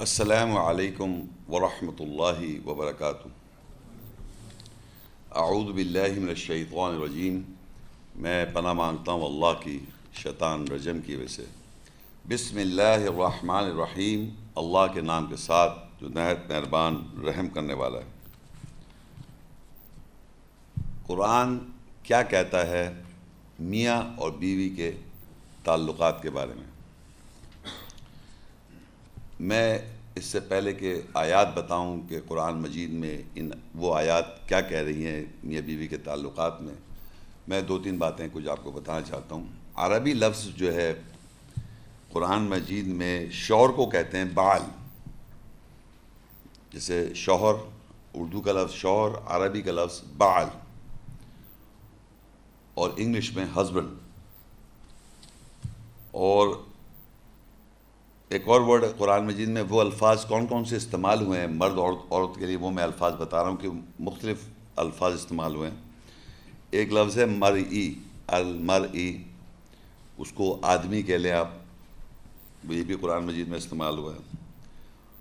السلام علیکم ورحمۃ اللہ وبرکاتہ۔ اعوذ باللہ من الشیطان الرجیم۔ میں پناہ مانگتا ہوں اللہ کی شیطان رجم کی وجہ سے۔ بسم اللہ الرحمن الرحیم۔ اللہ کے نام کے ساتھ جو نہایت مہربان رحم کرنے والا ہے۔ قرآن کیا کہتا ہے میاں اور بیوی کے تعلقات کے بارے میں؟ میں اس سے پہلے کہ آیات بتاؤں کہ قرآن مجید میں ان وہ آیات کیا کہہ رہی ہیں میاں بیوی کے تعلقات میں میں دو تین باتیں کچھ آپ کو بتانا چاہتا ہوں۔ عربی لفظ جو ہے، قرآن مجید میں شور کو کہتے ہیں بال۔ جیسے شوہر، اردو کا لفظ شوہر، عربی کا لفظ بال۔ اور انگلش میں ہسبینڈ۔ اور ایک اور ورڈ قرآن مجید میں، وہ الفاظ کون کون سے استعمال ہوئے ہیں؟ مرد اور عورت کے لیے وہ میں الفاظ بتا رہا ہوں کہ مختلف الفاظ استعمال ہوئے ہیں۔ ایک لفظ ہے مر ای، المر ای، اس کو آدمی کہہ لیں آپ۔ یہ بھی قرآن مجید میں استعمال ہوا ہے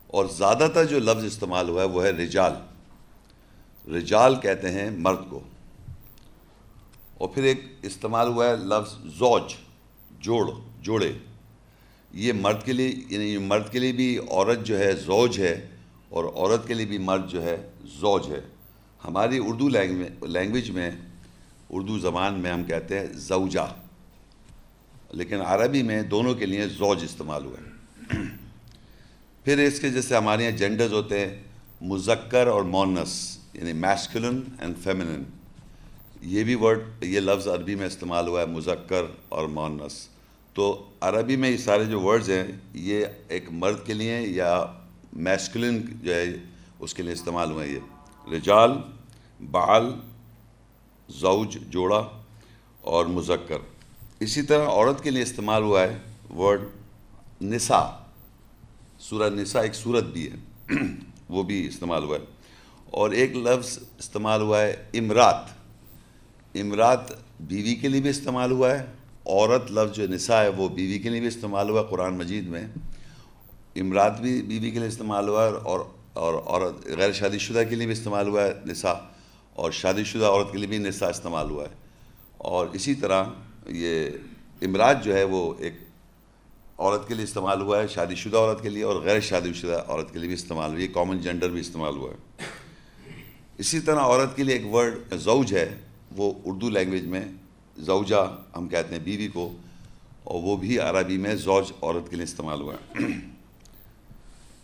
اور زیادہ تر جو لفظ استعمال ہوا ہے وہ ہے رجال۔ رجال کہتے ہیں مرد کو۔ اور پھر ایک استعمال ہوا ہے لفظ زوج، جوڑ، جوڑے۔ یہ مرد کے لیے یعنی مرد کے لیے بھی عورت جو ہے زوج ہے اور عورت کے لیے بھی مرد جو ہے زوج ہے۔ ہماری اردو لینگویج میں، اردو زبان میں ہم کہتے ہیں زوجہ۔ لیکن عربی میں دونوں کے لیے زوج استعمال ہوا ہے۔ پھر اس کے جیسے ہمارے یہاں جینڈرز ہوتے ہیں، مذکر اور مونس یعنی میسکولن اینڈ فیمنن یہ بھی ورڈ یہ لفظ عربی میں استعمال ہوا ہے، مذکر اور مونس۔ تو عربی میں یہ سارے جو ورڈز ہیں، یہ ایک مرد کے لیے یا میسکولن جو ہے، اس کے لیے استعمال ہوئے یہ رجال بال زوج، جوڑا اور مذکر۔ اسی طرح عورت کے لیے استعمال ہوا ہے ورڈ نساء۔ سورہ نساء ایک صورت بھی ہے، وہ بھی استعمال ہوا ہے۔ اور ایک لفظ استعمال ہوا ہے امرات۔ امرات بیوی کے لیے بھی استعمال ہوا ہے عورت لفظ جو نساء ہے وہ بیوی کے لیے بھی استعمال ہوا ہے، قرآن مجید میں۔ امرات بھی بیوی کے لیے استعمال ہوا ہے اور اور عورت غیر شادی شدہ کے لیے بھی استعمال ہوا ہے نساء۔ اور شادی شدہ عورت کے لیے بھی نساء استعمال ہوا ہے۔ اور اسی طرح یہ امراج جو ہے وہ ایک عورت کے لیے استعمال ہوا ہے، شادی شدہ عورت کے لیے اور غیر شادی شدہ عورت کے لیے بھی استعمال ہوا ہے۔ کامن جنڈر بھی استعمال ہوا ہے۔ اسی طرح عورت کے لیے ایک ورڈ زوج ہے، وہ اردو لینگویج میں زوجہ، ہم کہتے ہیں بیوی کو، اور وہ بھی عربی میں زوج عورت کے لیے استعمال ہوا ہے۔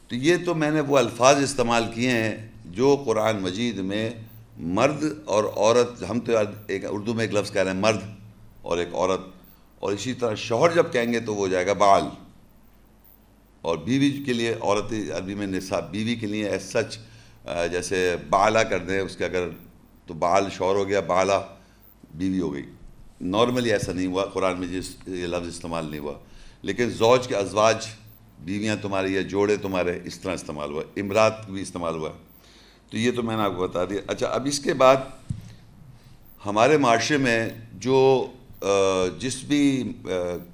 تو یہ تو میں نے وہ الفاظ استعمال کیے ہیں جو قرآن مجید میں مرد اور عورت، ہم تو ایک اردو میں ایک لفظ کہہ رہے ہیں، مرد اور ایک عورت۔ اور اسی طرح شوہر جب کہیں گے تو وہ جائے گا بال۔ اور بیوی کے لیے عورت عربی میں نصاب بیوی کے لیے ایس سچ جیسے بالا کر دیں، اس کے اگر تو بال شوہر ہو گیا، بالا بیوی ہو گئی۔ نارملی ایسا نہیں ہوا، قرآن میں جس یہ لفظ استعمال نہیں ہوا۔ لیکن زوج کے ازواج، بیویاں تمہاری یا جوڑے تمہارے اس طرح استعمال ہوا۔ امرات بھی استعمال ہوا۔ تو یہ تو میں نے آپ کو بتا دیا۔ اچھا اب اس کے بعد ہمارے معاشرے میں جو جس بھی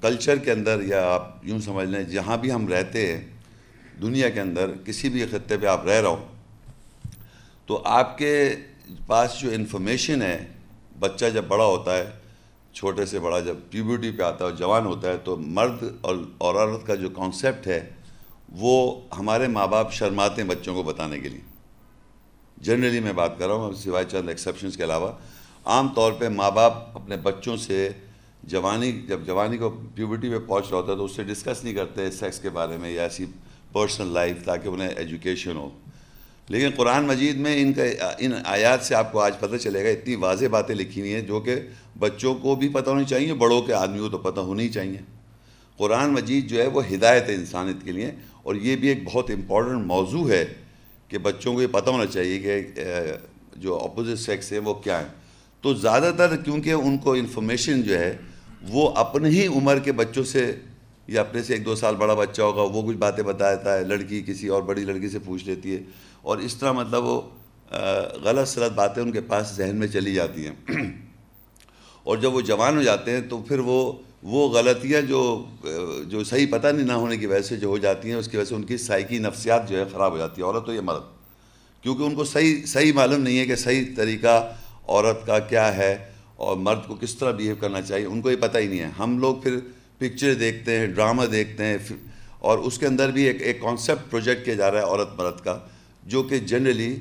کلچر کے اندر یا آپ یوں سمجھ لیں، جہاں بھی ہم رہتے ہیں، دنیا کے اندر کسی بھی خطے پہ آپ رہ رہا ہوں، تو آپ کے پاس جو انفارمیشن ہے، بچہ جب بڑا ہوتا ہے چھوٹے سے بڑا جب پیوبرٹی پہ آتا ہے اور جوان ہوتا ہے تو مرد اور عورت کا جو کانسیپٹ ہے وہ ہمارے ماں باپ شرماتے ہیں بچوں کو بتانے کے لیے۔ جنرلی میں بات کر رہا ہوں، سوائے چند ایکسیپشنس کے علاوہ، عام طور پہ ماں باپ اپنے بچوں سے جوانی، جب جوانی کو پیوبرٹی پہ پہنچ رہا ہوتا ہے تو اس سے ڈسکس نہیں کرتے سیکس کے بارے میں یا ایسی پرسنل لائف تاکہ انہیں ایجوکیشن ہو۔ لیکن قرآن مجید میں ان کا ان آیات سے آپ کو آج پتہ چلے گا، اتنی واضح باتیں لکھی ہوئی ہیں جو کہ بچوں کو بھی پتہ ہونی چاہیے، بڑوں کے آدمی کو تو پتہ ہونی چاہیے۔ قرآن مجید جو ہے وہ ہدایت ہے انسانیت کے لیے، اور یہ بھی ایک بہت امپورٹنٹ موضوع ہے کہ بچوں کو یہ پتہ ہونا چاہیے کہ جو اپوزٹ سیکس ہے وہ کیا ہے تو زیادہ تر کیونکہ ان کو انفارمیشن جو ہے، وہ اپنے ہی عمر کے بچوں سے، یا اپنے سے ایک دو سال بڑا بچہ ہوگا، وہ کچھ باتیں بتاتا ہے، لڑکی کسی اور بڑی لڑکی سے پوچھ لیتی ہے۔ اور اس طرح مطلب وہ غلط سلط باتیں ان کے پاس ذہن میں چلی جاتی ہیں۔ اور جب وہ جوان ہو جاتے ہیں تو پھر وہ وہ غلطیاں جو جو صحیح پتہ نہیں نہ ہونے کی وجہ سے جو ہو جاتی ہیں، اس کی وجہ سے ان کی سائیکی نفسیات جو ہے خراب ہو جاتی ہے عورت تو یہ مرد۔ کیونکہ ان کو صحیح صحیح معلوم نہیں ہے کہ صحیح طریقہ عورت کا کیا ہے اور مرد کو کس طرح بیہیو کرنا چاہیے، ان کو یہ پتہ ہی نہیں ہے۔ ہم لوگ پھر پکچر دیکھتے ہیں ڈرامہ دیکھتے ہیں اور اس کے اندر بھی ایک ایک کانسیپٹ پروجیکٹ کیا جا رہا ہے عورت مرد کا۔ جو کہ جنرلی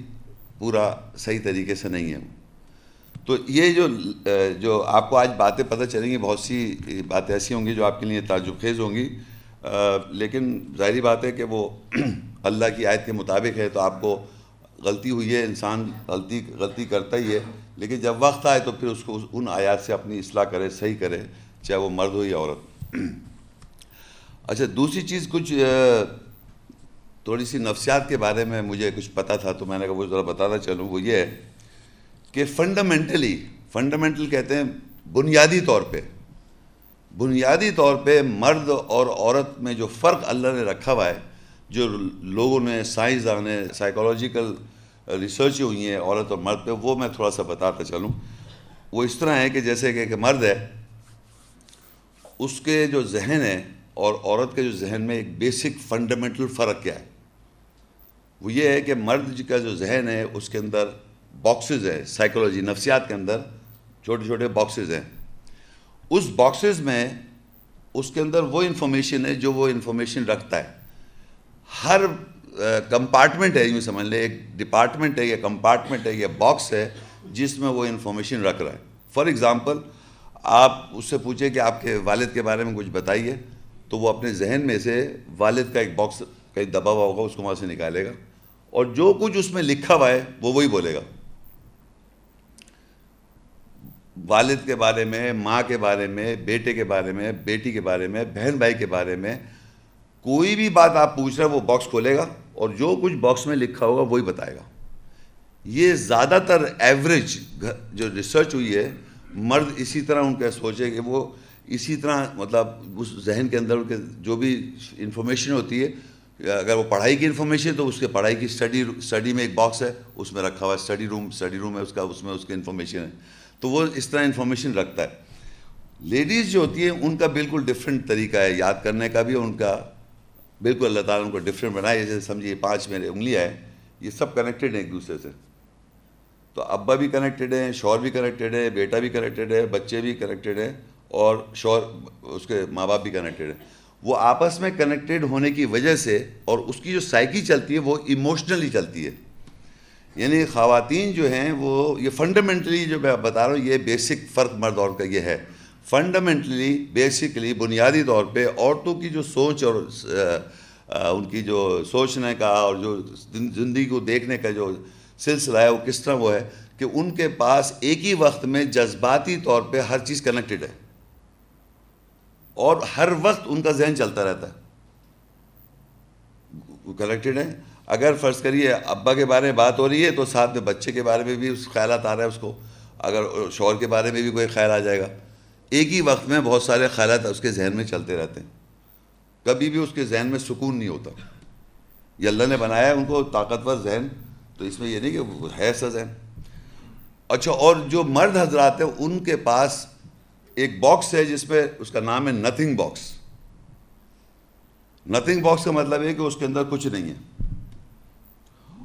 پورا صحیح طریقے سے نہیں ہے۔ تو یہ جو جو آپ کو آج باتیں پتہ چلیں گی، بہت سی باتیں ایسی ہوں گی جو آپ کے لیے تعجب خیز ہوں گی۔ لیکن ظاہری بات ہے کہ وہ اللہ کی آیت کے مطابق ہے، تو آپ کو غلطی ہوئی ہے، انسان غلطی غلطی کرتا ہی ہے۔ لیکن جب وقت آئے تو پھر اس کو ان آیات سے اپنی اصلاح کرے، صحیح کرے، چاہے وہ مرد ہو یا عورت۔ اچھا دوسری چیز کچھ تھوڑی سی نفسیات کے بارے میں مجھے کچھ پتہ تھا تو میں نے کہا وہ ذرا بتانا چلوں وہ یہ ہے کہ فنڈامنٹلی فنڈامنٹل کہتے ہیں بنیادی طور پہ، بنیادی طور پہ مرد اور عورت میں جو فرق اللہ نے رکھا ہوا ہے، جو لوگوں نے سائنسدان نے سائیکولوجیکل ریسرچ ہوئی ہیں عورت اور مرد پہ، وہ میں تھوڑا سا بتاتا چلوں۔ وہ اس طرح ہے کہ جیسے کہ ایک مرد ہے، اس کے جو ذہن ہے اور عورت کے جو ذہن میں ایک بیسک فنڈامنٹل فرق کیا ہے۔ وہ یہ ہے کہ مرد جی کا جو ذہن ہے، اس کے اندر باکسز ہے سائیکولوجی نفسیات کے اندر چھوٹے چھوٹے باکسز ہیں۔ اس باکسز میں اس کے اندر وہ انفارمیشن ہے جو وہ انفارمیشن رکھتا ہے۔ ہر کمپارٹمنٹ ہے، یوں سمجھ لیں، ایک ڈپارٹمنٹ ہے، یا کمپارٹمنٹ ہے، یا باکس ہے، جس میں وہ انفارمیشن رکھ رہا ہے۔ فار ایگزامپل آپ اس سے پوچھیں کہ آپ کے والد کے بارے میں کچھ بتائیے، تو وہ اپنے ذہن میں سے والد کا ایک باکس کہیں دبا ہوا ہوگا، اس کو وہاں سے نکالے گا۔ اور جو کچھ اس میں لکھا ہوا ہے، وہ وہی بولے گا۔ والد کے بارے میں، ماں کے بارے میں، بیٹے کے بارے میں، بیٹی کے بارے میں، بہن بھائی کے بارے میں کوئی بھی بات آپ پوچھ رہے ہیں، وہ باکس کھولے گا اور جو کچھ باکس میں لکھا ہوگا، وہی بتائے گا۔ یہ زیادہ تر ایوریج جو ریسرچ ہوئی ہے، مرد اسی طرح ان کا سوچے کہ وہ اسی طرح مطلب اس ذہن کے اندر ان کے جو بھی انفارمیشن ہوتی ہے اگر وہ پڑھائی کی انفارمیشن تو اس کے پڑھائی کی اسٹڈی اسٹڈی میں ایک باکس ہے، اس میں رکھا ہوا ہے اسٹڈی روم اسٹڈی روم ہے، اس کا اس میں اس کی انفارمیشن ہے۔ تو وہ اس طرح انفارمیشن رکھتا ہے۔ لیڈیز جو ہوتی ہیں، ان کا بالکل ڈفرینٹ طریقہ ہے۔ یاد کرنے کا بھی، ان کا بالکل اللہ تعالیٰ ان کو ڈفرینٹ بنایا۔ جیسے سمجھیے پانچ میرے انگلیاں ہیں، یہ سب کنیکٹڈ ہیں ایک دوسرے سے۔ تو ابا بھی کنیکٹڈ ہیں شور بھی کنیکٹڈ ہے بیٹا بھی کنیکٹڈ ہے، بچے بھی کنیکٹڈ ہیں اور شور اس کے ماں باپ بھی کنیکٹڈ ہیں۔ وہ آپس میں کنیکٹڈ ہونے کی وجہ سے اور اس کی جو سائیکی چلتی ہے وہ ایموشنلی چلتی ہے۔ یعنی خواتین جو ہیں وہ، یہ فنڈامنٹلی جو میں بتا رہا ہوں، یہ بیسک فرق مرد اور کا یہ ہے۔ فنڈامنٹلی بیسکلی بنیادی طور پہ عورتوں کی جو سوچ اور ان کی جو سوچنے کا اور جو زندگی کو دیکھنے کا جو سلسلہ ہے، وہ کس طرح وہ ہے کہ ان کے پاس ایک ہی وقت میں جذباتی طور پہ ہر چیز کنیکٹڈ ہے۔ اور ہر وقت ان کا ذہن چلتا رہتا ہے۔ کنیکٹڈ ہے اگر فرض کریے ابا کے بارے میں بات ہو رہی ہے تو ساتھ میں بچے کے بارے میں بھی اس خیالات آ رہا ہے اس کو۔ اگر شور کے بارے میں بھی کوئی خیال آ جائے گا۔ ایک ہی وقت میں بہت سارے خیالات اس کے ذہن میں چلتے رہتے ہیں۔ کبھی بھی اس کے ذہن میں سکون نہیں ہوتا۔ یہ اللہ نے بنایا ہے ان کو طاقتور ذہن۔ تو اس میں یہ نہیں کہ ہے ایسا ذہن۔ اچھا اور جو مرد حضرات ہیں ان کے پاس ایک باکس ہے جس پہ اس کا نام ہے نتھنگ باکس نتھنگ باکس کا مطلب ہے کہ اس کے اندر کچھ نہیں ہے۔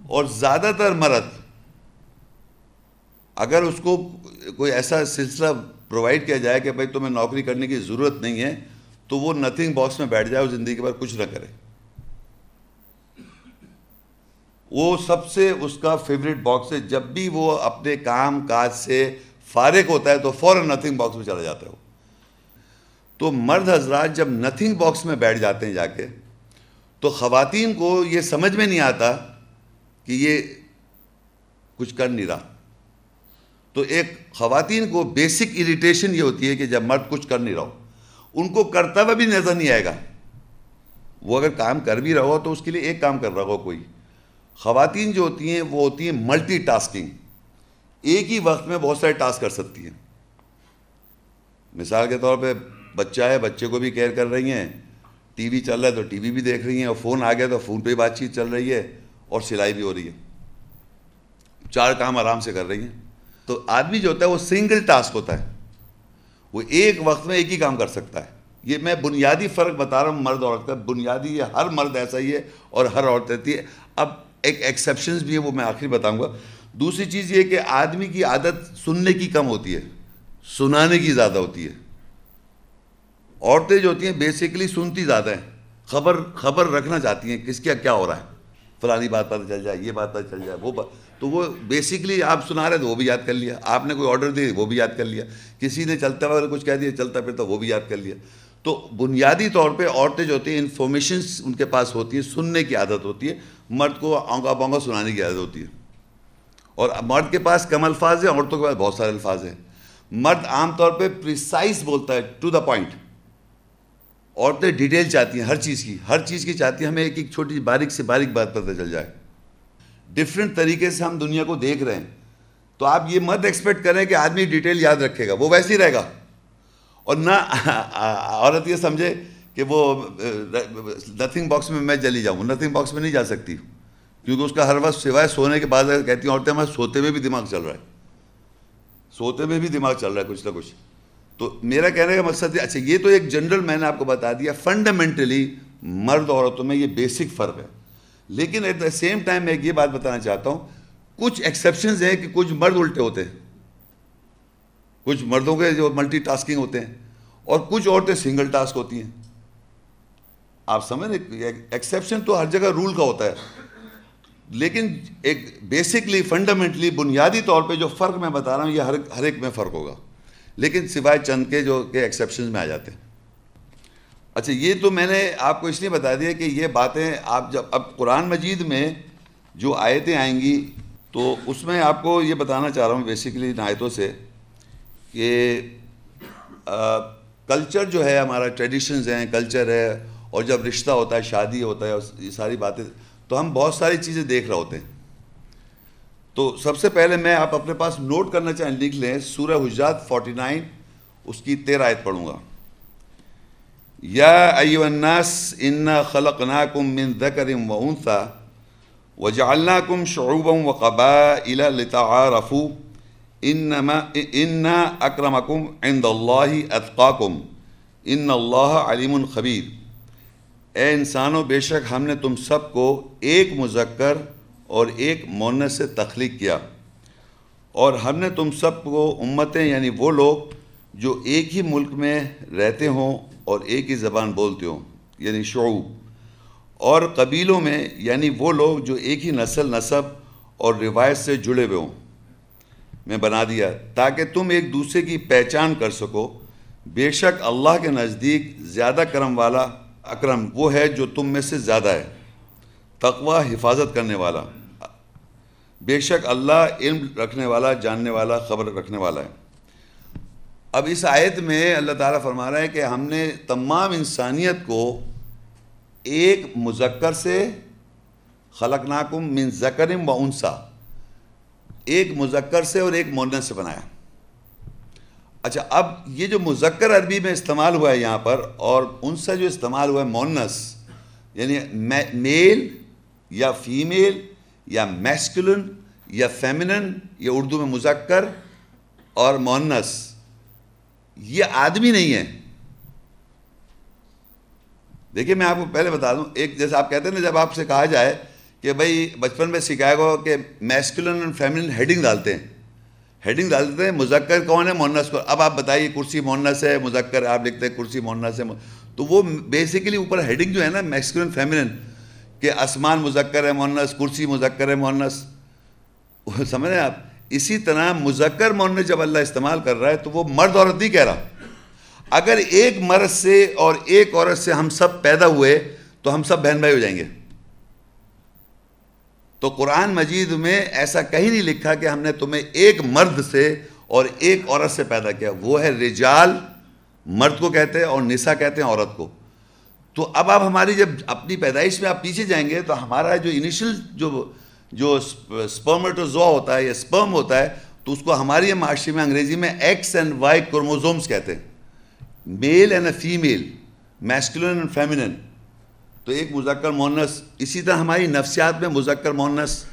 اور زیادہ تر مرد اگر اس کو کوئی ایسا سلسلہ پرووائڈ کیا جائے کہ بھائی تمہیں نوکری کرنے کی ضرورت نہیں ہے، تو وہ نتھنگ باکس میں بیٹھ جائے اور زندگی کے بعد کچھ نہ کرے۔ وہ سب سے اس کا فیوریٹ باکس ہے۔ جب بھی وہ اپنے کام کاج سے فارغ ہوتا ہے تو فوراً نتھنگ باکس میں چلا جاتا ہے تو مرد حضرات جب نتھنگ باکس میں بیٹھ جاتے ہیں جا کے، تو خواتین کو یہ سمجھ میں نہیں آتا کہ یہ کچھ کر نہیں رہا۔ تو ایک خواتین کو بیسک اریٹیشن یہ ہوتی ہے کہ جب مرد کچھ کر نہیں رہا ہو، ان کو کرتا ہوا بھی نظر نہیں آئے گا۔ وہ اگر کام کر بھی رہا ہو تو اس کے لیے ایک کام کر رہا ہو کوئی۔ خواتین جو ہوتی ہیں، وہ ہوتی ہیں ملٹی ٹاسکنگ ایک ہی وقت میں بہت سارے ٹاسک کر سکتی ہیں۔ مثال کے طور پہ بچہ ہے، بچے کو بھی کیئر کر رہی ہیں، ٹی وی چل رہا ہے تو ٹی وی بھی دیکھ رہی ہیں، اور فون آ گیا تو فون پہ ہی بات چیت چل رہی ہے اور سلائی بھی ہو رہی ہے۔ چار کام آرام سے کر رہی ہیں۔ تو آدمی جو ہوتا ہے وہ سنگل ٹاسک ہوتا ہے۔ وہ ایک وقت میں ایک ہی کام کر سکتا ہے۔ یہ میں بنیادی فرق بتا رہا ہوں، مرد عورت کا۔ بنیادی یہ ہر مرد ایسا ہی ہے اور ہر عورت رہتی ہے۔ اب ایک ایکسیپشنز بھی ہے وہ میں آخری بتاؤں گا۔ دوسری چیز یہ کہ آدمی کی عادت سننے کی کم ہوتی ہے، سنانے کی زیادہ ہوتی ہے۔ عورتیں جو ہوتی ہیں بیسیکلی سنتی زیادہ ہیں۔ خبر خبر رکھنا چاہتی ہیں، کس کیا کیا ہو رہا ہے؟ فلانی بات پتہ چل جائے، یہ بات پتہ چل جائے، وہ بات۔ تو وہ بیسکلی آپ سنا رہے تو وہ بھی یاد کر لیا۔ آپ نے کوئی آرڈر دی، وہ بھی یاد کر لیا۔ کسی نے چلتا ہوا کچھ کہہ دیا، چلتا پھرتا وہ بھی یاد کر لیا۔ تو بنیادی طور پہ عورتیں جو ہوتی ہیں انفارمیشنس ان کے پاس ہوتی ہیں، سننے کی عادت ہوتی ہے۔ مرد کو آنگا بونگا سنانے کی عادت ہوتی ہے۔ اور مرد کے پاس کم الفاظ ہیں، عورتوں کے پاس بہت سارے الفاظ ہیں۔ مرد عام طور پہ پریسائز بولتا ہے ٹو دا پوائنٹ عورتیں ڈیٹیل چاہتی ہیں، ہر چیز کی، ہر چیز کی چاہتی ہیں، ہمیں ایک ایک چھوٹی باریک سے باریک بات پتہ چل جائے۔ ڈفرینٹ طریقے سے ہم دنیا کو دیکھ رہے ہیں۔ تو آپ یہ مت ایکسپیکٹ کریں کہ آدمی ڈیٹیل یاد رکھے گا، وہ ویسے ہی رہے گا۔ اور نہ، عورت یہ سمجھے کہ وہ نتھنگ باکس میں میں چلی جاؤں نتھنگ باکس میں نہیں جا سکتی۔ کیونکہ اس کا ہر وقت سوائے سونے کے بعد کہتی ہیں عورتیں، ہمارے سوتے میں بھی دماغ چل رہا ہے۔ سوتے میں بھی دماغ چل رہا ہے کچھ نہ کچھ۔ تو میرا کہنے کا مقصد ہے اچھا یہ تو ایک جنرل میں نے آپ کو بتا دیا، فنڈامنٹلی مرد عورتوں میں یہ بیسک فرق ہے۔ لیکن ایٹ دا سیم ٹائم میں یہ بات بتانا چاہتا ہوں، کچھ ایکسیپشنز ہیں کہ کچھ مرد الٹے ہوتے ہیں۔ کچھ مردوں کے جو ملٹی ٹاسکنگ ہوتے ہیں اور کچھ عورتیں سنگل ٹاسک ہوتی ہیں۔ آپ سمجھ ایکسیپشن تو ہر جگہ رول کا ہوتا ہے۔ لیکن ایک بیسکلی فنڈامنٹلی بنیادی طور پہ جو فرق میں بتا رہا ہوں، یہ ہر ہر ایک میں فرق ہوگا۔ لیکن سوائے چند کے جو کہ ایکسیپشنز میں آ جاتے ہیں۔ اچھا یہ تو میں نے آپ کو اس لیے بتا دیا کہ یہ باتیں آپ جب اب قرآن مجید میں جو آیتیں آئیں گی، تو اس میں آپ کو یہ بتانا چاہ رہا ہوں بیسیکلی ان آیتوں سے کہ کلچر جو ہے، ہمارا ٹریڈیشنز ہیں کلچر ہے، اور جب رشتہ ہوتا ہے، شادی ہوتا ہے یہ ساری باتیں تو ہم بہت ساری چیزیں دیکھ رہے ہوتے ہیں۔ تو سب سے پہلے میں آپ اپنے پاس نوٹ کرنا چاہیں لکھ لیں، سورہ حجات فورٹی نائن اس کی تیرہ آیت پڑھوں گا۔ یا ایو الناس، انا خلقناکم من ذکر و انثا وجعلناکم شعوبا وقبائل لتعارفوا انما، انا اکرمکم عند اللہ اتقاکم، ان اللہ علیم خبیر۔ اے انسانوں، بے شک ہم نے تم سب کو ایک مذکر اور ایک مونس سے تخلیق کیا۔ اور ہم نے تم سب کو امتیں یعنی وہ لوگ جو ایک ہی ملک میں رہتے ہوں اور ایک ہی زبان بولتے ہوں یعنی شعوب۔ اور قبیلوں میں یعنی وہ لوگ جو ایک ہی نسل نصب اور روایت سے جڑے ہوئے ہوں۔ میں بنا دیا، تاکہ تم ایک دوسرے کی پہچان کر سکو۔ بے شک اللہ کے نزدیک زیادہ کرم والا اکرم، وہ ہے جو تم میں سے زیادہ ہے، تقوی، حفاظت کرنے والا۔ بے شک اللہ علم رکھنے والا، جاننے والا، خبر رکھنے والا ہے۔ اب اس آیت میں اللہ تعالیٰ فرما رہا ہے کہ ہم نے تمام انسانیت کو ایک مذکر سے خلق ناکم من ذکرم و انسا ایک مذکر سے اور ایک مونس سے بنایا۔ اچھا اب یہ جو مذکر عربی میں استعمال ہوا ہے یہاں پر، اور ان سے جو استعمال ہوا ہے مونس یعنی میل یا فیمیل یا میسکولن یا فیمنن یا اردو میں مذکر اور مونس یہ آدمی نہیں ہے۔ دیکھیے، میں آپ کو پہلے بتا دوں، ایک جیسے آپ کہتے ہیں نا، جب آپ سے کہا جائے کہ بھائی بچپن میں سکھایا گا کہ میسکولن اور فیمنن ہیڈنگ ڈالتے ہیں۔ ہیڈنگ ڈال دیتے ہیں مذکر کون ہے؟ مونس کو اب آپ بتائیے، کرسی مونس ہے، مذکر، آپ لکھتے ہیں کرسی مونس ہے۔ تو وہ بیسیکلی اوپر ہیڈنگ جو ہے نا میکسکولن فیمنن کہ آسمان مذکر ہے مونس کرسی مذکر ہے مونس سمجھ رہے ہیں آپ؟ اسی طرح مذکر مونس جب اللہ استعمال کر رہا ہے، تو وہ مرد عورت نہیں کہہ رہا۔ اگر ایک مرد سے اور ایک عورت سے ہم سب پیدا ہوئے، تو ہم سب بہن بھائی ہو جائیں گے۔ تو قرآن مجید میں ایسا کہیں نہیں لکھا کہ ہم نے تمہیں ایک مرد سے اور ایک عورت سے پیدا کیا۔ وہ ہے رجال، مرد کو کہتے ہیں اور نسا کہتے ہیں عورت کو۔ تو اب آپ ہماری جب اپنی پیدائش میں آپ پیچھے جائیں گے تو ہمارا جو انیشل جو جو اسپرمیٹوزوا ہوتا ہے یا اسپرم ہوتا ہے تو اس کو ہماری معاشرے میں انگریزی میں ایکس اینڈ وائی کروموزومس کہتے ہیں۔ Male and a female masculine and feminine تو ایک مذکر مونس اسی طرح ہماری نفسیات میں مذکر مونس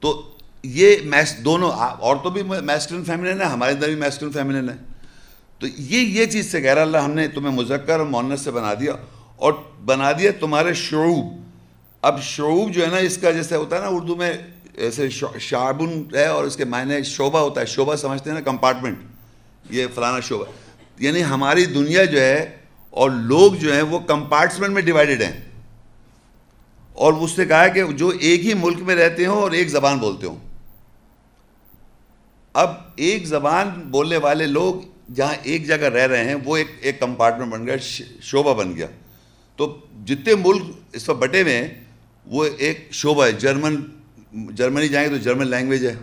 تو یہ میس دونوں عورتوں بھی میسکولن فیمنن ہے، ہمارے اندر بھی میسکولن فیمنن ہے۔ تو یہ یہ چیز سے کہہ رہا اللہ ہم نے تمہیں مذکر اور مونس سے بنا دیا۔ اور بنا دیا تمہارے شعوب۔ اب شعوب جو ہے نا، اس کا جیسے ہوتا ہے نا، اردو میں ایسے شعبن ہے اور اس کے معنی شعبہ ہوتا ہے۔ شعبہ سمجھتے ہیں نا کمپارٹمنٹ یہ فلانا شعبہ۔ یعنی ہماری دنیا جو ہے اور لوگ جو ہیں وہ کمپارٹمنٹ میں ڈیوائیڈڈ ہیں۔ اور اس نے کہا کہ جو ایک ہی ملک میں رہتے ہوں اور ایک زبان بولتے ہوں۔ اب ایک زبان بولنے والے لوگ جہاں ایک جگہ رہ رہے ہیں، وہ ایک ایک کمپارٹمنٹ بن گیا شعبہ بن گیا۔ تو جتنے ملک اس پر بٹے ہوئے ہیں، وہ ایک شعبہ ہے۔ جرمن، جرمنی جائیں گے تو جرمن لینگویج ہے۔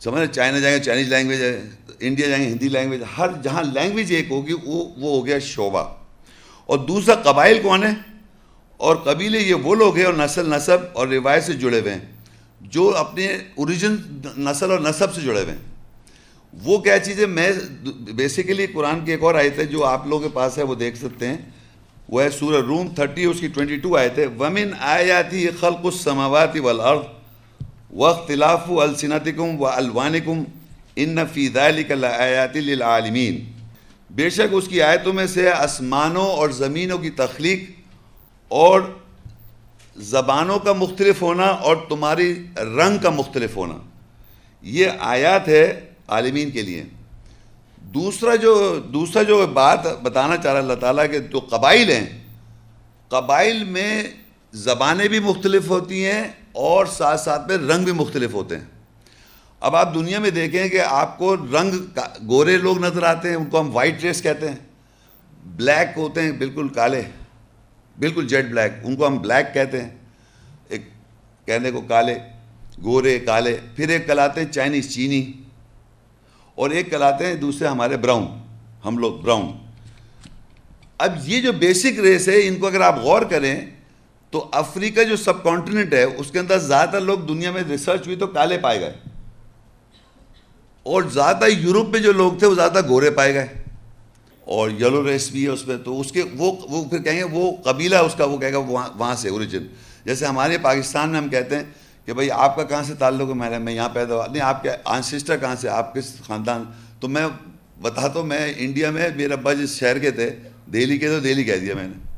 سمجھ چائنا جائیں گے چائنیز لینگویج ہے۔ انڈیا جائیں گے ہندی لینگویج ہر جہاں لینگویج ایک ہوگی، وہ وہ ہو گیا شعبہ۔ اور دوسرا قبائل کون ہے اور قبیلے یہ وہ لوگ ہیں، اور نسل نصب اور روایت سے جڑے ہوئے ہیں، جو اپنے اوریجن نسل اور نصب سے جڑے ہوئے ہیں۔ وہ کیا چیز ہے؟ میں بیسیکلی قرآن کی ایک اور آیت ہے جو آپ لوگوں کے پاس ہے، وہ دیکھ سکتے ہیں۔ وہ ہے سورہ روم تھرٹی، اس کی ٹوئنٹی ٹو آئے تھے ومن آیاتی خلق السماوات والارض واختلاف السنتکم و الوانکم ان فی ذالک لآیات للعالمین بے شک اس کی آیتوں میں سے آسمانوں اور زمینوں کی تخلیق اور زبانوں کا مختلف ہونا اور تمہاری رنگ کا مختلف ہونا، یہ آیات ہے عالمین کے لیے۔ دوسرا جو دوسرا جو بات بتانا چاہ رہا اللہ تعالیٰ کہ جو قبائل ہیں، قبائل میں زبانیں بھی مختلف ہوتی ہیں اور ساتھ ساتھ میں رنگ بھی مختلف ہوتے ہیں۔ اب آپ دنیا میں دیکھیں کہ آپ کو رنگ گورے لوگ نظر آتے ہیں، ان کو ہم وائٹ ریس کہتے ہیں۔ بلیک ہوتے ہیں، بالکل کالے، بالکل جیٹ بلیک ان کو ہم بلیک کہتے ہیں۔ ایک کہنے کو کالے، گورے، کالے۔ پھر ایک کلاتے ہیں چائنیز چینی۔ اور ایک کلاتے ہیں دوسرے ہمارے براؤن ہم لوگ براؤن اب یہ جو بیسک ریس ہے، ان کو اگر آپ غور کریں، تو افریقہ جو سب کانٹیننٹ ہے، اس کے اندر زیادہ تر لوگ دنیا میں ریسرچ ہوئی تو کالے پائے گئے۔ اور زیادہ یورپ میں جو لوگ تھے وہ زیادہ گورے پائے گئے۔ اور یلو ریس بھی ہے اس میں تو اس کے وہ وہ پھر کہیں گے وہ قبیلہ اس کا، وہ کہے گا وہاں وہاں سے اوریجن جیسے ہمارے پاکستان میں ہم کہتے ہیں کہ بھائی آپ کا کہاں سے تعلق ہے؟ میں میں یہاں پیدا ہوا۔ نہیں، آپ کے آنسسٹر کہاں سے، آپ کس خاندان؟ تو میں بتاتا ہوں، میں انڈیا میں، میرے ابا جس شہر کے تھے، دہلی کے تو دہلی کہہ دیا میں نے۔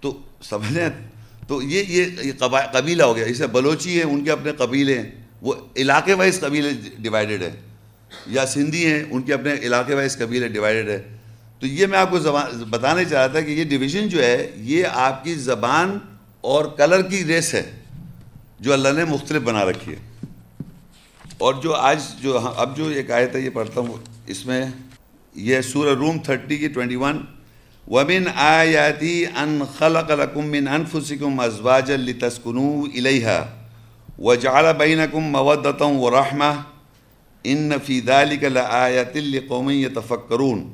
تو سمجھیں؟ تو یہ یہ قبیلہ ہو گیا۔ اسے بلوچی ہیں، ان کے اپنے قبیلے ہیں۔ وہ علاقے وائز قبیلے ڈیوائیڈڈ ہیں۔ یا سندھی ہیں، ان کے اپنے علاقے وائز قبیلے ڈیوائیڈڈ ہے تو یہ میں آپ کو زبان بتانا چاہ رہا تھا کہ یہ ڈویژن جو ہے، یہ آپ کی زبان اور کلر کی ریس ہے، جو اللہ نے مختلف بنا رکھی ہے۔ اور جو آج جو ہاں، اب جو ایک آیت ہے، یہ پڑھتا ہوں، اس میں یہ سورہ روم تھرٹی کی ٹوئنٹی ون ومن آیاتی ان خلق لکم من انفسکم ازواجا لتسکنو الیہا وجعل بینکم مودتا ورحمہ ان فی ذالک لآیت لقوم یتفکرون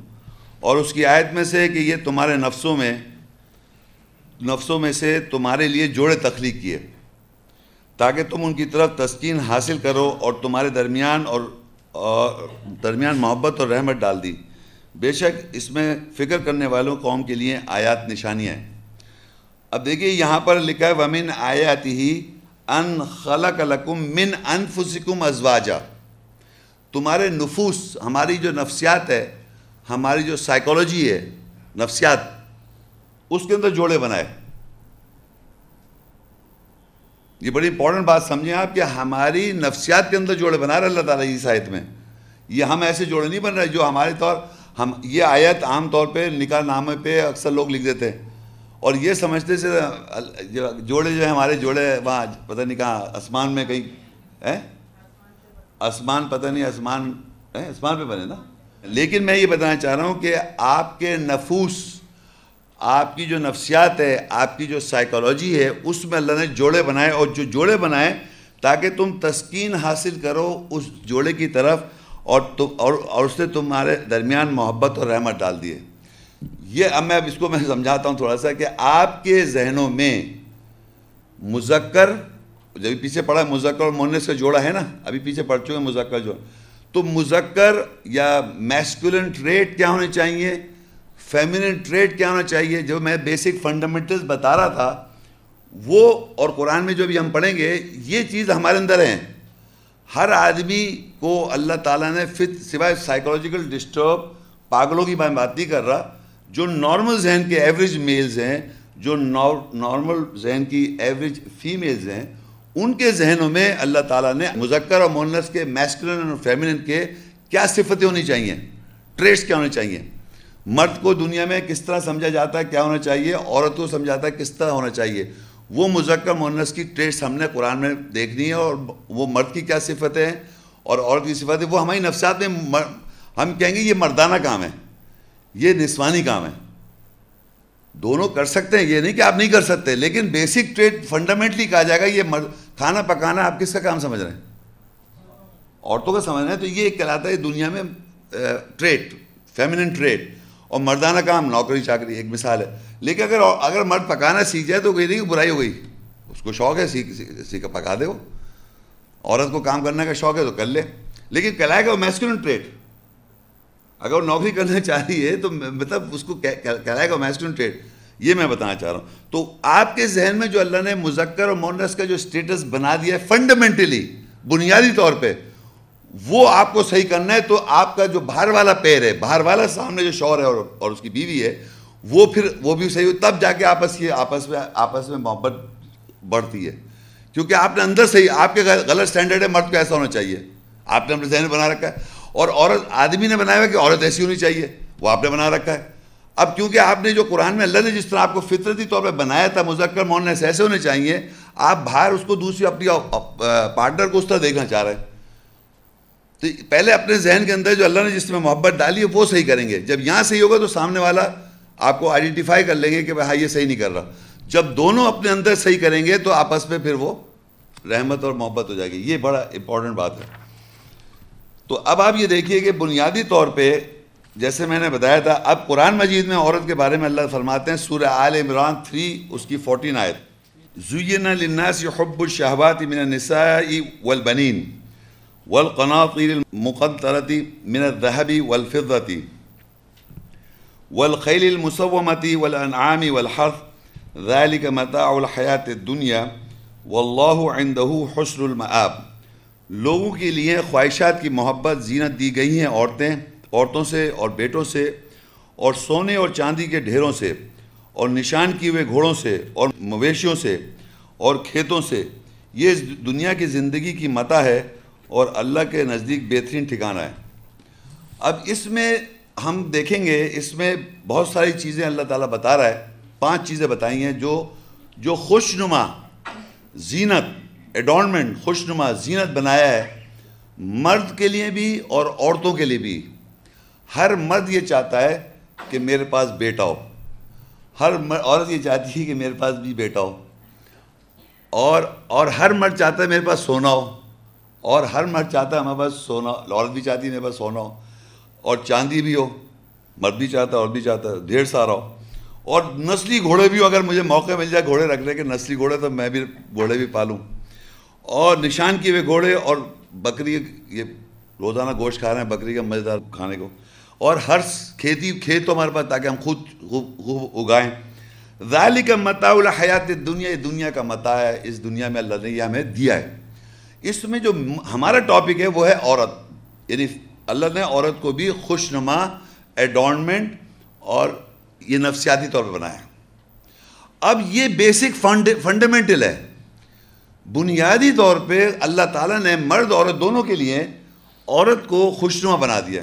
اور اس کی آیت میں سے کہ یہ تمہارے نفسوں میں نفسوں میں سے تمہارے لیے جوڑے تخلیق کیے تاکہ تم ان کی طرف تسکین حاصل کرو اور تمہارے درمیان اور درمیان محبت اور رحمت ڈال دی۔ بے شک اس میں فکر کرنے والوں قوم کے لیے آیات نشانیاں ہیں۔ اب دیکھیے یہاں پر لکھا ہے ومن آیاتی ہی ان خلق لکم من انفسکم ازواجا۔ تمہارے نفوس، ہماری جو نفسیات ہے، ہماری جو سائیکولوجی ہے، نفسیات، اس کے اندر جوڑے بنائے۔ یہ بڑی امپورٹنٹ بات سمجھیں آپ کہ ہماری نفسیات کے اندر جوڑے بنا رہے اللہ تعالیٰ اس آیت میں۔ یہ ہم ایسے جوڑے نہیں بن رہے جو ہمارے طور ہم یہ آیت عام طور پہ نکاح نامے پہ اکثر لوگ لکھ دیتے ہیں۔ اور یہ سمجھتے سے جوڑے جو ہیں، ہمارے جوڑے وہاں پتہ نہیں کہاں، آسمان میں کہیں آسمان پتہ نہیں، آسمان آسمان پہ بنے نا؟ لیکن میں یہ بتانا چاہ رہا ہوں کہ آپ کے نفوس، آپ کی جو نفسیات ہے، آپ کی جو سائیکالوجی ہے، اس میں اللہ نے جوڑے بنائے اور جو جوڑے بنائے، تاکہ تم تسکین حاصل کرو اس جوڑے کی طرف اور اور اور اس سے تمہارے درمیان محبت اور رحمت ڈال دیے یہ اب میں اب اس کو میں سمجھاتا ہوں تھوڑا سا کہ آپ کے ذہنوں میں مذکر، جب پیچھے پڑھا مذکر اور مونس کا جوڑا ہے نا، ابھی پیچھے پڑھ چکے مذکر جو۔ تو مذکر یا میسکولن ٹریٹ کیا ہونے چاہیے؟ فیمنن ٹریٹ کیا ہونا چاہیے؟ جو میں بیسک فنڈامنٹلز بتا رہا تھا، وہ اور قرآن میں جو بھی ہم پڑھیں گے، یہ چیز ہمارے اندر ہیں۔ ہر آدمی کو اللہ تعالیٰ نے فت سوائے سائیکولوجیکل ڈسٹرب پاگلوں کی میں بات نہیں کر رہا جو نارمل ذہن کے ایوریج میلز ہیں، جو نارمل ذہن کی ایوریج فیمیلز ہیں، ان کے ذہنوں میں اللہ تعالیٰ نے مذکر اور مونس کے میسکولن اور فیمنن کے کیا صفتیں ہونی چاہیے؟ ٹریسٹ کیا ہونے چاہیے؟ مرد کو دنیا میں کس طرح سمجھا جاتا ہے؟ کیا ہونا چاہیے؟ عورت کو سمجھاتا ہے کس طرح ہونا چاہیے؟ وہ مذکر مونس کی ٹریسٹ ہم نے قرآن میں دیکھنی ہے اور وہ مرد کی کیا صفتیں ہیں؟ اور عورت کی صفتیں وہ ہماری نفسیات میں ہم کہیں گے یہ مردانہ کام ہے۔ یہ نسوانی کام ہے۔ دونوں کر سکتے ہیں، یہ نہیں کہ آپ نہیں کر سکتے، لیکن بیسک ٹریڈ فنڈامنٹلی کہا جائے گا، یہ کھانا پکانا آپ کس کا کام سمجھ رہے ہیں؟ عورتوں کا سمجھ رہے ہیں تو یہ کہلاتا ہے دنیا میں ٹریڈ فیمنن ٹریڈ اور مردانہ کام، نوکری، چاکری، ایک مثال ہے۔ لیکن اگر اگر مرد پکانا سیکھ جائے تو کوئی نہیں، برائی ہو گئی۔ اس کو شوق ہے، سیکھ سیکھ پکا دے وہ۔ عورت کو کام کرنے کا شوق ہے تو کر لے۔ لیکن کہلائے گا وہ میسکولن ٹریڈ اگر وہ نوکری کرنا چاہ رہی ہے تو مطلب اس کو کہلائے گا میسکولن ٹریڈ یہ میں بتانا چاہ رہا ہوں۔ تو آپ کے ذہن میں جو اللہ نے مذکر اور مونس کا جو اسٹیٹس بنا دیا ہے فنڈامنٹلی بنیادی طور پہ، وہ آپ کو صحیح کرنا ہے، تو آپ کا جو باہر والا پیر ہے، باہر والا سامنے جو شور ہے اور اس کی بیوی ہے، وہ پھر وہ بھی صحیح ہو تب جا کے آپس کی آپس میں آپس میں محبت بڑھتی ہے۔ کیونکہ آپ نے اندر صحیح آپ کے غلط سٹینڈرڈ ہے، مرد کو ایسا ہونا چاہیے۔ آپ نے اپنے ذہن بنا رکھا ہے۔ اور عورت آدمی نے بنایا ہوا کہ عورت ایسی ہونی چاہیے، وہ آپ نے بنا رکھا ہے۔ اب کیونکہ آپ نے جو قرآن میں اللہ نے جس طرح آپ کو فطرتی طور پہ بنایا تھا، مذکر مونس ایسے ہونے چاہیے، آپ باہر اس کو دوسری اپنی پارٹنر کو اس طرح دیکھنا چاہ رہے ہیں۔ تو پہلے اپنے ذہن کے اندر جو اللہ نے جس میں محبت ڈالی ہے، وہ صحیح کریں گے۔ جب یہاں صحیح ہوگا تو سامنے والا آپ کو آئیڈینٹیفائی کر لیں گے کہ ہاں یہ صحیح نہیں کر رہا۔ جب دونوں اپنے اندر صحیح کریں گے تو آپس میں پھر وہ رحمت اور محبت ہو جائے گی۔ یہ بڑا امپورٹنٹ بات ہے۔ تو اب آپ یہ دیکھیے کہ بنیادی طور پہ جیسے میں نے بتایا تھا، اب قرآن مجید میں عورت کے بارے میں اللہ فرماتے ہیں، سورہ آل عمران تھری، اس کی فورٹین آیت۔ زین للناس حب الشہبات من النساء والبنین والقناطیر المقنطرت من الذهب والفضة والخیل المصومت والانعام والحرث ذلك متاع الحیات الدنیا واللہ عنده حسن المآب۔ لوگوں کے لیے خواہشات کی محبت، زینت دی گئی ہیں عورتیں، عورتوں سے اور بیٹوں سے اور سونے اور چاندی کے ڈھیروں سے اور نشان کیے ہوئے گھوڑوں سے اور مویشیوں سے اور کھیتوں سے۔ یہ دنیا کی زندگی کی متا ہے اور اللہ کے نزدیک بہترین ٹھکانہ ہے۔ اب اس میں ہم دیکھیں گے، اس میں بہت ساری چیزیں اللہ تعالیٰ بتا رہا ہے۔ پانچ چیزیں بتائی ہیں جو جو خوش نما زینت ایڈورنمنٹ خوش نما زینت بنایا ہے مرد کے لیے بھی اور عورتوں کے لیے بھی۔ ہر مرد یہ چاہتا ہے کہ میرے پاس بیٹا ہو۔ ہر عورت یہ چاہتی ہے کہ میرے پاس بھی بیٹا ہو۔ اور اور ہر مرد چاہتا ہے میرے پاس سونا ہو۔ اور ہر مرد چاہتا ہے ہمارے پاس سونا، عورت بھی چاہتی ہے میرے پاس سونا ہو۔ اور چاندی بھی ہو۔ مرد بھی چاہتا ہے اور بھی چاہتا ہے، ڈھیر سارا ہو۔ اور نسلی گھوڑے بھی ہو۔ اگر مجھے موقع مل جائے گھوڑے رکھنے کے، نسلی گھوڑے تو میں بھی گھوڑے بھی پالوں۔ اور نشان کیے ہوئے گھوڑے اور بکری یہ روزانہ گوشت کھا رہے ہیں، بکری کا مزیدار کھانے کو۔ اور ہر کھیتی، کھیت تو ہمارے پاس تاکہ ہم خود خوب اگائیں۔ ذالک کا متا الحیات دنیا دنیا کا متا ہے، اس دنیا میں اللہ نے یہ ہمیں دیا ہے۔ اس میں جو ہمارا ٹاپک ہے وہ ہے عورت۔ یعنی اللہ نے عورت کو بھی خوش نما ایڈورنمنٹ اور یہ نفسیاتی طور پہ بنایا۔ اب یہ بیسک فنڈامنٹل ہے۔ بنیادی طور پہ اللہ تعالیٰ نے مرد عورت دونوں کے لیے عورت کو خوشنما بنا دیا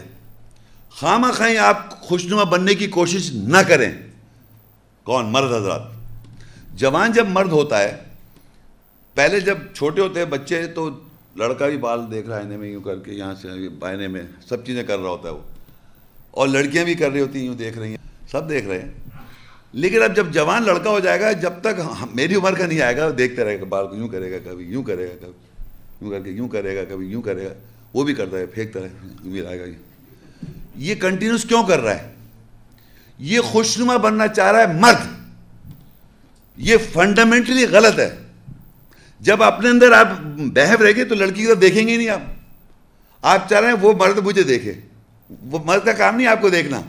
خواہ خواہیں آپ خوشنما بننے کی کوشش نہ کریں۔ کون؟ مرد حضرات۔ جوان جب مرد ہوتا ہے، پہلے جب چھوٹے ہوتے ہیں بچے، تو لڑکا بھی بال دیکھ رہا ہے میں، یوں کر کے یہاں سے بائنے میں، سب چیزیں کر رہا ہوتا ہے وہ۔ اور لڑکیاں بھی کر رہی ہوتی ہیں، یوں دیکھ رہی ہیں، سب دیکھ رہے ہیں۔ لیکن اب جب جوان لڑکا ہو جائے گا، جب تک ہاں، میری عمر کا نہیں آئے گا دیکھتے رہے گا، بال کو یوں کرے گا کبھی، یوں کرے گا کبھی، یوں کر کے یوں کرے گا کبھی، یوں کرے گا، وہ بھی کرتا ہے، پھینکتا ہے بھی آئے گا یہ کنٹینیوس کیوں کر رہا ہے؟ یہ خوشنما بننا چاہ رہا ہے مرد۔ یہ فنڈامنٹلی غلط ہے۔ جب اپنے اندر آپ بہو رہ گے تو لڑکی کی طرف دیکھیں گے نہیں آپ۔ آپ چاہ رہے ہیں وہ مرد مجھے دیکھے۔ وہ مرد کا کام نہیں آپ کو دیکھنا۔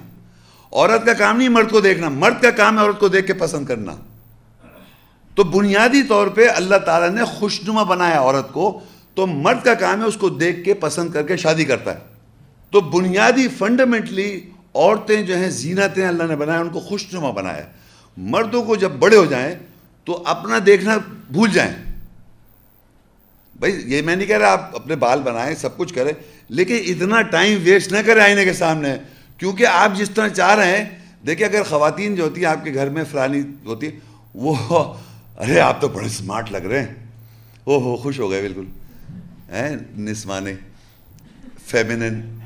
عورت کا کام نہیں مرد کو دیکھنا، مرد کا کام ہے عورت کو دیکھ کے پسند کرنا۔ تو بنیادی طور پہ اللہ تعالیٰ نے خوشنما بنایا عورت کو، تو مرد کا کام ہے اس کو دیکھ کے پسند کر کے شادی کرتا ہے۔ تو بنیادی فنڈامنٹلی عورتیں جو ہیں، زینتیں اللہ نے بنایا، ان کو خوش نما بنایا۔ مردوں کو جب بڑے ہو جائیں، تو اپنا دیکھنا بھول جائیں۔ بھائی، یہ میں نہیں کہہ رہا آپ اپنے بال بنائیں، سب کچھ کریں، لیکن اتنا ٹائم ویسٹ نہ کریں آئینے کے سامنے۔ کیونکہ آپ جس طرح چاہ رہے ہیں، دیکھیں اگر خواتین جو ہوتی ہیں، آپ کے گھر میں فلانی ہوتی ہے وہ ارے، آپ تو بڑے سمارٹ لگ رہے ہیں۔ او ہو خوش ہو گئے، بالکل۔ نسمانے فیمنن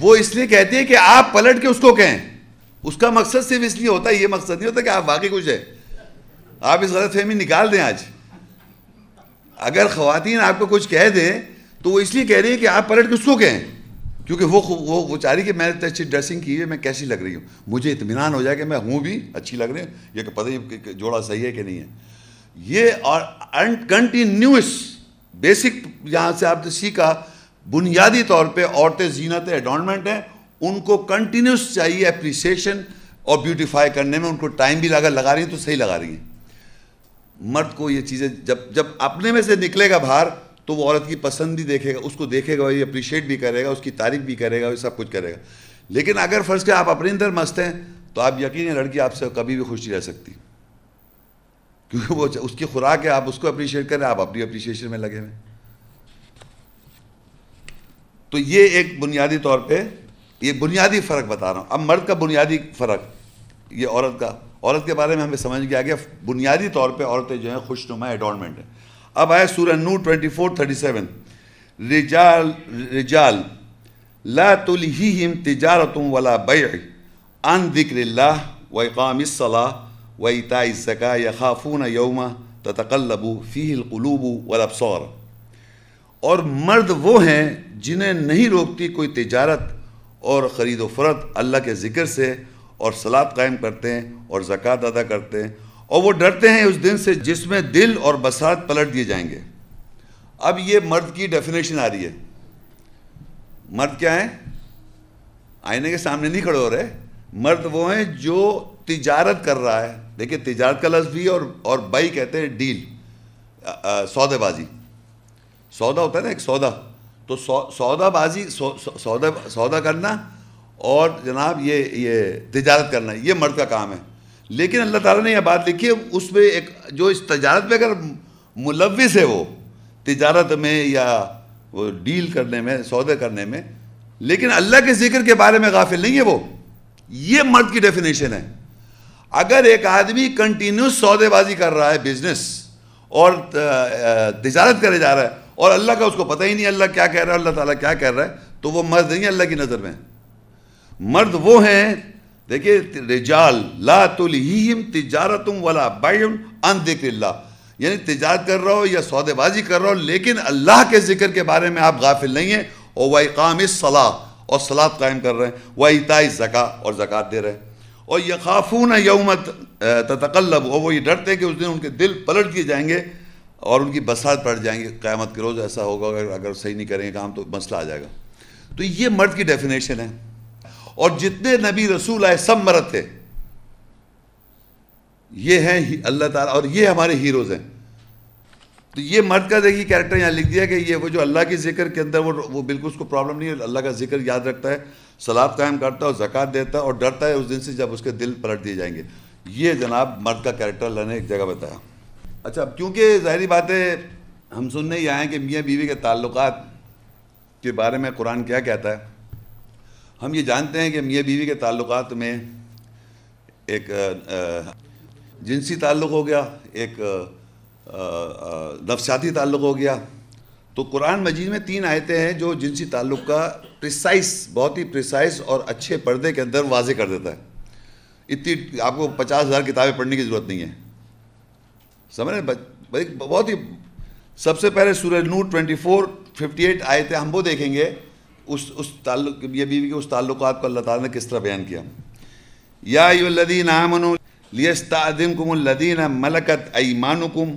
وہ اس لیے کہتے ہیں کہ آپ پلٹ کے اس کو کہیں۔ اس کا مقصد صرف اس لیے ہوتا ہے، یہ مقصد نہیں ہوتا کہ آپ واقعی کچھ ہے آپ اس غلط فہمی نکال دیں آج۔ اگر خواتین آپ کو کچھ کہہ دیں، تو وہ اس لیے کہہ رہی ہیں کہ آپ پلٹ کے اس کو کہیں۔ کیونکہ وہ وہ وہ چاہ رہی کہ میں نے اچھی ڈریسنگ کی ہے، میں کیسی لگ رہی ہوں؟ مجھے اطمینان ہو جائے کہ میں ہوں بھی اچھی لگ رہی ہوں، یہ کہ پتہ ہی جوڑا صحیح ہے کہ نہیں ہے۔ یہ اور کنٹینیوس بیسک جہاں سے آپ نے سیکھا، بنیادی طور پہ عورتیں زینت ایڈونمنٹ ہیں، ان کو کنٹینیوس چاہیے اپریسیشن اور بیوٹیفائی کرنے میں، ان کو ٹائم بھی لگا لگا رہی ہیں تو صحیح لگا رہی ہیں۔ مرد کو یہ چیزیں جب جب اپنے میں سے نکلے گا باہر تو وہ عورت کی پسند بھی دیکھے گا، اس کو دیکھے گا یہ اپریشیٹ بھی کرے گا، اس کی تعریف بھی کرے گا، وہ سب کچھ کرے گا۔ لیکن اگر فرض کے آپ اپنے اندر مست ہیں، تو آپ یقین ہے لڑکی آپ سے کبھی بھی خوش نہیں رہ سکتی۔ کیونکہ وہ اس کی خوراک ہے، آپ اس کو اپریشیٹ کریں آپ اپنی اپریشیشن میں لگے ہوئے تو یہ ایک بنیادی طور پہ، یہ بنیادی فرق بتا رہا ہوں۔ اب مرد کا بنیادی فرق، یہ عورت کا۔ عورت کے بارے میں ہمیں سمجھ گیا کہ بنیادی طور پہ عورتیں جو ہیں خوش نما ایڈورنمنٹ ہیں۔ اب آئے سورہ نور ٹوئنٹی فور تھرٹی سیون رجال رجال، لا تلہیہم تجارتم ولا بیع عن ذکر اللہ و اقام الصلاة و ایتاء الزکاة یخافون یوم تتقلب فیہ القلوب والابصار. اور مرد وہ ہیں جنہیں نہیں روکتی کوئی تجارت اور خرید و فرد اللہ کے ذکر سے اور سلاد قائم کرتے ہیں اور زکوٰۃ ادا کرتے ہیں اور وہ ڈرتے ہیں اس دن سے جس میں دل اور بسات پلٹ دیے جائیں گے۔ اب یہ مرد کی ڈیفینیشن آ رہی ہے۔ مرد کیا ہے آئینے کے سامنے نہیں کھڑے ہو رہے۔ مرد وہ ہیں جو تجارت کر رہا ہے۔ دیکھیں تجارت کا لفظ بھی اور اور بائی کہتے ہیں ڈیل۔ سودے بازی۔ سودا ہوتا ہے نا ایک سودا۔ تو سودا بازی سودا سودا کرنا اور جناب یہ یہ تجارت کرنا، یہ مرد کا کام ہے۔ لیکن اللہ تعالیٰ نے یہ بات لکھی ہے، اس میں ایک جو اس تجارت میں اگر ملوث ہے وہ، تجارت میں یا وہ ڈیل کرنے میں، سودے کرنے میں، لیکن اللہ کے ذکر کے بارے میں غافل نہیں ہے وہ۔ یہ مرد کی ڈیفینیشن ہے۔ اگر ایک آدمی کنٹینیوس سودے بازی کر رہا ہے بزنس اور تجارت کرے جا رہا ہے، اور اللہ کا اس کو پتہ ہی نہیں اللہ کیا کہہ رہا ہے، اللہ تعالیٰ کیا کہہ رہا ہے، تو وہ مرد نہیں ہے اللہ کی نظر میں۔ مرد وہ ہیں دیکھیے، رجال، لا تلہیہم تجارتم ولا بیعن ان ذکر اللہ۔ یعنی تجارت کر رہا ہو یا سودے بازی کر رہا ہو، لیکن اللہ کے ذکر کے بارے میں آپ غافل نہیں ہیں۔ اور وہ اقام الصلاح اور صلاح قائم کر رہے ہیں، وہ اطاع زکا اور زکوٰۃ دے رہے ہیں۔ اور یخافون یومت تتقلب، اور وہ یہ ڈرتے ہیں کہ اس دن ان کے دل پلٹ دیے جائیں گے اور ان کی بسات پڑ جائیں گے۔ قیامت کے روز ایسا ہوگا، اگر اگر صحیح نہیں کریں گے کام تو مسئلہ آ جائے گا۔ تو یہ مرد کی ڈیفینیشن ہے۔ اور جتنے نبی رسول آئے سب مرد تھے۔ یہ ہیں اللہ تعالیٰ اور یہ ہمارے ہیروز ہیں۔ تو یہ مرد کا دیکھیے کیریکٹر یہاں لکھ دیا کہ یہ وہ جو اللہ کی ذکر کے اندر وہ وہ بالکل اس کو پرابلم نہیں ہے۔ اللہ کا ذکر یاد رکھتا ہے سلاد قائم کرتا ہے اور زکوٰۃ دیتا ہے اور ڈرتا ہے اس دن سے جب اس کے دل پلٹ دیے جائیں گے۔ یہ جناب مرد کا کیریکٹر اللہ نے ایک جگہ بتایا۔ اچھا اب کیونکہ ظاہری بات ہے ہم سننے ہی آئے ہیں کہ میاں بیوی کے تعلقات کے بارے میں قرآن کیا کہتا ہے ہم یہ جانتے ہیں کہ میاں بیوی کے تعلقات میں ایک جنسی تعلق ہو گیا، ایک نفسیاتی تعلق ہو گیا۔ تو قرآن مجید میں تین آیتیں ہیں جو جنسی تعلق کا پریسائز بہت ہی پریسائز اور اچھے پردے کے اندر واضح کر دیتا ہے۔ اتنی آپ کو پچاس ہزار کتابیں پڑھنے کی ضرورت نہیں ہے۔ سمجھ رہے بہت ہی، سب سے پہلے سورہ نور، ٹوئنٹی فور، ففٹی ایٹ آئے تھے ہم وہ دیکھیں گے۔ اس اس تعلق، یہ بیوی کے اس تعلقات کو اللہ تعالیٰ نے کس طرح بیان کیا؟ یا الذین آمنوا لیستعذنکم الذین ملکت ایمانکم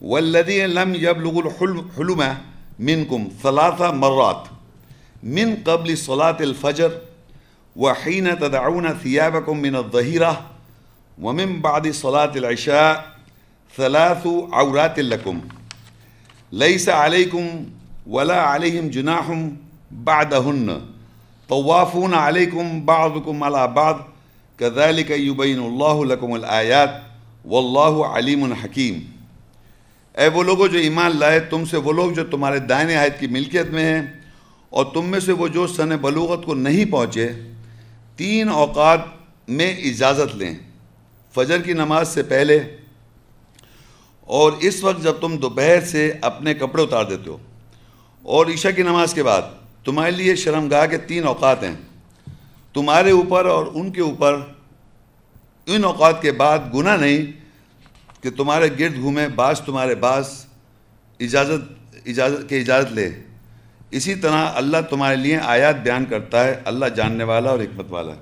والذین لم يبلغوا الحلم منکم ثلاث مرات من قبل صلاة الفجر وحین تدعون ثیابکم من الظہیرہ ومن بعد صلاة العشاء ثلاث عورات لکم. لیس علیکم ولا علیہم جناحم بعدہن. طوافون علیکم بعضکم علی بعض. کذالک یبین اللہ لکم الآیات. واللہ علیم حکیم. اے وہ لوگوں جو ایمان لائے، تم سے وہ لوگ جو تمہارے دائنے آیت کی ملکیت میں ہیں، اور تم میں سے وہ جو سن بلوغت کو نہیں پہنچے، تین اوقات میں اجازت لیں۔ فجر کی نماز سے پہلے اور اس وقت جب تم دوپہر سے اپنے کپڑے اتار دیتے ہو، اور عشاء کی نماز کے بعد تمہارے لیے شرم گاہ کے تین اوقات ہیں۔ تمہارے اوپر اور ان کے اوپر ان اوقات کے بعد گناہ نہیں کہ تمہارے گرد گھومے، بعض تمہارے بعض اجازت اجازت کے اجازت لے۔ اسی طرح اللہ تمہارے لیے آیات بیان کرتا ہے، اللہ جاننے والا اور حکمت والا۔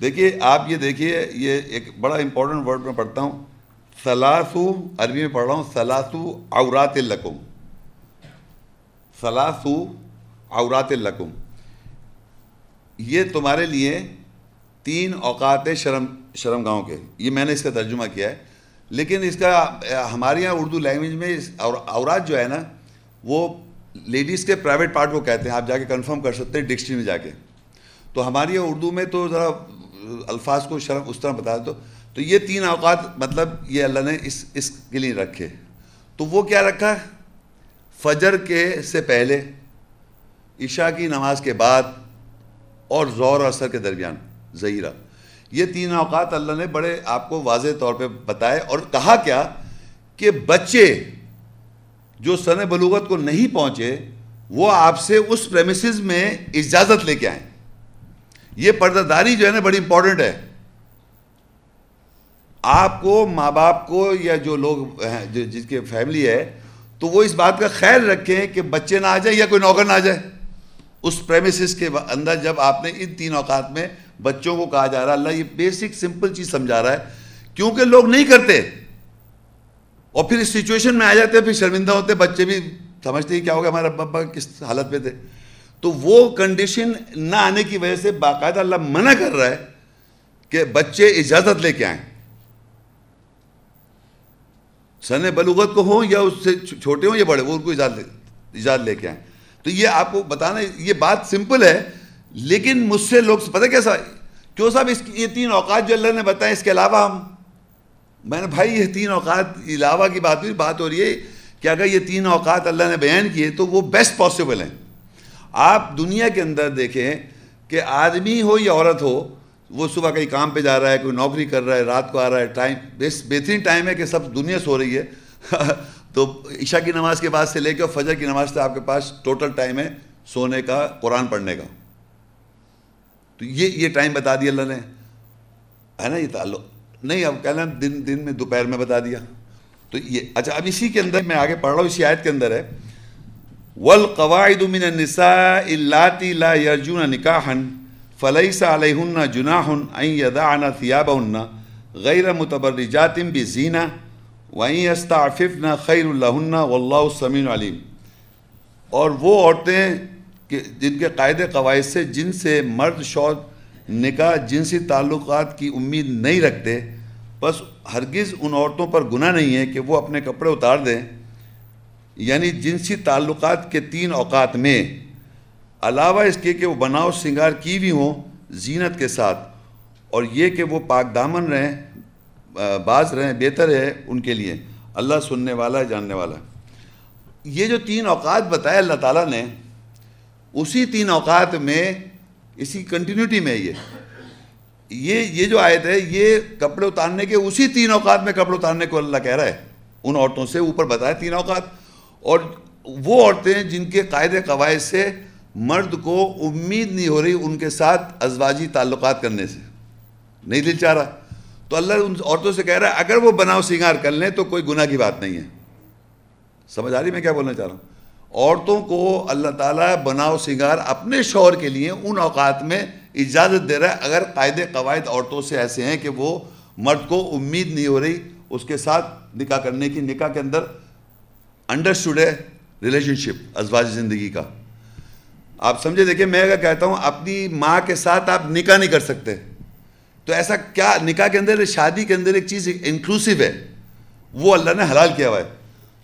دیکھیے، آپ یہ دیکھیے، یہ ایک بڑا امپورٹنٹ ورڈ میں پڑھتا ہوں۔ سلاسو عربی میں پڑھ رہا ہوں سلاسو عورات القم سلاسو عورات القم یہ تمہارے لیے تین اوقات شرم شرم گاؤں کے۔ یہ میں نے اس کا ترجمہ کیا ہے۔ لیکن اس کا، ہمارے یہاں اردو لینگویج میں اورات جو ہے نا، وہ لیڈیز کے پرائیویٹ پارٹ کو کہتے ہیں۔ آپ جا کے کنفرم کر سکتے ہیں ڈکشنری میں جا کے۔ تو ہماری اردو میں تو ذرا الفاظ کو شرم اس طرح بتا دو۔ تو یہ تین اوقات مطلب یہ اللہ نے اس اس کے لیے رکھے۔ تو وہ کیا رکھا؟ فجر کے سے پہلے۔ عشاء کی نماز کے بعد اور زور اور اثر کے درمیان ظہیرہ یہ تین اوقات اللہ نے بڑے آپ کو واضح طور پہ بتائے اور کہا کیا کہ بچے جو سن بلوغت کو نہیں پہنچے، وہ آپ سے اس پریمیسز میں اجازت لے کے آئیں۔ یہ پردہ داری جو ہے نا بڑی امپورٹنٹ ہے۔ آپ کو، ماں باپ کو یا جو لوگ ہیں جس کے فیملی ہے، تو وہ اس بات کا خیال رکھیں کہ بچے نہ آ جائیں یا کوئی نوکر نہ آ جائے۔ اس پریمیسز کے اندر جب آپ نے ان تین اوقات میں بچوں کو کہا جا رہا ہے، اللہ یہ بیسک سمپل چیز سمجھا رہا ہے، کیونکہ لوگ نہیں کرتے۔ اور پھر اس سچویشن میں آ جاتے ہیں، پھر شرمندہ ہوتے بچے بھی سمجھتے ہی کیا ہوگا ہمارا ابا کس حالت پہ تھے۔ تو وہ کنڈیشن نہ آنے کی وجہ سے باقاعدہ اللہ منع کر رہا ہے کہ بچے اجازت لے کے آئیں۔ سن بلوغت کو ہوں یا اس سے چھوٹے ہوں یا بڑے، وہ ان کو اجازت اجازت لے کے آئیں۔ تو یہ آپ کو بتانا یہ بات سمپل ہے، لیکن مجھ سے لوگ، پتہ کیسا کیوں صاحب اس یہ تین اوقات جو اللہ نے بتائے، اس کے علاوہ ہم، میں نے بھائی، یہ تین اوقات علاوہ کی بات ہوئی بات ہو رہی ہے کہ اگر یہ تین اوقات اللہ نے بیان کیے تو وہ بیسٹ پاسبل ہیں۔ آپ دنیا کے اندر دیکھیں کہ آدمی ہو یا عورت ہو، وہ صبح کہیں کام پہ جا رہا ہے، کوئی نوکری کر رہا ہے، رات کو آ رہا ہے، ٹائم بہترین ٹائم ہے کہ سب دنیا سو رہی ہے۔ تو عشاء کی نماز کے بعد سے لے کے فجر کی نماز سے آپ کے پاس ٹوٹل ٹائم ہے سونے کا، قرآن پڑھنے کا۔ تو یہ یہ ٹائم بتا دیا اللہ نے۔ ہے نا یہ تعلق؟ نہیں، اب کہنا دن دن میں دوپہر میں بتا دیا۔ تو یہ اچھا اب اسی کے اندر میں آگے پڑھ رہا ہوں، اسی آیت کے اندر ہے۔ والقواعد من النساء اللاتی لا يرجون نکاحا فلیس علیہن جناح ان یدعن ثیابہن غیر متبرجات بزینہ وَإِن يَسْتَعْفِفْنَا خَيْرُ اللَّهُنَّ وَاللَّهُ السَّمِينُ علیم اور وہ عورتیں کہ جن کے قاعدے قواعد سے جن سے مرد شور نکاح جنسی تعلقات کی امید نہیں رکھتے، بس ہرگز ان عورتوں پر گناہ نہیں ہے کہ وہ اپنے کپڑے اتار دیں۔ یعنی جنسی تعلقات کے تین اوقات میں، علاوہ اس کے کہ وہ بناؤ، سنگار کی بھی ہوں، زینت کے ساتھ۔ اور یہ کہ وہ پاک دامن رہیں باز رہیں، بہتر ہے ان کے لیے۔ اللہ سننے والا ہے جاننے والا۔ یہ جو تین اوقات بتائے اللہ تعالیٰ نے، اسی تین اوقات میں، اسی کنٹینیوٹی میں یہ۔ یہ یہ جو آیت ہے، یہ کپڑے اتارنے کے، اسی تین اوقات میں کپڑے اتارنے کو اللہ کہہ رہا ہے۔ ان عورتوں سے اوپر بتائے تین اوقات۔ اور وہ عورتیں جن کے قاعدے قواعد سے مرد کو امید نہیں ہو رہی ان کے ساتھ ازواجی تعلقات کرنے سے۔ نہیں دل چاہ رہا۔ تو اللہ ان عورتوں سے کہہ رہا ہے، اگر وہ بناؤ سنگار کر لیں تو کوئی گناہ کی بات نہیں ہے۔ سمجھ آ رہی میں کیا بولنا چاہ رہا ہوں؟ عورتوں کو اللہ تعالیٰ بناؤ سنگار اپنے شوہر کے لیے ان اوقات میں اجازت دے رہا ہے۔ اگر قاعدے قواعد عورتوں سے ایسے ہیں کہ وہ مرد کو امید نہیں ہو رہی، اس کے ساتھ نکاح کرنے کی، نکاح کے اندر انڈرسٹوڈ ہے ریلیشن شپ ازواج زندگی کا۔ آپ سمجھے، دیکھیں، میں اگر کہتا ہوں، اپنی ماں کے ساتھ آپ نکاح نہیں کر سکتے۔ تو ایسا کیا نکاح کے اندر شادی کے اندر ایک چیز انکلوسیو ہے؟ وہ اللہ نے حلال کیا ہوا ہے۔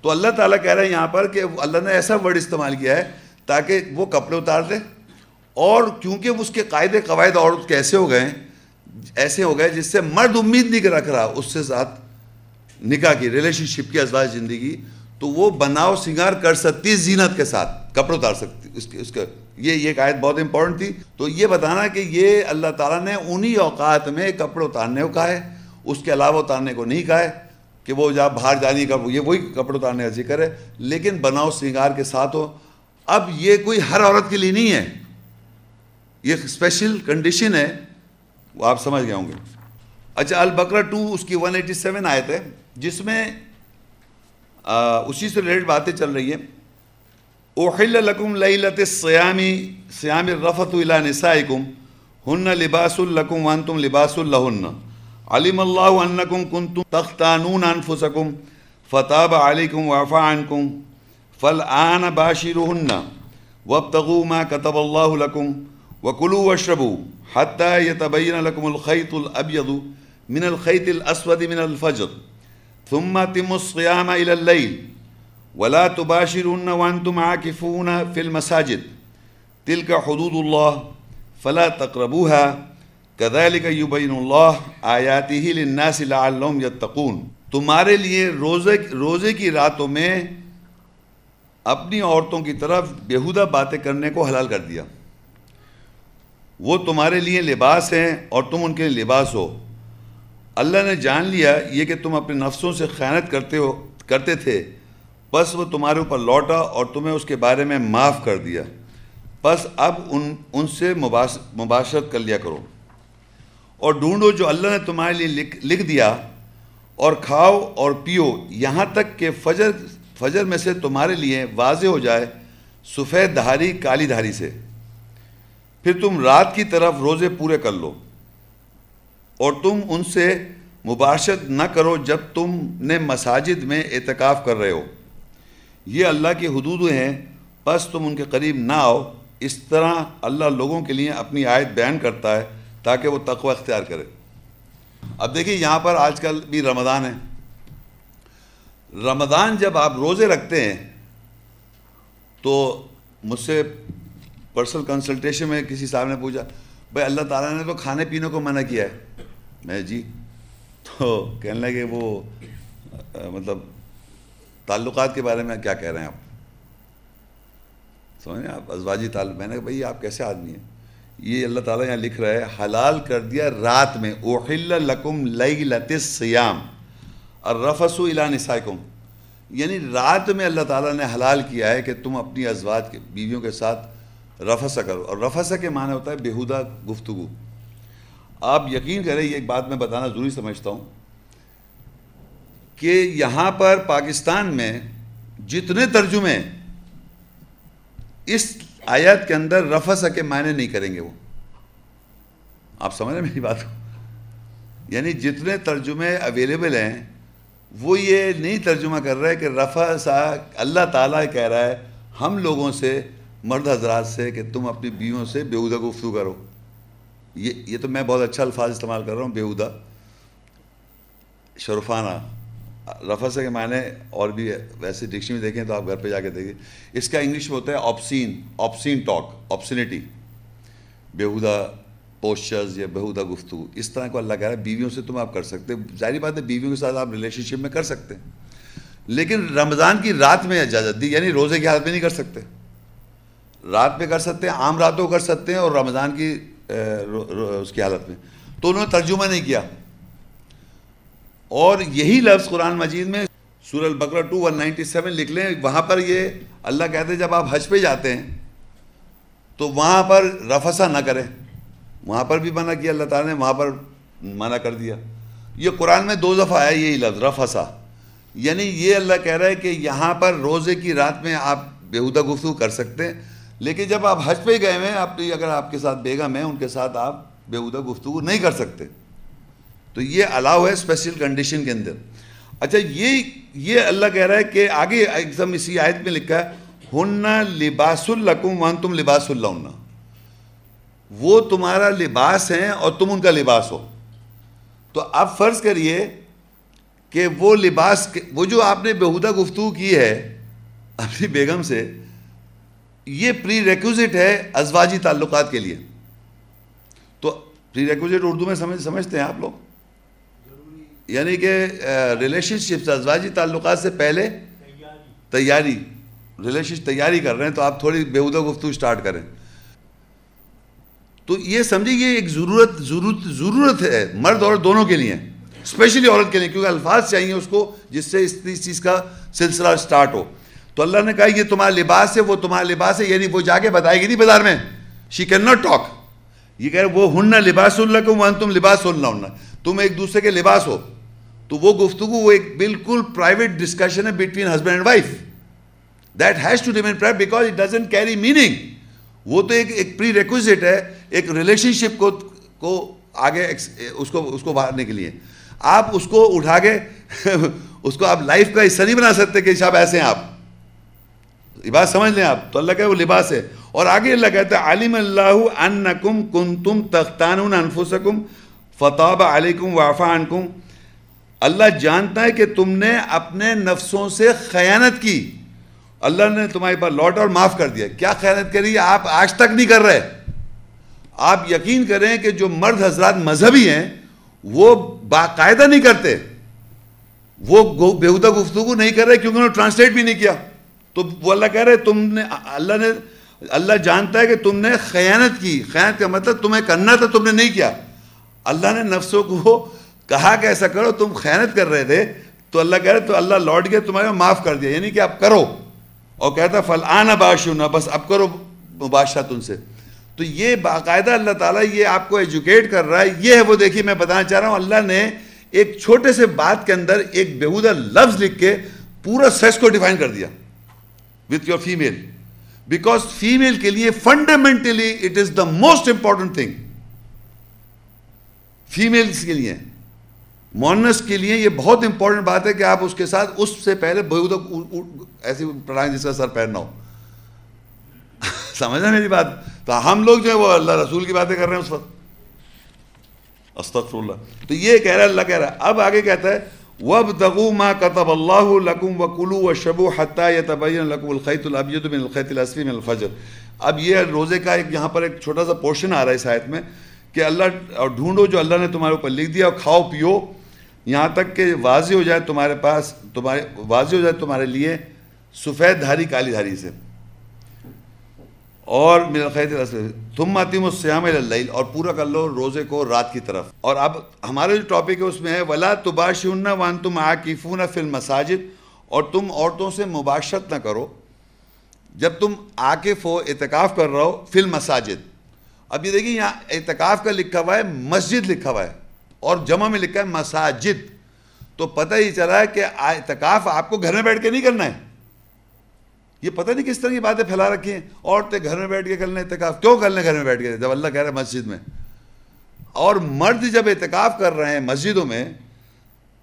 تو اللہ تعالیٰ کہہ رہے ہیں یہاں پر کہ اللہ نے ایسا ورڈ استعمال کیا ہے تاکہ وہ کپڑے اتار دے اور کیونکہ اس کے قاعدے قواعد عورت کیسے ہو گئے ایسے ہو گئے جس سے مرد امید نہیں رکھ رہا اس سے ساتھ نکاح کی ریلیشن شپ کی، ازواج زندگی۔ تو وہ بناؤ، سنگار کر سکتی، زینت کے ساتھ کپڑے اتار سکتی، اس کے، اس کا یہ یہ قائد بہت امپورٹنٹ تھی۔ تو یہ بتانا کہ یہ اللہ تعالیٰ نے انہی اوقات میں کپڑے اتارنے کو کہا ہے، اس کے علاوہ اتارنے کو نہیں کہا ہے کہ وہ جب باہر جانی کا یہ وہی کپڑے اتارنے کا ذکر ہے۔ لیکن بناؤ سنگار کے ساتھ ہو۔ اب یہ کوئی ہر عورت کے لیے نہیں ہے۔ یہ اسپیشل کنڈیشن ہے۔ وہ آپ سمجھ گئے ہوں گے۔ اچھا البقرہ ٹو، اس کی ون ایٹی سیون آئے تھے جس میں اسی سے ریلیٹڈ باتیں چل رہی ہیں۔ أحل لكم ليلة الصيام صيام الرفث إلى نسائكم. هن لباس لكم وأنتم لباس لهن. علم الله أنكم كنتم تختانون أنفسكم فتاب عليكم وعفى عنكم. فالآن باشروهن. وابتغوا ما كتب الله لكم وكلوا واشربوا حتى يتبين لكم الخيط الأبيض من الخيط الأسود من الفجر. ثم أتموا الصيام إلى الليل. ولا تباشرون وانتم عاكفون في المساجد تلك حدود الله فلا تقربوها كذلك يبين الله آياته للناس لعلهم يتقون۔ تمہارے لیے روزے روزے کی راتوں میں اپنی عورتوں کی طرف بیہودہ باتیں کرنے کو حلال کر دیا۔ وہ تمہارے لیے لباس ہیں اور تم ان کے لیے لباس ہو۔ اللہ نے جان لیا یہ کہ تم اپنے نفسوں سے خیانت کرتے ہو کرتے تھے۔ بس وہ تمہارے اوپر لوٹا اور تمہیں اس کے بارے میں معاف کر دیا۔ بس اب ان ان سے مباشرت کر لیا کرو۔ اور ڈھونڈو جو اللہ نے تمہارے لیے لکھ لکھ دیا اور کھاؤ اور پیو۔ یہاں تک کہ فجر فجر میں سے تمہارے لیے واضح ہو جائے سفید دھاری، کالی دھاری سے۔ پھر تم رات کی طرف روزے پورے کر لو۔ اور تم ان سے مباشرت نہ کرو جب تم نے مساجد میں اعتکاف کر رہے ہو۔ یہ اللہ کی حدود ہیں، بس تم ان کے قریب نہ آؤ۔ اس طرح اللہ لوگوں کے لیے اپنی آیت بیان کرتا ہے تاکہ وہ تقوی اختیار کرے۔ اب دیکھیے یہاں پر آج کل بھی رمضان ہے۔ رمضان جب آپ روزے رکھتے ہیں، تو مجھ سے پرسنل کنسلٹیشن میں کسی صاحب نے پوچھا، بھائی اللہ تعالیٰ نے تو کھانے پینے کو منع کیا ہے؟ میں جی تو کہنے لگے وہ مطلب تعلقات کے بارے میں کیا کہہ رہے ہیں آپ؟ سمجھیں آپ؟ ازواجی تعلق، میں نے کہا، بھائی، آپ کیسے آدمی ہیں؟ یہ اللہ تعالیٰ یہاں لکھ رہا ہے، حلال کر دیا رات میں اوحل لکم لیلت السیام الرفس الى نسائکم یعنی رات میں اللہ تعالیٰ نے حلال کیا ہے کہ تم اپنی ازواج کے بیویوں کے ساتھ رفسہ کرو۔ اور رفسہ کے معنی ہوتا ہے بیہودہ گفتگو۔ آپ یقین کریں، یہ ایک بات میں بتانا ضروری سمجھتا ہوں۔ کہ یہاں پر پاکستان میں جتنے ترجمے اس آیت کے اندر رفع کے معنی نہیں کریں گے وہ۔ آپ سمجھ رہے میری بات؟ یعنی جتنے ترجمے اویلیبل ہیں، وہ یہ نہیں ترجمہ کر رہے کہ رفع سا اللہ تعالیٰ کہہ رہا ہے، ہم لوگوں سے، مرد حضرات سے کہ تم اپنی بیووں سے بےودہ گفتگو کرو۔ یہ یہ تو میں بہت اچھا الفاظ استعمال کر رہا ہوں بیہودہ شرفانہ۔ رفع کے معنی اور بھی ویسے ڈکشنری میں دیکھیں تو آپ گھر پہ جا کے دیکھیں اس کا انگلش میں ہوتا ہے آپسین آپسین ٹاک آپسینٹی بیہودہ پوسچرز یا بیہودہ گفتگو۔ اس طرح کو اللہ کہہ رہا ہے، بیویوں سے تم آپ کر سکتے ظاہری بات ہے، بیویوں کے ساتھ آپ ریلیشن شپ میں کر سکتے ہیں۔ لیکن رمضان کی رات میں اجازت دی یعنی روزے کی حالت میں نہیں کر سکتے۔ رات میں کر سکتے ہیں، عام راتوں کر سکتے ہیں اور رمضان کی اس کی حالت میں۔ تو انہوں نے ترجمہ نہیں کیا۔ اور یہی لفظ قرآن مجید میں سور البقرہ ٹو ون نائنٹی سیون لکھ لیں، وہاں پر یہ اللہ کہتے ہیں، جب آپ حج پہ جاتے ہیں، تو وہاں پر رفسا نہ کریں۔ وہاں پر بھی منع کیا اللہ تعالیٰ نے، وہاں پر منع کر دیا۔ یہ قرآن میں دو دفعہ آیا یہی لفظ رفسا یعنی یہ اللہ کہہ رہا ہے کہ یہاں پر روزے کی رات میں آپ بےحودہ گفتگو کر سکتے ہیں، لیکن جب آپ حج پہ گئے ہوئے آپ اگر آپ کے ساتھ بیگم ہیں، ان کے ساتھ آپ بےودہ گفتگو نہیں کر سکتے۔ تو یہ الاؤ ہے اسپیشل کنڈیشن کے اندر۔ اچھا یہ یہ اللہ کہہ رہا ہے کہ آگے ایک دم اسی آیت میں لکھا ہے، ہن لباس القم ون تم لباس اللہ وہ تمہارا لباس ہیں اور تم ان کا لباس ہو۔ تو اب فرض کریے کہ وہ لباس وہ جو آپ نے بہودہ گفتگو کی ہے اپنی بیگم سے، یہ پری ریکوزٹ ہے ازواجی تعلقات کے لیے۔ تو پری ریکوزٹ اردو میں سمجھ، سمجھتے ہیں آپ لوگ؟ یعنی کہ ریلیشن شپ ازواجی تعلقات سے پہلے تیاری. ریلیشن تیاری کر رہے ہیں تو آپ تھوڑی بےودہ گفتگو اسٹارٹ کریں. تو یہ سمجھیں یہ ایک ضرورت ضرورت ضرورت ہے مرد عورت دونوں کے لیے اسپیشلی عورت کے لیے، کیونکہ الفاظ چاہیے اس کو جس سے اس چیز کا سلسلہ اسٹارٹ ہو. تو اللہ نے کہا یہ تمہارا لباس ہے، وہ تمہارا لباس ہے یعنی وہ جا کے بتائے گی نہیں بازار میں. شی کین ناٹ ٹاک یہ کہہ رہے وہ ہننا لباس اللہ کو تم لباس سننا ہننا تم ایک دوسرے کے لباس ہو. تو وہ گفتگو وہ ایک بالکل پرائیویٹ ڈسکشن ہے between husband and wife that has to remain private because it doesn't carry meaning وہ تو ایک ایک پری ریکوزٹ ہے ایک ریلیشن شپ کو کو آگے اس کو اس کو بھارنے کے لیے۔ آپ اس کو اٹھا کے اس کو آپ لائف کا حصہ نہیں بنا سکتے کہ صاحب ایسے ہیں آپ۔ یہ بات سمجھ لیں آپ۔ تو اللہ کہ وہ لباس ہے۔ اور آگے اللہ کہتا ہے عالم اللہ انکم کنتم تختانون انفسکم فتاب علیکم وعفا عنکم۔ اللہ جانتا ہے کہ تم نے اپنے نفسوں سے خیانت کی۔ اللہ نے تمہارے پاس لوٹ اور معاف کر دیا۔ کیا خیانت کری آپ آج تک نہیں کر رہے۔ آپ یقین کریں کہ جو مرد حضرات مذہبی ہیں، وہ باقاعدہ نہیں کرتے۔ وہ بےودہ گفتگو نہیں کر رہے کیونکہ انہوں نے ٹرانسلیٹ بھی نہیں کیا۔ تو وہ اللہ کہہ رہے، تم نے، اللہ نے، اللہ جانتا ہے کہ تم نے خیانت کی۔ خیانت کا مطلب تمہیں کرنا تھا، تم نے نہیں کیا۔ اللہ نے نفسوں کو کہا کہ ایسا کرو، تم خیانت کر رہے تھے، تو اللہ کہہ رہے، تو اللہ لوٹ گیا تمہارے معاف کر دیا یعنی کہ آپ کرو۔ اور کہتا فل آنا باشونا بس اب کرو مباشرت ان سے۔ تو یہ باقاعدہ اللہ تعالیٰ یہ آپ کو ایجوکیٹ کر رہا ہے، یہ ہے وہ دیکھیے، میں بتانا چاہ رہا ہوں، اللہ نے ایک چھوٹے سے بات کے اندر ایک بےودہ لفظ لکھ کے پورا سیکس کو ڈیفائن کر دیا۔ With your female because female کے لیے fundamentally it is the most important thing females کے لیے۔ مونس کے لیے یہ بہت امپورٹنٹ بات ہے کہ آپ اس کے ساتھ اس سے پہلے ایسی پڑھائیں جس کا سر پہننا ہو۔ سمجھا میری بات؟ تو ہم لوگ جو ہے وہ اللہ رسول کی باتیں کر رہے ہیں اس وقت۔ استغفر اللہ تو یہ کہہ رہا ہے، اللہ کہہ رہا ہے۔ اب آگے کہتا ہے، وَابْتَغُوا مَا كَتَبَ اللَّهُ لَكُمْ وَكُلُوا وَشَبُوا حَتَّى يَتَبَيَّنَ لَكُمُ الْخَيْطُ الْأَبْيَضُ مِنَ الْخَيْطِ الْأَسْفِ مِنَ الْفَجْرِ۔ اب یہ روزے کا ایک یہاں پر ایک چھوٹا سا پورشن آ رہا ہے اس آیت میں کہ اللہ، اور ڈھونڈو جو اللہ نے تمہارے اوپر لکھ دیا، اور کھاؤ، پیو۔ یہاں تک کہ واضح ہو جائے تمہارے پاس، تمہارے واضح ہو جائے تمہارے لیے سفید دھاری، کالی دھاری سے۔ اور میرا خیر تم ماتیم السیام اللیل، اور پورا کر لو روزے کو رات کی طرف۔ اور اب ہمارا جو ٹاپک ہے، اس میں ہے، ولا تباشن وان تم عاقفون فی المساجد، اور تم عورتوں سے مباشرت نہ کرو۔ جب تم عاقف ہو، اعتکاف کر رہا ہو، فی المساجد۔ اب یہ دیکھیے یہاں اعتکاف کا لکھا ہوا ہے، مسجد لکھا ہوا ہے۔ اور جمع میں لکھا ہے مساجد۔ تو پتہ ہی چلا ہے کہ اعتکاف آپ کو گھر میں بیٹھ کے نہیں کرنا ہے۔ یہ پتہ نہیں کس طرح کی باتیں پھیلا رکھی ہیں۔ عورتیں گھر میں بیٹھ کے کر لیں، اعتکاف کیوں کر لیں گھر میں بیٹھ کے؟ جب اللہ کہہ رہے مسجد میں۔ اور مرد جب اعتکاف کر رہے ہیں مسجدوں میں،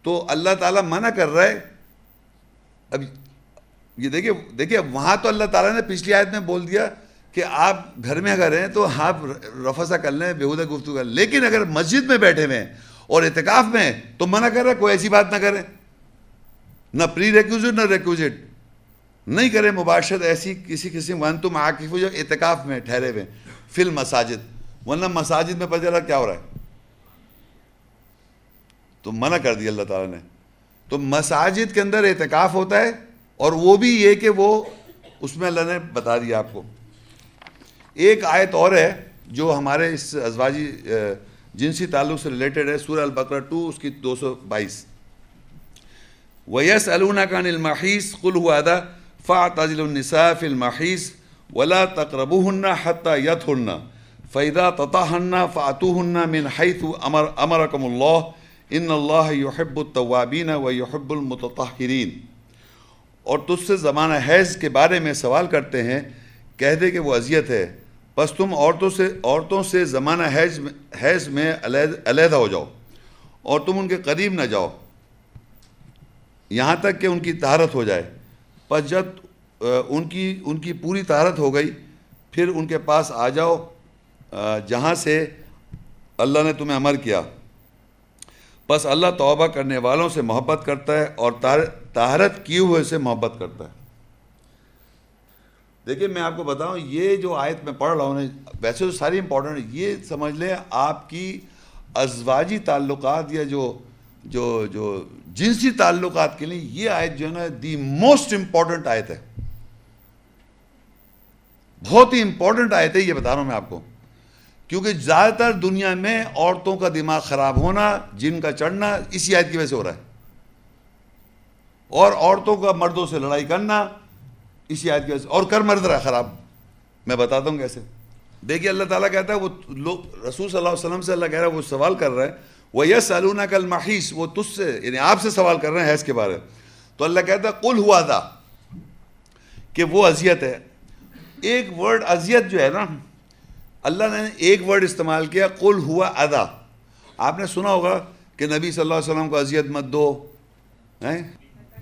تو اللہ تعالیٰ منع کر رہا ہے۔ اب یہ دیکھیے دیکھیے وہاں تو اللہ تعالیٰ نے پچھلی آیت میں بول دیا کہ آپ گھر میں اگر ہیں تو آپ رفسا کر لیں بےودہ گفتگو کر لیں۔ لیکن اگر مسجد میں بیٹھے ہوئے ہیں اور اعتکاف میں ہیں، تو منع کر رہا ہے، کوئی ایسی بات نہ کریں نہ پری ریکوزٹ نہ ریکوزٹ نہیں کریں مباشرت ایسی کسی قسم ون تم عاقف ہو جو اعتکاف میں ٹھہرے ہوئے فل مساجد ورنہ مساجد میں پتہ کیا ہو رہا ہے۔ تو منع کر دیا اللہ تعالیٰ نے۔ تو مساجد کے اندر اعتکاف ہوتا ہے اور وہ بھی یہ کہ وہ، اس میں اللہ نے بتا دیا آپ کو۔ ایک آیت اور ہے جو ہمارے اس ازواجی جنسی تعلق سے ریلیٹڈ ہے سورہ البقرہ ٹو، اس کی دو سو بائیس۔ ویس النا کا نلماحیث کل ہوا ادا فاطل النساء فی المحیث ولا تقربوهن حتى يطهرن فاذا تطهرن فاتوهن من حيث امر امركم الله ان اللہ يحب التوابین و يحب المتطہرین اور تجھ سے زمانہ حیض کے بارے میں سوال کرتے ہیں، کہہ دے کہ وہ اذیت ہے۔ بس تم عورتوں سے عورتوں سے زمانہ حیض حیض میں علیحدہ ہو جاؤ اور تم ان کے قریب نہ جاؤ۔ یہاں تک کہ ان کی طہارت ہو جائے۔ پس جب ان کی ان کی پوری طہارت ہو گئی، پھر ان کے پاس آ جاؤ جہاں سے اللہ نے تمہیں امر کیا۔ بس اللہ توبہ کرنے والوں سے محبت کرتا ہے اور طاہرت کیے ہوئے سے محبت کرتا ہے۔ دیکھیں میں آپ کو بتاؤں، یہ جو آیت میں پڑھ رہا ہوں، ویسے تو ساری امپورٹنٹ یہ سمجھ لیں آپ کی ازواجی تعلقات یا جو جو جو جنسی تعلقات کے لیے یہ آیت جو ہے نا، دی موسٹ امپورٹنٹ آیت ہے۔ بہت ہی امپورٹنٹ آیت ہے، یہ بتا رہا ہوں میں آپ کو۔ کیونکہ زیادہ تر دنیا میں عورتوں کا دماغ خراب ہونا، جن کا چڑھنا، اسی آیت کی وجہ سے ہو رہا ہے۔ اور عورتوں کا مردوں سے لڑائی کرنا اسی آیت کی وجہ سے اور کر مرد رہا خراب۔ میں بتاتا ہوں کیسے۔ دیکھیے اللہ تعالیٰ کہتا ہے وہ لوگ رسول صلی اللہ علیہ وسلم سے اللہ کہہ رہا ہے وہ سوال کر رہا ہے وہ یس سلونا کل محیث وہ تجھ سے یعنی آپ سے سوال کر رہے ہیں حیض کے بارے۔ تو اللہ کہتا ہے کل ہوا تھا کہ وہ اذیت ہے۔ ایک ورڈ اذیت جو ہے نا، اللہ نے ایک ورڈ استعمال کیا، قل ہوا ادا آپ نے سنا ہوگا کہ نبی صلی اللہ علیہ وسلم کو اذیت مت دو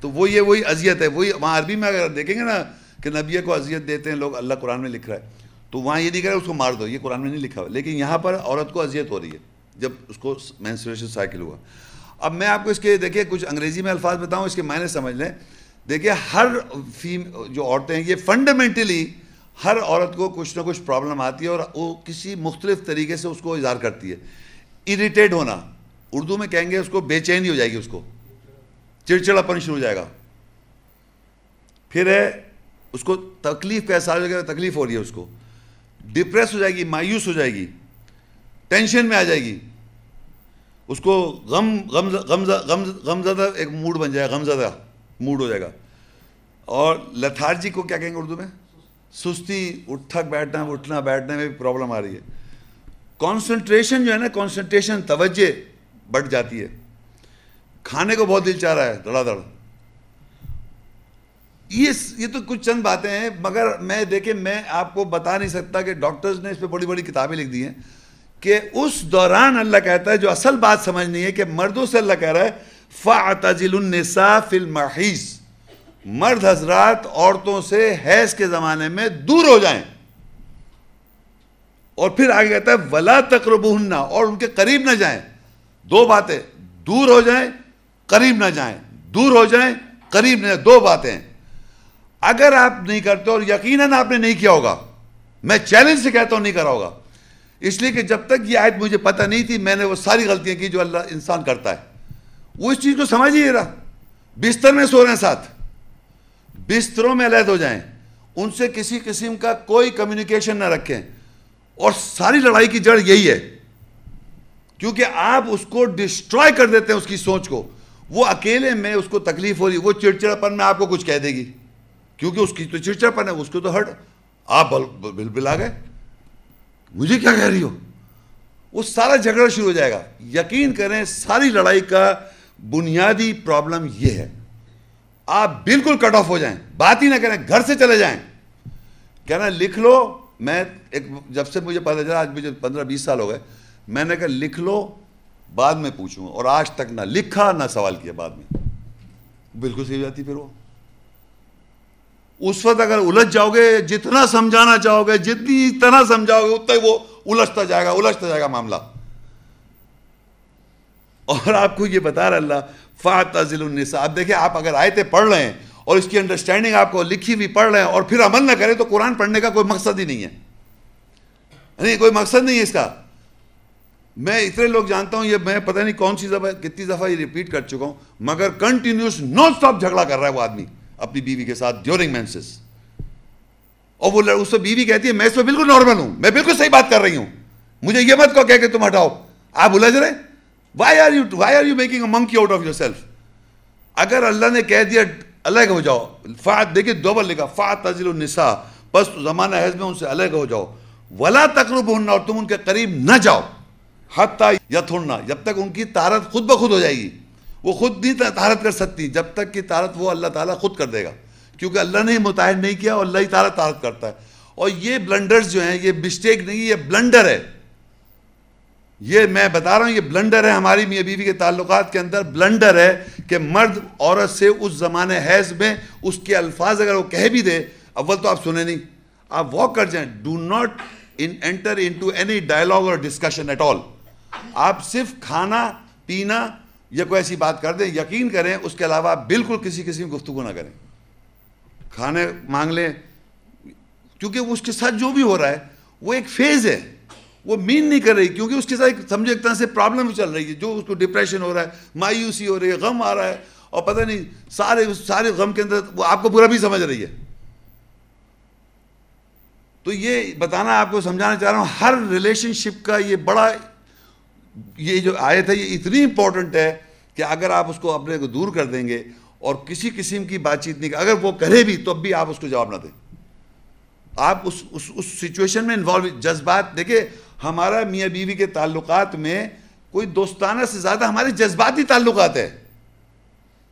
تو وہ یہ وہی اذیت ہے، وہی وہاں عربی میں اگر دیکھیں گے نا کہ نبی کو اذیت دیتے ہیں، لوگ اللہ قرآن میں لکھ رہا ہے۔ تو وہاں یہ نہیں کہہ رہا اس کو مار دو، یہ قرآن میں نہیں لکھا ہوا۔ لیکن یہاں پر عورت کو اذیت ہو رہی ہے، جب اس کو مینسوریشن سائیکل ہوا۔ اب میں آپ کو اس کے دیکھیں، کچھ انگریزی میں الفاظ بتاؤں، اس کے معنی سمجھ لیں۔ دیکھیں، ہر فیم، جو عورتیں ہیں، یہ فنڈامنٹلی ہر عورت کو کچھ نہ کچھ پرابلم آتی ہے اور وہ کسی مختلف طریقے سے اس کو اظہار کرتی ہے۔ اریٹیڈ ہونا۔ اردو میں کہیں گے اس کو بے چینی ہو جائے گی اس کو۔ چڑچڑا پن شروع ہو جائے گا۔ پھر ہے، اس کو تکلیف کا احساس ہو جائے گا، تکلیف ہو رہی ہے اس کو۔ ڈپریس ہو جائے گی، مایوس ہو جائے گی، ٹینشن میں آ جائے گی۔ اس کو غم غم غم زدہ ایک موڈ بن جائے گا، غم زدہ موڈ ہو جائے گا۔ اور لتھارجی کو کیا کہیں گے اردو میں؟ سستی، اٹھک بیٹھنا، اٹھنا بیٹھنے میں بھی پرابلم آ رہی ہے۔ کانسنٹریشن جو ہے نا، کانسنٹریشن، توجہ بڑھ جاتی ہے۔ کھانے کو بہت دل چاہ رہا ہے، دڑا دڑ۔ یہ تو کچھ چند باتیں ہیں، مگر میں دیکھیں، میں آپ کو بتا نہیں سکتا کہ ڈاکٹرز نے اس پہ بڑی بڑی کتابیں لکھ دی ہیں کہ اس دوران اللہ کہتا ہے، جو اصل بات سمجھنی ہے کہ مردوں سے اللہ کہہ رہا ہے فَعْتَزِلُ النِّسَا فِي الْمَحِيزِ مرد حضرات عورتوں سے حیض کے زمانے میں دور ہو جائیں۔ اور پھر آگے کہتا ہے، ولا تقرب اور ان کے قریب نہ جائیں۔ دو باتیں، دور ہو جائیں قریب نہ جائیں، دور ہو جائیں، قریب نہ جائیں، دو باتیں اگر آپ نہیں کرتے اور یقیناً آپ نے نہیں کیا ہوگا، میں چیلنج سے کہتا ہوں نہیں کرا ہوگا۔ اس لیے کہ جب تک یہ آیت مجھے پتہ نہیں تھی، میں نے وہ ساری غلطیاں کی جو اللہ انسان کرتا ہے۔ وہ اس چیز کو سمجھ ہی رہا۔ بستر میں سو رہے ہیں ساتھ۔ بستروں میں علیحد ہو جائیں۔ ان سے کسی قسم کا کوئی کمیونیکیشن نہ رکھیں۔ اور ساری لڑائی کی جڑ یہی ہے۔ کیونکہ آپ اس کو ڈسٹروائے کر دیتے ہیں، اس کی سوچ کو۔ وہ اکیلے میں اس کو تکلیف ہو رہی، وہ چڑچڑا پن میں آپ کو کچھ کہہ دے گی۔ کیونکہ اس کی تو چڑچڑا پن ہے، اس کو تو ہٹ۔ آپ بل بل آ گئے۔ مجھے کیا کہہ رہی ہو؟ وہ سارا جھگڑا شروع ہو جائے گا۔ یقین کریں، ساری لڑائی کا بنیادی پرابلم یہ ہے۔ آپ بالکل کٹ آف ہو جائیں۔ بات ہی نہ کریں، گھر سے چلے جائیں۔ کہنا لکھ لو۔ میں ایک، جب سے مجھے پتا چلا، آج مجھے پندرہ بیس سال ہو گئے۔ میں نے کہا، لکھ لو۔ بعد میں پوچھوں، اور آج تک نہ لکھا نہ سوال کیا بعد میں۔ بالکل صحیح جاتی پھر وہ۔ اس وقت اگر الجھ جاؤ گے، جتنا سمجھانا چاہو گے، جتنی طرح سمجھاؤ گے، اتنا ہی وہ الجھتا جائے گا، الجھتا جائے گا معاملہ۔ اور آپ کو یہ بتا رہا اللہ فاتل النساء۔ اب دیکھیں، آپ اگر آیتیں پڑھ رہے ہیں اور اس کی انڈرسٹینڈنگ آپ کو لکھی ہوئی پڑھ رہے ہیں اور پھر عمل نہ کریں تو قرآن پڑھنے کا کوئی مقصد ہی نہیں ہے۔ نہیں، کوئی مقصد نہیں ہے اس کا۔ میں اتنے لوگ جانتا ہوں، یہ میں پتہ نہیں کون سی دفعہ، کتنی دفعہ یہ ریپیٹ کر چکا ہوں، مگر کنٹینیوس نان اسٹاپ جھگڑا کر رہا ہے وہ آدمی، اپنی بیوی کے ساتھ ڈیورنگ مینسز اور وہ اس سے بیوی کہتی ہے، میں اس میں بالکل نارمل ہوں، میں بالکل صحیح بات کر رہی ہوں۔ مجھے یہ مت کو کہہ کہ تم ہٹاؤ۔ آپ الجھ رہے why are you why are you making a monkey out of yourself اگر اللہ نے کہہ دیا الگ ہو جاؤ۔ فات دیکھیے دوبل لکھا فات تزل النساء۔ بس زمانہ حیض میں ان سے الگ ہو جاؤ۔ ولا تقرب اور تم ان کے قریب نہ جاؤ۔ حتی یتھننا جب تک ان کی طارت خود بخود ہو جائے گی، وہ خود نہیں طارت کر سکتی، جب تک کہ طارت وہ اللہ تعالیٰ خود کر دے گا۔ کیونکہ اللہ نے متعین نہیں کیا اور اللہ ہی تعالیٰ طارت کرتا ہے۔ اور یہ بلنڈرز جو ہیں، یہ مسٹیک نہیں، یہ بلنڈر ہے۔ یہ میں بتا رہا ہوں، یہ بلنڈر ہے ہماری میاں بیوی کے تعلقات کے اندر۔ بلنڈر ہے کہ مرد عورت سے اس زمانے حیض میں اس کے الفاظ اگر وہ کہہ بھی دے، اول تو آپ سنیں نہیں۔ آپ واک کر جائیں۔ Do not enter into any dialogue اور ڈسکشن ایٹ آل آپ صرف کھانا، پینا یا کوئی ایسی بات کر دیں، یقین کریں، اس کے علاوہ آپ بالکل کسی کسی گفتگو نہ کریں۔ کھانے مانگ لیں، کیونکہ اس کے ساتھ جو بھی ہو رہا ہے، وہ ایک فیز ہے۔ وہ مین نہیں کر رہی، کیونکہ اس کے ساتھ سمجھو ایک طرح سے پرابلم چل رہی ہے۔ جو اس کو ڈپریشن ہو رہا ہے، مایوسی ہو رہی ہے، غم آ رہا ہے، اور پتہ نہیں، سارے سارے غم کے اندر وہ آپ کو برا بھی سمجھ رہی ہے۔ تو یہ بتانا، آپ کو سمجھانا چاہ رہا ہوں، ہر ریلیشن شپ کا یہ بڑا یہ جو آیت ہے یہ اتنی امپورٹنٹ ہے کہ اگر آپ اس کو اپنے کو دور کر دیں گے اور کسی قسم کی بات چیت نہیں اگر وہ کرے بھی تو اب بھی آپ اس کو جواب نہ دیں۔ آپ اس اس اس سچویشن میں انوالو جذبات دیکھیں، ہمارا میاں بیوی کے تعلقات میں کوئی دوستانہ سے زیادہ ہمارے جذباتی تعلقات ہے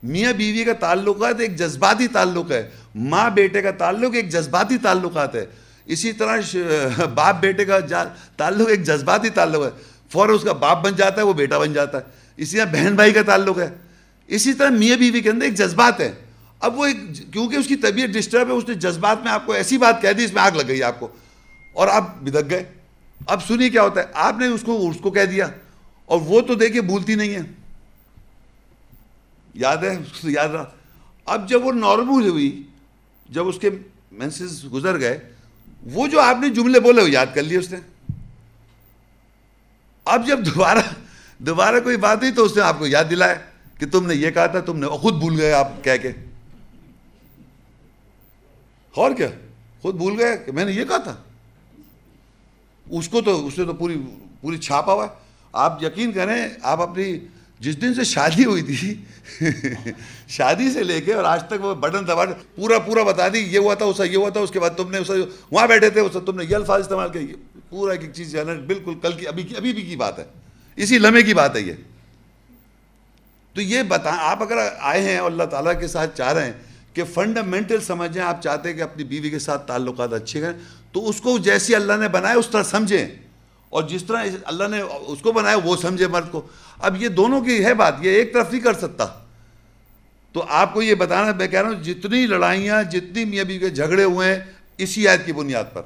میاں بیوی کا تعلقات ایک جذباتی تعلق ہے، ماں بیٹے کا تعلق ایک جذباتی تعلقات ہے۔ اسی طرح باپ بیٹے کا تعلق ایک جذباتی تعلق ہے۔ فوراً اس کا باپ بن جاتا ہے، وہ بیٹا بن جاتا ہے۔ اسی طرح بہن بھائی کا تعلق ہے۔ اسی طرح میاں بیوی کے اندر ایک جذبات ہے اب وہ ایک کیونکہ اس کی طبیعت ڈسٹرب ہے، اس نے جذبات میں آپ کو ایسی بات کہہ دی، اس میں آگ لگ گئی آپ کو۔ اور آپ بدک گئے۔ اب سنیے کیا ہوتا ہے۔ آپ نے اس کو اس کو کہہ دیا۔ اور وہ تو دیکھے بھولتی نہیں ہے۔ یاد ہے؟ یاد رہا اب جب وہ نارمل ہوئی، جب اس کے مینسز گزر گئے، وہ جو آپ نے جملے بولے وہ یاد کر لیے اس نے۔ اب جب دوبارہ دوبارہ کوئی بات ہوئی تو اس نے آپ کو یاد دلایا کہ تم نے یہ کہا تھا، تم نے خود بھول گئے آپ کہہ کے۔ اور کیا؟ خود بھول گئے کہ میں نے یہ کہا تھا؟ اس کو تو، اس نے تو پوری پوری چھاپا ہوا ہے۔ آپ یقین کریں، آپ اپنی، جس دن سے شادی ہوئی تھی، شادی سے لے کے اور آج تک وہ بٹن دبا پورا پورا بتا دی، یہ ہوا تھا اسا یہ ہوا تھا، اس کے بعد تم نے اسے وہاں بیٹھے تھے اسے تم نے یہ الفاظ استعمال کیا پورا ایک چیز جو ہے نا، بالکل کل کی، ابھی کی، ابھی بھی کی بات ہے۔ اسی لمحے کی بات ہے یہ۔ تو یہ بتا آپ اگر آئے ہیں اور اللہ تعالیٰ کے ساتھ چاہ رہے ہیں کہ فنڈامنٹل سمجھیں، آپ چاہتے ہیں کہ اپنی بیوی کے ساتھ تعلقات اچھے کریں، تو اس کو جیسی اللہ نے بنایا اس طرح سمجھیں۔ اور جس طرح اللہ نے اس کو بنایا وہ سمجھے مرد کو۔ اب یہ دونوں کی ہے بات، یہ ایک طرف نہیں کر سکتا۔ تو آپ کو یہ بتانا، میں کہہ رہا ہوں، جتنی لڑائیاں، جتنی میاں بیوی کے جھگڑے ہوئے ہیں، اسی آیت کی بنیاد پر۔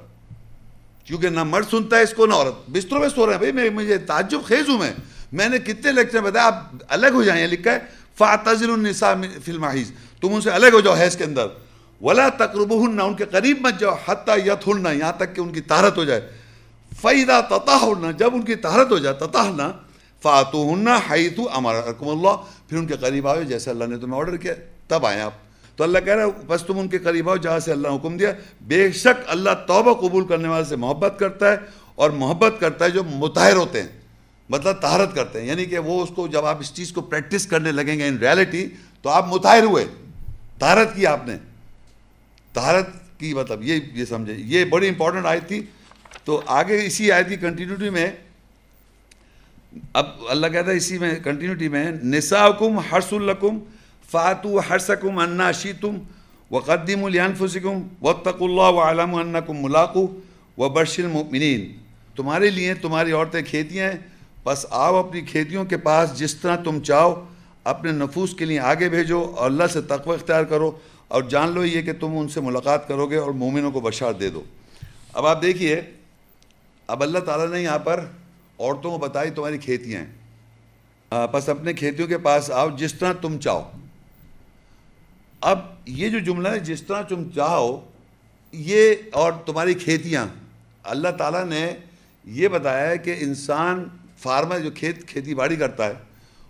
کیونکہ نہ مرد سنتا ہے، اس کو نہ عورت۔ بستروں میں سو رہے ہیں۔ بھائی، میں مجھے تعجب، خیز ہوں میں۔ میں نے کتنے لیکچر بتایا آپ الگ ہو جائیں لکھا ہے فاتذر النساء فی المحیض تم ان سے الگ ہو جاؤ حیض کے اندر۔ ولا تقربہن ان کے قریب مت جاؤ حتی یتھلن یہاں تک کہ ان کی طہارت ہو جائے۔ فیدا تطہرن جب ان کی طہارت ہو جائے تطہرن فاتوہن حیث امرکم اللہ پھر ان کے قریب آؤ جیسے اللہ نے تمہیں آرڈر کیا، تب آئیں آپ۔ تو اللہ کہہ رہا ہے بس تم ان کے قریب آؤ جہاں سے اللہ حکم دیا۔ بے شک اللہ توبہ قبول کرنے والے سے محبت کرتا ہے اور محبت کرتا ہے جو متحر ہوتے ہیں مطلب طہارت کرتے ہیں۔ یعنی کہ وہ اس کو جب آپ اس چیز کو پریکٹس کرنے لگیں گے ان ریالٹی تو آپ متحر ہوئے۔ طہارت کی آپ نے۔ طہارت کی مطلب یہ یہ سمجھے یہ بڑی امپورٹنٹ آئی تھی۔ تو آگے اسی آیت کی کنٹینیوٹی میں، اب اللہ کہتا ہے اسی میں کنٹینیوٹی میں، نساکم حرس الکم فاتو حرسکم انا شیتم وقدم الانفسکم واتقوا اللہ وعلم انکم ملاقو و وبشر المؤمنین تمہارے لیے تمہاری عورتیں کھیتیاں ہیں، بس آؤ اپنی کھیتیوں کے پاس جس طرح تم چاہو، اپنے نفوس کے لیے آگے بھیجو اور اللہ سے تقوی اختیار کرو اور جان لو یہ کہ تم ان سے ملاقات کرو گے اور مومنوں کو بشار دے دو۔ اب آپ دیکھیے، اب اللہ تعالیٰ نے یہاں پر عورتوں کو بتائی تمہاری کھیتیاں ہیں۔ بس اپنے کھیتیوں کے پاس آؤ جس طرح تم چاہو۔ اب یہ جو جملہ ہے، جس طرح تم چاہو، یہ اور تمہاری کھیتیاں، اللہ تعالیٰ نے یہ بتایا ہے کہ انسان فارمر جو کھیت، کھیتی باڑی کرتا ہے،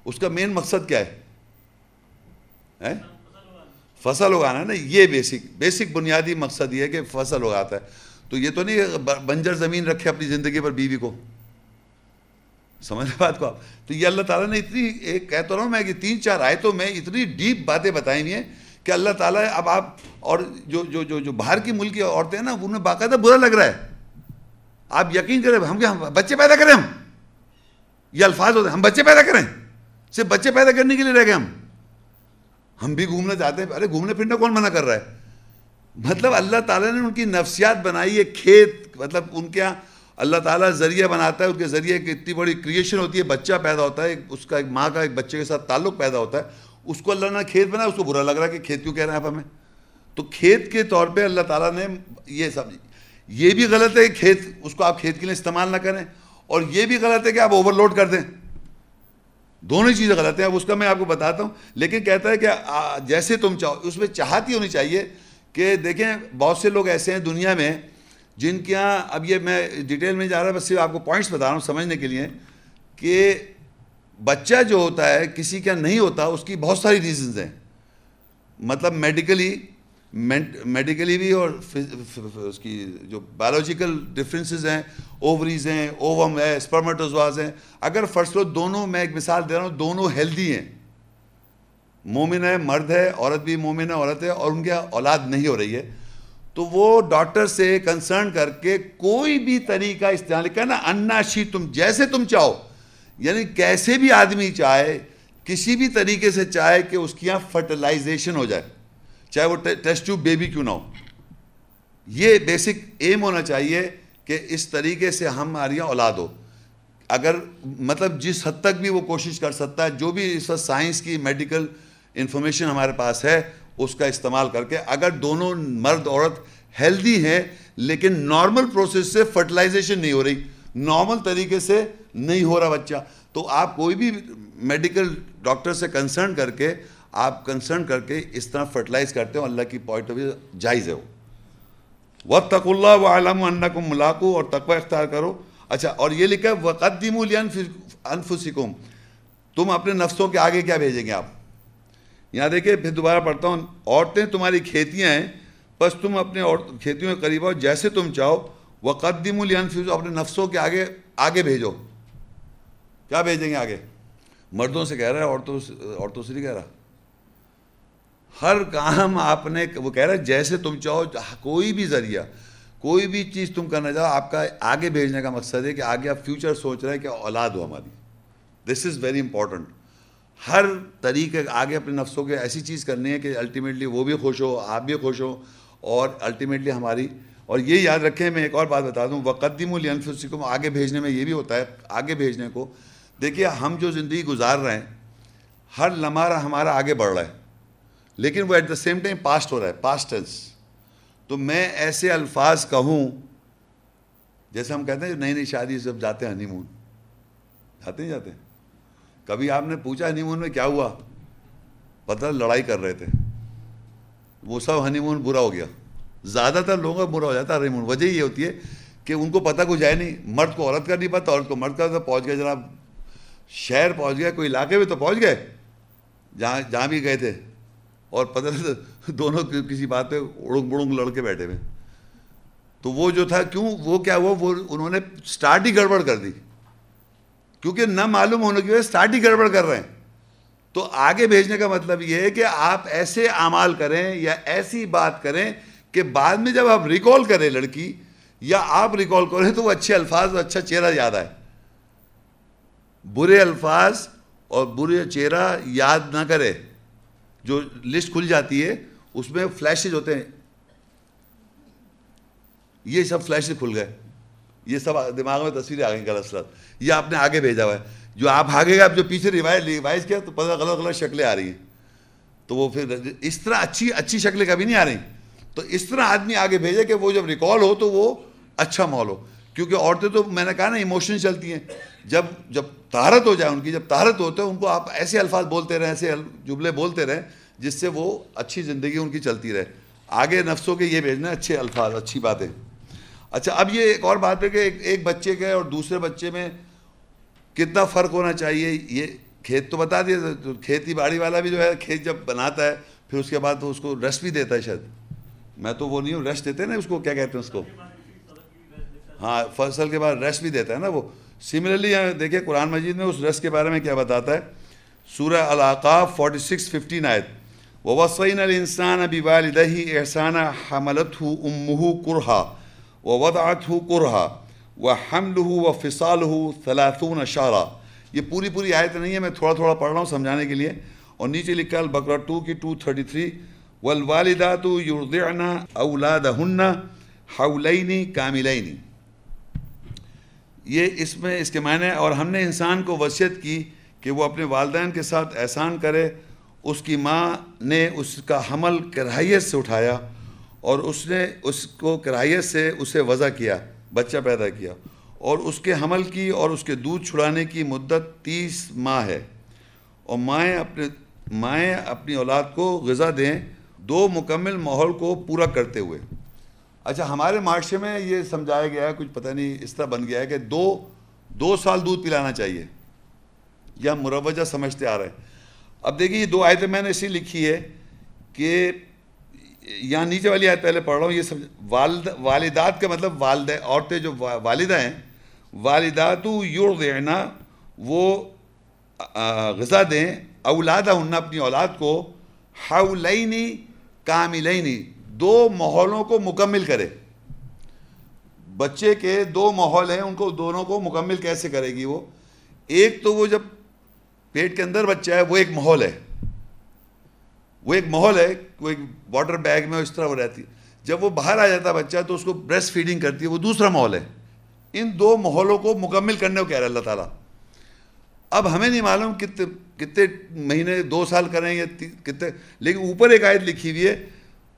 اس کا مین مقصد کیا ہے؟ فصل اگانا نا، یہ بیسک بیسک بنیادی مقصد یہ ہے کہ فصل اگاتا ہے۔ تو یہ تو نہیں بنجر زمین رکھے اپنی زندگی پر بیوی کو۔ سمجھ بات کو آپ؟ تو یہ اللہ تعالیٰ نے اتنی، ایک کہتا رہا ہوں میں کہ تین چار آیتوں میں اتنی ڈیپ باتیں بتائی ہوئی ہیں کہ اللہ تعالیٰ اب آپ اور جو جو جو جو باہر کی ملک کی عورتیں ہیں نا، انہیں باقاعدہ برا لگ رہا ہے۔ آپ یقین کریں، ہم کیا بچے پیدا کریں ہم؟ یہ الفاظ ہوتے ہیں، ہم بچے پیدا کریں؟ صرف بچے پیدا کرنے کے لیے رہ گئے ہم۔ ہم بھی گھومنا چاہتے ہیں، ارے گھومنے پھرنا کون منع کر رہا ہے؟ مطلب اللہ تعالیٰ نے ان کی نفسیات بنائی ہے، کھیت مطلب ان کے یہاں اللہ تعالیٰ ذریعہ بناتا ہے، ان کے ذریعے ایک اتنی بڑی کریشن ہوتی ہے، بچہ پیدا ہوتا ہے اس کا ایک ماں کا ایک بچے کے ساتھ تعلق پیدا ہوتا ہے۔ اس کو اللہ نے کھیت بنایا، اس کو برا لگ رہا ہے کہ کھیت کیوں کہہ رہے ہیں آپ ہمیں؟ تو کھیت کے طور پہ اللہ تعالیٰ نے یہ سمجھ، یہ بھی غلط ہے کہ کھیت، اس کو آپ کھیت کے لیے استعمال نہ کریں، اور یہ بھی غلط ہے کہ آپ اوور لوڈ کر دیں۔ دونوں چیزیں غلط ہیں، اب اس کا میں آپ کو بتاتا ہوں۔ لیکن کہتا ہے کہ جیسے تم چاہو، اس میں چاہتی ہونی چاہیے کہ دیکھیں، بہت سے لوگ ایسے ہیں دنیا میں جن کے یہاں، اب یہ میں ڈیٹیل میں جا رہا بس صرف آپ کو پوائنٹس بتا رہا ہوں سمجھنے کے لیے کہ بچہ جو ہوتا ہے، کسی کا نہیں ہوتا، اس کی بہت ساری ریزنز ہیں۔ مطلب میڈیکلی میڈیکلی بھی اور اس کی جو بایولوجیکل ڈفرینسز ہیں اووریز ہیں اووم ہے اسپرمٹوزواز ہیں۔ اگر فرسٹ لو دونوں، میں ایک مثال دے رہا ہوں، دونوں ہیلدی ہیں۔ مومن ہے، مرد ہے، عورت بھی مومن ہے، عورت ہے، اور ان کے اولاد نہیں ہو رہی ہے۔ تو وہ ڈاکٹر سے کنسرن کر کے کوئی بھی طریقہ استعمال کرنا انا شی تم جیسے تم چاہو۔ یعنی کیسے بھی آدمی چاہے، کسی بھی طریقے سے چاہے کہ اس کی یہاں فرٹیلائزیشن ہو جائے، چاہے وہ ٹیسٹ ٹیوب بیبی کیوں نہ ہو۔ یہ بیسک ایم ہونا چاہیے کہ اس طریقے سے ہماری اولاد ہو۔ اگر مطلب جس حد تک بھی وہ کوشش کر سکتا ہے، جو بھی اس وقت سائنس کی میڈیکل انفارمیشن ہمارے پاس ہے، اس کا استعمال کر کے اگر دونوں مرد، عورت ہیلدی ہیں، لیکن نارمل پروسیس سے فرٹیلائزیشن نہیں ہو رہی نارمل طریقے سے نہیں ہو رہا بچہ۔ تو آپ کوئی بھی میڈیکل ڈاکٹر سے کنسرن کر کے، آپ کنسرن کر کے اس طرح فرٹیلائز کرتے ہو، اللہ کی پوائنٹ آف ویو جائز ہے وہ۔ وقت تک اللہ و عالم اللہ کو ملاقو، اور تقوی اختیار کرو۔ اچھا اور یہ لکھا ہے وقدیم انفسکم تم اپنے نفسوں کے آگے کیا بھیجیں گے آپ؟ یہاں دیکھیں، پھر دوبارہ پڑھتا ہوں، عورتیں تمہاری کھیتیاں ہیں، بس تم اپنے کھیتیوں کے قریب آؤ، جیسے تم چاہو۔ وقدیم الفظ اپنے نفسوں کے آگے آگے بھیجو۔ کیا بھیجیں گے آگے؟ مردوں سے کہہ رہا ہے، عورتوں عورتوں سے نہیں کہہ رہا۔ ہر کام آپ نے، وہ کہہ رہا ہے، جیسے تم چاہو، کوئی بھی ذریعہ، کوئی بھی چیز تم کرنا چاہو، آپ کا آگے بھیجنے کا مقصد ہے کہ آگے آپ فیوچر سوچ رہے ہیں کہ اولاد ہو ہماری۔ دس از ویری امپورٹنٹ ہر طریقے آگے اپنے نفسوں کے ایسی چیز کرنی ہے کہ الٹیمیٹلی وہ بھی خوش ہو، آپ بھی خوش ہو، اور الٹیمیٹلی ہماری اور یہ یاد رکھیں، میں ایک اور بات بتا دوں۔ وقدیم الفسکم آگے بھیجنے میں یہ بھی ہوتا ہے، آگے بھیجنے کو۔ دیکھیے، ہم جو زندگی گزار رہے ہیں، ہر لمحہ ہمارا آگے بڑھ رہا ہے، لیکن وہ at the same time past ہو رہا ہے پاسٹ ٹینس تو میں ایسے الفاظ کہوں، جیسے ہم کہتے ہیں، نئی نئی شادی سب جاتے ہیں ہنی مون جاتے ہیں جاتے ہیں۔ کبھی آپ نے پوچھا ہنی مون میں کیا ہوا؟ پتہ لڑائی کر رہے تھے۔ وہ سب ہنی مون برا ہو گیا۔ زیادہ تر لوگوں کا برا ہو جاتا ہے ہنی مون وجہ یہ ہوتی ہے کہ ان کو پتہ کچھ ہے نہیں۔ مرد کو عورت کا نہیں پتہ، عورت کو مرد کا تو پہنچ گئے جناب۔ شہر پہنچ گیا کوئی علاقے میں تو پہنچ گئے؟ جہاں جہاں بھی گئے تھے۔ اور پتہ دونوں کسی بات پہ اڑنگ بڑنگ لڑ کے بیٹھے ہوئے۔ تو وہ جو تھا، کیوں؟ وہ کیا ہوا؟ وہ انہوں نے سٹارٹ ہی گڑبڑ کر دی۔ کیونکہ نہ معلوم ہونے کی وجہ سٹارٹ ہی گڑبڑ کر رہے ہیں۔ تو آگے بھیجنے کا مطلب یہ ہے کہ آپ ایسے اعمال کریں یا ایسی بات کریں کہ بعد میں جب آپ ریکال کریں لڑکی یا آپ ریکال کریں تو وہ اچھے الفاظ اور اچھا چہرہ یاد آئے۔ برے الفاظ اور برے چہرہ یاد نہ کرے۔ جو لسٹ کھل جاتی ہے، اس میں فلیشز ہوتے ہیں۔ یہ سب فلیشز کھل گئے۔ یہ سب دماغ میں تصویریں آ گئی غلط سلط۔ یہ آپ نے آگے بھیجا ہوا ہے۔ جو آپ آگے گا جو پیچھے ریوائز ریوائز کیا، تو پتہ غلط غلط شکلیں آ رہی ہیں۔ تو وہ پھر اس طرح اچھی اچھی شکلیں کبھی نہیں آ رہی۔ تو اس طرح آدمی آگے بھیجے کہ وہ جب ریکال ہو تو وہ اچھا مال ہو۔ کیونکہ عورتیں تو میں نے کہا نا ایموشن چلتی ہیں۔ جب جب تہارت ہو جائے ان کی، جب تہارت ہوتے ہیں ان کو آپ ایسے الفاظ بولتے رہیں، ایسے جملے بولتے رہیں جس سے وہ اچھی زندگی ان کی چلتی رہے۔ آگے نفسوں کے یہ بھیجنا اچھے الفاظ، اچھی باتیں۔ اچھا اب یہ ایک اور بات ہے کہ ایک بچے کے اور دوسرے بچے میں کتنا فرق ہونا چاہیے۔ یہ کھیت تو بتا دیا کھیتی باڑی والا بھی جو ہے کھیت جب بناتا ہے، پھر اس کے بعد تو اس کو ریسٹ بھی دیتا ہے شاید۔ میں تو وہ نہیں ہوں ریسٹ دیتے نا اس کو؟ کیا کہتے ہیں اس کو؟ ہاں فصل کے بعد ریسٹ بھی دیتا ہے نا وہ۔ سملرلی دیکھیں قرآن مجید میں اس ریسٹ کے بارے میں کیا بتاتا ہے۔ سورہ العقاف فورٹی سکس ففٹین آیت۔ ووصین الانسان بوالدہ احسانہ حملت ہو امہ کرہا ووضعت ہو کرہا وحملہ وفصالہ ثلاثون شارہ یہ پوری پوری آیت نہیں ہے، میں تھوڑا تھوڑا پڑھ رہا ہوں سمجھانے کے لیے۔ اور نیچے لکھا البقرہ ٹو کی ٹو تھرٹی تھری والوالدات یرضعن اولادہن حولین کاملین. یہ اس میں اس کے معنی اور ہم نے انسان کو وصیت کی کہ وہ اپنے والدین کے ساتھ احسان کرے، اس کی ماں نے اس کا حمل کراہیت سے اٹھایا اور اس نے اس کو کراہیت سے اسے وضع کیا، بچہ پیدا کیا اور اس کے حمل کی اور اس کے دودھ چھڑانے کی مدت تیس ماہ ہے اور مائیں اپنے، مائیں اپنی اولاد کو غذا دیں دو مکمل ماحول کو پورا کرتے ہوئے۔ اچھا ہمارے معاشرے میں یہ سمجھایا گیا ہے کچھ پتہ نہیں اس طرح بن گیا ہے کہ دو دو سال دودھ پلانا چاہیے یا مروجہ سمجھتے آ رہے۔ ہیں اب دیکھیے، یہ دو آیتیں میں نے اسی لکھی ہے کہ یہاں نیچے والی آیت پہلے پڑھ رہا ہوں، یہ سمجھ، والد، والدات کا مطلب والدہ عورتیں جو والدہ ہیں والدات یرضعنا، وہ غذا دیں اولادہ ہن اپنی اولاد کو حولینی کاملینی دو ماحولوں کو مکمل کرے۔ بچے کے دو ماحول ہیں، ان کو دونوں کو مکمل کیسے کرے گی وہ؟ ایک تو وہ جب پیٹ کے اندر بچہ ہے، وہ ایک ماحول ہے۔ وہ ایک ماحول ہے، وہ ایک واٹر بیگ میں اس طرح وہ رہتی۔ ہے جب وہ باہر آ جاتا ہے بچہ، تو اس کو بریسٹ فیڈنگ کرتی ہے، وہ دوسرا ماحول ہے۔ ان دو ماحولوں کو مکمل کرنے کو کہہ رہا ہے اللہ تعالیٰ۔ اب ہمیں نہیں معلوم کتنے کتنے مہینے، دو سال کریں یا کتنے، لیکن اوپر ایک آیت لکھی ہوئی ہے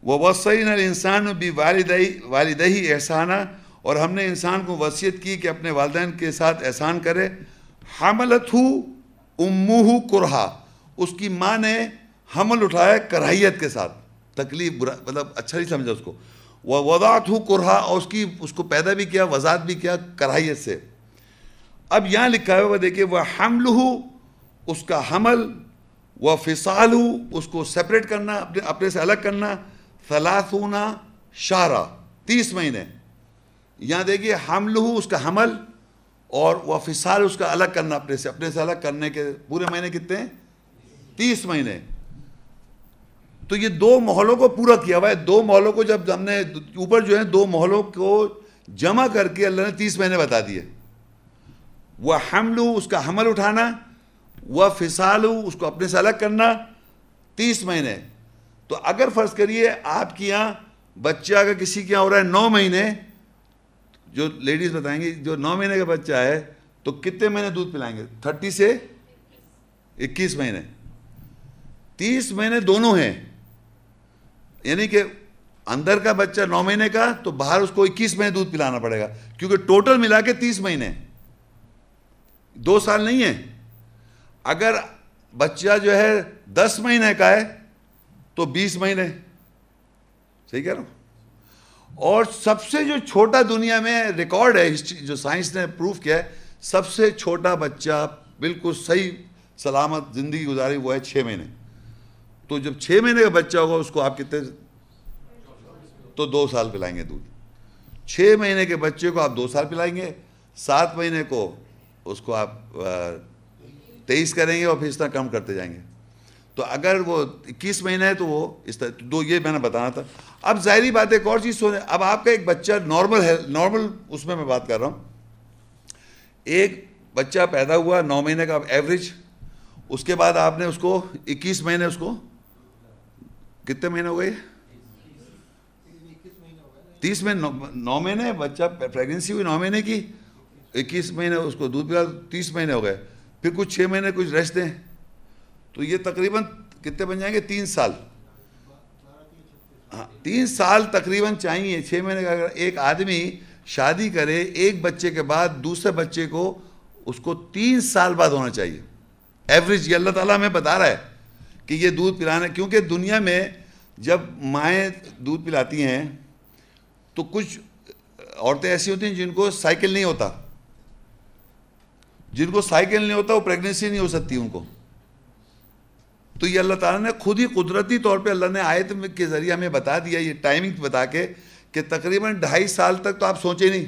وہ وسعین الانسان بھی والدہی والدہی احسانہ اور ہم نے انسان کو وصیت کی کہ اپنے والدین کے ساتھ احسان کرے حملت ہو اموہ کرہا، اس کی ماں نے حمل اٹھایا کراہیت کے ساتھ، تکلیف برا مطلب اچھا نہیں سمجھا اس کو وہ وضاحت ہو کرہا، اور اس کی، اس کو پیدا بھی کیا، وضاحت بھی کیا کراہیت سے۔ اب یہاں لکھا ہے وہ دیکھیے، وہ حمل ہو اس کا حمل، وہ فصال ہو اس کو سپریٹ کرنا، اپنے اپنے سے الگ کرنا، ثلاثونا شارہ تیس مہینے۔ یہاں دیکھیے حمل ہو اس کا حمل، اور وہ فصال، اس کا الگ کرنا، اپنے سے اپنے سے الگ کرنے کے پورے مہینے کتنے ہیں؟ تیس مہینے۔ تو یہ دو محلوں کو پورا کیا ہوا ہے۔ دو محلوں کو جب ہم نے اوپر جو ہے دو محلوں کو جمع کر کے اللہ نے تیس مہینے بتا دیے۔ وہ حمل اس کا حمل اٹھانا، وہ فصال اس کو اپنے سے الگ کرنا، تیس مہینے۔ تو اگر فرض کریے آپ کی یہاں بچہ اگر کسی کے یہاں ہو رہا ہے نو مہینے، جو لیڈیز بتائیں گے، جو نو مہینے کا بچہ ہے، تو کتنے مہینے دودھ پلائیں گے؟ تھرٹی سے اکیس مہینے۔ تیس مہینے دونوں ہیں۔ یعنی کہ اندر کا بچہ نو مہینے کا، تو باہر اس کو اکیس مہینے دودھ پلانا پڑے گا۔ کیونکہ ٹوٹل ملا کے تیس مہینے۔ دو سال نہیں ہے اگر بچہ جو ہے دس مہینے کا ہے تو بیس مہینے۔ صحیح کہہ رہا ہوں۔ اور سب سے جو چھوٹا دنیا میں ریکارڈ ہے جو سائنس نے پروف کیا ہے، سب سے چھوٹا بچہ بالکل صحیح سلامت زندگی گزاری وہ ہے چھ مہینے۔ تو جب چھ مہینے کا بچہ ہوگا، اس کو آپ کتنے تو دو سال پلائیں گے دودھ۔ چھ مہینے کے بچے کو آپ دو سال پلائیں گے، سات مہینے کو اس کو آپ تیئیس کریں گے اور پھر اس طرح کم کرتے جائیں گے۔ تو اگر وہ اکیس مہینے ہے تو وہ اس طرح دو یہ میں نے بتانا تھا۔ اب ظاہری بات ایک اور چیز سونے اب آپ کا ایک بچہ نارمل ہے نارمل اس میں میں بات کر رہا ہوں۔ ایک بچہ پیدا ہوا نو مہینے کا ایوریج اس کے بعد آپ نے اس کو اکیس مہینے اس کو کتنے مہینے ہو گئے؟ تیس مہینے نو مہینے بچہ پریگنسی ہوئی نو مہینے کی۔ اکیس مہینے اس کو دودھ پلا تیس مہینے ہو گئے۔ پھر کچھ چھ مہینے کچھ ریسٹ دیں۔ تو یہ تقریباً کتنے بن جائیں گے؟ تین سال۔ ہاں تین سال تقریباً چاہیے۔ چھ مہینے کا اگر ایک آدمی شادی کرے، ایک بچے کے بعد دوسرے بچے کو اس کو تین سال بعد ہونا چاہیے۔ ایوریج یہ اللہ تعالیٰ ہمیں بتا رہا ہے کہ یہ دودھ پلانا، کیونکہ دنیا میں جب مائیں دودھ پلاتی ہیں تو کچھ عورتیں ایسی ہوتی ہیں جن کو سائیکل نہیں ہوتا۔ جن کو سائیکل نہیں ہوتا وہ پریگنینسی نہیں ہو سکتی ان کو۔ تو یہ اللہ تعالیٰ نے خود ہی قدرتی طور پہ اللہ نے آیت کے ذریعے ہمیں بتا دیا، یہ ٹائمنگ بتا کے کہ تقریباً ڈھائی سال تک تو آپ سوچے نہیں۔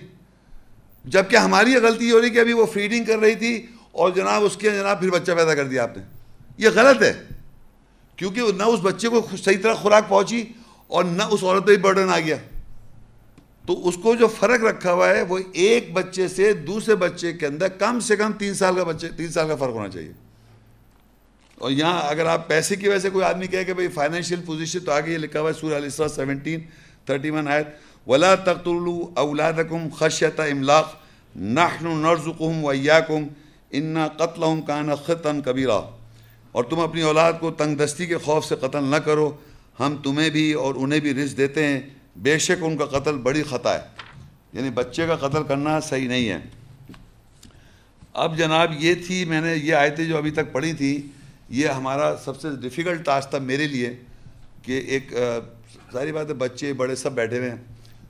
جبکہ ہماری یہ غلطی یہ ہو رہی کہ ابھی وہ فیڈنگ کر رہی تھی اور جناب اس کے جناب پھر بچہ پیدا کر دیا آپ نے۔ یہ غلط ہے۔ کیونکہ نہ اس بچے کو صحیح طرح خوراک پہنچی اور نہ اس عورت پہ برڈن آ گیا۔ تو اس کو جو فرق رکھا ہوا ہے وہ ایک بچے سے دوسرے بچے کے اندر کم سے کم تین سال کا بچے تین سال کا فرق ہونا چاہیے۔ اور یہاں اگر آپ پیسے کی وجہ سے کوئی آدمی کہے کہ بھائی فائنینشیل پوزیشن تو آگے یہ لکھا ہوا ہے سورہ علیہ سیونٹین، تھرٹی ون آیت، ولا تقتلوا اولادکم خشیت املاق نحن نرزقهم ویاکم انا قتلهم کان خطا کبیرہ اور تم اپنی اولاد کو تنگ دستی کے خوف سے قتل نہ کرو، ہم تمہیں بھی اور انہیں بھی رزق دیتے ہیں۔ بے شک ان کا قتل بڑی خطا ہے۔ یعنی بچے کا قتل کرنا صحیح نہیں ہے۔ اب جناب یہ تھی، میں نے یہ آیتیں جو ابھی تک پڑھی تھی، یہ ہمارا سب سے ڈیفیکلٹ ٹاسک تھا میرے لیے کہ ایک ساری بات ہے، بچے بڑے سب بیٹھے ہوئے ہیں۔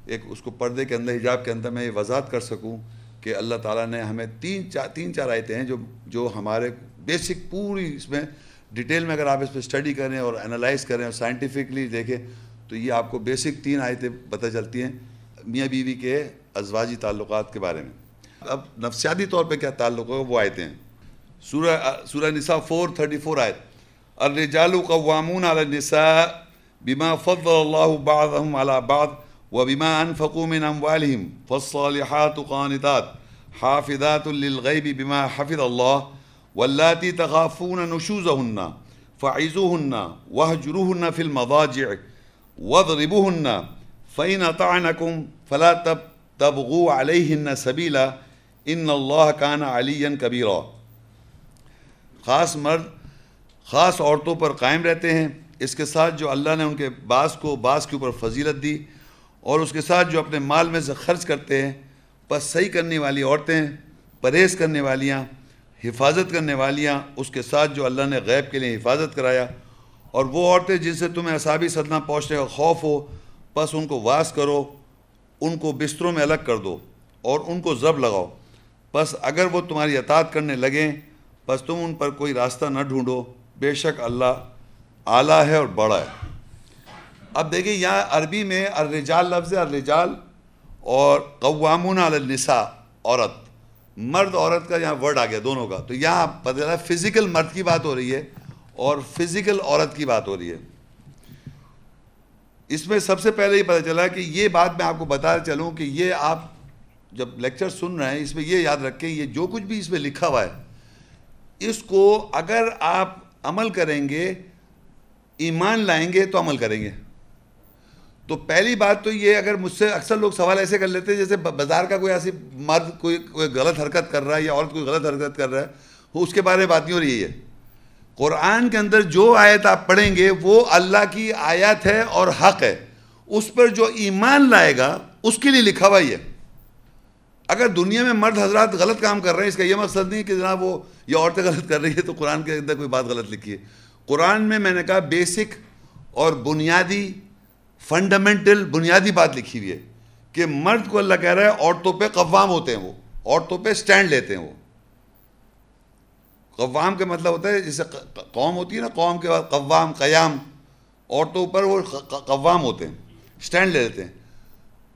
ایک اس کو پردے کے اندر، حجاب کے اندر میں یہ وضاحت کر سکوں کہ اللہ تعالیٰ نے ہمیں تین چار تین چار آیتیں ہیں جو جو ہمارے بیسک پوری اس میں ڈیٹیل میں اگر آپ اس پہ اسٹڈی کریں اور انالائز کریں اور سائنٹیفکلی دیکھیں تو یہ آپ کو بیسک تین آیتیں پتہ چلتی ہیں میاں بیوی کے ازواجی تعلقات کے بارے میں۔ اب نفسیاتی طور پہ کیا تعلق ہوگا؟ وہ آیتیں ہیں۔ سورہ سورہ نساء فور، تھرٹی فور آیت۔ الرجال قوامون علی النساء بما فضل اللہ بعضهم على بعض وبما انفقوا من اموالهم فالصالحات قانتات حافظات للغیب بما حفظ اللہ واللاتی تخافون نشوزهن فعزوهن وهجروهن في المضاجع۔ واضربوهن فإن أطعنكم فلا تبغوا عليهن سبيلا ان اللہ کان علی کبیرہ خاص مرد، خاص عورتوں پر قائم رہتے ہیں۔ اس کے ساتھ جو اللہ نے ان کے بعض کو بعض کے اوپر فضیلت دی اور اس کے ساتھ جو اپنے مال میں سے خرچ کرتے ہیں، بس صحیح کرنے والی عورتیں، پرہیز کرنے والیاں، حفاظت کرنے والیاں، اس کے ساتھ جو اللہ نے غیب کے لیے حفاظت کرایا اور وہ عورتیں جن سے تمہیں اصابی صدمہ پہنچنے کا خوف ہو، بس ان کو واس کرو، ان کو بستروں میں الگ کر دو اور ان کو ضب لگاؤ۔ بس اگر وہ تمہاری اطاعت کرنے لگیں، بس تم ان پر کوئی راستہ نہ ڈھونڈو۔ بے شک اللہ اعلیٰ ہے اور بڑا ہے۔ اب دیکھیں، یہاں عربی میں الرجال لفظ الرجال اور قوامون علی النساء، عورت۔ مرد عورت کا یہاں ورڈ آ گیا دونوں کا۔ تو یہاں پتہ چلا فزیکل مرد کی بات ہو رہی ہے۔ اور فزیکل عورت کی بات ہو رہی ہے۔ اس میں سب سے پہلے یہ پتہ چلا کہ یہ بات میں آپ کو بتا چلوں کہ یہ آپ جب لیکچر سن رہے ہیں، اس میں یہ یاد رکھیں، یہ جو کچھ بھی اس میں لکھا ہوا ہے، اس کو اگر آپ عمل کریں گے، ایمان لائیں گے تو عمل کریں گے۔ تو پہلی بات تو یہ اگر مجھ سے اکثر لوگ سوال ایسے کر لیتے ہیں، جیسے بازار کا کوئی ایسی مرد کوئی کوئی غلط حرکت کر رہا ہے یا عورت کوئی غلط حرکت کر رہا ہے، وہ اس کے بارے میں بات نہیں ہو رہی ہے۔ قرآن کے اندر جو آیت آپ پڑھیں گے وہ اللہ کی آیت ہے اور حق ہے۔ اس پر جو ایمان لائے گا، اس کے لیے لکھا ہوا ہی ہے اگر دنیا میں مرد حضرات غلط کام کر رہے ہیں، اس کا یہ مقصد نہیں کہ جناب وہ یہ عورتیں غلط کر رہی ہے تو قرآن کے اندر کوئی بات غلط لکھی ہے۔ قرآن میں میں نے کہا بیسک اور بنیادی، فنڈامنٹل بنیادی بات لکھی ہوئی ہے کہ مرد کو اللہ کہہ رہا ہے عورتوں پہ قوام ہوتے ہیں وہ، عورتوں پہ سٹینڈ لیتے ہیں وہ۔ قوام کا مطلب ہوتا ہے، جیسے قوم ہوتی ہے نا، قوم کے بعد قوام، قیام، عورتوں پر وہ قوام ہوتے ہیں سٹینڈ لے لیتے ہیں۔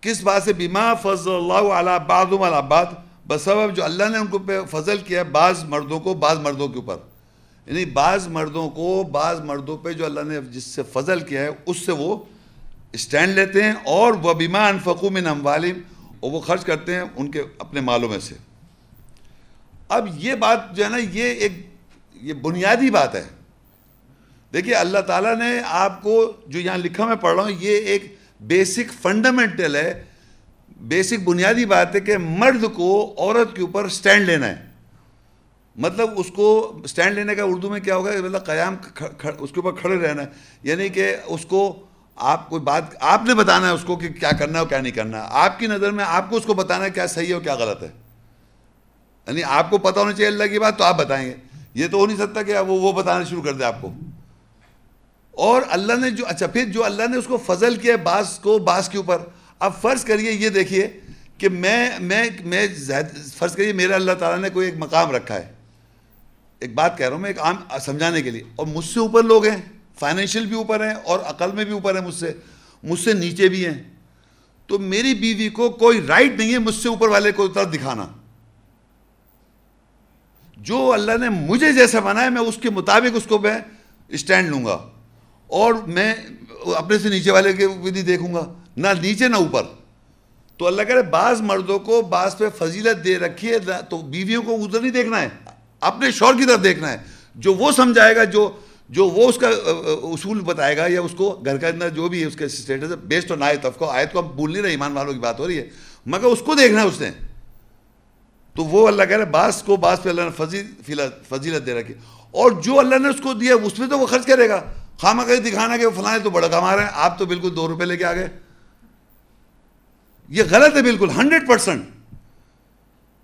کس بات سے؟ بیما فضل اللہ علیہ بعض بعض، بسبب جو اللہ نے ان کو پہ فضل کیا ہے بعض مردوں کو، بعض مردوں کے اوپر۔ یعنی بعض مردوں کو، بعض مردوں پہ جو اللہ نے جس سے فضل کیا ہے، اس سے وہ اسٹینڈ لیتے ہیں اور وہ بیما انفقو من اموالم اور وہ خرچ کرتے ہیں ان کے، اپنے مالوں میں سے۔ اب یہ بات جو ہے نا، یہ ایک، یہ بنیادی بات ہے۔ دیکھیے، اللہ تعالیٰ نے آپ کو جو یہاں لکھا میں پڑھ رہا ہوں، یہ ایک بیسک فنڈامنٹل ہے۔ بیسک بنیادی بات ہے کہ مرد کو عورت کے اوپر سٹینڈ لینا ہے۔ مطلب اس کو سٹینڈ لینے کا اردو میں کیا ہوگا؟ مطلب قیام اس کے اوپر کھڑے رہنا ہے۔ یعنی کہ اس کو آپ کوئی بات، آپ نے بتانا ہے اس کو کہ کیا کرنا ہے اور کیا نہیں کرنا۔ ہے آپ کی نظر میں آپ کو اس کو بتانا ہے کیا صحیح ہے اور کیا غلط ہے۔ یعنی آپ کو پتہ ہونا چاہیے اللہ کی بات تو آپ بتائیں گے۔ یہ تو ہو نہیں سکتا کہ وہ وہ بتانا شروع کر دے آپ کو۔ اور اللہ نے جو اچھا پھر جو اللہ نے اس کو فضل کیا بعض کو، بعض کے اوپر، اب فرض کریے، یہ دیکھیے کہ میں میں میں فرض کریے میرا اللہ تعالیٰ نے کوئی ایک مقام رکھا ہے۔ ایک بات کہہ رہا ہوں میں، ایک عام سمجھانے کے لیے۔ اور مجھ سے اوپر لوگ ہیں فائنینشیل بھی اوپر ہیں اور عقل میں بھی اوپر ہیں مجھ سے۔ مجھ سے نیچے بھی ہیں۔ تو میری بیوی کو کوئی رائٹ نہیں ہے مجھ سے اوپر والے کو طرف دکھانا۔ جو اللہ نے مجھے جیسا بنایا میں اس کے مطابق اس کو میں اسٹینڈ لوں گا اور میں اپنے سے نیچے والے کے بھی نہیں دیکھوں گا، نہ نیچے نہ اوپر۔ تو اللہ کہہ رہے بعض مردوں کو بعض پہ فضیلت دے رکھی ہے تو بیویوں کو ادھر نہیں دیکھنا ہے، اپنے شور کی طرف دیکھنا ہے۔ جو وہ سمجھائے گا، جو جو وہ اس کا، اصول بتائے گا یا اس کو گھر کا اندر جو بھی ہے اس کے اسٹیٹس ہے بیسڈ آن آیت کو آیت کو ہم بھول نہیں رہے، ایمان والوں کی بات ہو رہی ہے، مگر اس کو دیکھنا ہے اس نے۔ تو وہ اللہ کہہ رہے بعض کو بعض پہ اللہ نے فضیلت دے رکھی۔ اور جو اللہ نے اس کو دیا، اس میں تو وہ خرچ کرے گا۔ خامہ کہیں دکھانا کہ وہ فلاں تو بڑا کما رہے ہیں آپ تو بالکل دو روپے لے کے آ گئے۔ یہ غلط ہے بالکل ہنڈریڈ پرسینٹ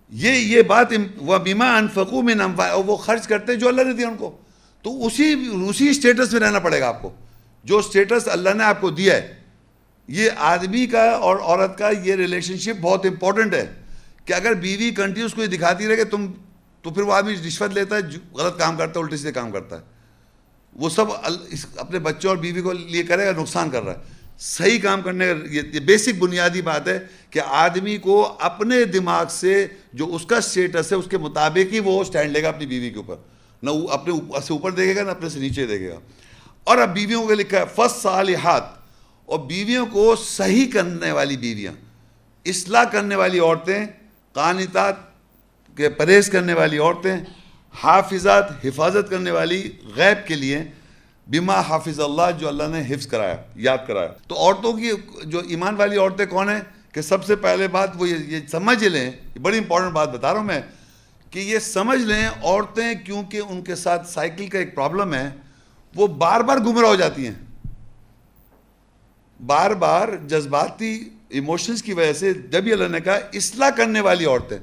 یہ یہ بات وہ بیما انفقو میں نمفا وہ خرچ کرتے جو اللہ نے دیا ان کو۔ تو اسی اسی اسٹیٹس میں رہنا پڑے گا آپ کو۔ جو اسٹیٹس اللہ نے آپ کو دیا ہے، یہ آدمی کا اور عورت کا یہ ریلیشن شپ بہت امپورٹنٹ ہے۔ کہ اگر بیوی کنٹینیوس کو یہ دکھاتی رہے کہ تم تو پھر وہ آدمی رشوت لیتا ہے غلط کام کرتا ہے، الٹے سے کام کرتا ہے۔ وہ سب اپنے بچوں اور بیوی کو لیے کرے گا نقصان کر رہا ہے۔ صحیح کام کرنے کا یہ بیسک بنیادی بات ہے کہ آدمی کو اپنے دماغ سے جو اس کا اسٹیٹس ہے، اس کے مطابق ہی وہ اسٹینڈ لے گا اپنی بیوی کے اوپر۔ نہ اپنے سے اوپر دیکھے گا، نہ اپنے سے نیچے دیکھے گا۔ اور اب بیویوں کو لکھا ہے، فس صالحات اور بیویوں کو صحیح کرنے والی بیویاں، اصلاح کرنے والی عورتیں قانتات کے پرہیز کرنے والی عورتیں، حافظات، حفاظت کرنے والی غیب کے لیے بما حافظ اللہ جو اللہ نے حفظ کرایا، یاد کرایا۔ تو عورتوں کی جو ایمان والی عورتیں کون ہیں؟ کہ سب سے پہلے بات وہ یہ سمجھ لیں بڑی امپورٹنٹ بات بتا رہا ہوں میں، کہ یہ سمجھ لیں عورتیں کیونکہ ان کے ساتھ سائیکل کا ایک پرابلم ہے، وہ بار بار گمراہ ہو جاتی ہیں۔ بار بار جذباتی ایموشنز کی وجہ سے جب اللہ نے کہا، اصلاح کرنے والی عورتیں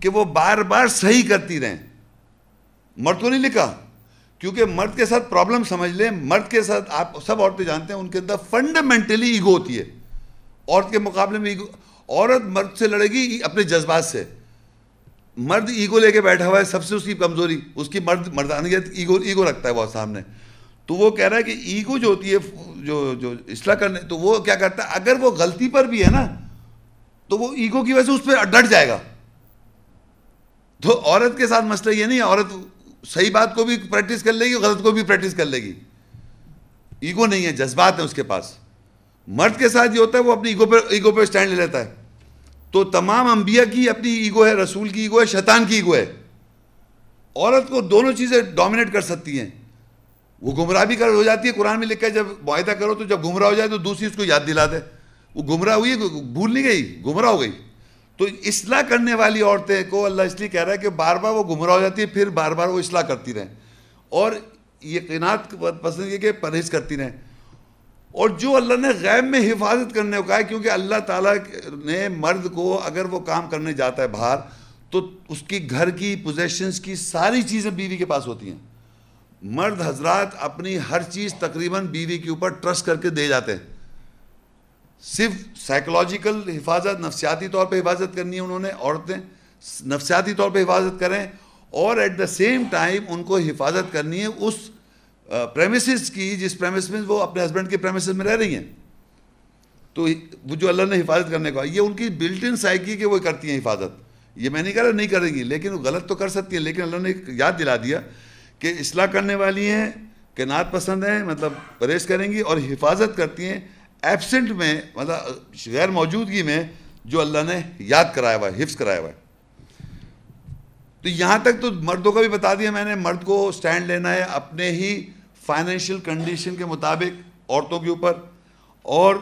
کہ وہ بار بار صحیح کرتی رہیں۔ مرد کو نہیں لکھا۔ کیونکہ مرد کے ساتھ پرابلم سمجھ لیں، مرد کے ساتھ آپ سب عورتیں جانتے ہیں، ان کے اندر فنڈامنٹلی ایگو ہوتی ہے۔ عورت کے مقابلے میں ایگو عورت مرد سے لڑے گی اپنے جذبات سے۔ مرد ایگو لے کے بیٹھا ہوا ہے، سب سے اس کی کمزوری، اس کی مرد مردانیت ایگو ایگو رکھتا ہے وہ سامنے۔ تو وہ کہہ رہا ہے کہ ایگو جو ہوتی ہے، جو جو اصلاح کرنے، تو وہ کیا کرتا ہے؟ اگر وہ غلطی پر بھی ہے نا، تو وہ ایگو کی وجہ سے اس پہ ڈٹ جائے گا۔ تو عورت کے ساتھ مسئلہ یہ نہیں ہے، عورت صحیح بات کو بھی پریکٹس کر لے گی، غلط کو بھی پریکٹس کر لے گی۔ ایگو نہیں ہے، جذبات ہیں اس کے پاس۔ مرد کے ساتھ یہ ہوتا ہے، وہ اپنی ایگو پہ ایگو پہ اسٹینڈ لے لیتا ہے۔ تو تمام انبیاء کی اپنی ایگو ہے، رسول کی ایگو ہے، شیطان کی ایگو ہے۔ عورت کو دونوں چیزیں ڈومینیٹ کر سکتی ہیں۔ وہ گمراہ بھی کر ہو جاتی ہے، قرآن میں لکھا ہے، جب معاہدہ کرو تو جب گمراہ ہو جائے تو دوسری اس کو یاد دلا دے۔ وہ گمراہ ہوئی بھول نہیں گئی، گمراہ ہو گئی۔ تو اصلاح کرنے والی عورتیں کو اللہ اس لیے کہہ رہا ہے کہ بار بار وہ گمراہ ہو جاتی ہے، پھر بار بار وہ اصلاح کرتی رہیں۔ اور یقینات پسند یہ کہ پرہیز کرتی رہیں۔ اور جو اللہ نے غیب میں حفاظت کرنے کو کہا ہے، کیونکہ اللہ تعالیٰ نے مرد کو اگر وہ کام کرنے جاتا ہے باہر، تو اس کی گھر کی پوزیشنز کی ساری چیزیں بیوی کے پاس ہوتی ہیں۔ مرد حضرات اپنی ہر چیز تقریباً بیوی کے اوپر ٹرسٹ کر کے دے جاتے ہیں۔ صرف سائیکلوجیکل حفاظت، نفسیاتی طور پہ حفاظت کرنی ہے انہوں نے، عورتیں نفسیاتی طور پہ حفاظت کریں اور ایٹ دا سیم ٹائم ان کو حفاظت کرنی ہے اس پریمیسز کی جس پریمیس میں وہ اپنے ہسبینڈ کے پریمیسز میں رہ رہی ہیں۔ تو وہ جو اللہ نے حفاظت کرنے کو، یہ ان کی بلٹ ان سائیکی کہ وہ کرتی ہیں حفاظت۔ یہ میں نہیں کہہ رہا، نہیں کریں گی، لیکن وہ غلط تو کر سکتی ہیں، لیکن اللہ نے یاد دلا دیا کہ اصلاح کرنے والی ہیں کہ نعت پسند ہیں مطلب پرہیز کریں گی اور حفاظت کرتی ہیں ایبسنٹ میں مطلب غیر موجودگی میں جو اللہ نے یاد کرایا ہوا ہے، حفظ کرایا ہوا ہے۔ تو یہاں تک تو مردوں کا بھی بتا دیا میں نے، مرد کو سٹینڈ لینا ہے اپنے ہی فائنینشیل کنڈیشن کے مطابق عورتوں کے اوپر۔ اور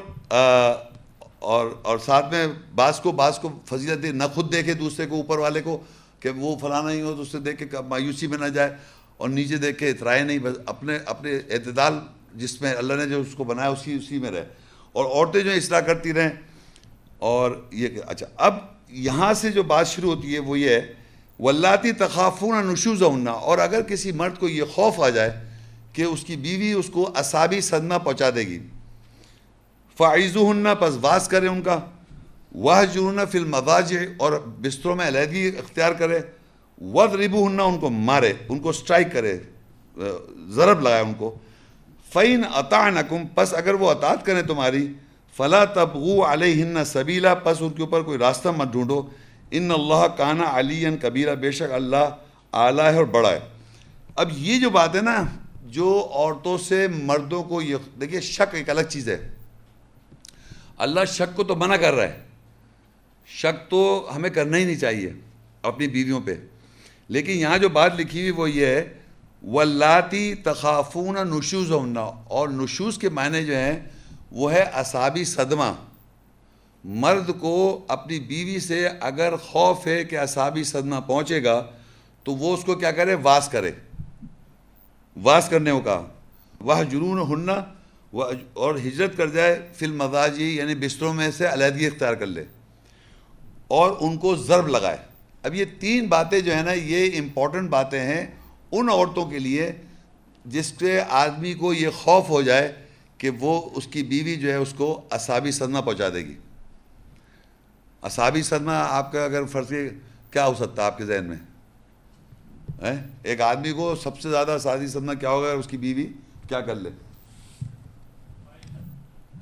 اور اور ساتھ میں بعض کو بعض کو فضیلت دے نہ خود دیکھے دوسرے کو، اوپر والے کو کہ وہ فلانا ہی ہو تو اسے دیکھ کے مایوسی میں نہ جائے۔ اور نیچے دیکھ کے اترائے نہیں، بس اپنے اپنے اعتدال جس میں اللہ نے جو اس کو بنایا، اسی اسی میں رہے۔ اور عورتیں جو اصلاح کرتی رہیں۔ اور یہ کہ اچھا اب یہاں سے جو بات شروع ہوتی ہے، وہ یہ ہے ولاتی تخافون نشوز ہونا اور اگر کسی مرد کو یہ خوف آ جائے کہ اس کی بیوی اس کو اصابی صدمہ پہنچا دے گی۔ فائز ہننا پس واس کرے ان کا۔ وہ جرون فلم اور بستروں میں علیحدگی اختیار کرے ود ربو ہننا ان کو مارے، ان کو سٹرائک کرے ضرب لگائے ان کو۔ فعین عطا پس اگر وہ اطاعت کریں تمہاری، فلا تبغو علیہن سبیلا پس ان کے اوپر کوئی راستہ مت ڈھونڈو۔ ان اللہ کانا علی کبیرہ بے شک اللہ اعلیٰ ہے اور بڑا ہے۔ اب یہ جو بات ہے نا، جو عورتوں سے مردوں کو یہ، دیکھیے شک ایک الگ چیز ہے۔ اللہ شک کو تو منع کر رہا ہے۔ شک تو ہمیں کرنا ہی نہیں چاہیے اپنی بیویوں پہ۔ لیکن یہاں جو بات لکھی ہوئی وہ یہ ہے ولاتی تخافون نشوز ہونا اور نشوز کے معنی جو ہیں، وہ ہے اصابی صدمہ۔ مرد کو اپنی بیوی سے اگر خوف ہے کہ اصابی صدمہ پہنچے گا، تو وہ اس کو کیا کرے؟ واس کرے۔ واس کرنے کو کہا۔ وہ جنون ہننا اور ہجرت کر جائے، فی المزاجی یعنی بستروں میں سے علیحدگی اختیار کر لے۔ اور ان کو ضرب لگائے۔ اب یہ تین باتیں جو ہیں نا، یہ امپورٹنٹ باتیں ہیں ان عورتوں کے لیے جس کے آدمی کو یہ خوف ہو جائے کہ وہ اس کی بیوی جو ہے اس کو اصابی صدمہ پہنچا دے گی۔ اصابی صدمہ آپ کا اگر فرض کیا ہو سکتا ہے آپ کے ذہن میں؟ ایک آدمی کو سب سے زیادہ اصابی صدمہ کیا ہوگا اگر اس کی بیوی کیا کر لے؟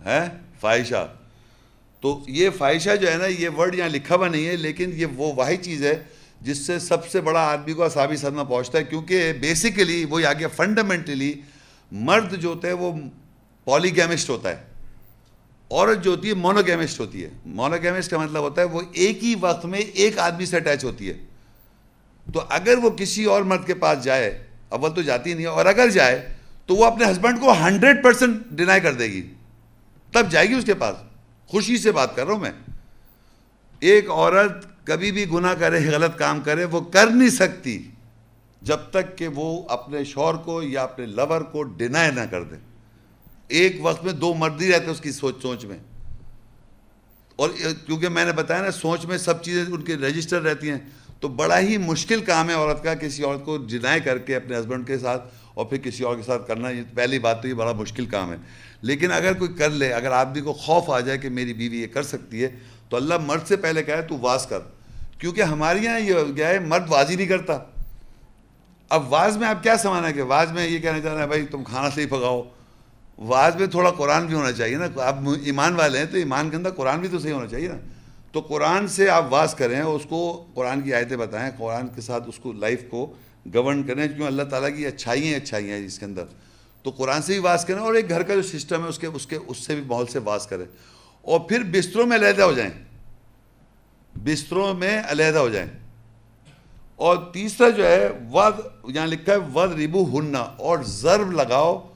ہے فائشہ تو یہ فائشہ جو ہے نا، یہ ورڈ یہاں لکھا ہوا نہیں ہے، لیکن یہ وہ واحد چیز ہے جس سے سب سے بڑا آدمی کو اصابی صدمہ پہنچتا ہے، کیونکہ بیسیکلی وہ آگے فنڈامنٹلی مرد جو ہوتا ہے وہ پولی گیمسٹ ہوتا ہے، عورت جو ہوتی ہے مونوگیمسٹ ہوتی ہے۔ مونوگیمسٹ کا مطلب ہوتا ہے وہ ایک ہی وقت میں ایک آدمی سے اٹیچ ہوتی ہے۔ تو اگر وہ کسی اور مرد کے پاس جائے، اول تو جاتی نہیں ہے، اور اگر جائے تو وہ اپنے ہسبینڈ کو ہنڈریڈ پرسینٹ ڈینائی کر دے گی۔ تب جائے گی اس کے پاس۔ خوشی سے بات کر رہا ہوں میں۔ ایک عورت کبھی بھی گناہ کرے، غلط کام کرے، وہ کر نہیں سکتی جب تک کہ وہ اپنے شور کو یا اپنے لور کو ڈینائی نہ کر دے۔ ایک وقت میں دو مردی رہتے اس کی سوچ سوچ میں۔ اور کیونکہ میں نے بتایا نا، سوچ میں سب چیزیں ان کے رجسٹر رہتی ہیں۔ تو بڑا ہی مشکل کام ہے عورت کا کسی عورت کو ڈینائی کر کے اپنے ہسبینڈ کے ساتھ اور پھر کسی اور کے ساتھ کرنا۔ یہ پہلی بات تو یہ بڑا مشکل کام ہے۔ لیکن اگر کوئی کر لے، اگر آدمی کو خوف آ جائے کہ میری بیوی یہ کر سکتی ہے، تو اللہ مرد سے پہلے کہے، تو واز کر۔ کیونکہ ہمارے یہاں یہ گیا ہے، مرد واز ہی نہیں کرتا۔ اب واز میں آپ کیا سمانا ہے کہ واز میں یہ کہنا چاہ رہے ہیں بھائی تم کھانا صحیح پکاؤ۔ واز میں تھوڑا قرآن بھی ہونا چاہیے نا۔ آپ ایمان والے ہیں تو ایمان کے اندر قرآن بھی تو صحیح ہونا چاہیے نا۔ تو قرآن سے آپ واز کریں، اس کو قرآن کی آیتیں بتائیں، قرآن کے ساتھ اس کو لائف کو گورن کریں کیوں اللہ تعالیٰ کی اچھائیاں اچھائیاں ہیں اس کے اندر۔ تو قرآن سے بھی واز کریں اور ایک گھر کا جو سسٹم ہے اس کے اس کے اس سے بھی ماحول سے واز کریں اور پھر بستروں میں علیحدہ ہو جائیں۔ بستروں میں علیحدہ ہو جائیں۔ اور تیسرا جو ہے ود یہاں لکھا ہے ود ریبو ہننا اور ضرب لگاؤ۔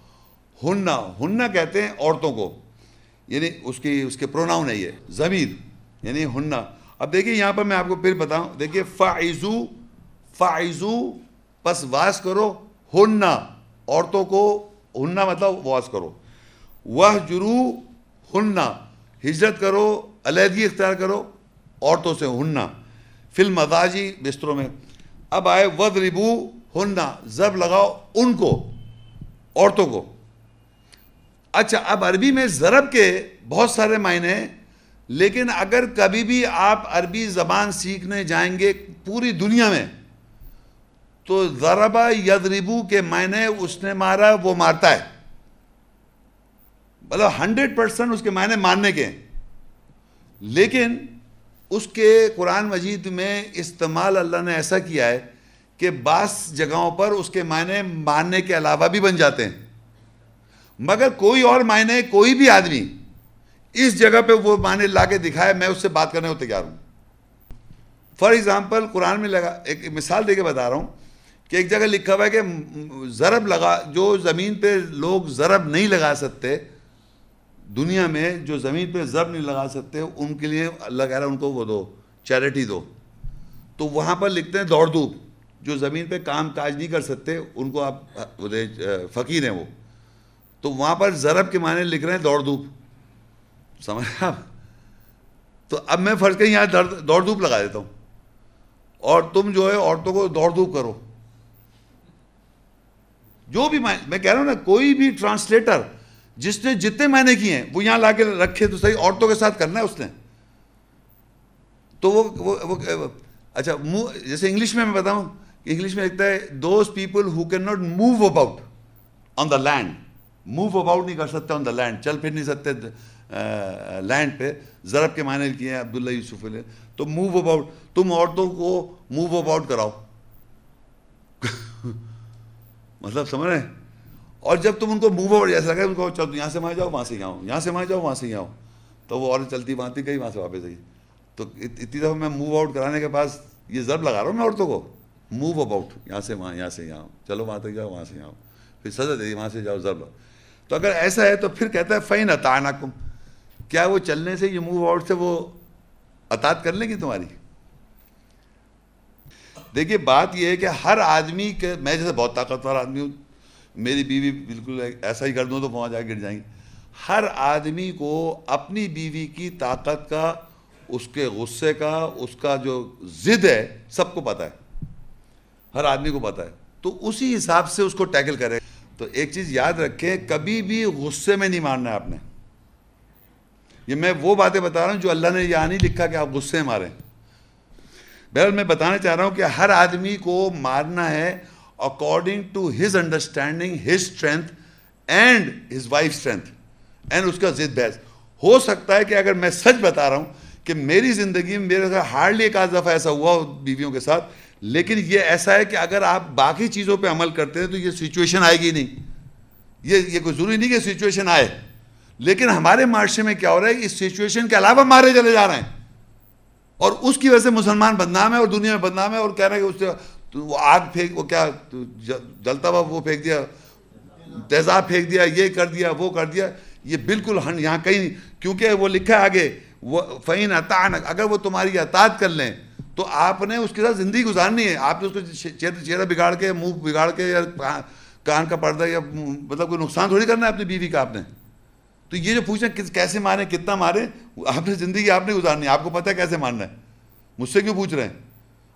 ہننا ہننا کہتے ہیں عورتوں کو۔ یعنی اس کی اس کے پروناؤن ہے یہ، ضمیر۔ یعنی ہننا اب دیکھیے، یہاں پر میں آپ کو پھر بتاؤں۔ دیکھیے فائزو فائزو پس واس کرو۔ ہننا عورتوں کو ہننا مطلب واس کرو۔ وہ جرو ہننا، ہجرت کرو، علیحدگی اختیار کرو، عورتوں سے ہننا۔ فل مزاجی بستروں میں۔ اب آئے ود ربو ہننا زب لگاؤ ان کو، عورتوں کو۔ اچھا اب عربی میں ضرب کے بہت سارے معنی ہیں، لیکن اگر کبھی بھی آپ عربی زبان سیکھنے جائیں گے پوری دنیا میں تو ضربہ یدربو کے معنی اس نے مارا، وہ مارتا ہے۔ مطلب ہنڈریڈ پرسنٹ اس کے معنی ماننے کے۔ لیکن اس کے قرآن مجید میں استعمال اللہ نے ایسا کیا ہے کہ بعض جگہوں پر اس کے معنی ماننے کے علاوہ بھی بن جاتے ہیں۔ مگر کوئی اور معنی، کوئی بھی آدمی اس جگہ پہ وہ معنی لا کے دکھائے، میں اس سے بات کرنے کو تیار ہوں۔ فار ایگزامپل قرآن میں لگا، ایک مثال دے کے بتا رہا ہوں۔ کہ ایک جگہ لکھا ہوا ہے کہ ضرب لگا، جو زمین پہ لوگ ضرب نہیں لگا سکتے، دنیا میں جو زمین پہ ضرب نہیں لگا سکتے، ان کے لیے اللہ کہہ رہا ہے ان کو وہ دو، چیریٹی دو۔ تو وہاں پر لکھتے ہیں دوڑ دھوپ، جو زمین پہ کام کاج نہیں کر سکتے، ان کو آپ فقیر ہیں وہ۔ تو وہاں پر ضرب کے معنی لکھ رہے ہیں دوڑ دھوپ۔ سمجھ آپ؟ تو اب میں فرض کہیں یہاں دوڑ دھوپ لگا دیتا ہوں۔ اور تم جو ہے عورتوں کو دوڑ دھوپ کرو۔ جو بھی میں کہہ رہا ہوں نا، کوئی بھی ٹرانسلیٹر جس نے جتنے معنی کیے ہیں، وہ یہاں لا کے رکھے تو صحیح، عورتوں کے ساتھ کرنا ہے اس نے۔ تو وہ اچھا جیسے انگلش میں میں بتاؤں انگلش میں لکھتا ہے those people who can not move about on the land move about نہیں کر سکتے آن دا لینڈ چل پھر نہیں سکتے لینڈ پہ۔ ضرب کے معنی کیے ہیں عبداللہ یوسف علیہ۔ تو موو اباؤٹ تم عورتوں کو موو اباؤٹ کراؤ۔ مطلب سمجھ رہے ہیں؟ اور جب تم ان کو موو اباؤٹ جیسا لگا ان کو چل یہاں سے وہاں جاؤ وہاں سے یہاں یہاں سے وہاں جاؤ وہاں سے یہاں تو وہ عورت چلتی وہاں گئی وہاں سے واپس آئی۔ تو اتنی دفعہ میں موو آؤٹ کرانے کے پاس یہ ضرب لگا رہا ہوں میں عورتوں کو۔ موو اباؤٹ یہاں سے وہاں، یہاں سے یہاں چلو وہاں تک جاؤ، وہاں سے یہاں پھر سزا دے دی، وہاں سے جاؤ، ضرب۔ تو اگر ایسا ہے تو پھر کہتا ہے فین عطا کیا وہ چلنے سے یہ موو آؤٹ سے وہ اطاط کر لیں گی تمہاری؟ دیکھیے بات یہ ہے کہ ہر آدمی کے میں جیسے بہت طاقتور آدمی ہوں، میری بیوی بالکل ایسا ہی کر دوں تو وہاں جا گر جائیں۔ ہر آدمی کو اپنی بیوی کی طاقت کا، اس کے غصے کا، اس کا جو ضد ہے، سب کو پتہ ہے۔ ہر آدمی کو پتہ ہے۔ تو اسی حساب سے اس کو ٹیکل کرے تو ایک چیز یاد رکھیں، کبھی بھی غصے میں نہیں مارنا ہے آپ نے۔ یہ میں وہ باتیں بتا رہا ہوں جو اللہ نے یہاں نہیں لکھا کہ آپ غصے ماریں۔ بہرحال میں بتانا چاہ رہا ہوں کہ ہر آدمی کو مارنا ہے according to his understanding his strength and his wife strength and اس کا ضد بحث۔ ہو سکتا ہے کہ اگر میں سچ بتا رہا ہوں کہ میری زندگی میں میرے ساتھ ہارڈلی ایک آدھ دفعہ ایسا ہوا بیویوں کے ساتھ، لیکن یہ ایسا ہے کہ اگر آپ باقی چیزوں پہ عمل کرتے ہیں تو یہ سچویشن آئے گی نہیں۔ یہ یہ کوئی ضروری نہیں کہ سچویشن آئے۔ لیکن ہمارے معاشرے میں کیا ہو رہا ہے، اس سچویشن کے علاوہ مارے چلے جا رہے ہیں۔ اور اس کی وجہ سے مسلمان بدنام ہے اور دنیا میں بدنام ہے اور کہہ رہے ہیں کہ اس وہ آگ پھینک وہ کیا جلتا ہوا وہ پھینک دیا، تیزاب پھینک دیا، یہ کر دیا، وہ کر دیا۔ یہ بالکل یہاں کہیں نہیں۔ کیونکہ وہ لکھا ہے آگے، وہ فعین عطان اگر وہ تمہاری اطاعت کر لیں تو آپ نے اس کے ساتھ زندگی گزارنی ہے۔ آپ نے اس کو چہرہ بگاڑ کے، منہ بگاڑ کے یا کان کا پردہ یا مطلب کوئی نقصان تھوڑی کرنا ہے اپنی بیوی کا آپ نے؟ تو یہ جو پوچھیں کیسے مارے، کتنا مارے آپ نے زندگی آپ نے گزارنی آپ کو پتہ ہے کیسے مارنا ہے؟ مجھ سے کیوں پوچھ رہے ہیں؟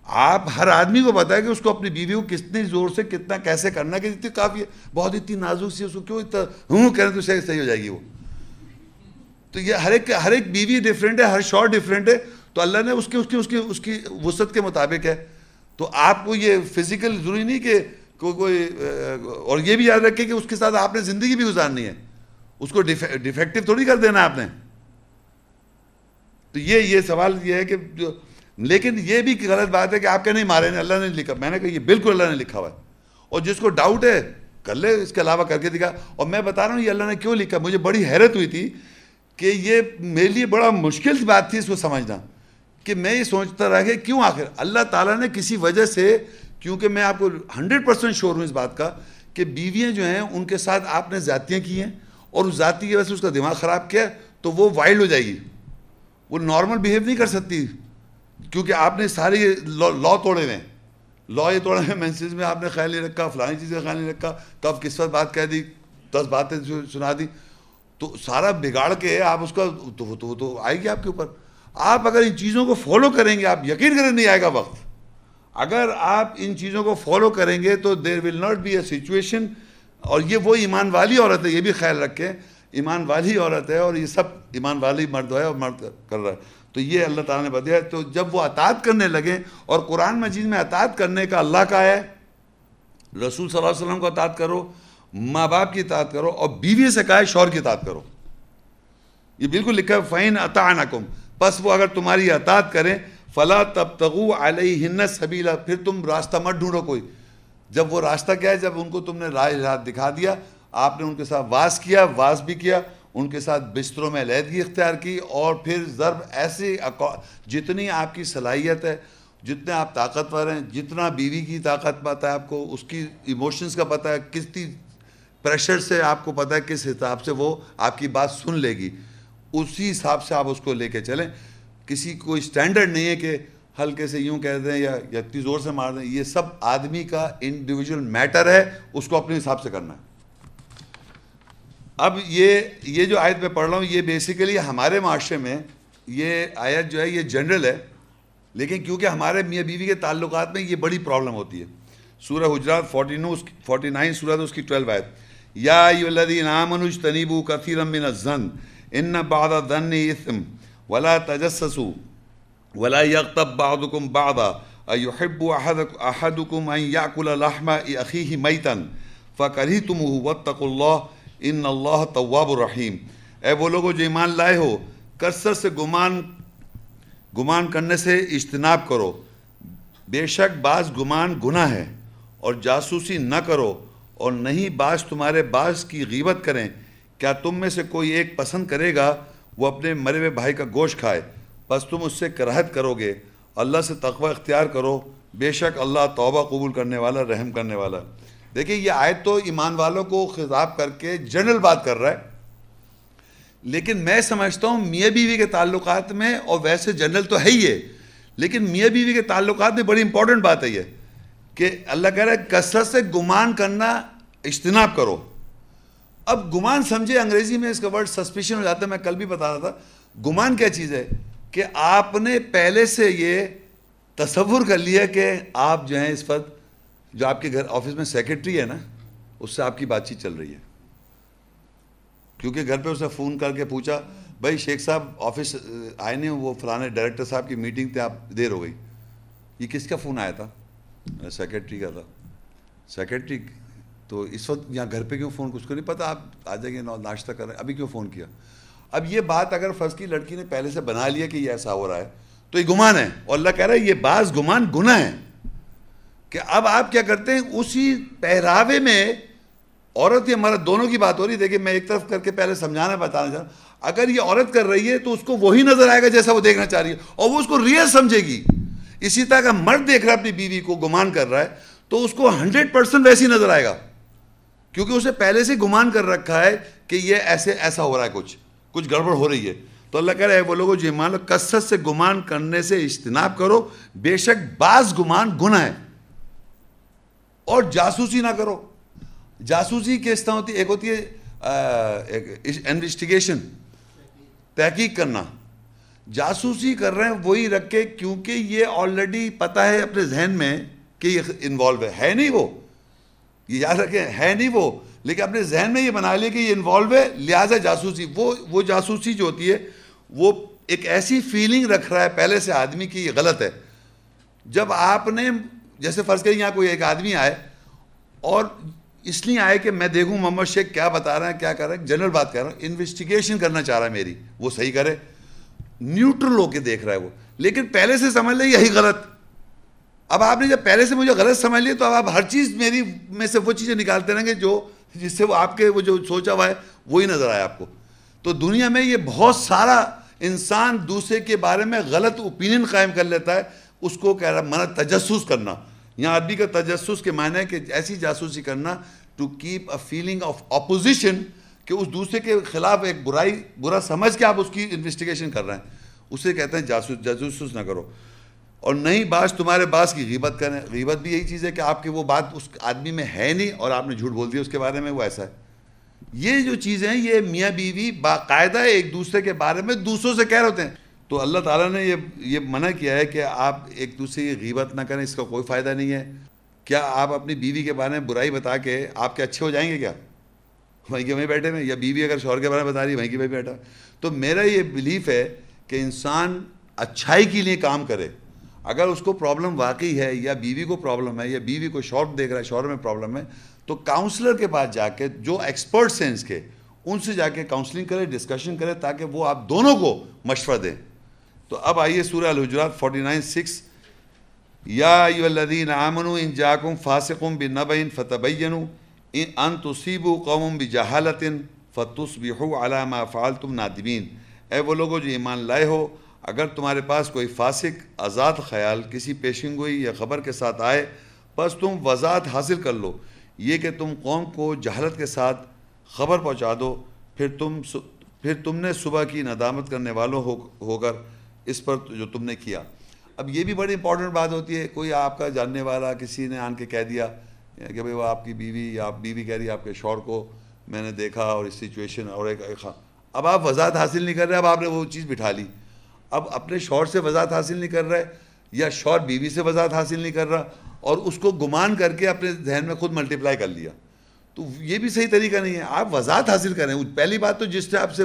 آپ ہر آدمی کو پتا ہے کہ اس کو اپنی بیوی کو کتنے زور سے کتنا کیسے کرنا ہے، کہ اتنی کافی بہت اتنی نازک سی، اس کو کیوں اتنا ہوں کہہ تو صحیح ہو جائے گی وہ۔ تو یہ ہر ایک ہر ایک بیوی ڈفرینٹ ہے، ہر شور ڈفرینٹ ہے۔ تو اللہ نے اس کی اس کی اس کی اس کی وسعت کے مطابق ہے۔ تو آپ کو یہ فزیکل ضروری نہیں کہ کوئی اور یہ بھی یاد رکھے کہ اس کے ساتھ آپ نے زندگی بھی گزارنی ہے۔ اس کو ڈیفیکٹو تھوڑی کر دینا آپ نے۔ تو یہ یہ سوال یہ ہے کہ جو لیکن یہ بھی غلط بات ہے کہ آپ کے نہیں، مارے اللہ نے لکھا۔ میں نے کہا، یہ بالکل اللہ نے لکھا ہوا ہے۔ اور جس کو ڈاؤٹ ہے، کر لے، اس کے علاوہ کر کے دکھا۔ اور میں بتا رہا ہوں، یہ اللہ نے کیوں لکھا؟ مجھے بڑی حیرت ہوئی تھی کہ یہ میرے لیے بڑا مشکل بات تھی اس کو سمجھنا، کہ میں یہ سوچتا رہا کہ کیوں آخر؟ اللہ تعالیٰ نے کسی وجہ سے، کیونکہ میں آپ کو ہنڈریڈ پرسینٹ شور ہوں اس بات کا، کہ بیویاں جو ہیں، ان کے ساتھ آپ نے ذاتیاں کی ہیں۔ اور اس ذاتی کی وجہ سے اس کا دماغ خراب کیا تو وہ وائلڈ ہو جائے گی۔ وہ نارمل بیہیو نہیں کر سکتی۔ کیونکہ آپ نے ساری لا توڑے ہوئے ہیں۔ لا یہ توڑے ہوئے مینسز میں آپ نے خیال نہیں رکھا فلانی چیزیں خیال نہیں رکھا۔ کب کس وقت بات کہہ دی؟ دس باتیں سنا دی۔ تو سارا بگاڑ کے آپ اس کا تو تو, تو آئے گی آپ کے اوپر۔ آپ اگر ان چیزوں کو فالو کریں گے آپ یقین کریں نہیں آئے گا وقت۔ اگر آپ ان چیزوں کو فالو کریں گے تو there will not be a situation اور یہ وہ ایمان والی عورت ہے، یہ بھی خیال رکھیں، ایمان والی عورت ہے اور یہ سب ایمان والی مرد ہے اور مرد کر رہا ہے۔ تو یہ اللہ تعالیٰ نے بتایا تو جب وہ اطاعت کرنے لگے اور قرآن مجید میں اطاعت کرنے کا اللہ کا ہے، رسول صلی اللہ علیہ وسلم کو اطاعت کرو، ماں باپ کی اطاعت کرو اور بیوی سے کہا ہے شور کی اطاعت کرو۔ یہ بالکل لکھا ہے فین اطعنکم پس وہ اگر تمہاری اطاعت کریں، فلا تب تغو علیہ سبیلا پھر تم راستہ مت ڈھونڈو کوئی۔ جب وہ راستہ کیا ہے جب ان کو تم نے راہ دکھا دیا، آپ نے ان کے ساتھ واس کیا واس بھی کیا، ان کے ساتھ بستروں میں علیحدگی اختیار کی اور پھر ضرب ایسی جتنی آپ کی صلاحیت ہے، جتنے آپ طاقتور ہیں، جتنا بیوی کی طاقت پتہ ہے آپ کو، اس کی ایموشنز کا پتہ ہے کتنی پریشر سے آپ کو پتہ ہے، کس حساب سے وہ آپ کی بات سن لے گی۔ اسی حساب سے آپ اس کو لے کے چلیں۔ کسی کوئی اسٹینڈرڈ نہیں ہے کہ ہلکے سے یوں کہہ دیں یا اتنی زور سے مار دیں، یہ سب آدمی کا انڈیویجول میٹر ہے، اس کو اپنے حساب سے کرنا ہے۔ اب یہ یہ جو آیت میں پڑھ رہا ہوں، یہ بیسیکلی ہمارے معاشرے میں یہ آیت جو ہے، یہ جنرل ہے۔ لیکن کیونکہ ہمارے میاں بیوی کے تعلقات میں یہ بڑی پرابلم ہوتی ہے۔ سورہ حجرات فورٹی نو فورٹی نائن سورہ اس کی ٹویلو آیت۔ یا الذین آمنوا اجتنبوا کثیرا من الظن، ان بعض الظن اثم ولا تجسسوا۔ ولا يغتب بعضكم بعضا ايحب احدكم ان ياكل لحم اخيه ميتا؟ فكرهتموه، واتقوا الله ان اللہ طواب الرحیم اے وہ لوگوں جو ایمان لائے ہو، کثرت سے گمان گمان کرنے سے اجتناب کرو۔ بے شک بعض گمان گناہ ہے، اور جاسوسی نہ کرو، اور نہیں بعض تمہارے بعض کی غیبت کریں۔ کیا تم میں سے کوئی ایک پسند کرے گا، وہ اپنے مرے ہوئے بھائی کا گوشت کھائے۔ بس تم اس سے کراہت کرو گے اللہ سے تقوی اختیار کرو۔ بے شک اللہ توبہ قبول کرنے والا، رحم کرنے والا۔ دیکھیں، یہ آیت تو ایمان والوں کو خطاب کر کے جنرل بات کر رہا ہے۔ لیکن میں سمجھتا ہوں میاں بیوی کے تعلقات میں، اور ویسے جنرل تو ہے ہی ہے۔ لیکن میاں بیوی کے تعلقات میں بڑی امپورٹنٹ بات ہے یہ، کہ اللہ کہہ رہا ہے، کثرت سے گمان کرنا، اجتناب کرو۔ اب گمان سمجھے انگریزی میں اس کا ورڈ سسپیشن ہو جاتا ہے، میں کل بھی بتا رہا تھا۔ گمان کیا چیز ہے؟ کہ آپ نے پہلے سے یہ تصور کر لیا کہ آپ جو ہیں اس وقت جو آپ کے گھر آفس میں سیکرٹری ہے نا، اس سے آپ کی بات چیت چل رہی ہے۔ کیونکہ گھر پہ اس نے فون کر کے پوچھا، بھائی شیخ صاحب، آفس آئے نہیں، وہ فلانے ڈائریکٹر صاحب کی میٹنگ تھے آپ دیر ہو گئی۔ یہ کس کا فون آیا تھا؟ سیکرٹری کا تھا۔ سیکرٹری تو اس وقت یہاں گھر پہ کیوں فون؟ کچھ کو نہیں پتا، آپ آ جائیں گے، ناشتہ کر رہے ہیں۔ ابھی کیوں فون کیا؟ اب یہ بات اگر فرض کی لڑکی نے پہلے سے بنا لیا کہ یہ ایسا ہو رہا ہے، تو یہ گمان ہے۔ اور اللہ کہہ رہا ہے یہ بعض گمان گناہ ہے کہ اب آپ کیا کرتے ہیں، اسی پہراوے میں عورت یا مرد دونوں کی بات ہو رہی ہے۔ دیکھیں، میں ایک طرف کر کے پہلے سمجھانا، بتانا چاہ رہا اگر یہ عورت کر رہی ہے تو اس کو وہی نظر آئے گا جیسا وہ دیکھنا چاہ رہی ہے، اور وہ اس کو ریئل سمجھے گی۔ اسی طرح کا مرد دیکھ رہا ہے، اپنی بیوی کو گمان کر رہا ہے، تو اس کو ہنڈریڈ پرسینٹ ویسی نظر آئے گا۔ کیونکہ اسے پہلے سے گمان کر رکھا ہے کہ یہ ایسے، ایسا ہو رہا ہے کچھ۔ کچھ گڑبڑ ہو رہی ہے۔ تو اللہ کہہ رہا ہے وہ لوگوں جی جو ایمان کثرت سے گمان کرنے سے اجتناب کرو، بے شک بعض گمان گناہ ہے۔ اور جاسوسی نہ کرو۔ جاسوسی کس طرح ہوتی ہے ایک ہوتی ہے انویسٹیگیشن تحقیق کرنا۔ جاسوسی کر رہے ہیں، وہی رکھ کے، کیونکہ یہ آلریڈی پتا ہے اپنے ذہن میں کہ یہ انوالو ہے۔ ہے نہیں وہ۔ یہ یاد رکھیں، ہے نہیں وہ۔ لیکن اپنے ذہن میں یہ بنا لیا کہ یہ انوالو ہے، لہٰذا جاسوسی، وہ وہ جاسوسی جو ہوتی ہے، وہ ایک ایسی فیلنگ رکھ رہا ہے پہلے سے آدمی کی، یہ غلط ہے۔ جب آپ نے، جیسے فرض کریں یہاں کوئی ایک آدمی آئے اور اس لیے آئے کہ میں دیکھوں محمد شیخ کیا بتا رہا ہے، کیا کر رہا ہے، جنرل بات کر رہا ہوں انویسٹیگیشن کرنا چاہ رہا ہے میری، وہ صحیح کرے۔ نیوٹرل ہو کے دیکھ رہا ہے وہ۔ لیکن پہلے سے سمجھ لے، یہی غلط۔ اب آپ نے جب پہلے سے مجھے غلط سمجھ لیا تو اب آپ ہر چیز میری، میں سے وہ چیزیں نکالتے رہیں گے جو جس سے وہ آپ کے وہ جو سوچا ہوا ہے، وہی نظر آیا آپ کو۔ تو دنیا میں یہ بہت سارا انسان دوسرے کے بارے میں غلط اوپینین قائم کر لیتا ہے، اس کو کہہ رہا، مانا تجسس کرنا۔ یہاں عربی کا تجسس کے معنی ہے کہ ایسی جاسوسی کرنا to keep a feeling of opposition کہ اس دوسرے کے خلاف ایک برائی، برا سمجھ کے آپ اس کی انویسٹیگیشن کر رہے ہیں۔ اسے کہتے ہیں جاسوس جاسوس نہ کرو۔ اور نہیں باس تمہارے باس کی غیبت کریں۔ غیبت بھی یہی چیز ہے کہ آپ کی وہ بات اس آدمی میں ہے نہیں اور آپ نے جھوٹ بول دیا اس کے بارے میں، وہ ایسا ہے۔ یہ جو چیزیں ہیں، یہ میاں بیوی باقاعدہ ایک دوسرے کے بارے میں دوسروں سے کہہ رہے ہوتے ہیں۔ تو اللہ تعالیٰ نے یہ یہ منع کیا ہے کہ آپ ایک دوسرے کی غیبت نہ کریں، اس کا کوئی فائدہ نہیں ہے۔ کیا آپ اپنی بیوی کے بارے میں برائی بتا کے آپ کے اچھے ہو جائیں گے کیا؟ وہیں کے وہیں بیٹھے ہوئے یا بیوی اگر شوہر کے بارے میں بتا رہی ہے، وہیں کے وہیں بیٹھا۔ تو میرا یہ بلیف ہے کہ انسان اچھائی کے لیے کام کرے۔ اگر اس کو پرابلم واقعی ہے یا بیوی کو پرابلم ہے یا بیوی کو شوہر دیکھ رہا ہے، شوہر میں پرابلم ہے، تو کاؤنسلر کے پاس جا کے، جو ایکسپرٹس ہیں اس کے، ان سے جا کے کاؤنسلنگ کرے ڈسکشن کرے، تاکہ وہ آپ دونوں کو مشورہ دیں۔ تو اب آئیے سورہ الحجرات فورٹی نائن سکس یا ایو الذین آمنوا ان جاکم فاسقم بنبئن فتبینوا ان تصیبوا قوم بجہالت فتصبحوا علی ما فعلتم نادمین۔ اے وہ لوگوں جو ایمان لائے ہو اگر تمہارے پاس کوئی فاسق، آزاد خیال، کسی پیشن گوئی یا خبر کے ساتھ آئے، بس تم وضاحت حاصل کر لو۔ یہ کہ تم قوم کو جہالت کے ساتھ خبر پہنچا دو، پھر تم پھر تم نے صبح کی ندامت کرنے والوں ہو ہو کر اس پر جو تم نے کیا۔ اب یہ بھی بڑی امپورٹنٹ بات ہوتی ہے، کوئی آپ کا جاننے والا کسی نے آن کے کہہ دیا کہ بھائی وہ آپ کی بیوی، یا آپ بیوی کہہ رہی ہے آپ کے شور کو، میں نے دیکھا اور اس سچویشن اور ایک اب آپ وضاحت حاصل نہیں کر رہے، اب آپ نے وہ چیز بٹھا لی۔ اب اپنے شور سے وضاحت حاصل نہیں کر رہے یا شور بیوی سے وضاحت حاصل نہیں کر رہا اور اس کو گمان کر کے اپنے ذہن میں خود ملٹیپلائی کر لیا۔ تو یہ بھی صحیح طریقہ نہیں ہے۔ آپ وضاحت حاصل کریں۔ پہلی بات تو جس نے آپ سے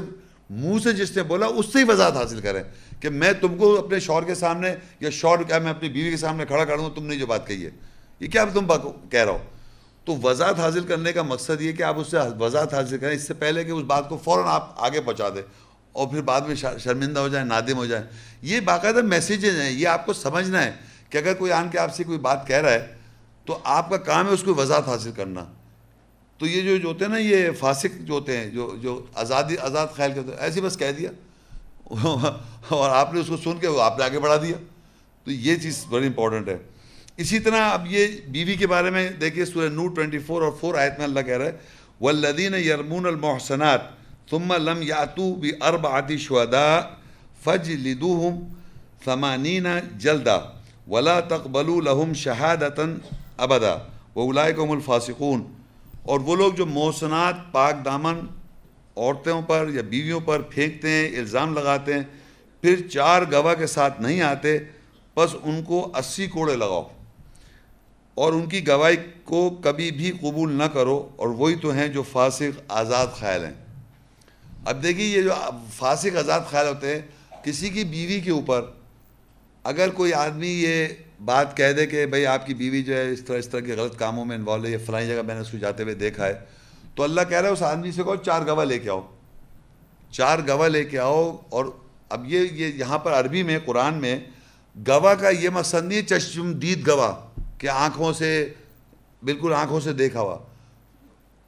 منہ سے جس نے بولا، اس سے ہی وضاحت حاصل کریں کہ میں تم کو اپنے شور کے سامنے یا شور کیا میں اپنی بیوی کے سامنے کھڑا کروں تم نے جو بات کہی ہے۔ یہ کیا تم کہہ رہا ہو؟ تو وضاحت حاصل کرنے کا مقصد یہ کہ آپ اس سے وضاحت حاصل کریں۔ اس سے پہلے کہ اس بات کو فوراً آپ آگے پہنچا دیں۔ اور پھر بعد میں شرمندہ ہو جائیں، نادم ہو جائیں۔ یہ باقاعدہ میسیجز ہیں، یہ آپ کو سمجھنا ہے کہ اگر کوئی آن کے آپ سے کوئی بات کہہ رہا ہے تو آپ کا کام ہے اس کو وضاحت حاصل کرنا۔ تو یہ جو جو ہوتے ہیں نا، یہ فاسق جو ہوتے ہیں، جو جو آزادی آزاد خیال کے ہوتے ہیں، ایسے بس کہہ دیا۔ اور آپ نے اس کو سن کے وہ آپ نے آگے بڑھا دیا۔ تو یہ چیز بڑی امپورٹنٹ ہے۔ اسی طرح اب یہ بیوی کے بارے میں دیکھیے، سورہ نور ٹوئنٹی فور اور فور آیت میں اللہ کہہ رہا ہے والذین یرمون المحسنات ثم لم یاتو بھی ارب آتی باربعۃ شہداء فجلدوہم ثمانین جلدا ولا تقبلوا لهم شہادتا ابدا واولئک هم الفاسقون اور وہ لوگ جو محسنات، پاک دامن عورتوں پر یا بیویوں پر پھینکتے ہیں، الزام لگاتے ہیں، پھر چار گواہ کے ساتھ نہیں آتے، بس ان کو اسی کوڑے لگاؤ۔ اور ان کی گواہی کو کبھی بھی قبول نہ کرو، اور وہی تو ہیں جو فاسق، آزاد خیال ہیں۔ اب دیکھیے یہ جو فاسق آزاد خیال ہوتے ہیں، کسی کی بیوی کے اوپر اگر کوئی آدمی یہ بات کہہ دے کہ بھئی آپ کی بیوی جو ہے اس طرح اس طرح کے غلط کاموں میں انوالو ہے، یہ فلائی جگہ میں نے اس کو جاتے ہوئے دیکھا ہے، تو اللہ کہہ رہا ہے اس آدمی سے کہو چار گواہ لے کے آؤ۔ چار گواہ لے کے آؤ اور اب یہ یہ یہاں پر عربی میں، قرآن میں گواہ کا یہ مقصد نہیں چشم دید گواہ کہ آنکھوں سے، بالکل آنکھوں سے دیکھا ہوا۔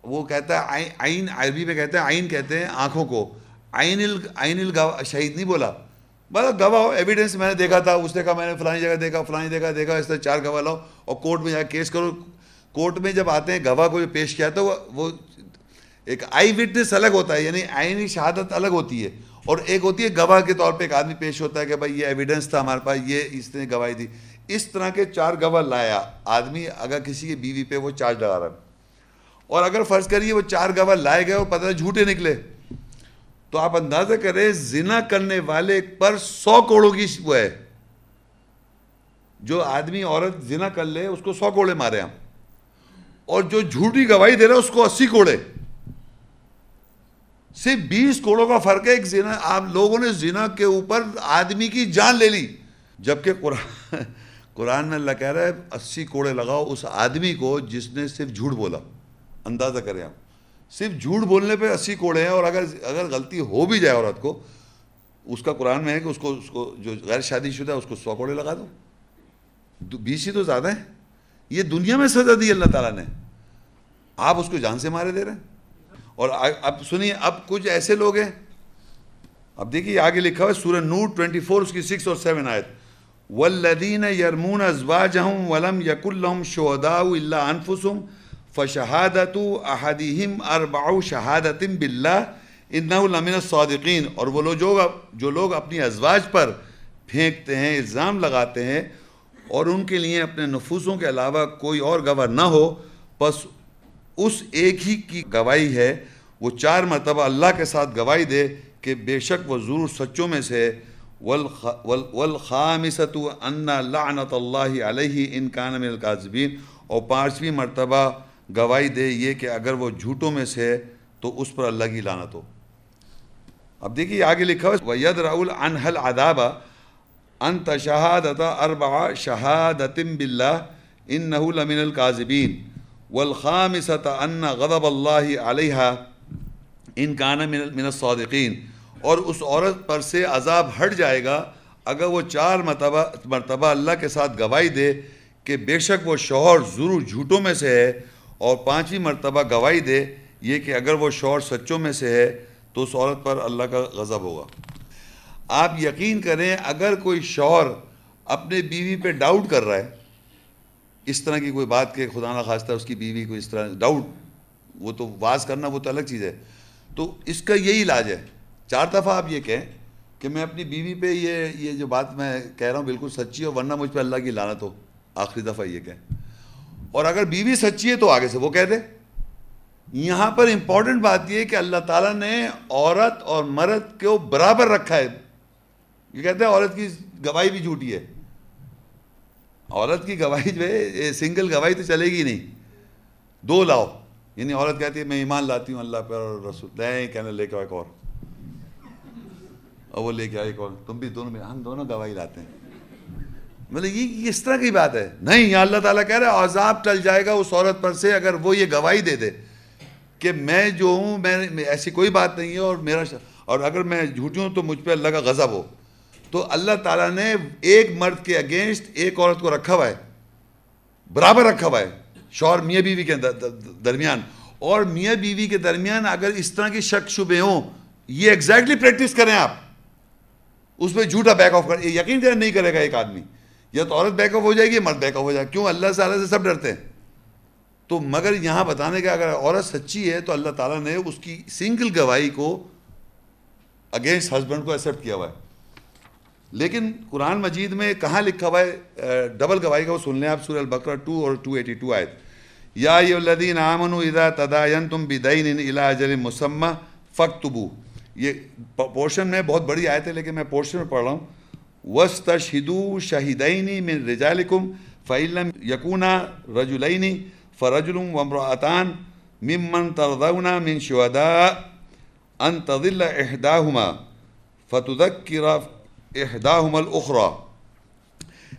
وہ کہتا ہے آئین عربی میں کہتے ہیں آئین کہتے ہیں آنکھوں کو۔ آئین ال آئین الگواہ شہید نہیں بولا۔ بس گواہ ہو ایویڈنس میں نے دیکھا تھا، اس نے کہا، میں نے فلانی جگہ دیکھا، فلانی جگہ دیکھا، اس طرح چار گواہ لاؤ اور کورٹ میں جا کیس کرو۔ کورٹ میں جب آتے ہیں، گواہ کو جو پیش کیا تو وہ ایک آئی وٹنس الگ ہوتا ہے یعنی آئینی شہادت الگ ہوتی ہے۔ اور ایک ہوتی ہے، گواہ کے طور پہ ایک آدمی پیش ہوتا ہے کہ بھائی، یہ ایویڈنس تھا ہمارے پاس، یہ اس نے گواہی دی۔ اس طرح کے چار گواہ لایا۔ آدمی اگر کسی کی بیوی پہ وہ چارج لگا رہا ہے۔ اور اگر فرض کریے وہ چار گواہ لائے گئے اور پتہ جھوٹے نکلے، تو آپ اندازہ کریں زنا کرنے والے پر سو کوڑوں کی وہ ہے۔ جو آدمی عورت زنا کر لے، اس کو سو کوڑے مارے ہم۔ اور جو جھوٹی گواہی دے رہا ہے، اس کو اسی کوڑے۔ صرف بیس کوڑوں کا فرق ہے، ایک زنا، آپ لوگوں نے زنا کے اوپر آدمی کی جان لے لی۔ جبکہ قرآن قرآن میں اللہ کہہ رہا ہے، اسی کوڑے لگاؤ اس آدمی کو جس نے صرف جھوٹ بولا۔ اندازہ کریں آپ۔ صرف جھوٹ بولنے پہ اسی کوڑے ہیں اور اگر اگر غلطی ہو بھی جائے عورت کو، اس کا قرآن میں ہے کہ اس کو اس کو جو غیر شادی شدہ ہے، اس کو سو کوڑے لگا دو۔ بیس ہی تو زیادہ ہیں۔ یہ دنیا میں سزا دی اللہ تعالیٰ نے۔ آپ اس کو جان سے مارے دے رہے ہیں۔ اور اب سنیے، اب کچھ ایسے لوگ ہیں۔ اب دیکھیے آگے لکھا ہوا ہے، سورہ نور 24 اس کی سکس اور سیون آیت۔ والذین یرمون ازواجہم ولم یکل لهم شہداء الا انفسهم فشہادت احدہم اربع شہادت باللہ انہو لمن الصادقین اور وہ لوگ جو, جو لوگ اپنی ازواج پر پھینکتے ہیں الزام لگاتے ہیں اور ان کے لیے اپنے نفوسوں کے علاوہ کوئی اور گواہ نہ ہو بس اس ایک ہی کی گواہی ہے۔ وہ چار مرتبہ اللہ کے ساتھ گواہی دے کہ بے شک وہ ضرور سچوں میں سے والخامست ان لعنت اللہ علیہ ان کان من القاذبین اور پانچویں مرتبہ گواہی دے یہ کہ اگر وہ جھوٹوں میں سے ہے تو اس پر اللہ کی لعنت ہو۔ اب دیکھیے آگے لکھا ہے وید راول انحل اداب ان تشہادت اربع شہادت باللہ انہو لمن القاذبین والخامسة ان غضب اللہ علیہ ان کان من الصادقین اور اس عورت پر سے عذاب ہٹ جائے گا اگر وہ چار مرتبہ مرتبہ اللہ کے ساتھ گواہی دے کہ بے شک وہ شوہر ضرور جھوٹوں میں سے ہے اور پانچویں مرتبہ گواہی دے یہ کہ اگر وہ شوہر سچوں میں سے ہے تو اس عورت پر اللہ کا غضب ہوگا۔ آپ یقین کریں اگر کوئی شوہر اپنے بیوی پہ ڈاؤٹ کر رہا ہے، اس طرح کی کوئی بات کہ خدا نہ خواستہ اس کی بیوی کو اس طرح ڈاؤٹ وہ تو واز کرنا وہ تو الگ چیز ہے۔ تو اس کا یہی علاج ہے۔ چار دفعہ آپ یہ کہیں کہ میں اپنی بیوی پہ یہ یہ جو بات میں کہہ رہا ہوں بالکل سچی ہو ورنہ مجھ پہ اللہ کی لانت ہو۔ آخری دفعہ یہ کہیں۔ اور اگر بیوی سچی ہے تو آگے سے وہ کہہ دے۔ یہاں پر امپورٹنٹ بات یہ ہے کہ اللہ تعالیٰ نے عورت اور مرد کو برابر رکھا ہے۔ یہ کہتے ہیں عورت کی گواہی بھی جھوٹی ہے۔ عورت کی گواہی جو ہے سنگل گواہی تو چلے گی نہیں۔ دو لاؤ۔ یعنی عورت کہتی ہے، میں ایمان لاتی ہوں اللہ پر اور رسول۔ لیں کہنے لے کے ایک اور۔ اور وہ لے کے آئے ایک اور۔ تم بھی دونوں میں، ہم دونوں گواہی لاتے ہیں۔ مطلب یہ اس طرح کی بات ہے۔ نہیں یہاں اللہ تعالیٰ کہہ رہا ہے، عذاب ٹل جائے گا اس عورت پر سے اگر وہ یہ گواہی دے دے کہ میں جو ہوں، میں ایسی کوئی بات نہیں ہے اور میرا اور اگر میں جھوٹی ہوں تو مجھ پہ اللہ کا غضب ہو۔ تو اللہ تعالیٰ نے ایک مرد کے اگینسٹ ایک عورت کو رکھا ہوا ہے۔ برابر رکھا ہوا ہے۔ شوہر میاں بیوی کے درمیان۔ اور میاں بیوی کے درمیان اگر اس طرح کی شک شبے ہوں، یہ ایگزیکٹلی پریکٹس کریں آپ۔ اس پہ جھوٹا بیک آف کر یقین کریں نہیں کرے گا ایک آدمی۔ یا تو عورت بیک آف ہو جائے گی مرد بیک آف ہو جائے گا۔ کیوں؟ اللہ تعالیٰ سے سب ڈرتے ہیں۔ تو مگر یہاں بتانے کا اگر عورت سچی ہے تو اللہ تعالیٰ نے اس کی سنگل گواہی کو اگینسٹ ہسبینڈ کو ایکسیپٹ کیا ہوا ہے۔ لیکن قرآن مجید میں کہاں لکھا ہوا ہے؟ ڈبل گواہی کا وہ سن لیں آپ سورہ البقرہ ٹو اور ٹو ایٹی ٹو آیت۔ یا الذین آمنوا اذا تداینتم بدین الى اجل مسمى فاکتبو یہ پورشن میں بہت بڑی آیت ہے، لیکن میں پورشن میں پڑھ رہا ہوں۔ وَاسْتَشْهِدُوا شَهِدَيْنِ مِن رِجَالِكُمْ فعلم یقونا رجولینی فرجل ومرأتان ممن ترضون من شهداء ان تضل احداهما فتذکر احداهما الاخرى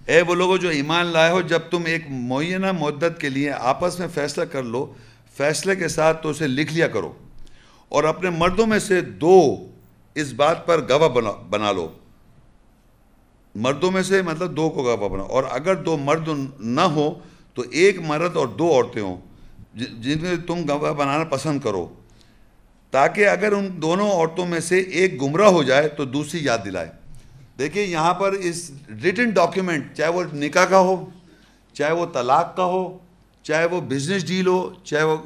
اے وہ لوگوں جو ایمان لائے ہو، جب تم ایک معینہ مدت کے لیے آپس میں فیصلہ کر لو، فیصلے کے ساتھ تو اسے لکھ لیا کرو اور اپنے مردوں میں سے دو اس بات پر گواہ بنا بنا لو۔ مردوں میں سے مطلب دو کو گواہ بنا اور اگر دو مرد نہ ہو، تو ایک مرد اور دو عورتیں ہوں، جن میں تم گواہ بنانا پسند کرو۔ تاکہ اگر ان دونوں عورتوں میں سے ایک گمراہ ہو جائے، تو دوسری یاد دلائے۔ دیکھیں یہاں پر اس ریٹن ڈاکیومنٹ چاہے وہ نکاح کا ہو، چاہے وہ طلاق کا ہو، چاہے وہ بزنس ڈیل ہو، چاہے وہ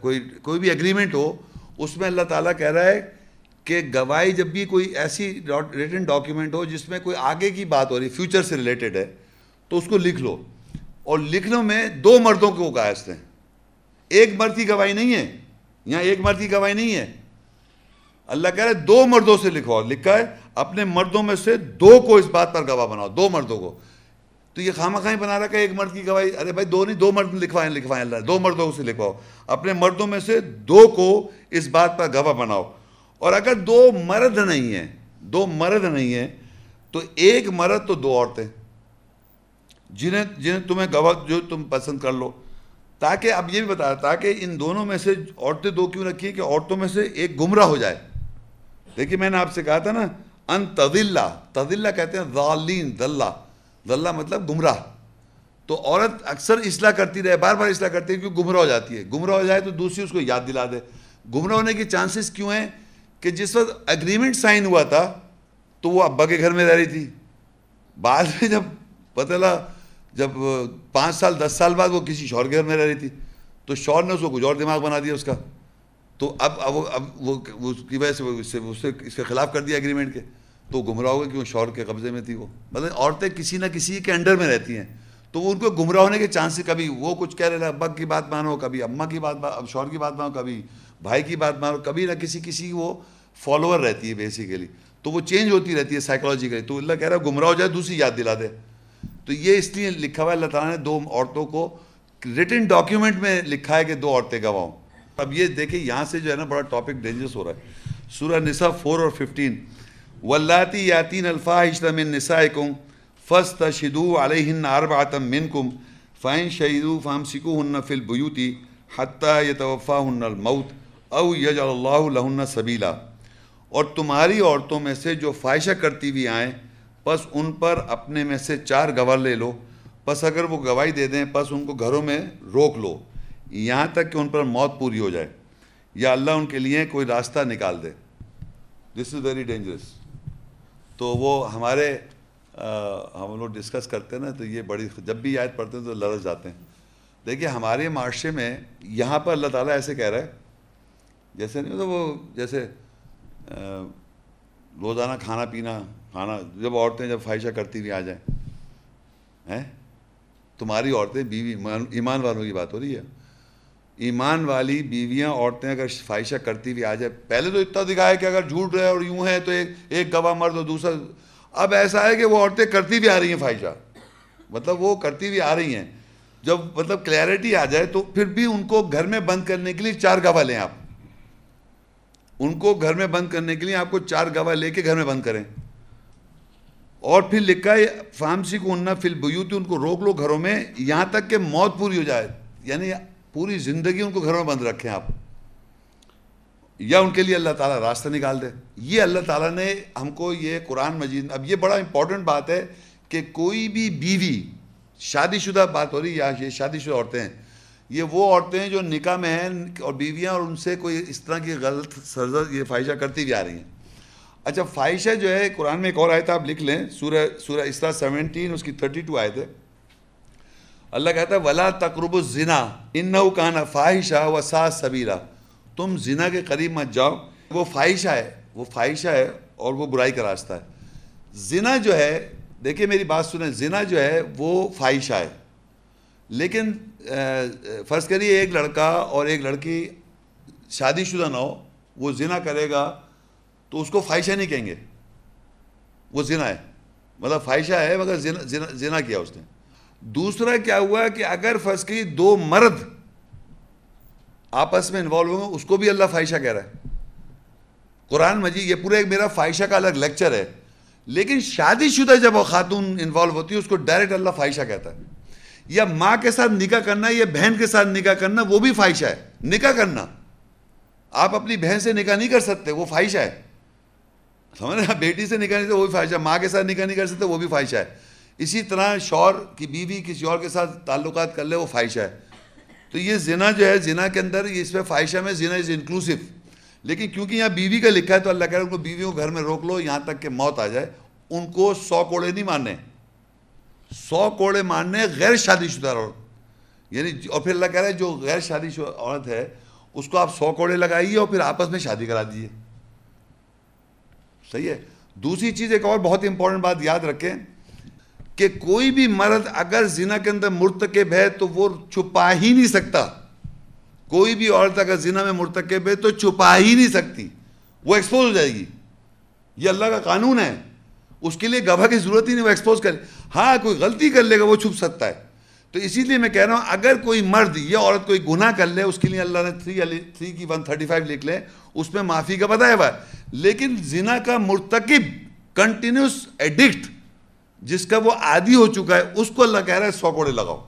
کوئی کوئی بھی اگریمنٹ ہو، اس میں اللہ تعالیٰ کہہ رہا ہے کہ گواہی جب بھی کوئی ایسی ریٹن ڈاکیومنٹ ہو جس میں کوئی آگے کی بات ہو رہی فیوچر سے ریلیٹڈ ہے، تو اس کو لکھ لو۔ اور لکھنے میں دو مردوں کو گائز ہیں۔ ایک مرد کی گواہی نہیں ہے، یہاں ایک مرد کی گواہی نہیں ہے۔ اللہ کہہ رہا ہے، دو مردوں سے لکھواؤ۔ لکھا ہے، اپنے مردوں میں سے دو کو اس بات پر گواہ بناؤ، دو مردوں کو۔ تو یہ خامہ خائی بنا رہا کہ ایک مرد کی گواہی۔ ارے بھائی، دو نہیں، دو مرد لکھوائیں لکھوائیں اللہ۔ دو مردوں سے لکھواؤ۔ اپنے مردوں میں سے دو کو اس بات پر گواہ بناؤ۔ اور اگر دو مرد نہیں ہیں، دو مرد نہیں ہیں، تو ایک مرد تو دو عورتیں۔ جنہیں جنہیں تمہیں گواہ، جو تم پسند کر لو۔ تاکہ، اب یہ بھی بتا تاکہ ان دونوں میں سے عورتیں دو کیوں رکھی ہیں کہ عورتوں میں سے ایک گمراہ ہو جائے۔ دیکھیے، میں نے آپ سے کہا تھا نا، ان تدلہ تدلہ کہتے ہیں ذالین دلہ دلہ مطلب گمراہ۔ تو عورت اکثر اصلاح کرتی رہے، بار بار اصلاح کرتی ہے، کیوں؟ گمراہ ہو جاتی ہے۔ گمراہ ہو جائے تو دوسری اس کو یاد دلا دے۔ گمراہ ہونے کے چانسز کیوں ہیں؟ کہ جس وقت اگریمنٹ سائن ہوا تھا، تو وہ ابا کے گھر میں رہ رہی تھی۔ بعد میں جب پتہ لگا، جب پانچ سال، دس سال بعد وہ کسی شور کے گھر میں رہ رہی تھی، تو شور نے اس کو کچھ اور دماغ بنا دیا اس کا۔ تو اب اب اب وہ اس کی وجہ سے، اس سے، اس کے خلاف کر دیا اگریمنٹ کے۔ تو گمراہ ہوگا کہ وہ شور کے قبضے میں تھی وہ۔ مطلب عورتیں کسی نہ کسی کے انڈر میں رہتی ہیں۔ تو ان کو گمراہ ہونے کے چانس کبھی وہ کچھ کہہ رہے ابا کی بات مانو، کبھی اماں کی بات اب شور کی بات مانو، کبھی بھائی کی بات مانو، کبھی نہ کسی کسی وہ فالوور رہتی ہے بیسیکلی تو وہ چینج ہوتی رہتی ہے سائیکولوجیکلی تو اللہ کہہ رہا ہے، گمراہ ہو جائے، دوسری یاد دلا دے. تو یہ اس لیے لکھا ہوا ہے، اللہ تعالیٰ نے دو عورتوں کو ریٹن ڈاکیومنٹ میں لکھا ہے کہ دو عورتیں گواؤں. اب یہ دیکھیں، یہاں سے جو ہے نا بڑا ٹاپک ڈینجرس ہو رہا ہے. سورہ نساء فور اور ففٹین ولاتی یاتین الفاحش من نسائکم فاستشهدوا علیہن اربعۃ منکم فإن شهدوا فامسكوهن في البيوت حتى يتوفاهن الموت او يجعل الله لهن سبیلا. اور تمہاری عورتوں میں سے جو فائشہ کرتی ہوئی آئیں، پس ان پر اپنے میں سے چار گواہ لے لو۔ پس اگر وہ گواہی دے دیں، پس ان کو گھروں میں روک لو۔ یہاں تک کہ ان پر موت پوری ہو جائے۔ یا اللہ ان کے لیے کوئی راستہ نکال دے۔ دس از ویری ڈینجرس تو وہ ہمارے ہم لوگ ڈسکس کرتے ہیں نا، تو یہ بڑی، جب بھی یاد پڑھتے ہیں تو لرز جاتے ہیں۔ دیکھیے، ہمارے معاشرے میں یہاں پر اللہ تعالیٰ ایسے کہہ رہا ہے، جیسے نہیں تو وہ، جیسے روزانہ کھانا پینا، کھانا، جب عورتیں جب فائشہ کرتی ہوئی آ جائیں، ہیں؟ تمہاری عورتیں بیوی ایمان والوں کی بات ہو رہی ہے۔ ایمان والی بیویاں عورتیں اگر فائشہ کرتی ہوئی آ جائے پہلے تو اتنا دکھایا کہ اگر جھوٹ رہے اور یوں ہے تو ایک ایک گواہ مرد اور دوسرا۔ اب ایسا ہے کہ وہ عورتیں کرتی بھی آ رہی ہیں فائشہ مطلب وہ کرتی بھی آ رہی ہیں۔ جب مطلب کلیئرٹی آ جائے تو پھر بھی ان کو گھر میں بند کرنے کے لیے چار گواہ لیں آپ۔ ان کو گھر میں بند کرنے کے لیے آپ کو چار گواہ لے کے گھر میں بند کریں۔ اور پھر لکھا ہے، فامسی کو اننا فل بیوتی ان کو روک لو گھروں میں، یہاں تک کہ موت پوری ہو جائے۔ یعنی پوری زندگی ان کو گھروں میں بند رکھیں آپ۔ یا ان کے لیے اللہ تعالیٰ راستہ نکال دے۔ یہ اللہ تعالیٰ نے ہم کو یہ قرآن مجید، اب یہ بڑا امپورٹنٹ بات ہے کہ کوئی بھی بیوی، شادی شدہ بات ہو رہی یا یہ شادی شدہ عورتیں ہیں یہ وہ عورتیں ہیں جو نکاح میں ہیں اور بیویاں اور ان سے کوئی اس طرح کی غلط سرزد یہ فائشہ کرتی بھی آ رہی ہیں۔ اچھا فائشہ جو ہے، قرآن میں ایک اور آئے آپ لکھ لیں، سورہ سورہ اسرا سیونٹین، اس کی تھرٹی ٹو آئے تھے اللہ کہتا ہے، ولا تقرب الزنا ان کانا فاحشہ و سا سبیرا تم زنا کے قریب مت جاؤ۔ وہ فائشہ ہے، وہ فائشہ ہے اور وہ برائی کا راستہ ہے۔ زنا جو ہے دیکھیں میری بات سنیں زنا جو ہے، وہ فائشہ ہے۔ لیکن فرض کریے ایک لڑکا اور ایک لڑکی شادی شدہ نہ ہو، وہ زنا کرے گا تو اس کو فائشہ نہیں کہیں گے۔ وہ زنا ہے۔ مطلب فائشہ ہے مگر زنا زنا کیا اس نے۔ دوسرا کیا ہوا کہ اگر فرض کی دو مرد آپس میں انوالو ہوں اس کو بھی اللہ فائشہ کہہ رہا ہے۔ قرآن مجید، یہ پورا ایک میرا فائشہ کا الگ لیکچر ہے۔ لیکن شادی شدہ جب وہ خاتون انوالو ہوتی ہے، اس کو ڈائریکٹ اللہ فائشہ کہتا ہے۔ یا ماں کے ساتھ نکاح کرنا یا بہن کے ساتھ نکاح کرنا، وہ بھی فائشہ ہے۔ نکاح کرنا۔ آپ اپنی بہن سے نکاح نہیں کر سکتے، وہ فائشہ ہے۔ سمجھ رہے بیٹی سے نکاح نہیں وہ بھی فائشہ ہے۔ ماں کے ساتھ نکاح نہیں کر سکتے، وہ بھی فائشہ ہے۔ اسی طرح شور کی بیوی کسی اور کے ساتھ تعلقات کر لے، وہ فائشہ ہے۔ تو یہ زنا جو ہے، زنا کے اندر اس پہ فائشہ میں زنا از انکلوسو لیکن کیونکہ یہاں بیوی کا لکھا ہے، تو اللہ کہہ رہا ہے ان کو بیویوں کو گھر میں روک لو، یہاں تک کہ موت آ جائے۔ ان کو سو کوڑے نہیں ماننے۔ سو کوڑے ماننے غیر شادی شدہ عورت یعنی اور پھر اللہ کہہ رہا ہے جو غیر شادی شدہ عورت ہے، اس کو آپ سو کوڑے لگائیے اور پھر آپس میں شادی کرا دیجیے صحیح ہے۔ دوسری چیز ایک اور بہت امپورٹنٹ بات یاد رکھیں کہ کوئی بھی مرد اگر زنا کے اندر مرتکب ہے تو وہ چھپا ہی نہیں سکتا۔ کوئی بھی عورت اگر زنا میں مرتکب ہے تو چھپا ہی نہیں سکتی۔ وہ ایکسپوز ہو جائے گی۔ یہ اللہ کا قانون ہے۔ اس کے لیے گواہ کی ضرورت ہی نہیں، وہ ایکسپوز کر ہاں کوئی غلطی کر لے گا، وہ چھپ سکتا ہے۔ تو اسی لیے میں کہہ رہا ہوں، اگر کوئی مرد یا عورت کوئی گناہ کر لے، اس کے لیے اللہ نے تھری تھری کی ون تھرٹی فائیو لکھ لے، اس میں معافی کا بتایا ہوا ہے۔ لیکن زنا کا مرتکب کنٹینیوس ایڈکٹ جس کا وہ عادی ہو چکا ہے، اس کو اللہ کہہ رہا ہے، سو کوڑے لگاؤ۔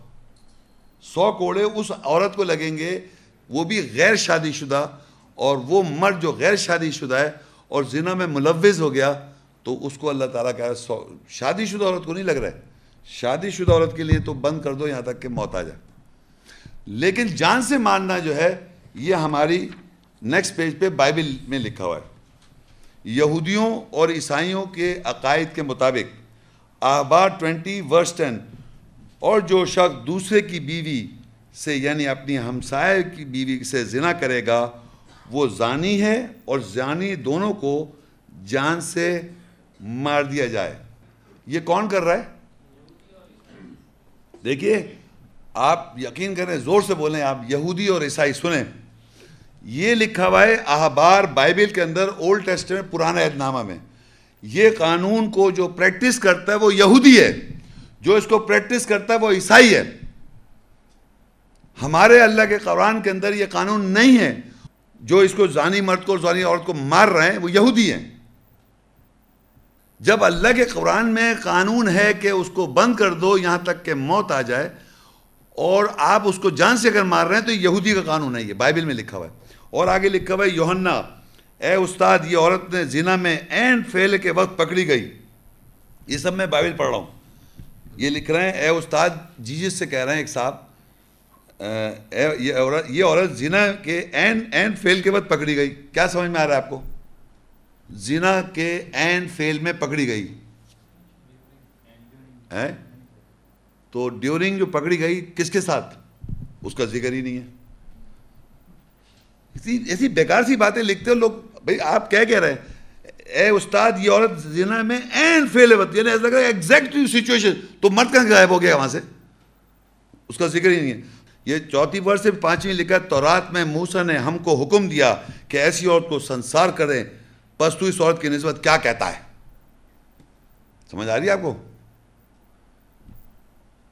سو کوڑے اس عورت کو لگیں گے، وہ بھی غیر شادی شدہ، اور وہ مرد جو غیر شادی شدہ ہے، اور زنا میں ملوث ہو گیا تو اس کو اللہ تعالیٰ کہہ رہا ہے شادی شدہ عورت کو نہیں لگ رہا ہے۔ شادی شدہ عورت کے لیے تو بند کر دو، یہاں تک کہ موت آ جائے۔ لیکن جان سے ماننا جو ہے، یہ ہماری نیکسٹ پیج پہ بائبل میں لکھا ہوا ہے۔ یہودیوں اور عیسائیوں کے عقائد کے مطابق احبار ٹوینٹی ورس ٹین اور جو شخص دوسرے کی بیوی سے یعنی اپنی ہمسائے کی بیوی سے زنا کرے گا، وہ زانی ہے اور زانی دونوں کو جان سے مار دیا جائے۔ یہ کون کر رہا ہے؟ دیکھیے، آپ یقین کریں، زور سے بولیں، آپ یہودی اور عیسائی سنیں۔ یہ لکھا ہوا ہے احبار بائبل کے اندر اولڈ ٹیسٹ میں، پرانا عہد نامہ میں۔ یہ قانون کو جو پریکٹس کرتا ہے وہ یہودی ہے، جو اس کو پریکٹس کرتا ہے وہ عیسائی ہے۔ ہمارے اللہ کے قرآن کے اندر یہ قانون نہیں ہے۔ جو اس کو زانی مرد کو زانی عورت کو مار رہے ہیں، وہ یہودی ہیں۔ جب اللہ کے قرآن میں قانون ہے کہ اس کو بند کر دو، یہاں تک کہ موت آ جائے، اور آپ اس کو جان سے اگر مار رہے ہیں تو یہودی کا قانون ہے، یہ بائبل میں لکھا ہوا ہے۔ اور آگے لکھا ہوا ہے یوہنا اے استاد، یہ عورت نے زنا میں این فیل کے وقت پکڑی گئی۔ یہ سب میں بائبل پڑھ رہا ہوں۔ یہ لکھ رہے ہیں، اے استاد، جیجس سے کہہ رہے ہیں ایک صاحب یہ عورت یہ عورت زنا کے این این فیل کے وقت پکڑی گئی۔ کیا سمجھ میں آ رہا ہے آپ کو؟ زنا کے این فیل میں پکڑی گئی۔ تو ڈیورنگ جو پکڑی گئی، کس کے ساتھ؟ اس کا ذکر ہی نہیں ہے۔ ایسی بیکار سی باتیں لکھتے ہو، لوگ بھائی، آپ کیا کہہ رہے ہیں؟ اے استاد، یہ عورت زنا میں این فیل یعنی ایسا لگ سچویشن تو مرد کہاں غائب ہو گیا وہاں سے۔ اس کا ذکر ہی نہیں ہے۔ یہ چوتھی ورس سے پانچویں لکھا تورات میں موسا نے ہم کو حکم دیا کہ ایسی عورت کو سنسار کریں۔ پس تو اس عورت کی نسبت کیا کہتا ہے؟ سمجھ آ رہی ہے آپ کو؟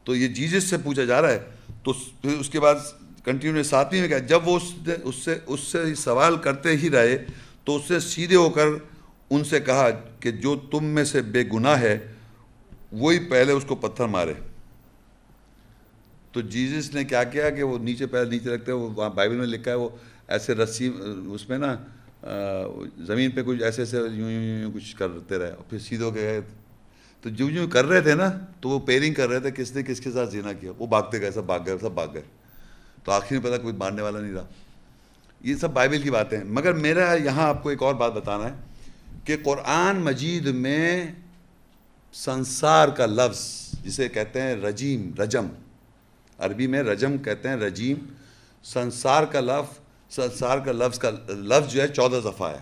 تو یہ جیزس سے پوچھا جا رہا ہے، تو پھر اس کے بعد کنٹینیو ساتویں میں کہا، جب وہ اس سے اس سے سوال کرتے ہی رہے، تو اس سے سیدھے ہو کر ان سے کہا کہ جو تم میں سے بے گناہ ہے، وہی پہلے اس کو پتھر مارے۔ تو جیزس نے کیا کیا کہ وہ نیچے پیر نیچے رکھتے وہ وہاں بائبل میں لکھا ہے، وہ ایسے رسی اس میں نا زمین پہ کچھ ایسے ایسے یوں یوں یوں کچھ کرتے رہے، اور پھر سیدھو کے گئے۔ تو جو یوں کر رہے تھے نا، تو وہ پیرنگ کر رہے تھے، کس نے کس کے ساتھ زینا کیا۔ وہ بھاگتے گئے، سب بھاگ گئے، سب بھاگ گئے۔ تو آخر میں پتہ کوئی مارنے والا نہیں رہا۔ یہ سب بائبل کی باتیں ہیں۔ مگر میرا یہاں آپ کو ایک اور بات بتانا ہے کہ قرآن مجید میں سنسار کا لفظ جسے کہتے ہیں رجیم، رجم۔ عربی میں رجم کہتے ہیں رجیم۔ سنسار کا لفظ سنسار کا لفظ کا لفظ جو ہے چودہ دفعہ ہے۔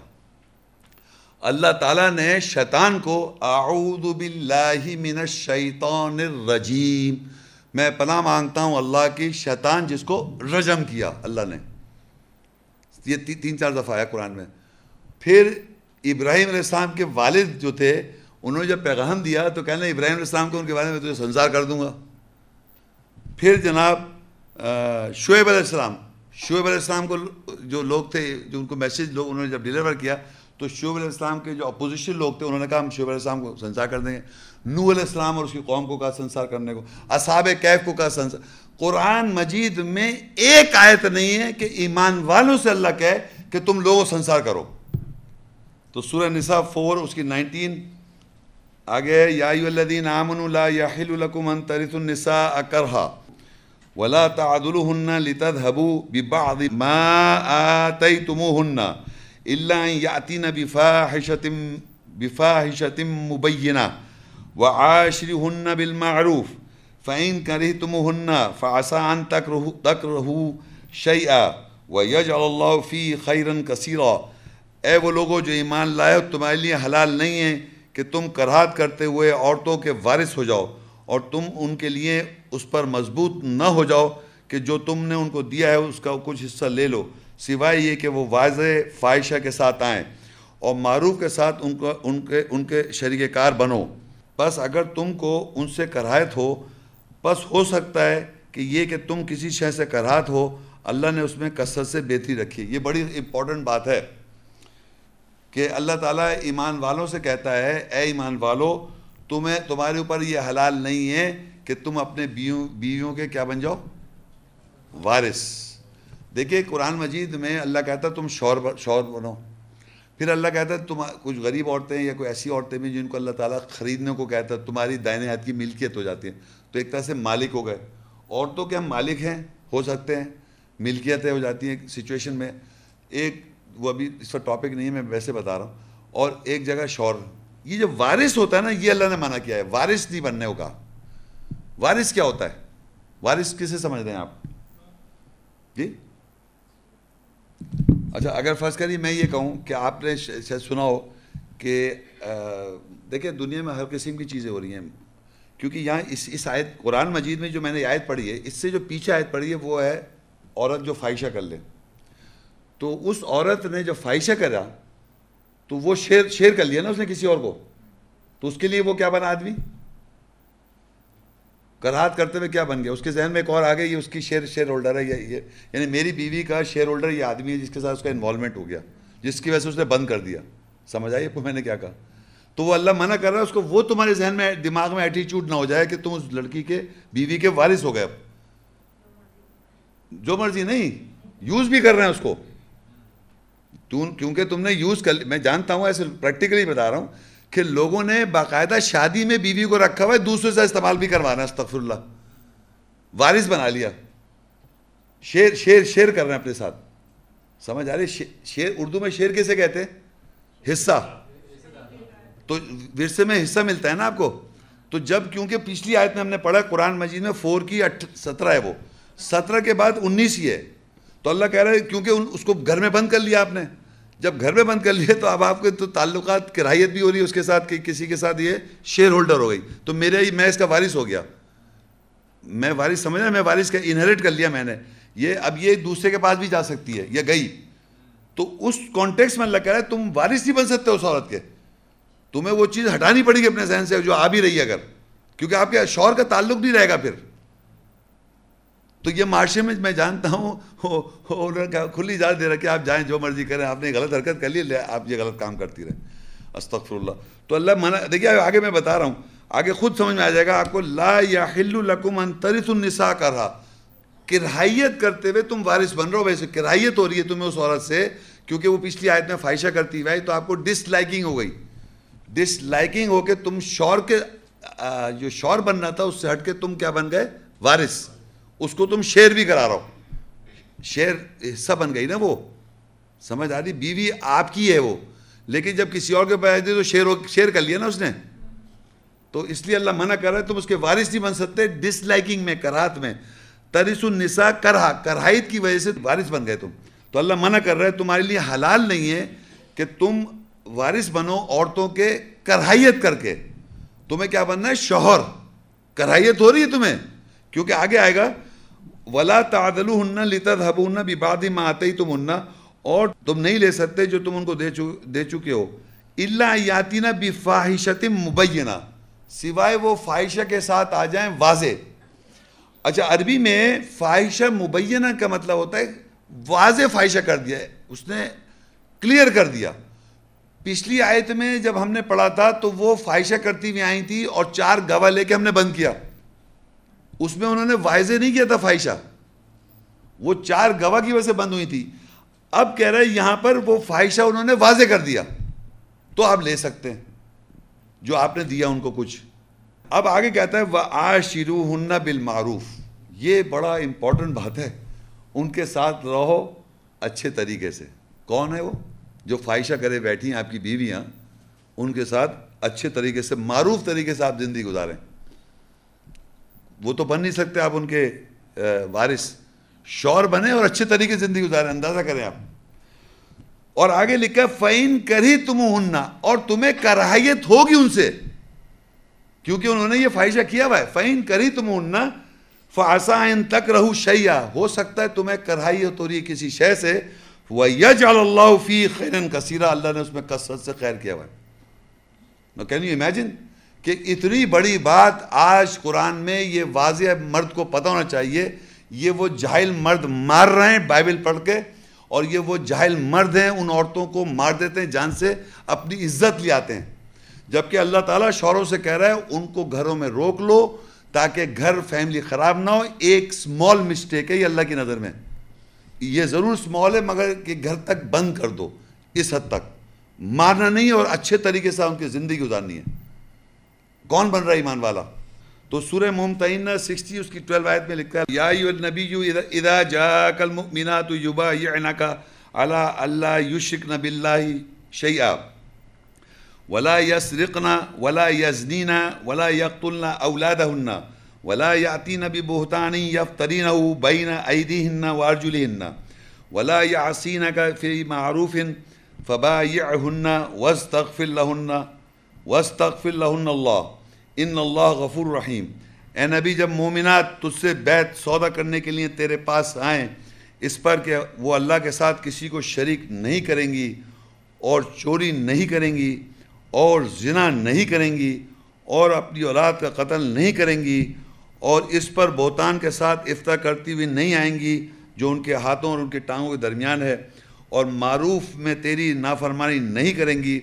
اللہ تعالیٰ نے شیطان کو اعوذ باللہ من الشیطان الرجیم، میں پناہ مانگتا ہوں اللہ کی، شیطان جس کو رجم کیا اللہ نے۔ یہ تین چار دفعہ آیا قرآن میں۔ پھر ابراہیم علیہ السلام کے والد جو تھے، انہوں نے جب پیغام دیا تو کہنا ابراہیم علیہ السلام کو ان کے بارے میں تجھے سنسار کر دوں گا۔ پھر جناب شعیب علیہ السلام شعیب علیہ السلام کو جو لوگ تھے، جو ان کو میسیج لوگ، انہوں نے جب ڈیلیور کیا، تو شعیب علیہ السلام کے جو اپوزیشن لوگ تھے، انہوں نے کہا ہم شعیب علیہ السلام کو سنسار کر دیں گے۔ نو علیہ السلام اور اس کی قوم کو کہا سنسار کرنے کو۔ اصحاب کیف کو کہا سنسار۔ قرآن مجید میں ایک آیت نہیں ہے کہ ایمان والوں سے اللہ کہے کہ تم لوگوں سنسار کرو۔ تو سورہ نساء فور اس کی نائنٹین آگے یا ایو الذین آمنوا لا یحل لکم ان ترثوا النساء کرہا۔ ولا تعدلوهن لتذهبوا ببعض ما آتيتموهن إلا أن يأتين بفاحشه بفاحشة مبينة وعاشرهن بالمعروف فإن كرهتموهن فعسى أن تكرهوا تكرهوا شيئا ويجعل الله فيه خيرا كثيرا۔ اے وہ لوگوں جو ایمان لائے تمہارے لیے حلال نہیں ہے کہ تم کرہات کرتے ہوئے عورتوں کے وارث ہو جاؤ اور تم ان کے لیے اس پر مضبوط نہ ہو جاؤ کہ جو تم نے ان کو دیا ہے اس کا کچھ حصہ لے لو۔ سوائے یہ کہ وہ واضح فائشہ کے ساتھ آئیں اور معروف کے ساتھ ان کو ان کے ان کے شریک کار بنو۔ بس اگر تم کو ان سے کراہت ہو، بس ہو سکتا ہے کہ یہ کہ تم کسی شے سے کراہت ہو، اللہ نے اس میں کثرت سے بہتری رکھی۔ یہ بڑی امپورٹنٹ بات ہے کہ اللہ تعالیٰ ایمان والوں سے کہتا ہے، اے ایمان والو، تمہیں تمہارے اوپر یہ حلال نہیں ہے۔ کہ تم اپنے بیووں بیویوں کے کیا بن جاؤ؟ وارث۔ دیکھیے قرآن مجید میں اللہ کہتا ہے تم شور شور بنو۔ پھر اللہ کہتا ہے تم کچھ غریب عورتیں یا کوئی ایسی عورتیں بھی جن کو اللہ تعالیٰ خریدنے کو کہتا ہے، تمہاری دائنے ہاتھ کی ملکیت ہو جاتی ہے تو ایک طرح سے مالک ہو گئے۔ عورتوں کے ہم مالک ہیں، ہو سکتے ہیں، ملکیتیں ہو جاتی ہیں سچویشن میں۔ ایک وہ ابھی اس کا ٹاپک نہیں ہے، میں ویسے بتا رہا ہوں۔ اور ایک جگہ شور۔ یہ جو وارث ہوتا ہے نا، یہ اللہ نے منع کیا ہے۔ وارث نہیں بننے ہوگا وارث کیا ہوتا ہے؟ وارث کسے سمجھ رہے ہیں آپ؟ جی؟ اچھا اگر فرض کریے میں یہ کہوں کہ آپ نے شاید سنا ہو کہ دیکھیں دنیا میں ہر قسم کی چیزیں ہو رہی ہیں۔ کیونکہ یہاں اس اس آیت، قرآن مجید میں جو میں نے آیت پڑھی ہے، اس سے جو پیچھے آیت پڑھی ہے، وہ ہے عورت جو فائشہ کر لے۔ تو اس عورت نے جو فائشہ کرا، تو وہ شیر شیر کر لیا نا اس نے کسی اور کو۔ تو اس کے لیے وہ کیا بنا آدمی؟ کرہات کرتے ہوئے کیا بن گیا؟ اس کے ذہن میں ایک اور آگے یہ اس کی شیئر شیئر ہولڈر ہے، یہ یعنی میری بیوی کا شیئر ہولڈر یہ آدمی ہے جس کے ساتھ اس کا انوالومنٹ ہو گیا، جس کی وجہ سے اس نے بند کر دیا۔ سمجھ آئیے میں نے کیا کہا؟ تو وہ اللہ منع کر رہا ہے، اس کو وہ تمہارے ذہن میں دماغ میں ایٹیچیوڈ نہ ہو جائے کہ تم اس لڑکی کے بیوی کے وارث ہو گئے اب۔ جو مرضی، نہیں یوز بھی کر رہے ہیں اس کو۔ کیونکہ تم نے یوز کر میں جانتا ہوں، ایسے پریکٹیکلی بتا رہا ہوں کہ لوگوں نے باقاعدہ شادی میں بیوی کو رکھا ہوا ہے دوسرے سے استعمال بھی کروانا استغفر اللہ وارث بنا لیا۔ شیر شیر شیر کر رہے ہیں اپنے ساتھ۔ سمجھ آ رہی شیر اردو میں شیر کیسے کہتے ہیں؟ حصہ۔ تو ورثے میں حصہ ملتا ہے نا آپ کو۔ تو جب کیونکہ پچھلی آیت میں ہم نے پڑھا، قرآن مجید میں فور کی سترہ ہے وہ۔ سترہ کے بعد انیس ہی ہے۔ تو اللہ کہہ رہا ہے، کیونکہ اس کو گھر میں بند کر لیا آپ نے۔ جب گھر میں بند کر لیے تو اب آپ کے تو تعلقات کرائیت بھی ہو رہی ہے اس کے ساتھ کہ کسی کے ساتھ یہ شیئر ہولڈر ہو گئی۔ تو میرے ہی میں اس کا وارث ہو گیا۔ میں وارث سمجھ رہا میں وارث کا انہیریٹ کر لیا میں نے۔ یہ اب یہ دوسرے کے پاس بھی جا سکتی ہے، یا گئی۔ تو اس کانٹیکس میں اللہ رہا ہے، تم وارث نہیں بن سکتے اس عورت کے۔ تمہیں وہ چیز ہٹانی پڑے گی اپنے ذہن سے جو آ بھی رہی ہے اگر۔ کیونکہ آپ کے شور کا تعلق نہیں رہے گا پھر۔ تو یہ معاشرے میں میں جانتا ہوں کھلی اجازت دے رہا کہ آپ جائیں جو مرضی کریں، آپ نے غلط حرکت کر لی آپ یہ غلط کام کرتی رہیں۔ استغفر اللہ۔ تو اللہ منع، دیکھیے، آگے میں بتا رہا ہوں۔ آگے خود سمجھ میں آ جائے گا، آپ کو لا یا لکم انترس النساء کر رہا کرتے ہوئے تم وارث بن رہے ہو، ویسے کرائیت ہو رہی ہے تمہیں اس عورت سے، کیونکہ وہ پچھلی آیت میں فائشہ کرتی ہوئی تو آپ کو ڈس لائکنگ ہو گئی۔ ڈس لائکنگ ہو کے تم شور کے جو شور بننا تھا، اس سے ہٹ کے تم کیا بن گئے؟ وارث۔ اس کو تم شیر بھی کرا رہا ہو۔ شیر حصہ بن گئی نا وہ۔ سمجھ آ رہی؟ بیوی آپ کی ہے وہ۔ لیکن جب کسی اور کے پاس تو شیر شیر کر لیا نا اس نے۔ تو اس لیے اللہ منع کر رہا ہے، تم اس کے وارث نہیں بن سکتے ڈس لائکنگ میں کرات میں۔ ترس النساء کرہا کرہائت کی وجہ سے وارث بن گئے تم۔ تو اللہ منع کر رہا ہے، تمہارے لیے حلال نہیں ہے کہ تم وارث بنو عورتوں کے کرہائیت کر کے۔ تمہیں کیا بننا ہے؟ شوہر۔ کرہائیت ہو رہی ہے تمہیں۔ کیونکہ آگے آئے گا ولا تعدل ہننا لیتا دھبنا بھی بادی ماں آتے ہی تم ہننا اور تم نہیں لے سکتے جو تم ان کو دے دے چکے ہو۔ اللہ یاتینہ بھی فاحشت مبینہ سوائے وہ فائشہ کے ساتھ آ جائیں واضح۔ اچھا عربی میں فائشہ مبینہ کا مطلب ہوتا ہے واضح فائشہ کر دیا ہے۔ اس نے کلیئر کر دیا۔ پچھلی آیت میں جب ہم نے پڑھا تھا تو وہ فائشہ کرتی ہوئی آئی تھی اور چار گواہ لے کے ہم نے بند کیا۔ اس میں انہوں نے واضح نہیں کیا تھا فائشہ۔ وہ چار گواہ کی وجہ سے بند ہوئی تھی۔ اب کہہ رہے یہاں پر وہ فائشہ انہوں نے واضح کر دیا۔ تو آپ لے سکتے ہیں۔ جو آپ نے دیا ان کو کچھ۔ اب آگے کہتا ہے وہ آ شروع ہننا بالمعروف۔ یہ بڑا امپورٹنٹ بات ہے۔ ان کے ساتھ رہو اچھے طریقے سے۔ کون ہے وہ؟ جو فائشہ کرے بیٹھی ہیں، آپ کی بیویاں۔ ان کے ساتھ اچھے طریقے سے، معروف طریقے سے آپ زندگی گزاریں۔ وہ تو بن نہیں سکتے آپ ان کے وارث۔ شور بنے اور اچھے طریقے سے زندگی گزاریں، اندازہ کریں آپ۔ اور آگے لکھا فعین کر ہی تم ہننا اور تمہیں کراہیت ہوگی ان سے۔ کیونکہ انہوں نے یہ فائشہ کیا ہوا ہے۔ فعین کر ہی تم ہننا فاسائن تک رہو شیا ہو سکتا ہے تمہیں کراہی ہو رہی ہے کسی شے سے۔ وہ یج اللہ فی خیر کثیرہ اللہ نے اس میں کثرت سے خیر کیا ہوا ہے۔ کین یو امیجن کہ اتنی بڑی بات آج قرآن میں یہ واضح مرد کو پتہ ہونا چاہیے، یہ وہ جاہل مرد مار رہے ہیں بائبل پڑھ کے، اور یہ وہ جاہل مرد ہیں، ان عورتوں کو مار دیتے ہیں، جان سے اپنی عزت لے آتے ہیں۔ جبکہ اللہ تعالیٰ شوروں سے کہہ رہا ہے، ان کو گھروں میں روک لو تاکہ گھر فیملی خراب نہ ہو۔ ایک سمال مسٹیک ہے یہ اللہ کی نظر میں۔ یہ ضرور سمال ہے، مگر کہ گھر تک بند کر دو، اس حد تک۔ مارنا نہیں اور اچھے طریقے سے ان کی زندگی گزارنی ہے۔ کون بن رہا ہے ایمان والا؟ تو سورہ ممتعین سکسٹی اس کی ٹویلو آیت میں لکھا ہے، یا ایو النبی اذا جاک المؤمنات یبایعنک علی اللہ یشرکن باللہ شیئا، ولا يسرقن ولا يزنين ولا يقتلن اولادهن ولا ياتين ببهتان يفترينه بين ايديهن وارجلهن ولا يعصينك في معروف فبايعهن واستغفر لهن واستغفر لهن الله ان اللہ غفور رحیم۔ اے نبی، جب مومنات تجھ سے بیت سودا کرنے کے لیے تیرے پاس آئیں، اس پر کہ وہ اللہ کے ساتھ کسی کو شریک نہیں کریں گی اور چوری نہیں کریں گی اور زنا نہیں کریں گی اور اپنی اولاد کا قتل نہیں کریں گی اور اس پر بہتان کے ساتھ افتہ کرتی ہوئی نہیں آئیں گی جو ان کے ہاتھوں اور ان کے ٹانگوں کے درمیان ہے اور معروف میں تیری نافرمانی نہیں کریں گی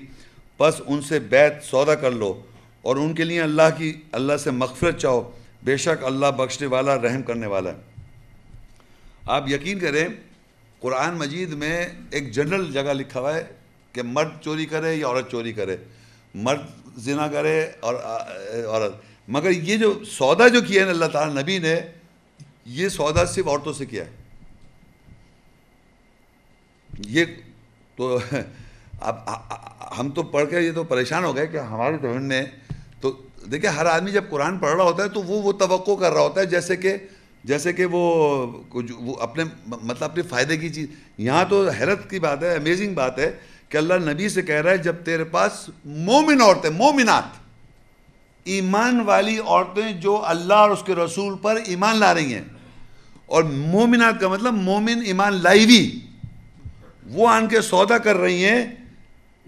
بس ان سے بیت سودا کر لو۔ اور ان کے لیے اللہ کی اللہ سے مغفرت چاہو، بے شک اللہ بخشنے والا، رحم کرنے والا ہے۔ آپ یقین کریں، قرآن مجید میں ایک جنرل جگہ لکھا ہوا ہے کہ مرد چوری کرے یا عورت چوری کرے۔ مرد زنا کرے اور عورت۔ مگر یہ جو سودا جو کیا ہے اللہ تعالیٰ نبی نے، یہ سودا صرف عورتوں سے کیا ہے۔ یہ تو اب ہم تو پڑھ کے یہ تو پریشان ہو گئے کہ ہمارے ذہن میں تو دیکھیں، ہر آدمی جب قرآن پڑھ رہا ہوتا ہے تو وہ وہ توقع کر رہا ہوتا ہے، جیسے کہ جیسے کہ وہ وہ اپنے مطلب اپنے فائدے کی چیز۔ یہاں تو حیرت کی بات ہے امیزنگ بات ہے کہ اللہ نبی سے کہہ رہا ہے، جب تیرے پاس مومن عورتیں، مومنات، ایمان والی عورتیں جو اللہ اور اس کے رسول پر ایمان لا رہی ہیں۔ اور مومنات کا مطلب مومن ایمان لائی بھی وہ آن کے سودا کر رہی ہیں۔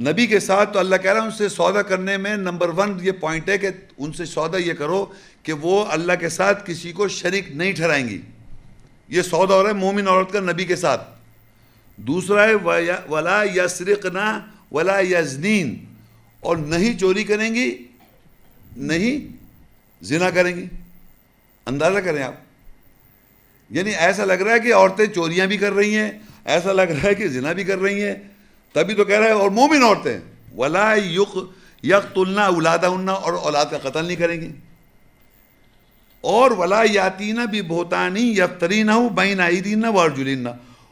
نبی کے ساتھ تو اللہ کہہ رہا ہے ان سے سودا کرنے میں نمبر ون یہ پوائنٹ ہے کہ ان سے سودا یہ کرو کہ وہ اللہ کے ساتھ کسی کو شریک نہیں ٹھہرائیں گی۔ یہ سودا ہو رہا ہے مومن عورت کا نبی کے ساتھ۔ دوسرا ہے ولا یسرقنا ولا یزنین اور نہیں چوری کریں گی، نہیں زنا کریں گی۔ اندازہ کریں آپ۔ یعنی ایسا لگ رہا ہے کہ عورتیں چوریاں بھی کر رہی ہیں، ایسا لگ رہا ہے کہ زنا بھی کر رہی ہیں۔ تبھی تو کہہ رہا ہے اور مومن عورتیں۔ ولا یق یک تلنا اولادہ اور اولاد کا قتل نہیں کریں گی اور ولا یاتینہ بھی بہتانی یفتری نہ ہو بین عیدین و ارجلین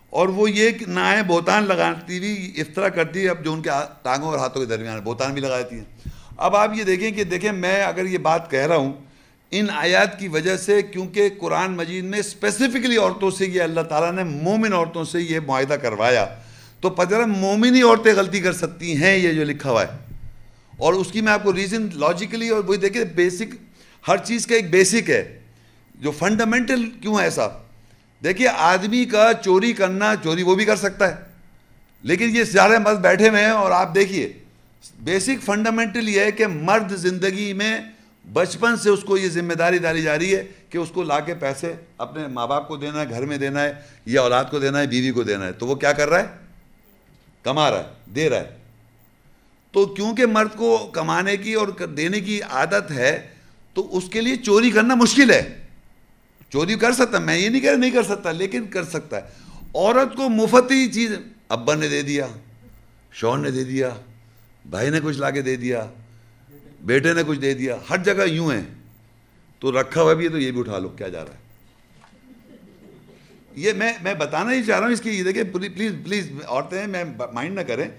اور وہ یہ نہ آئے بہتان لگاتی ہوئی افطرا کرتی ہے اب جو ان کے ٹانگوں اور ہاتھوں کے درمیان بہتان بھی لگاتی ہیں۔ اب آپ یہ دیکھیں کہ دیکھیں، میں اگر یہ بات کہہ رہا ہوں، ان آیات کی وجہ سے کیونکہ قرآن مجید میں اسپیسیفکلی عورتوں سے یہ اللہ تعالیٰ نے مومن عورتوں سے یہ معاہدہ کروایا تو پتہ مومنی عورتیں غلطی کر سکتی ہیں، یہ جو لکھا ہوا ہے۔ اور اس کی میں آپ کو ریزن لاجیکلی اور وہی دیکھیں بیسک ہر چیز کا ایک بیسک ہے۔ جو فنڈامنٹل کیوں ہے ایسا؟ دیکھیے، آدمی کا چوری کرنا، چوری وہ بھی کر سکتا ہے۔ لیکن یہ سارے مرد بیٹھے ہوئے ہیں اور آپ دیکھیے بیسک فنڈامنٹل یہ ہے کہ مرد زندگی میں بچپن سے اس کو یہ ذمہ داری ڈالی جا رہی ہے کہ اس کو لا کے پیسے اپنے ماں باپ کو دینا ہے، گھر میں دینا ہے، یا اولاد کو دینا ہے، بیوی کو دینا ہے۔ تو وہ کیا کر رہا ہے؟ کما رہا ہے، دے رہا ہے۔ تو کیونکہ مرد کو کمانے کی اور دینے کی عادت ہے، تو اس کے لیے چوری کرنا مشکل ہے۔ چوری کر سکتا میں یہ نہیں کہہ رہا نہیں کر سکتا، لیکن کر سکتا ہے۔ عورت کو مفتی چیز ابا نے دے دیا، شوہر نے دے دیا، بھائی نے کچھ لا کے دے دیا، بیٹے نے کچھ دے دیا، ہر جگہ یوں ہے۔ تو رکھا ہوا بھی ہے تو یہ بھی اٹھا لو، کیا جا رہا ہے؟ یہ میں میں بتانا ہی چاہ رہا ہوں اس کی دیکھیں پلیز پلیز عورتیں میں مائنڈ نہ کریں۔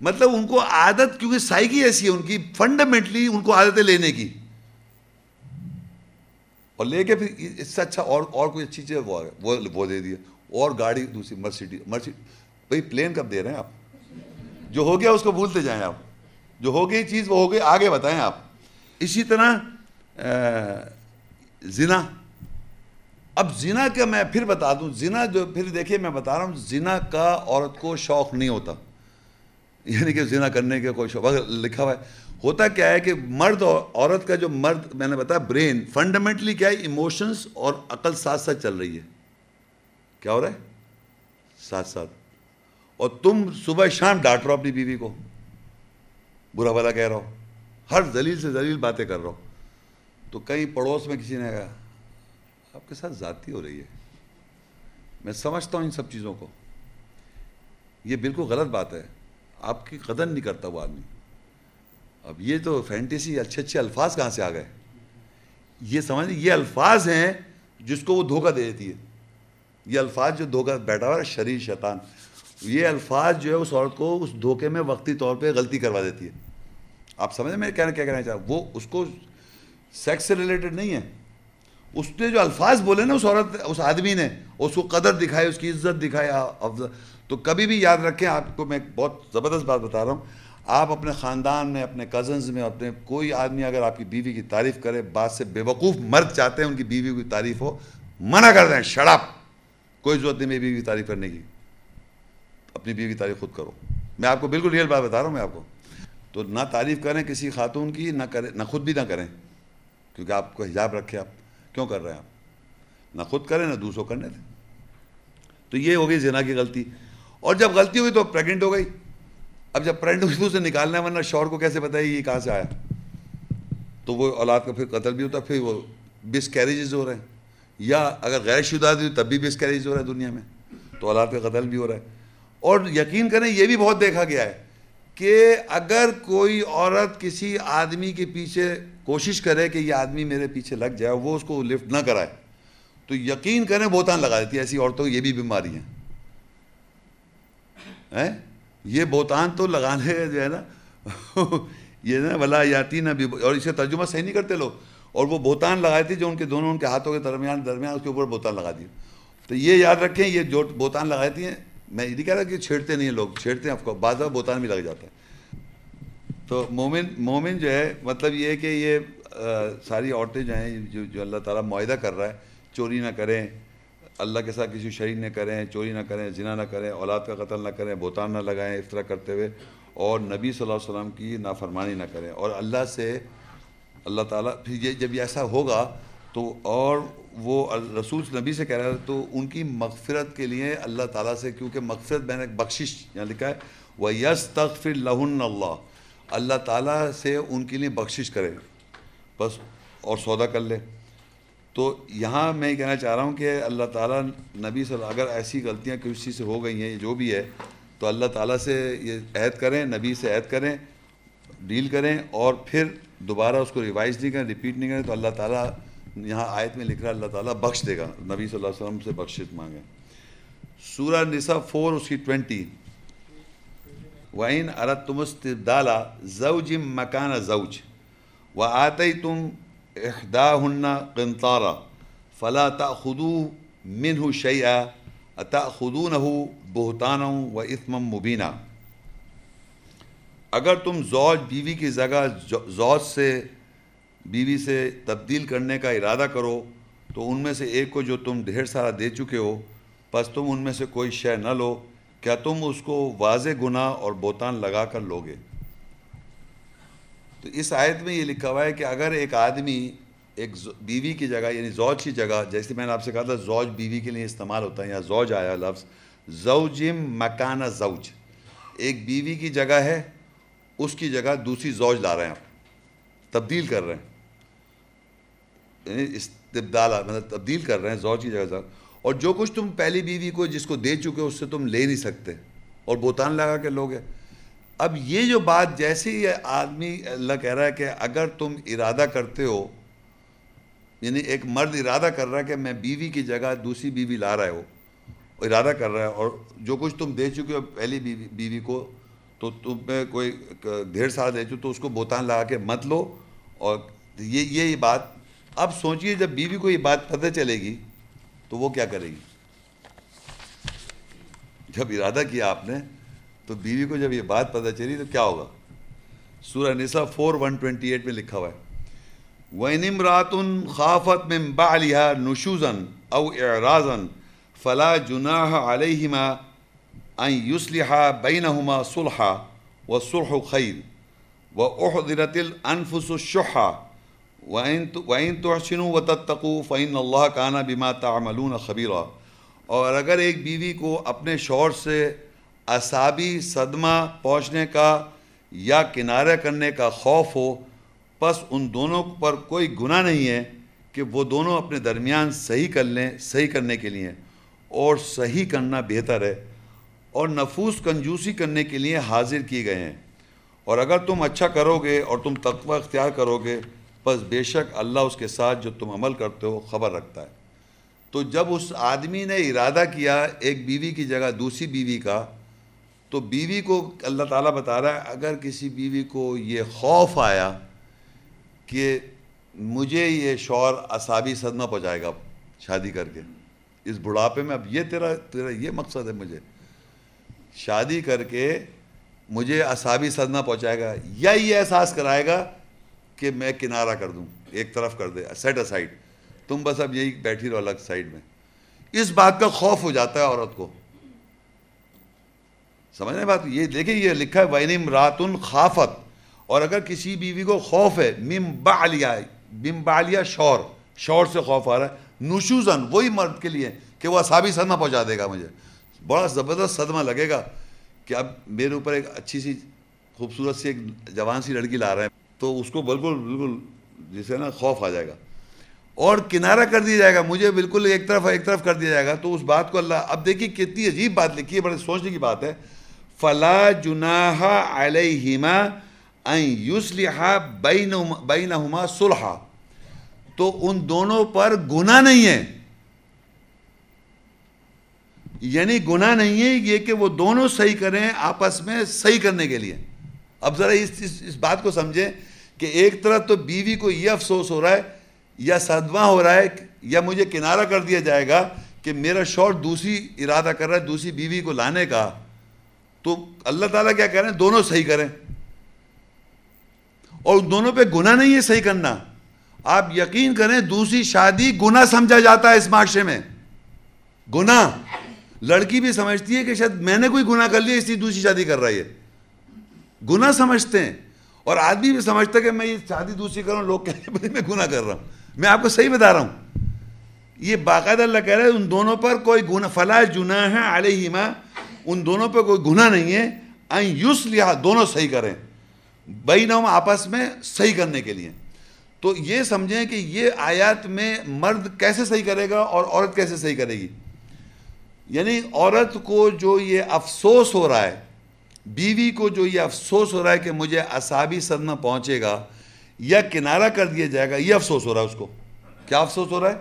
مطلب ان کو عادت، کیونکہ سائیکی ایسی ہے ان کی فنڈامنٹلی ان کو عادتیں لینے کی۔ اور لے کے پھر اس سے اچھا اور اور کوئی اچھی چیز وہ وہ دے دیا اور گاڑی دوسری، مرسیڈی، مرسی، بھائی پلین کب دے رہے ہیں آپ؟ جو ہو گیا اس کو بھولتے جائیں آپ۔ جو ہو گئی چیز وہ ہو گئی، آگے بتائیں آپ۔ اسی طرح زنا۔ اب زنا کا میں پھر بتا دوں، زنا جو پھر دیکھیے میں بتا رہا ہوں، زنا کا عورت کو شوق نہیں ہوتا۔ یعنی کہ زنا کرنے کا کوئی شوق لکھا ہوا ہے، ہوتا کیا ہے کہ مرد اور عورت کا جو مرد، میں نے بتایا، برین، فنڈامنٹلی کیا ہے ایموشنس اور عقل ساتھ ساتھ چل رہی ہے۔ کیا ہو رہا ہے؟ ساتھ ساتھ۔ اور تم صبح شام ڈانٹ رہو اپنی بیوی کو۔ برا بھلا کہہ رہا ہو۔ ہر دلیل سے دلیل باتیں کر رہا ہو۔ تو کہیں پڑوس میں کسی نے کہا آپ کے ساتھ ذاتی ہو رہی ہے۔ میں سمجھتا ہوں ان سب چیزوں کو۔ یہ بالکل غلط بات ہے۔ آپ کی قدر نہیں کرتا وہ آدمی۔ اب یہ تو فینٹیسی اچھے اچھے الفاظ کہاں سے آ گئے؟ یہ سمجھ یہ الفاظ ہیں جس کو وہ دھوکہ دے دیتی ہے۔ یہ الفاظ جو دھوکہ بیٹھا ہوا ہے، شریر شیطان۔ یہ الفاظ جو ہے، اس عورت کو اس دھوکے میں وقتی طور پہ غلطی کروا دیتی ہے۔ آپ سمجھیں میں کہنا کیا کہنا چاہتا وہ اس کو سیکس سے ریلیٹڈ نہیں ہے۔ اس نے جو الفاظ بولے نا اس عورت اس آدمی نے، اس کو قدر دکھائی، اس کی عزت دکھائی تو کبھی بھی یاد رکھیں، آپ کو میں بہت زبردست بات بتا رہا ہوں۔ آپ اپنے خاندان میں، اپنے کزنز میں، اپنے کوئی آدمی اگر آپ کی بیوی کی تعریف کرے، بات سے بے وقوف مرد چاہتے ہیں، ان کی بیوی کی تعریف ہو، منع کر دیں شڑپ کوئی ضرورت نہیں میری بیوی کی تعریف کرنے کی۔ اپنی بیوی کی تعریف خود کرو۔ میں آپ کو بالکل ریئل بات بتا رہا ہوں، میں آپ کو۔ تو نہ تعریف کریں کسی خاتون کی، نہ کریں، نہ خود بھی نہ کریں۔ کیونکہ آپ کو حجاب رکھے آپ۔ کیوں کر رہے ہیں آپ؟ نہ خود کریں، نہ دوسروں کرنے دیں۔ تو یہ ہو گئی زنا کی غلطی۔ اور جب غلطی ہوئی تو پریگنٹ ہو گئی۔ اب جب پریگنٹ ہوئی تو اسے نکالنا ہے، ورنہ شوہر کو کیسے بتائے یہ کہاں سے آیا؟ تو وہ اولاد کا پھر قتل بھی ہوتا ہے پھر وہ بس کیریجز ہو رہے ہیں۔ یا اگر غیر شدہ دی تب بھی بس کیریج ہو رہا ہے دنیا میں۔ تو اولاد کا قتل بھی ہو رہا ہے۔ اور یقین کریں، یہ بھی بہت دیکھا گیا ہے۔ کہ اگر کوئی عورت کسی آدمی کے پیچھے کوشش کرے کہ یہ آدمی میرے پیچھے لگ جائے وہ اس کو لفٹ نہ کرائے، تو یقین کریں بہتان لگا دیتی ہے، ایسی عورتوں کی یہ بھی بیماری ہیں۔ یہ بہتان تو لگانے جو ہے نا۔ یہ نا، ولا یاتی نہ بھی اور اسے ترجمہ صحیح نہیں کرتے لوگ۔ اور وہ بہتان لگائی تھی جو ان کے دونوں، ان کے ہاتھوں کے درمیان درمیان اس کے اوپر بہتان لگا دی۔ تو یہ یاد رکھیں، یہ جو بہتان لگاتی ہیں میں یہ نہیں کہہ رہا کہ چھیڑتے نہیں ہیں لوگ، چھیڑتے ہیں آپ کو بعض بوتان بھی لگ جاتا ہے۔ تو مومن مومن جو ہے مطلب یہ ہے کہ یہ ساری عورتیں جو ہیں، جو جو اللہ تعالیٰ معاہدہ کر رہا ہے، چوری نہ کریں، اللہ کے ساتھ کسی شریک نہ کریں، چوری نہ کریں، زنا نہ کریں، اولاد کا قتل نہ کریں، بوتان نہ لگائیں، اس طرح کرتے ہوئے، اور نبی صلی اللہ علیہ وسلم کی نافرمانی نہ کریں۔ اور اللہ سے اللہ تعالیٰ، پھر یہ جب ایسا ہوگا، تو اور وہ رسول نبی سے کہہ رہا ہے تو ان کی مغفرت کے لیے اللہ تعالیٰ سے، کیونکہ مغفرت میں نے بخشش یہاں لکھا ہے وہ یس تغفر لہن اللہ اللہ تعالیٰ سے ان کے لیے بخشش کرے۔ بس، اور سودا کر لے۔ تو یہاں میں یہ کہنا چاہ رہا ہوں کہ اللہ تعالیٰ نبی صلی اللہ اگر ایسی غلطیاں کسی سے ہو گئی ہیں، جو بھی ہے، تو اللہ تعالیٰ سے یہ عہد کریں، نبی سے عہد کریں، ڈیل کریں، اور پھر دوبارہ اس کو ریوائز نہیں کریں، ریپیٹ نہیں کریں، تو اللہ تعالیٰ یہاں آیت میں لکھ رہا ہے اللہ تعالیٰ بخش دے گا۔ نبی صلی اللہ علیہ وسلم سے بخشت مانگیں سورہ نساء فور اس کی ٹوینٹی وَإِنْ أَرَدْتُمُ اسْتِبْدَالَ زَوْجٍ مَكَانَ زَوْجٍ وَآتَيْتُمْ إِحْدَاهُنَّ قِنْطَارًا فَلَا تَأْخُذُوا مِنْهُ شَيْئًا أَتَأْخُذُونَهُ بُهْتَانًا وَإِثْمًا مُبِينًا۔ اگر تم زوج بیوی کی جگہ زوج سے بیوی سے تبدیل کرنے کا ارادہ کرو تو ان میں سے ایک کو جو تم ڈھیر سارا دے چکے ہو، پس تم ان میں سے کوئی شے نہ لو، کیا تم اس کو واضح گناہ اور بوتان لگا کر لوگے تو اس آیت میں یہ لکھا ہوا ہے کہ اگر ایک آدمی ایک بیوی کی جگہ یعنی زوج کی جگہ، جیسے میں نے آپ سے کہا تھا، زوج بیوی کے لیے استعمال ہوتا ہے یا زوج آیا لفظ زوجم مکانہ زوج، ایک بیوی کی جگہ ہے، اس کی جگہ دوسری زوج لا رہے ہیں آپ، تبدیل کر رہے ہیں۔ استبدال مطلب تبدیل کر رہے ہیں، زوج کی جگہ اور جو کچھ تم پہلی بیوی کو جس کو دے چکے ہو، اس سے تم لے نہیں سکتے۔ اور بوتان لگا کے لوگ ہیں۔ اب یہ جو بات، جیسے ہی آدمی اللہ کہہ رہا ہے کہ اگر تم ارادہ کرتے ہو یعنی ایک مرد ارادہ کر رہا ہے کہ میں بیوی کی جگہ دوسری بیوی لا رہا ہو ارادہ کر رہا ہے، اور جو کچھ تم دے چکے ہو پہلی بیوی بیوی کو، تو تم میں کوئی ڈھیر سال دے چکے تو اس کو بوتان لگا کے مت لو۔ اور یہ یہ بات اب سوچئے جب بیوی کو یہ بات پتہ چلے گی تو وہ کیا کرے گی؟ جب ارادہ کیا آپ نے تو بیوی کو جب یہ بات پتہ چلی تو کیا ہوگا؟ سورہ نساء فور ون ٹوینٹی ایٹ میں لکھا ہوا ہے۔ وَإِنِ امْرَاتٌ خَافَتْ مِن بَعْلِهَا نُشُوزًا أَوْ إِعْرَازًا فَلَا جُنَاهَ عَلَيْهِمَا أَن يُسْلِحَا بَيْنَهُمَا صُلْحًا وَالصُّلْحُ خَيْرٌ وَأُحْضِرَتِ الْأَنفُسُ الشُّحَّ وَإِن تُحْسِنُوا وَتَتَّقُوا فَإِنَّ اللَّهَ كَانَ بِمَا تَعْمَلُونَ خَبِيرًا۔ اور اگر ایک بیوی کو اپنے شوہر سے اعصابی صدمہ پہنچنے کا یا کنارہ کرنے کا خوف ہو، پس ان دونوں پر کوئی گناہ نہیں ہے کہ وہ دونوں اپنے درمیان صحیح کر لیں، صحیح کرنے کے لیے۔ اور صحیح کرنا بہتر ہے۔ اور نفوس کنجوسی کرنے کے لیے حاضر کیے گئے ہیں۔ اور اگر تم اچھا کرو گے اور تم تقوی اختیار کرو گے بس بے شک اللہ اس کے ساتھ جو تم عمل کرتے ہو خبر رکھتا ہے۔ تو جب اس آدمی نے ارادہ کیا ایک بیوی کی جگہ دوسری بیوی کا، تو بیوی کو اللہ تعالیٰ بتا رہا ہے، اگر کسی بیوی کو یہ خوف آیا کہ مجھے یہ شور اصابی صدمہ پہنچائے گا شادی کر کے، اس بڑھاپے میں اب یہ تیرا تیرا یہ مقصد ہے مجھے۔ شادی کر کے مجھے اصابی صدمہ پہنچائے گا، یا یہ احساس کرائے گا کہ میں کنارہ کر دوں، ایک طرف کر دے سیٹ اسائڈ تم بس اب یہی بیٹھی رہو الگ سائڈ میں۔ اس بات کا خوف ہو جاتا ہے عورت کو۔ سمجھنے بات؟ یہ دیکھیں، یہ لکھا ہے وینم راتن خافت۔ اور اگر کسی بیوی کو خوف ہے مم بالیا مم بالیا شور۔ شور سے خوف آ رہا ہے۔ نشوزن، وہی مرد کے لیے کہ وہ اصابی صدمہ پہنچا دے گا مجھے۔ بڑا زبردست صدمہ لگے گا کہ اب میرے اوپر ایک اچھی سی، خوبصورت سی ایک جوان سی لڑکی لا رہے ہیں تو اس کو بالکل بالکل جسے نا خوف آ جائے گا۔ اور کنارہ کر دیا جائے گا، مجھے بالکل ایک طرف ایک طرف کر دیا جائے گا۔ تو اس بات کو اللہ، اب دیکھیے کتنی عجیب بات لکھی ہے، بڑے سوچنے کی بات ہے۔ فلا جناح علیہما یوسلحا بینہما صلحا۔ تو ان دونوں پر گناہ نہیں ہے۔ یعنی گناہ نہیں ہے یہ کہ وہ دونوں صحیح کریں آپس میں صحیح کرنے کے لیے۔ اب ذرا اس اس بات کو سمجھیں۔ کہ ایک طرف تو بیوی کو یہ افسوس ہو رہا ہے، یا صدمہ ہو رہا ہے، یا مجھے کنارہ کر دیا جائے گا کہ میرا شوہر دوسری ارادہ کر رہا ہے، دوسری بیوی کو لانے کا۔ تو اللہ تعالیٰ کیا کہہ رہے ہیں؟ دونوں صحیح کریں۔ اور دونوں پہ گناہ نہیں ہے صحیح کرنا۔ آپ یقین کریں، دوسری شادی گناہ سمجھا جاتا ہے اس معاشرے میں۔ گناہ۔ لڑکی بھی سمجھتی ہے کہ شاید میں نے کوئی گناہ کر لیا، اس لیے دوسری شادی کر رہی ہے۔ گناہ سمجھتے ہیں۔ اور آدمی بھی سمجھتا کہ میں یہ شادی دوسری کر رہا ہوں لوگ کہتے ہیں میں گناہ کر رہا ہوں۔ میں آپ کو صحیح بتا رہا ہوں۔ یہ باقاعدہ اللہ کہہ رہا ہے، ان دونوں پر کوئی گناہ فلاح جناح ہے علیہما، ان دونوں پہ کوئی گناہ نہیں ہے۔ این یوس لیا دونوں صحیح کریں۔ بینہم آپس میں صحیح کرنے کے لیے۔ تو یہ سمجھیں کہ یہ آیات میں مرد کیسے صحیح کرے گا اور عورت کیسے صحیح کرے گی؟ یعنی عورت کو جو یہ افسوس ہو رہا ہے بیوی کو جو یہ افسوس ہو رہا ہے کہ مجھے اصابی صدمہ پہنچے گا یا کنارہ کر دیا جائے گا، یہ افسوس ہو رہا ہے اس کو۔ کیا افسوس ہو رہا ہے؟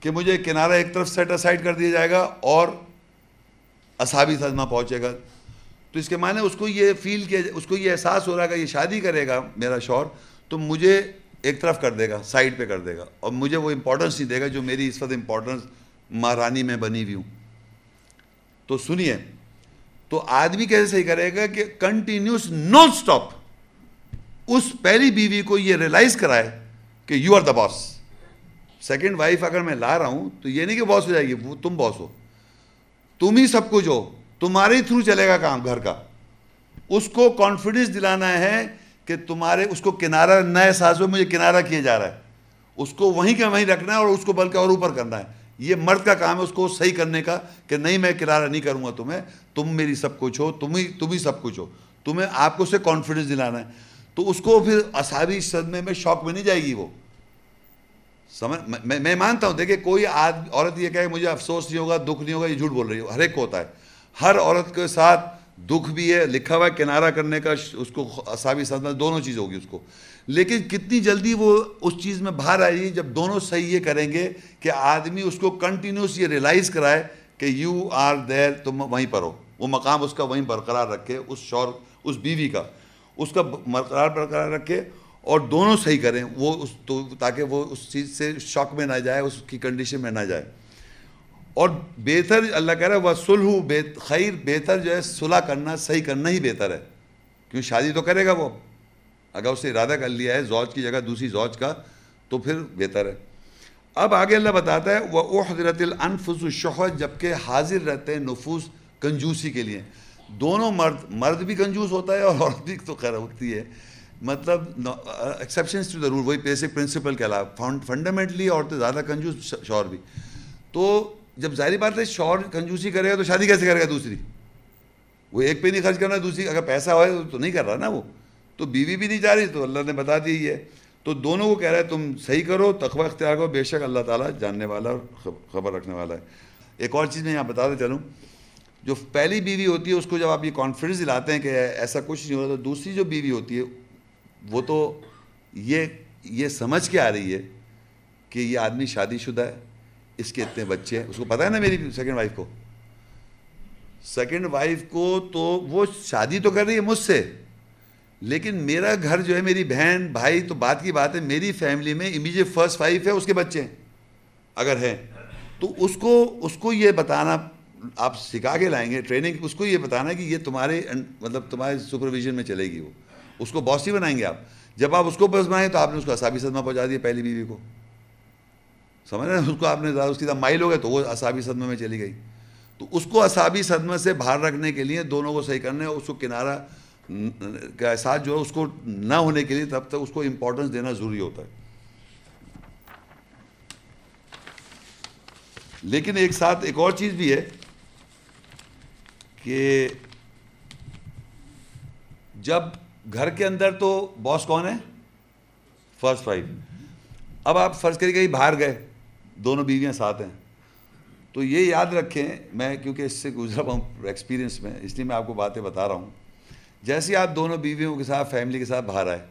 کہ مجھے کنارہ ایک طرف سیٹ اسائڈ کر دیا جائے گا اور اصابی صدمہ پہنچے گا۔ تو اس کے معنی اس کو یہ فیل کیا، اس کو یہ احساس ہو رہا ہے کہ یہ شادی کرے گا میرا شوہر، تو مجھے ایک طرف کر دے گا سائڈ پہ کر دے گا۔ اور مجھے وہ امپورٹنس نہیں دے گا جو میری اس وقت امپورٹنس مہارانی میں بنی ہوئی ہوں۔ تو سنیے تو آدمی کیسے صحیح کرے گا کہ کنٹینیوس نان سٹاپ اس پہلی بیوی کو یہ ریلائز کرائے کہ you are the boss second wife اگر میں لا رہا ہوں تو یہ نہیں کہ باس ہو جائے گی، وہ تم باس ہو۔ تم ہی سب کچھ ہو، تمہارے ہی تھرو چلے گا کام، گھر کا۔ اس کو کانفیڈنس دلانا ہے کہ تمہارے، اس کو کنارہ، نئے احساس ہو مجھے کنارہ کیا جا رہا ہے۔ اس کو وہیں کے وہیں رکھنا ہے اور اس کو بلکہ اور اوپر کرنا ہے۔ یہ مرد کا کام ہے اس کو صحیح کرنے کا کہ نہیں میں کنارہ نہیں کروں گا تمہیں، تم میری سب کچھ ہو، تم ہی تم ہی سب کچھ ہو۔ تمہیں آپ کو اسے کانفیڈنس دلانا ہے۔ تو اس کو پھر اصابی صدمے میں شوق میں نہیں جائے گی وہ۔ سمجھ میں مانتا ہوں دیکھیں کوئی عورت یہ کہے مجھے افسوس نہیں ہوگا، دکھ نہیں ہوگا، یہ جھوٹ بول رہی ہو ہر ایک کو ہوتا ہے۔ ہر عورت کے ساتھ دکھ بھی ہے، لکھا ہوا ہے کنارہ کرنے کا، اس کو اصابی صدمہ، دونوں چیز ہوگی اس کو۔ لیکن کتنی جلدی وہ اس چیز میں باہر آئے گی جب دونوں صحیح یہ کریں گے کہ آدمی اس کو کنٹینیوس یہ ریلائز کرائے کہ یو آر دیر تم وہیں پر ہو۔ وہ مقام اس کا وہیں برقرار رکھے، اس شور، اس بیوی کا۔ اس کا برقرار برقرار رکھے اور دونوں صحیح کریں۔ وہ اس تو، تاکہ وہ اس چیز سے شوق میں نہ جائے، اس کی کنڈیشن میں نہ جائے۔ اور بہتر اللہ کہہ رہا ہے وہ سلح خیر، بہتر جو ہے، صلح کرنا، صحیح کرنا ہی بہتر ہے۔ کیوں؟ شادی تو کرے گا وہ۔ اگر اس نے ارادہ کر لیا ہے زوج کی جگہ دوسری زوج کا، تو پھر بہتر ہے۔ اب آگے اللہ بتاتا ہے وہ حضرت الانفس الشہد جبکہ حاضر رہتے ہیں نفوس کنجوسی کے لیے۔ دونوں مرد مرد بھی کنجوس ہوتا ہے اور عورت بھی تو خیر ہوتی ہے۔ مطلب ایکسیپشنس ٹو دا رول وہی بیسک پرنسپل کے علاوہ۔ فنڈامنٹلی عورتیں زیادہ کنجوس، شور بھی۔ تو جب ظاہری بات ہے، شور کنجوسی کرے گا تو شادی کیسے کرے گا دوسری؟ وہ ایک پہ نہیں خرچ کرنا، دوسری اگر پیسہ ہوئے تو نہیں کر رہا نا وہ۔ تو بیوی بھی نہیں جا رہی تو اللہ نے بتا دی ہے تو دونوں کو کہہ رہا ہے تم صحیح کرو، تقوی اختیار کرو، بے شک اللہ تعالیٰ جاننے والا اور خبر رکھنے والا ہے۔ ایک اور چیز میں یہاں بتا دیں چلوں۔ جو پہلی بیوی ہوتی ہے، اس کو جب آپ یہ کانفیڈنس دلاتے ہیں کہ ایسا کچھ نہیں ہوتا تو دوسری جو بیوی ہوتی ہے، وہ تو یہ یہ سمجھ کے آ رہی ہے کہ یہ آدمی شادی شدہ ہے، اس کے اتنے بچے ہیں۔ اس کو پتہ ہے نا میری سیکنڈ وائف کو؟ سیکنڈ وائف کو تو وہ شادی تو کر رہی ہے مجھ سے۔ لیکن میرا گھر جو ہے، میری بہن، بھائی، تو بات کی بات ہے، میری فیملی میں امیجیٹ فرسٹ وائف ہے، اس کے بچے ہیں، اگر ہیں۔ تو اس کو اس کو یہ بتانا، آپ سکھا کے لائیں گے ٹریننگ، اس کو یہ بتانا کہ یہ تمہارے مطلب تمہارے سپرویژن میں چلے گی وہ۔ اس کو باس ہی بنائیں گے آپ۔ جب آپ اس کو بس بنائیں تو آپ نے اس کو اصابی صدمہ پہنچا دیا پہلی بیوی کو۔ سمجھ رہے ہیں اس کو آپ نے زیادہ، اس کی مائل ہو گئے تو وہ اصابی صدمے میں چلی گئی۔ تو اس کو اصابی صدمے سے باہر رکھنے کے لیے دونوں کو صحیح کرنے اس کو کنارہ کا احساس جو ہے اس کو نہ ہونے کے لیے تب تک اس کو امپورٹنس دینا ضروری ہوتا ہے۔ لیکن ایک ساتھ ایک اور چیز بھی ہے کہ جب گھر کے اندر تو باس کون ہے؟ فرسٹ وائف اب آپ فرض کریے کہیں باہر گئے، دونوں بیویاں ساتھ ہیں۔ تو یہ یاد رکھیں، میں کیونکہ اس سے گزرا ہوں ایکسپیرینس میں، اس لیے میں آپ کو باتیں بتا رہا ہوں۔ جیسے آپ دونوں بیویوں کے ساتھ فیملی کے ساتھ باہر آئے،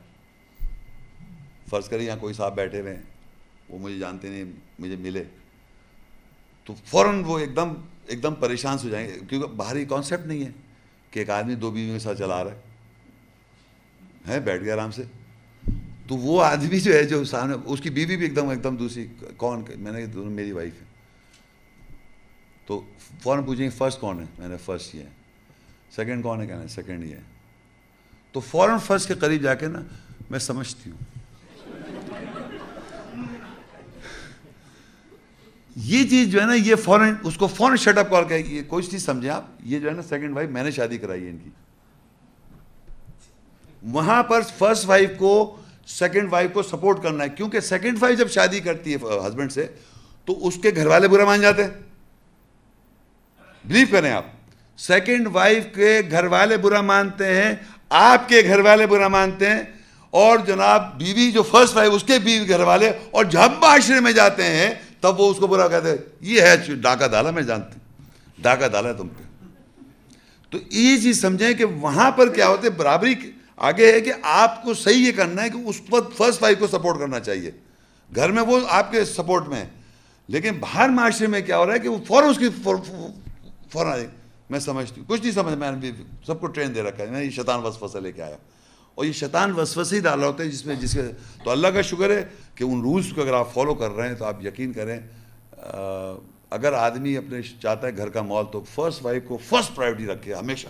فرض کریں یہاں کوئی صاحب بیٹھے ہوئے ہیں، وہ مجھے جانتے نہیں، مجھے ملے، تو فوراً وہ ایک دم ایک دم پریشان ہو جائیں گے، کیونکہ باہری کانسیپٹ نہیں ہے کہ ایک آدمی دو بیویوں کے ساتھ چلا رہا ہے بیٹھ گیا آرام سے۔ تو وہ آدمی جو ہے، جو سامنے، اس کی بیوی بھی ایک دم ایک دم دوسری، کون؟ میں نے دونوں میری وائف ہے تو فوراً پوچھیں گے فرسٹ کون ہے؟ میں نے فرسٹ یہ ہے۔ سیکنڈ کون ہے؟ کہنا ہے سیکنڈ یہ ہے۔ تو فوراً فرسٹ کے قریب جا کے نا میں سمجھتی ہوں۔ یہ چیز جو ہے نا، یہ فوراً، اس کو فوراً شٹ اپ کال کہ یہ کوئی چیز سمجھیں آپ؟ یہ جو ہے نا سیکنڈ وائف میں نے شادی کرائی ہے ان کی۔ وہاں پر فرسٹ وائف کو سیکنڈ وائف کو سپورٹ کرنا ہے۔ کیونکہ سیکنڈ وائف جب شادی کرتی ہے ہسبینڈ سے، تو اس کے گھر والے برا مان جاتے ہیں۔ بلیو کریں آپ۔ سیکنڈ وائف کے گھر والے برا مانتے ہیں۔ آپ کے گھر والے برا مانتے ہیں اور جناب بیوی جو فرسٹ وائف اس کے بیوی گھر والے اور جب معاشرے میں جاتے ہیں، تب وہ اس کو برا کہتے ہیں۔ یہ ہے ڈاکہ ڈالا میں جانتی ڈاکہ ڈالا ہے تم پہ۔ تو یہ چیز سمجھیں کہ وہاں پر کیا ہوتے برابری آگے ہے کہ آپ کو صحیح یہ کرنا ہے کہ اس وقت فرسٹ وائف کو سپورٹ کرنا چاہیے۔ گھر میں وہ آپ کے سپورٹ میں ہے۔ لیکن باہر معاشرے میں کیا ہو رہا ہے کہ وہ فوراً اس کی فوراً میں سمجھتی ہوں۔ کچھ نہیں سمجھ میں سب کو ٹرین دے رکھا ہے۔ میں یہ شیطان وسوسہ سے لے کے آیا۔ اور یہ شیطان وسوسے ہی ڈالا ہوتا ہے، جس میں جس کے تو اللہ کا شکر ہے کہ ان رولس کو اگر آپ فالو کر رہے ہیں تو آپ یقین کریں اگر آدمی اپنے چاہتا ہے گھر کا مال، تو فرسٹ وائف کو فرسٹ پرائیورٹی رکھے ہمیشہ۔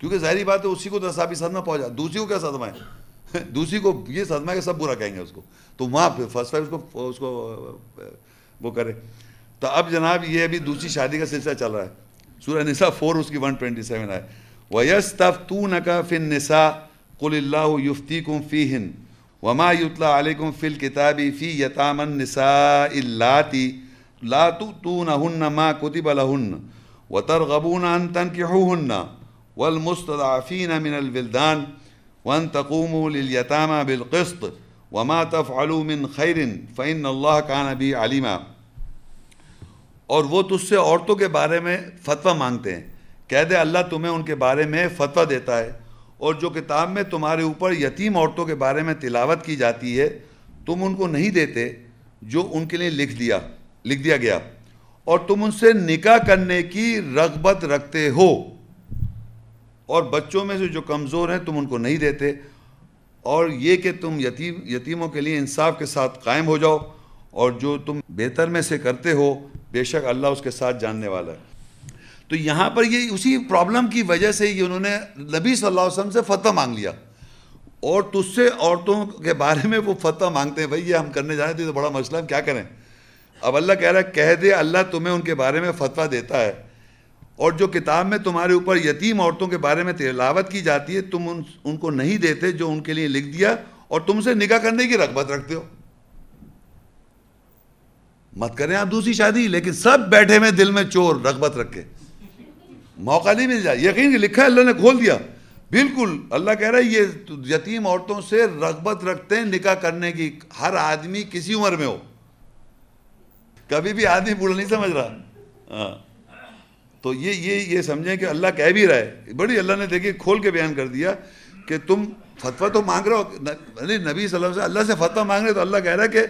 کیونکہ ظاہری بات ہے، اسی کو تو صحابی صدمہ پہنچا۔ دوسری کو کیا صدمہ ہے؟ دوسری کو یہ صدمہ ہے کہ سب برا کہیں گے اس کو۔ تو وہاں پہ فرسٹ وائف کو اس کو وہ کرے۔ تو اب جناب یہ ابھی دوسری شادی کا سلسلہ چل رہا ہے۔ سورہ نساء فور اس کی ون ٹوینٹی سیون ہے وَيَسْتَفْتُونَكَ فِي النِّسَاء قل اللہ یفتی کم فی ہن وما یتلا علیکم فی الکتابی فی یتام النساء اللاتی لا تؤتونہن ما کتب لہن وترغبون ان تنکحوہن والمستضعفین من الولدان وان تقوموا للیتامى بالقسط وما تفعلوا من خیر فإن اللہ کان بھی علیما اور وہ تجھ سے عورتوں کے بارے میں فتویٰ مانگتے ہیں۔ کہہ دے، اللہ تمہیں ان کے بارے میں فتویٰ دیتا ہے۔ اور جو کتاب میں تمہارے اوپر یتیم عورتوں کے بارے میں تلاوت کی جاتی ہے، تم ان کو نہیں دیتے جو ان کے لیے لکھ دیا لکھ دیا گیا۔ اور تم ان سے نکاح کرنے کی رغبت رکھتے ہو۔ اور بچوں میں سے جو کمزور ہیں، تم ان کو نہیں دیتے۔ اور یہ کہ تم یتیم، یتیموں کے لیے انصاف کے ساتھ قائم ہو جاؤ۔ اور جو تم بہتر میں سے کرتے ہو، بے شک اللہ اس کے ساتھ جاننے والا ہے۔ تو یہاں پر یہ اسی پرابلم کی وجہ سے یہ انہوں نے نبی صلی اللہ علیہ وسلم سے فتح مانگ لیا۔ اور تجھ سے عورتوں کے بارے میں وہ فتح مانگتے ہیں، بھائی یہ ہم کرنے جائیں تو بڑا مسئلہ ہم کیا کریں؟ اب اللہ کہہ رہا ہے، کہہ دے، اللہ تمہیں ان کے بارے میں فتویٰ دیتا ہے۔ اور جو کتاب میں تمہارے اوپر یتیم عورتوں کے بارے میں تلاوت کی جاتی ہے، تم ان ان کو نہیں دیتے جو ان کے لیے لکھ دیا اور تم سے نکاح کرنے کی رغبت رکھتے ہو۔ مت کریں آپ دوسری شادی، لیکن سب بیٹھے میں دل میں چور، رغبت رکھے۔ موقع نہیں مل جائے۔ یقین کہ لکھا ہے، اللہ نے کھول دیا۔ بالکل، اللہ کہہ رہا ہے، یہ یتیم عورتوں سے رغبت رکھتے ہیں، نکاح کرنے کی۔ ہر آدمی کسی عمر میں ہو۔ کبھی بھی آدمی بوڑھا نہیں سمجھ رہا۔ ہاں۔ تو یہ یہ یہ سمجھیں کہ اللہ کہہ بھی رہا ہے۔ بڑی اللہ نے دیکھیے، کھول کے بیان کر دیا کہ تم فتویٰ تو مانگ رہے ہو۔ نبی صلی اللہ علیہ وسلم، اللہ سے فتویٰ مانگ رہے تو اللہ کہہ رہا ہے کہ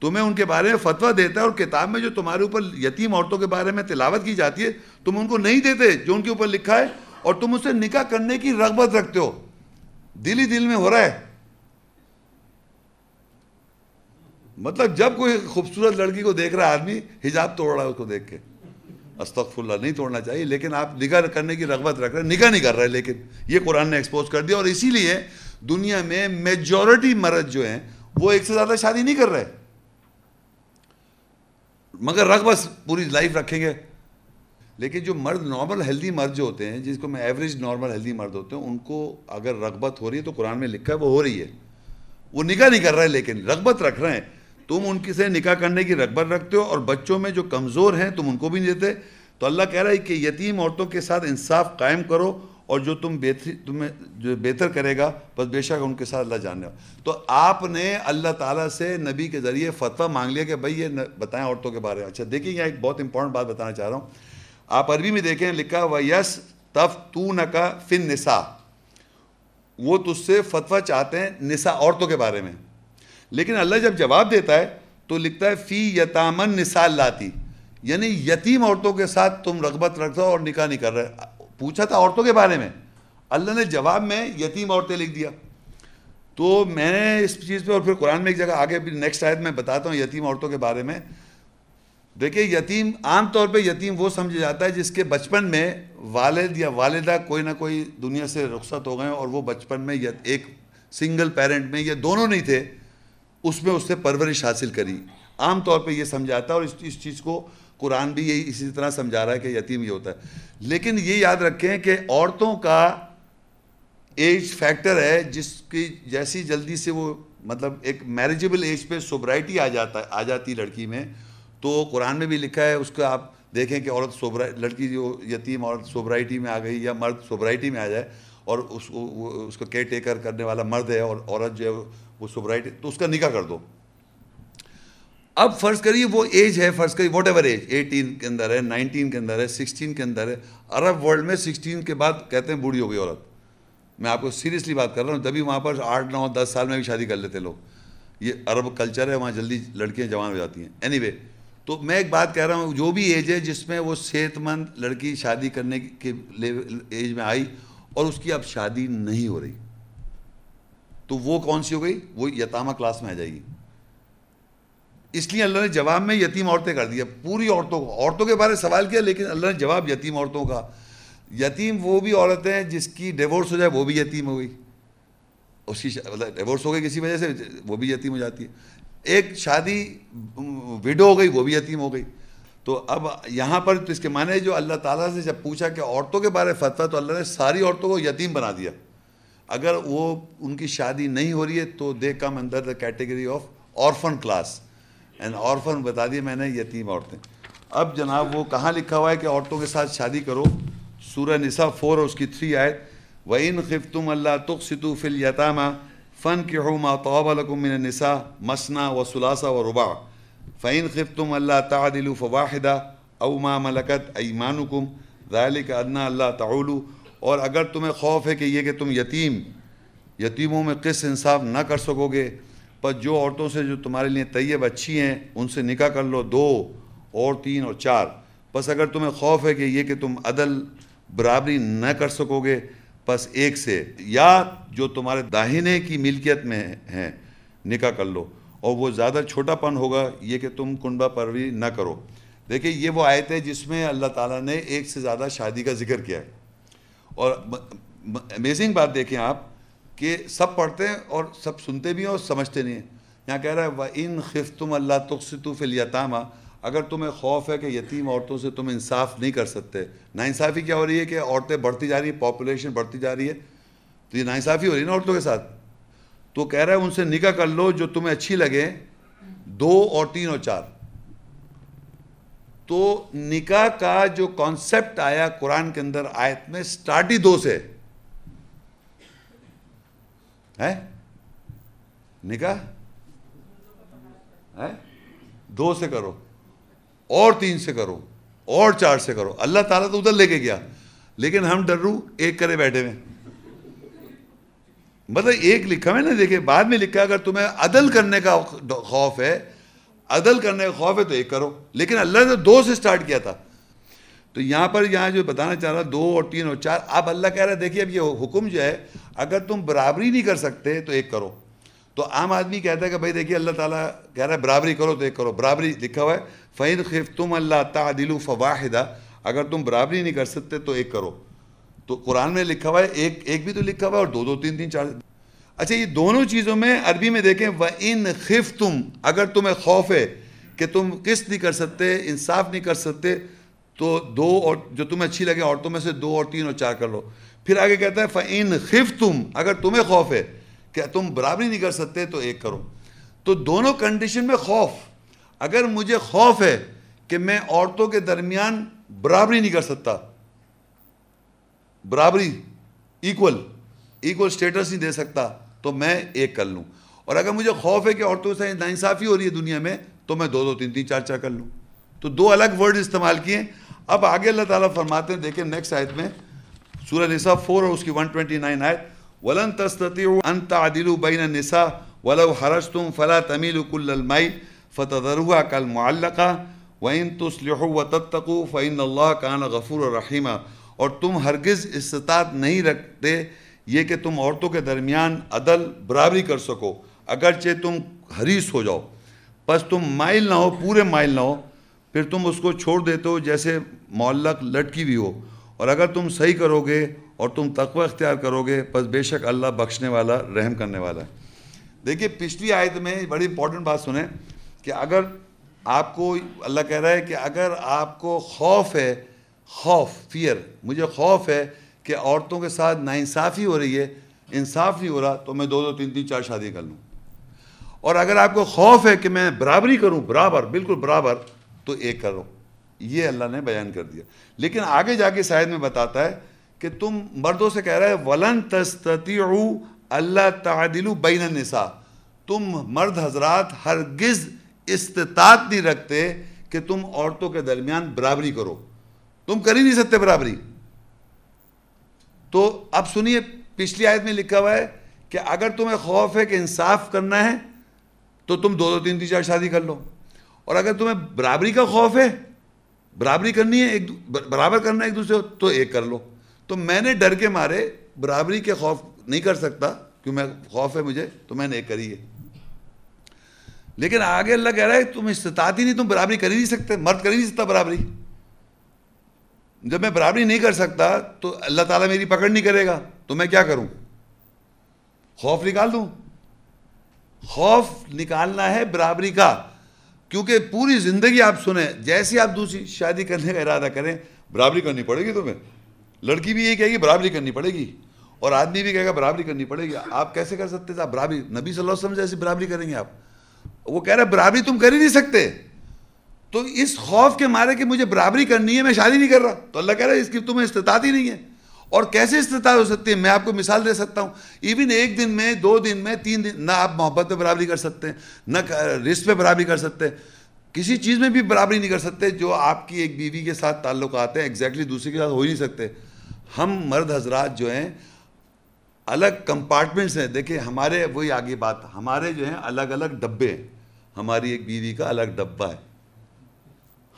تمہیں ان کے بارے میں فتویٰ دیتا ہے اور کتاب میں جو تمہارے اوپر یتیم عورتوں کے بارے میں تلاوت کی جاتی ہے، تم ان کو نہیں دیتے جو ان کے اوپر لکھا ہے، اور تم اسے نکاح کرنے کی رغبت رکھتے ہو۔ دل ہی دل میں ہو رہا ہے۔ مطلب جب کوئی خوبصورت لڑکی کو دیکھ رہا ہے آدمی، حجاب توڑ رہا ہے اس کو دیکھ کے۔ استغفر اللہ نہیں توڑنا چاہیے، لیکن آپ نکاح کرنے کی رغبت رکھ رہے ہیں۔ نکاح نہیں کر رہے، لیکن یہ قرآن نے ایکسپوز کر دیا۔ اور اسی لیے دنیا میں میجورٹی مرد جو ہیں، وہ ایک سے زیادہ شادی نہیں کر رہے۔ مگر رغبت پوری لائف رکھیں گے۔ لیکن جو مرد نارمل ہیلدی مرد جو ہوتے ہیں، جس کو میں ایوریج نارمل ہیلدی مرد ہوتے ہیں، ان کو اگر رغبت ہو رہی ہے تو قرآن میں لکھا ہے، وہ ہو رہی ہے۔ وہ نکاح نہیں کر رہے، لیکن رغبت رکھ رہے ہیں۔ تم ان کی سے نکاح کرنے کی رغبت رکھتے ہو اور بچوں میں جو کمزور ہیں، تم ان کو بھی نہیں دیتے۔ تو اللہ کہہ رہا ہے کہ یتیم عورتوں کے ساتھ انصاف قائم کرو اور جو تم بہتری تمہیں جو بہتر کرے گا، بس بے شک ان کے ساتھ اللہ جاننے تو آپ نے اللہ تعالیٰ سے نبی کے ذریعے فتویٰ مانگ لیا کہ بھائی یہ بتائیں عورتوں کے بارے میں۔ اچھا دیکھیں یہ ایک بہت امپورٹنٹ بات بتانا چاہ رہا ہوں۔ آپ عربی میں دیکھیں، لکھا و یس تف تو نکا فن نسا وہ تجھ سے فتویٰ چاہتے ہیں نسا عورتوں کے بارے میں۔ لیکن اللہ جب جواب دیتا ہے تو لکھتا ہے، فی یتامن نسا لاتی یعنی یتیم عورتوں کے ساتھ تم رغبت رکھتے ہو اور نکاح نہیں کر رہے۔ پوچھا تھا عورتوں کے بارے میں۔ اللہ نے جواب میں یتیم عورتیں لکھ دیا۔ تو میں نے اس چیز پہ اور پھر قرآن میں ایک جگہ آگے بھی نیکسٹ آیت میں بتاتا ہوں یتیم عورتوں کے بارے میں۔ دیکھیں، یتیم عام طور پہ یتیم وہ سمجھا جاتا ہے جس کے بچپن میں والد یا والدہ کوئی نہ کوئی دنیا سے رخصت ہو گئے اور وہ بچپن میں ایک سنگل پیرنٹ میں یہ دونوں نہیں تھے، اس میں اس سے پرورش حاصل کری۔ عام طور پہ یہ سمجھاتا ہے اور اس چیز کو قرآن بھی یہی اسی طرح سمجھا رہا ہے کہ یتیم یہ ہوتا ہے۔ لیکن یہ یاد رکھیں کہ عورتوں کا ایج فیکٹر ہے جس کی جیسی جلدی سے وہ مطلب ایک میریجبل ایج پہ سوبرائٹی آ جاتا آ جاتی لڑکی میں۔ تو قرآن میں بھی لکھا ہے، اس کا آپ دیکھیں کہ عورت سوبرائی لڑکی جو یتیم عورت سوبرائٹی میں آ گئی یا مرد سوبرائٹی میں آ جائے اور اس کو اس کو کیئر ٹیکر کرنے والا مرد ہے اور عورت جو ہے وہ سوبرائٹی تو اس کا نکاح کر دو۔ اب فرض کریے وہ ایج ہے، فرض کریے واٹ ایور ایج ایٹین کے اندر ہے نائنٹین کے اندر ہے سکسٹین کے اندر ہے۔ عرب ورلڈ میں سکسٹین کے بعد کہتے ہیں بوڑھی ہو گئی عورت۔ میں آپ کو سیریسلی بات کر رہا ہوں، تبھی وہاں پر آٹھ، نو، دس سال میں بھی شادی کر لیتے لوگ۔ یہ عرب کلچر ہے، وہاں جلدی لڑکیاں جوان ہو جاتی ہیں۔ اینی وے تو میں ایک بات کہہ رہا ہوں، جو بھی ایج ہے، جس میں وہ صحت مند لڑکی شادی کرنے کے ایج میں آئی اور اس کی اب شادی نہیں ہو رہی، تو وہ کون سی ہو گئی؟ وہ یتامہ کلاس میں آ جائے گی۔ اس لیے اللہ نے جواب میں یتیم عورتیں کر دیا پوری عورتوں کو عورتوں کے بارے سوال کیا، لیکن اللہ نے جواب یتیم عورتوں کا۔ یتیم وہ بھی عورتیں ہیں جس کی ڈیورس ہو جائے، وہ بھی یتیم ہو گئی اس کی مطلب ڈیورس ہو گئی کسی وجہ سے، وہ بھی یتیم ہو جاتی ہے۔ ایک شادی وڈو ہو گئی، وہ بھی یتیم ہو گئی۔ تو اب یہاں پر تو اس کے معنی جو اللہ تعالیٰ سے جب پوچھا کہ عورتوں کے بارے فتویٰ، تو اللہ نے ساری عورتوں کو یتیم بنا دیا۔ اگر وہ ان کی شادی نہیں ہو رہی ہے، تو they come under the category of orphan class. And orphan بتا دیے میں نے یتیم عورتیں اب جناب وہ کہاں لکھا ہوا ہے کہ عورتوں کے ساتھ شادی کرو سورہ نساء فور اور اس کی تھری آئے وَإِن خِفْتُمْ اللہ تُقْسِتُوا فِي الْيَتَامَ فَانْكِحُوا مَا طَابَ لَكُم مِّنَ النِّسَاءِ مَثْنَى وَثُلَاثَ وَرُبَاعَ فَإِن خِفْتُمْ اللہ تَعْدِلُوا فَوَاحِدَةً أَوْ مَا مَلَكَتْ أَيْمَانُكُمْ ذَلِكَ أَدْنَىٰ اللہ تَعُولُوا اور اگر تمہیں خوف ہے کہ یہ کہ تم یتیم یتیموں میں قص انصاف نہ کر سکو گے پر جو عورتوں سے جو تمہارے لیے طیب اچھی ہیں، ان سے نکاح کر لو، دو، اور تین اور چار۔ بس اگر تمہیں خوف ہے کہ یہ کہ تم عدل، برابری نہ کر سکو گے، بس ایک سے۔ یا جو تمہارے داہنے کی ملکیت میں ہیں، نکاح کر لو۔ اور وہ زیادہ چھوٹا پن ہوگا، یہ کہ تم کنبہ پروی نہ کرو۔ دیکھیں، یہ وہ آیت ہے جس میں اللہ تعالیٰ نے ایک سے زیادہ شادی کا ذکر کیا ہے۔ اور امیزنگ بات دیکھیں آپ کہ سب پڑھتے ہیں اور سب سنتے بھی ہیں اور سمجھتے نہیں ہیں۔ یہاں کہہ رہا ہے وہ ان خف تم اللہ تخصو فلیتامہ اگر تمہیں خوف ہے کہ یتیم عورتوں سے تم انصاف نہیں کر سکتے، ناانصافی کیا ہو رہی ہے کہ عورتیں بڑھتی جا رہی ہیں پاپولیشن بڑھتی جا رہی ہے؟ تو یہ ناانصافی ہو رہی ہے نا عورتوں کے ساتھ؟ تو کہہ رہا ہے، ان سے نکاح کر لو جو تمہیں اچھی لگے دو اور تین اور چار تو نکاح کا جو کانسیپٹ آیا قرآن کے اندر آیت میں سٹارٹ ہی دو سے ہے؟ نکاح ہے؟ دو سے کرو، اور تین سے کرو، اور چار سے کرو۔ اللہ تعالیٰ تو ادھر لے کے گیا۔ لیکن ہم ڈرو، ایک کرے بیٹھے ہوئے۔ مطلب ایک لکھا میں نے دیکھے بعد میں لکھا اگر تمہیں عدل کرنے کا خوف ہے، عدل کرنے کا خوف ہے تو ایک کرو۔ لیکن اللہ نے دو سے سٹارٹ کیا تھا۔ تو یہاں پر یہاں جو بتانا چاہ رہا دو اور تین اور چار اب اللہ کہہ رہا ہے دیکھیے اب یہ حکم جو ہے، اگر تم برابری نہیں کر سکتے تو ایک کرو۔ تو عام آدمی کہتا ہے کہ بھائی دیکھیے اللہ تعالیٰ کہہ رہا ہے، برابری کرو تو ایک کرو۔ برابری لکھا ہوا ہے فعین خف تم اللہ تعدل فواحدہ اگر تم برابری نہیں کر سکتے تو ایک کرو۔ تو قرآن میں لکھا ہوا ہے، ایک ایک بھی تو لکھا ہوا ہے اور دو دو، تین تین، چار۔ اچھا یہ دونوں چیزوں میں عربی میں دیکھیں وہ ان خف تم اگر تمہیں خوف ہے کہ تم قسط نہیں کر سکتے، انصاف نہیں کر سکتے تو دو اور جو تمہیں اچھی لگے عورتوں میں سے دو اور تین اور چار کر لو۔ پھر آگے کہتا ہے فعین خف تم اگر تمہیں خوف ہے کہ تم برابری نہیں کر سکتے تو ایک کرو۔ تو دونوں کنڈیشن میں خوف۔ اگر مجھے خوف ہے کہ میں عورتوں کے درمیان برابری نہیں کر سکتا، برابری ایکول ایکول سٹیٹس نہیں دے سکتا، تو میں ایک کر لوں۔ اور اگر مجھے خوف ہے کہ عورتوں سے ناانصافی ہو رہی ہے دنیا میں، تو میں دو دو، تین تین، چار چار کر لوں۔ تو دو الگ ورڈ استعمال کیے۔ اب آگے اللہ تعالیٰ فرماتے ہیں، دیکھیں نیکسٹ آیت میں، سورہ نساء فور اور اس کی ون ٹوینٹی نائن آیت، ولن تستطيعوا ان تعدلوا بين النساء ولو حرجتم فلا تميلوا كل الميل فتذروها كالمعلقه وان تصلحوا وتتقوا فان الله كان غفورا رحيما۔ اور تم ہرگز استطاعت نہیں رکھتے یہ کہ تم عورتوں کے درمیان عدل، برابری کر سکو۔ اگرچہ تم حریص ہو جاؤ بس تم مائل نہ ہو، پورے مائل نہ ہو، پھر تم اس کو چھوڑ دیتے ہو، جیسے معلق لٹکی بھی ہو اور اگر تم صحیح کرو گے اور تم تقوی اختیار کرو گے، بس بے شک اللہ بخشنے والا، رحم کرنے والا ہے۔ دیکھیے، پچھلی آیت میں بڑی امپورٹنٹ بات سنیں کہ اگر آپ کو، اللہ کہہ رہا ہے کہ اگر آپ کو خوف ہے، خوف فیئر مجھے خوف ہے کہ عورتوں کے ساتھ ناانصافی ہو رہی ہے انصاف نہیں ہو رہا، تو میں دو دو، تین تین، چار شادی کر لوں۔ اور اگر آپ کو خوف ہے کہ میں برابری کروں، برابر، بالکل برابر، تو ایک کرو یہ اللہ نے بیان کر دیا۔ لیکن آگے جا کے شاید میں بتاتا ہے کہ تم مردوں سے کہہ رہا ہے ولن تستطیعو اللہ تعدلو بین النساء تم مرد حضرات ہرگز استطاعت نہیں رکھتے کہ تم عورتوں کے درمیان برابری کرو۔ تم کر ہی نہیں سکتے برابری۔ تو اب سنیے، پچھلی آیت میں لکھا ہوا ہے کہ اگر تمہیں خوف ہے کہ انصاف کرنا ہے، تو تم دو دو، تین تین، چار شادی کر لو۔ اور اگر تمہیں برابری کا خوف ہے برابری کرنی ہے ایک برابر کرنا ہے ایک دوسرے تو ایک کر لو۔ تو میں نے ڈر کے مارے، برابری کے خوف نہیں کر سکتا، کیوں میں خوف ہے مجھے، تو میں نے ایک کری ہے۔ لیکن آگے اللہ کہہ رہا ہے، تم استطاعت ہی نہیں، تم برابری کر ہی نہیں سکتے، مرد کر ہی نہیں سکتا برابری۔ جب میں برابری نہیں کر سکتا، تو اللہ تعالیٰ میری پکڑ نہیں کرے گا، تو میں کیا کروں؟ خوف نکال دوں؟ خوف نکالنا ہے برابری کا۔ کیونکہ پوری زندگی آپ سنیں، جیسے آپ دوسری شادی کرنے کا ارادہ کریں، برابری کرنی پڑے گی تمہیں۔ لڑکی بھی یہ کہے گی، برابری کرنی پڑے گی۔ اور آدمی بھی کہے گا، برابری کرنی پڑے گی۔ آپ کیسے کر سکتے تھے؟ آپ برابری، نبی صلی اللہ علیہ وسلم جیسی برابری کریں گے آپ۔ وہ کہہ رہے برابری تم کر ہی نہیں سکتے۔ تو اس خوف کے مارے کہ مجھے برابری کرنی ہے، میں شادی نہیں کر رہا۔ تو اللہ کہہ رہا ہے، اس کی تمہیں استطاعت ہی نہیں ہے۔ اور کیسے استطاعت ہو سکتی ہے؟ میں آپ کو مثال دے سکتا ہوں۔ ایون ایک دن میں، دو دن میں، تین دن، نہ آپ محبت پہ برابری کر سکتے ہیں، نہ رشت پہ برابری کر سکتے ہیں۔ کسی چیز میں بھی برابری نہیں کر سکتے جو آپ کی ایک بیوی کے ساتھ تعلقات ہیں ایگزیکٹلی دوسری کے ساتھ ہو ہی نہیں سکتے۔ ہم مرد حضرات جو ہیں، الگ کمپارٹمنٹس ہیں۔ دیکھیں، ہمارے وہی آگے بات، ہمارے جو ہیں، الگ الگ ڈبے ہیں۔ ہماری ایک بیوی کا الگ ڈبہ ہے۔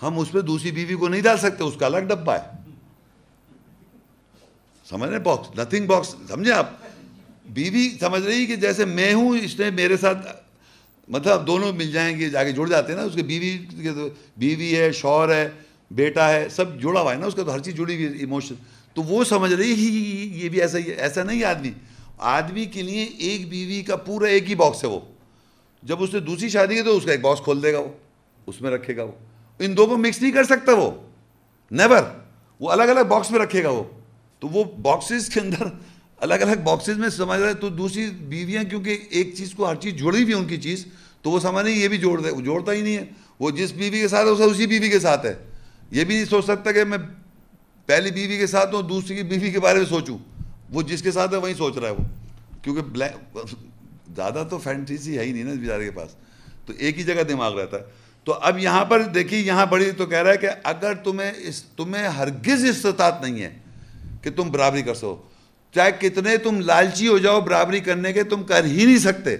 ہم اس پہ دوسری بیوی کو نہیں ڈال سکتے، اس کا الگ ڈبہ ہے۔ سمجھ رہے باکس نتھنگ باکس سمجھے آپ؟ بیوی سمجھ رہی کہ جیسے میں ہوں، اس نے میرے ساتھ مطلب دونوں مل جائیں گے، جا کے جڑ جاتے ہیں نا، اس کے بیوی بیوی ہے، شوہر ہے، بیٹا ہے، سب جڑا ہوا ہے نا، اس کا تو ہر چیز جڑی ہوئی ایموشن تو وہ سمجھ رہی ہی یہ بھی ایسا ہی ہے، ایسا نہیں آدمی. آدمی کے لیے ایک بیوی کا پورا ایک ہی باکس ہے وہ. جب اس نے دوسری شادی کی تو اس کا ایک باکس کھول دے گا وہ، اس میں رکھے گا وہ. ان دو کو مکس نہیں کر سکتا وہ. نیور وہ الگ الگ باکس میں رکھے گا وہ. تو وہ باکسز کے اندر الگ الگ باکسز میں سمجھ رہا ہے تو دوسری بیویاں کیونکہ ایک چیز کو ہر چیز جوڑی ہوئی ان کی چیز، تو وہ سمجھ نہیں یہ بھی جوڑ دے، وہ جوڑتا ہی نہیں ہے۔ وہ جس بیوی کے ساتھ ہے اسی بیوی کے ساتھ ہے۔ یہ بھی نہیں سوچ سکتا کہ میں پہلی بیوی کے ساتھ ہوں، دوسری کی بیوی کے بارے میں سوچوں۔ وہ جس کے ساتھ ہے، وہیں سوچ رہا ہے وہ۔ کیونکہ بلیک زیادہ تو فینٹیسی ہے ہی نہیں نا بیچارے کے پاس۔ تو ایک ہی جگہ دماغ رہتا ہے۔ تو اب یہاں پر دیکھیے، یہاں بڑی تو کہہ رہا ہے کہ اگر تمہیں اس تمہیں ہرگز استطاعت نہیں ہے کہ تم برابری کر سو چاہے کتنے تم لالچی ہو جاؤ برابری کرنے کے، تم کر ہی نہیں سکتے۔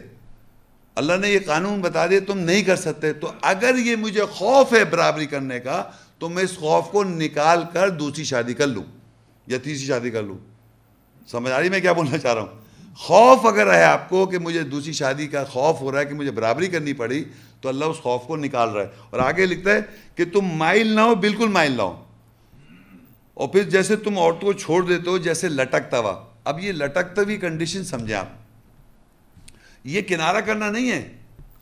اللہ نے یہ قانون بتا دیا، تم نہیں کر سکتے۔ تو اگر یہ مجھے خوف ہے برابری کرنے کا، تو میں اس خوف کو نکال کر دوسری شادی کر لوں، یا تیسری شادی کر لوں۔ سمجھ آ رہی میں کیا بولنا چاہ رہا ہوں؟ خوف اگر ہے آپ کو کہ مجھے دوسری شادی کا خوف ہو رہا ہے، کہ مجھے برابری کرنی پڑی، تو اللہ اس خوف کو نکال رہا ہے۔ اور آگے لکھتا ہے کہ تم مائل نہ ہو، بالکل مائل نہ ہو۔ اور پھر جیسے تم عورتوں کو چھوڑ دیتے ہو، جیسے لٹکتا ہوا۔ اب یہ لٹکتا ہوئی کنڈیشن سمجھیں آپ۔ یہ کنارہ کرنا نہیں ہے۔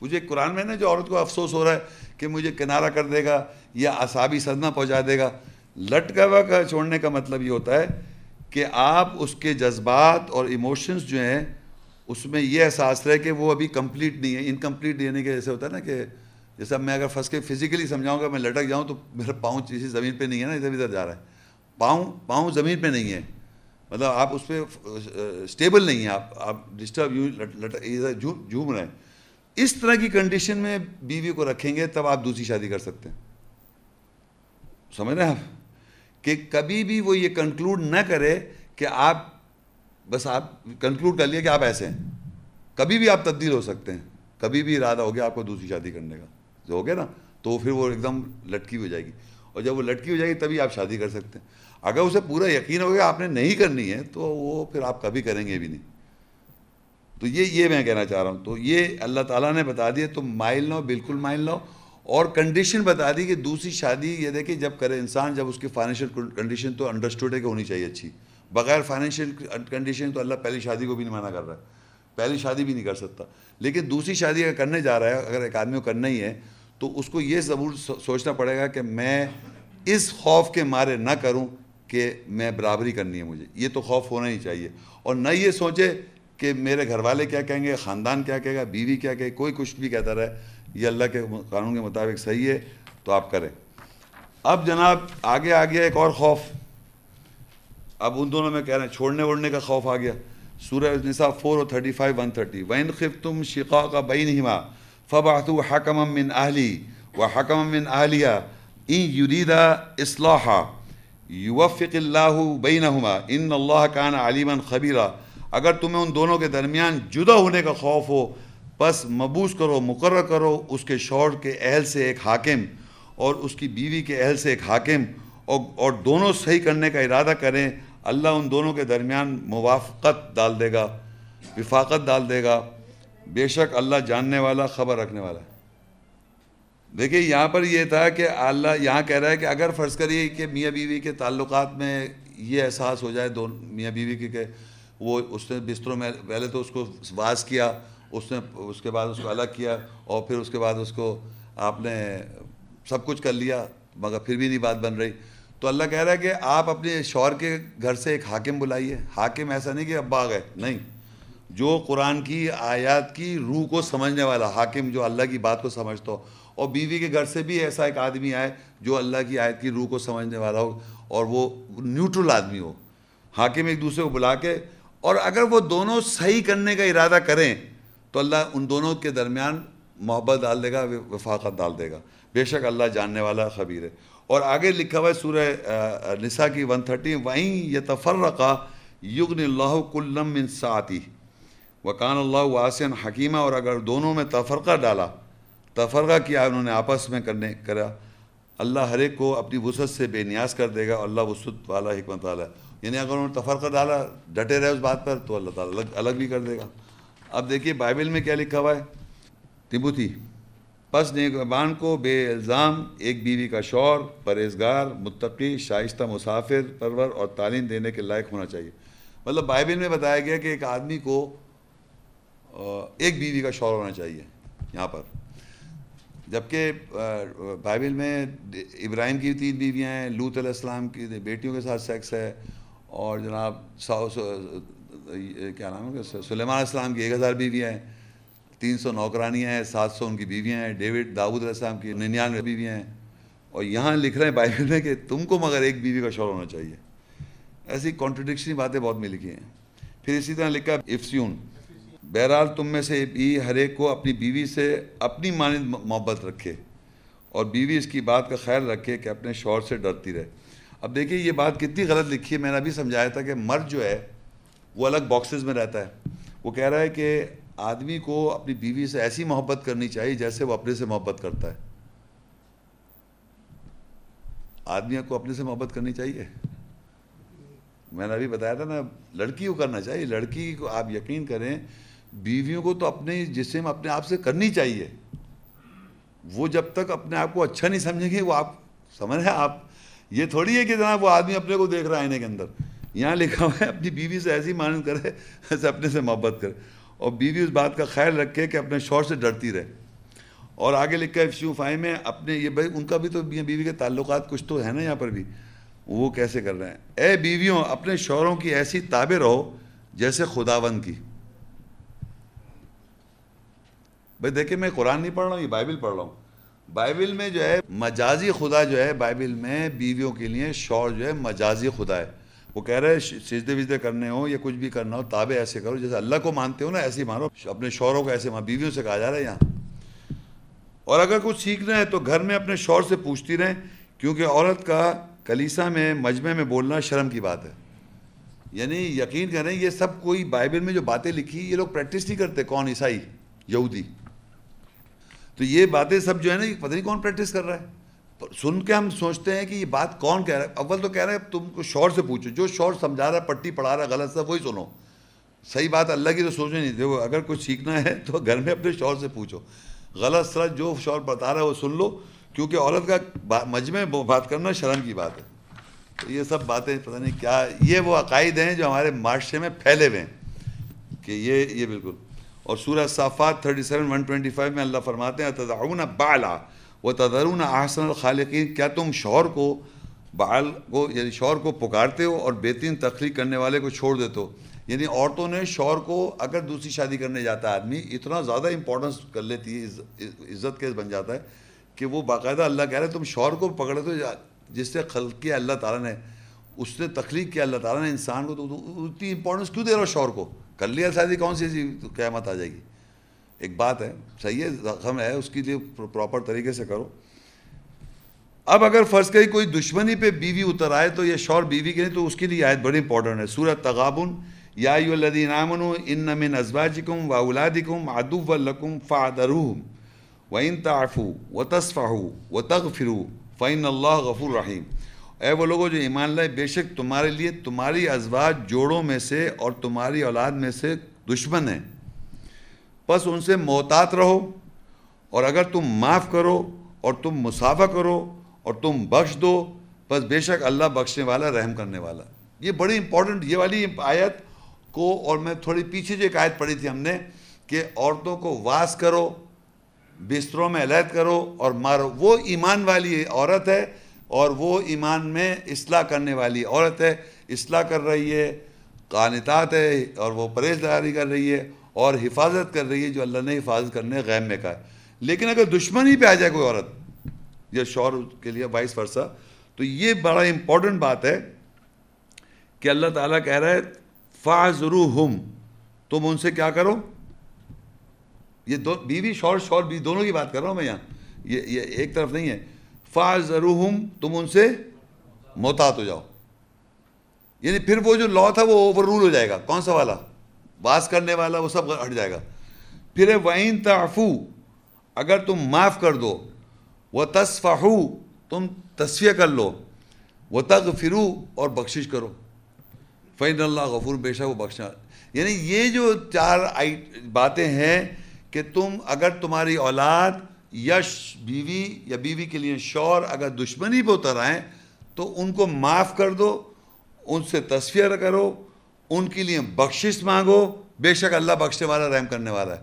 مجھے قرآن میں نا جو عورت کو افسوس ہو رہا ہے کہ مجھے کنارہ کر دے گا یا اصابی صدمہ پہنچا دے گا۔ لٹکا ہوا کا چھوڑنے کا مطلب یہ ہوتا ہے کہ آپ اس کے جذبات اور ایموشنز جو ہیں، اس میں یہ احساس رہے کہ وہ ابھی کمپلیٹ نہیں ہے۔ انکمپلیٹ یعنی کہ جیسے ہوتا ہے نا کہ جیسے اب میں اگر پھنس کے فزیکلی سمجھاؤں گا، میں لٹک جاؤں تو میرا پاؤں کسی زمین پہ نہیں ہے نا، ادھر ادھر جا رہا ہے۔ پاؤں پاؤں زمین پہ نہیں ہے۔ مطلب آپ اس پہ اسٹیبل نہیں ہیں۔ آپ آپ ڈسٹرب یوں جھوم رہے ہیں۔ اس طرح کی کنڈیشن میں بیوی کو رکھیں گے تب آپ دوسری شادی کر سکتے ہیں۔ سمجھ رہے ہیں آپ؟ کہ کبھی بھی وہ یہ کنکلوڈ نہ کرے کہ آپ، بس آپ کنکلوڈ کر لیے کہ آپ ایسے ہیں۔ کبھی بھی آپ تبدیل ہو سکتے ہیں۔ کبھی بھی ارادہ ہو گیا آپ کو دوسری شادی کرنے کا۔ جو ہو گیا نا؟ تو پھر وہ ایک دم لٹکی ہو جائے گی۔ اور جب وہ لٹکی ہو جائے گی تبھی آپ شادی کر سکتے ہیں۔ اگر اسے پورا یقین ہو گیا آپ نے نہیں کرنی ہے، تو وہ پھر آپ کبھی کریں گے بھی نہیں۔ تو یہ یہ میں کہنا چاہ رہا ہوں۔ تو یہ اللہ تعالیٰ نے بتا دیا تم مائل نہ بالکل مائل نہ اور کنڈیشن بتا دی کہ دوسری شادی یہ دیکھیں، جب کرے انسان، جب اس کی فائنینشیل کنڈیشن تو انڈرسٹوڈ ہے کہ ہونی چاہیے اچھی۔ بغیر فائنینشیل کنڈیشن تو اللہ پہلی شادی کو بھی نہیں منع کر رہا ہے۔ پہلی شادی بھی نہیں کر سکتا۔ لیکن دوسری شادی اگر کرنے جا رہا ہے، اگر ایک آدمی کو کرنا ہی ہے، تو اس کو یہ ضرور سوچنا پڑے گا کہ میں اس خوف کے مارے نہ کروں۔ کہ میں برابری کرنی ہے مجھے۔ یہ تو خوف ہونا ہی چاہیے۔ اور نہ یہ سوچے کہ میرے گھر والے کیا کہیں گے، خاندان کیا کہے گا، بیوی کیا کہے، کوئی کچھ بھی کہتا رہے، یہ اللہ کے قانون کے مطابق صحیح ہے تو آپ کریں۔ اب جناب، آگے آ گیا ایک اور خوف۔ اب ان دونوں میں کہہ رہے ہیں، چھوڑنے ووڑنے کا خوف آ گیا۔ سورہ نساء فور اور تھرٹی فائیو، ون تھرٹی۔ وین خف تم شقا کا بین ہما فباۃ حکم من اہلی و حکم من اہلیہ این یریدا اصلاحہ یوفق اللہ بینہما، ان اللہ کان علیما خبیرہ اگر تمہیں ان دونوں کے درمیان جدا ہونے کا خوف ہو بس مبوس کرو، مقرر کرو، اس کے شوہر کے اہل سے ایک حاکم اور اس کی بیوی کے اہل سے ایک حاکم، اور اور دونوں صحیح کرنے کا ارادہ کریں، اللہ ان دونوں کے درمیان موافقت ڈال دے گا، وفاقت ڈال دے گا۔ بے شک اللہ جاننے والا، خبر رکھنے والا ہے۔ دیکھیے یہاں پر یہ تھا کہ اللہ یہاں کہہ رہا ہے کہ اگر فرض کریے کہ میاں بیوی کے تعلقات میں یہ احساس ہو جائے دو میاں بیوی کی کہ وہ اس نے بستروں میں پہلے تو اس کو واز کیا، اس نے اس کے بعد اس کو الگ کیا اور پھر اس کے بعد اس کو آپ نے سب کچھ کر لیا، مگر پھر بھی نہیں بات بن رہی۔ تو اللہ کہہ رہا ہے کہ آپ اپنے شوہر کے گھر سے ایک حاکم بلائیے۔ حاکم ایسا نہیں کہ ابا گئے نہیں۔ جو قرآن کی آیات کی روح کو سمجھنے والا، حاکم جو اللہ کی بات کو سمجھتا ہو۔ اور بیوی کے گھر سے بھی ایسا ایک آدمی آئے جو اللہ کی آیت کی روح کو سمجھنے والا ہو اور وہ نیوٹرل آدمی ہو، حاکم ایک دوسرے کو بلا کے۔ اور اگر وہ دونوں صحیح کرنے کا ارادہ کریں، تو اللہ ان دونوں کے درمیان محبت ڈال دے گا وفاقت ڈال دے گا۔ بے شک اللہ جاننے والا خبیر ہے۔ اور آگے لکھا ہوا ہے سورہ نساء کی ون تھرٹی وہیں یہ تفرقہ یغن اللہ کلم من ساتی وکان اللہ واسن حکیمہ اور اگر دونوں میں تفرقہ ڈالا تفرقہ کیا انہوں نے آپس میں کرنے کرا۔ اللہ ہر ایک کو اپنی وسعت سے بے نیاز کر دے گا اللہ وسعت والا، حکمت والا یعنی اگر انہوں نے تفرقہ ڈالا، ڈٹے رہے اس بات پر، تو اللہ تعالیٰ الگ الگ بھی کر دے گا۔ اب دیکھیے بائبل میں کیا لکھا ہوا ہے۔ تبوتھی پس نیکبان کو بے الزام ایک بیوی کا شور، پرہیزگار، متقی، شائستہ، مسافر، پرور اور تعلیم دینے کے لائق ہونا چاہیے۔ مطلب بائبل میں بتایا گیا کہ ایک آدمی کو ایک بیوی کا شور ہونا چاہیے یہاں پر۔ جبکہ بائبل میں ابراہیم کی تین بیویاں ہیں لوت علیہ السلام کی بیٹیوں کے ساتھ سیکس ہے اور جناب کیا نام ہے سلیمان علیہ السلام کی ایک ہزار بیویاں ہیں، تین سو نوکرانیاں ہیں، سات سو ان کی بیویاں ہیں، ڈیوڈ داود علیہ السلام کی ننانوے بیویاں ہیں۔ اور یہاں لکھ رہے ہیں بائبل میں کہ تم کو مگر ایک بیوی کا شور ہونا چاہیے۔ ایسی کانٹرڈکشنی باتیں بہت میں لکھی ہیں۔ پھر اسی طرح لکھا افسیون۔ بہرحال تم میں سے بھی ہر ایک کو اپنی بیوی سے اپنی مانند محبت رکھے اور بیوی اس کی بات کا خیال رکھے کہ اپنے شوہر سے ڈرتی رہے۔ اب دیکھیے یہ بات کتنی غلط لکھی ہے، میں نے ابھی سمجھایا تھا کہ مرد جو ہے، وہ الگ باکسز میں رہتا ہے۔ وہ کہہ رہا ہے کہ آدمی کو اپنی بیوی سے ایسی محبت کرنی چاہیے جیسے وہ اپنے سے محبت کرتا ہے۔ آدمی کو اپنے سے محبت کرنی چاہیے۔ میں نے ابھی بتایا تھا نا لڑکی کو کرنا چاہیے۔ لڑکی کو آپ یقین کریں بیویوں کو تو اپنے جسم اپنے آپ سے کرنی چاہیے۔ وہ جب تک اپنے آپ کو اچھا نہیں سمجھیں گے، وہ آپ سمجھ رہے آپ یہ تھوڑی ہے کہ جناب وہ آدمی اپنے کو دیکھ رہا ہے آئینے کے اندر۔ یہاں لکھا ہوا ہے، اپنی بیوی سے ایسی مانند کرے، ایسے اپنے سے محبت کرے۔ اور بیوی اس بات کا خیال رکھے کہ اپنے شور سے ڈرتی رہے۔ اور آگے لکھا ہے فیو فائی میں اپنے یہ بھائی، ان کا بھی تو بیوی کے تعلقات کچھ تو ہے نا یہاں پر بھی۔ وہ کیسے کر رہے ہیں؟ اے بیویوں، اپنے شوہروں کی ایسی تابع رہو جیسے خداون کی۔ بھائی دیکھیں، میں قرآن نہیں پڑھ رہا ہوں، یہ بائبل پڑھ رہا ہوں۔ بائبل میں جو ہے، مجازی خدا جو ہے، بائبل میں بیویوں کے لیے شور جو ہے، مجازی خدا ہے۔ وہ کہہ رہے سجدے وجدے کرنے ہو یا کچھ بھی کرنا ہو، تابع ایسے کرو جیسے اللہ کو مانتے ہو نا، ایسے ہی مانو۔ اپنے شوروں کو ایسے مان بیویوں سے کہا جا رہا ہے یہاں۔ اور اگر کچھ سیکھنا ہے تو گھر میں اپنے شور سے پوچھتی رہیں، کیونکہ عورت کا کلیسا میں، مجمع میں بولنا شرم کی بات ہے۔ یعنی یقین کریں، یہ سب کوئی بائبل میں جو باتیں لکھی، یہ لوگ پریکٹس نہیں کرتے، کون عیسائی، یہودی۔ تو یہ باتیں سب جو ہے نا، یہ پتہ نہیں کون پریکٹس کر رہا ہے۔ سن کے ہم سوچتے ہیں کہ یہ بات کون کہہ رہا ہے۔ اول تو کہہ رہے ہیں تم کو شور سے پوچھو، جو شور سمجھا رہا ہے، پٹی پڑھا رہا ہے، غلط سا وہی سنو۔ صحیح بات، اللہ کی تو سوچیں نہیں۔ دیکھو، اگر کچھ سیکھنا ہے تو گھر میں اپنے شور سے پوچھو۔ غلط سرت جو شور بتا رہا ہے، وہ سن لو۔ کیونکہ عورت کا مجمع بات کرنا شرم کی بات ہے۔ تو یہ سب باتیں، پتہ نہیں کیا، یہ وہ عقائد ہیں جو ہمارے معاشرے میں پھیلے ہوئے ہیں۔ کہ یہ یہ بالکل۔ اور سورہ Saffat thirty seven, one twenty five میں اللہ فرماتے ہیں تضعون بالا وہ تدرون احسن الخالقین کیا تم شور کو بال کو یعنی شور کو پکارتے ہو اور بہترین تخلیق کرنے والے کو چھوڑ دیتے ہو؟ یعنی عورتوں نے شور کو اگر دوسری شادی کرنے جاتا ہے آدمی، اتنا زیادہ امپورٹنس کر لیتی ہے عزت کیس بن جاتا ہے کہ وہ باقاعدہ اللہ کہہ رہے تم شور کو پکڑے تو جس سے خلق کیا اللہ تعالیٰ نے، اس نے تخلیق کیا اللہ تعالیٰ نے انسان کو، تو اتنی امپورٹنس کیوں دے رہا ہو شور کو؟ کر لیا شادی کون سی قیامت آ جائے گی۔ ایک بات ہے، صحیح ہے زخم ہے، اس کے لیے پراپر طریقے سے کرو۔ اب اگر فرض کری کوئی دشمنی پہ بیوی اتر آئے تو یہ شور بیوی کے لیے، تو اس کے لیے آیت بڑی امپورٹنٹ ہے۔ سورت تغابن، یا الدین امن ان من ازواجکم و اولادکم ادو و لکم فادروہم و ان تعفو و تصفحو و تغفرو فعین اللہ غفور رحیم۔ اے وہ لوگوں جو ایمان لائے، بے شک تمہارے لیے تمہاری ازواج جوڑوں میں سے اور تمہاری اولاد میں سے دشمن ہیں۔ بس ان سے محتاط رہو اور اگر تم معاف کرو اور تم مسافہ کرو اور تم بخش دو بس بے شک اللہ بخشنے والا، رحم کرنے والا۔ یہ بڑی امپورٹنٹ یہ والی آیت کو اور میں تھوڑی پیچھے جو ایک آیت پڑھی تھی ہم نے کہ عورتوں کو واس کرو، بستروں میں علیحد کرو اور مارو۔ وہ ایمان والی عورت ہے اور وہ ایمان میں اصلاح کرنے والی عورت ہے، اصلاح کر رہی ہے، قانتات ہے اور وہ پرہیز داری کر رہی ہے اور حفاظت کر رہی ہے، جو اللہ نے حفاظت کرنے غیب میں کہا ہے۔ لیکن اگر دشمنی پہ آ جائے کوئی عورت یا شور کے لیے وائس ورثہ، تو یہ بڑا امپورٹنٹ بات ہے کہ اللہ تعالیٰ کہہ رہا ہے فاضرو ہم تم ان سے کیا کرو؟ یہ دو بیوی شور شور بھی دونوں کی بات کر رہا ہوں میں یہاں۔ یہ یہ ایک طرف نہیں ہے۔ فاضرو تم ان سے محتاط ہو جاؤ۔ یعنی پھر وہ جو لا تھا وہ اوور رول ہو جائے گا۔ کون سا والا؟ باس کرنے والا، وہ سب ہٹ جائے گا۔ پھر وعین تعفو اگر تم معاف کر دو وہ تصفہو تم تصفیہ کر لو وہ تغفرو اور بخشش کرو۔ فین اللہ غفور، بے شک وہ بخشا یعنی یہ جو چار باتیں ہیں کہ تم اگر تمہاری اولاد یش بیوی یا بیوی کے لیے شور اگر دشمنی پہ اتر آئیں تو ان کو معاف کر دو، ان سے تصفیہ کرو، ان کے لیے بخشش مانگو۔ بے شک اللہ بخشنے والا، رحم کرنے والا ہے۔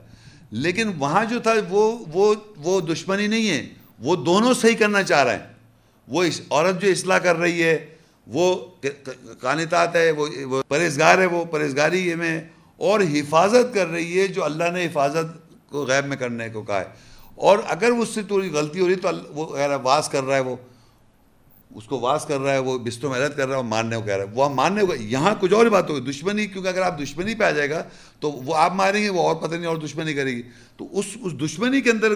لیکن وہاں جو تھا، وہ وہ وہ دشمنی نہیں ہے۔ وہ دونوں صحیح کرنا چاہ رہے ہیں۔ وہ اس، عورت جو اصلاح کر رہی ہے، وہ کانتات ہے وہ پرہیزگار ہے، وہ پرہیزگاری میں اور حفاظت کر رہی ہے، جو اللہ نے حفاظت کو غیب میں کرنے کو کہا ہے۔ اور اگر اس سے تھوڑی غلطی ہو رہی تو وہ کہہ رہا ہے، واس کر رہا ہے وہ۔ اس کو واس کر رہا ہے، وہ بستوں میں عدت کر رہا ہے، وہ ماننے کو کہہ رہا ہے۔ وہ ماننے کو یہاں کچھ اور بات ہوگی۔ دشمنی، کیونکہ اگر آپ دشمنی پہ آ جائے گا تو وہ آپ ماریں گے، وہ اور پتہ نہیں اور دشمنی کرے گی۔ تو اس اس دشمنی کے اندر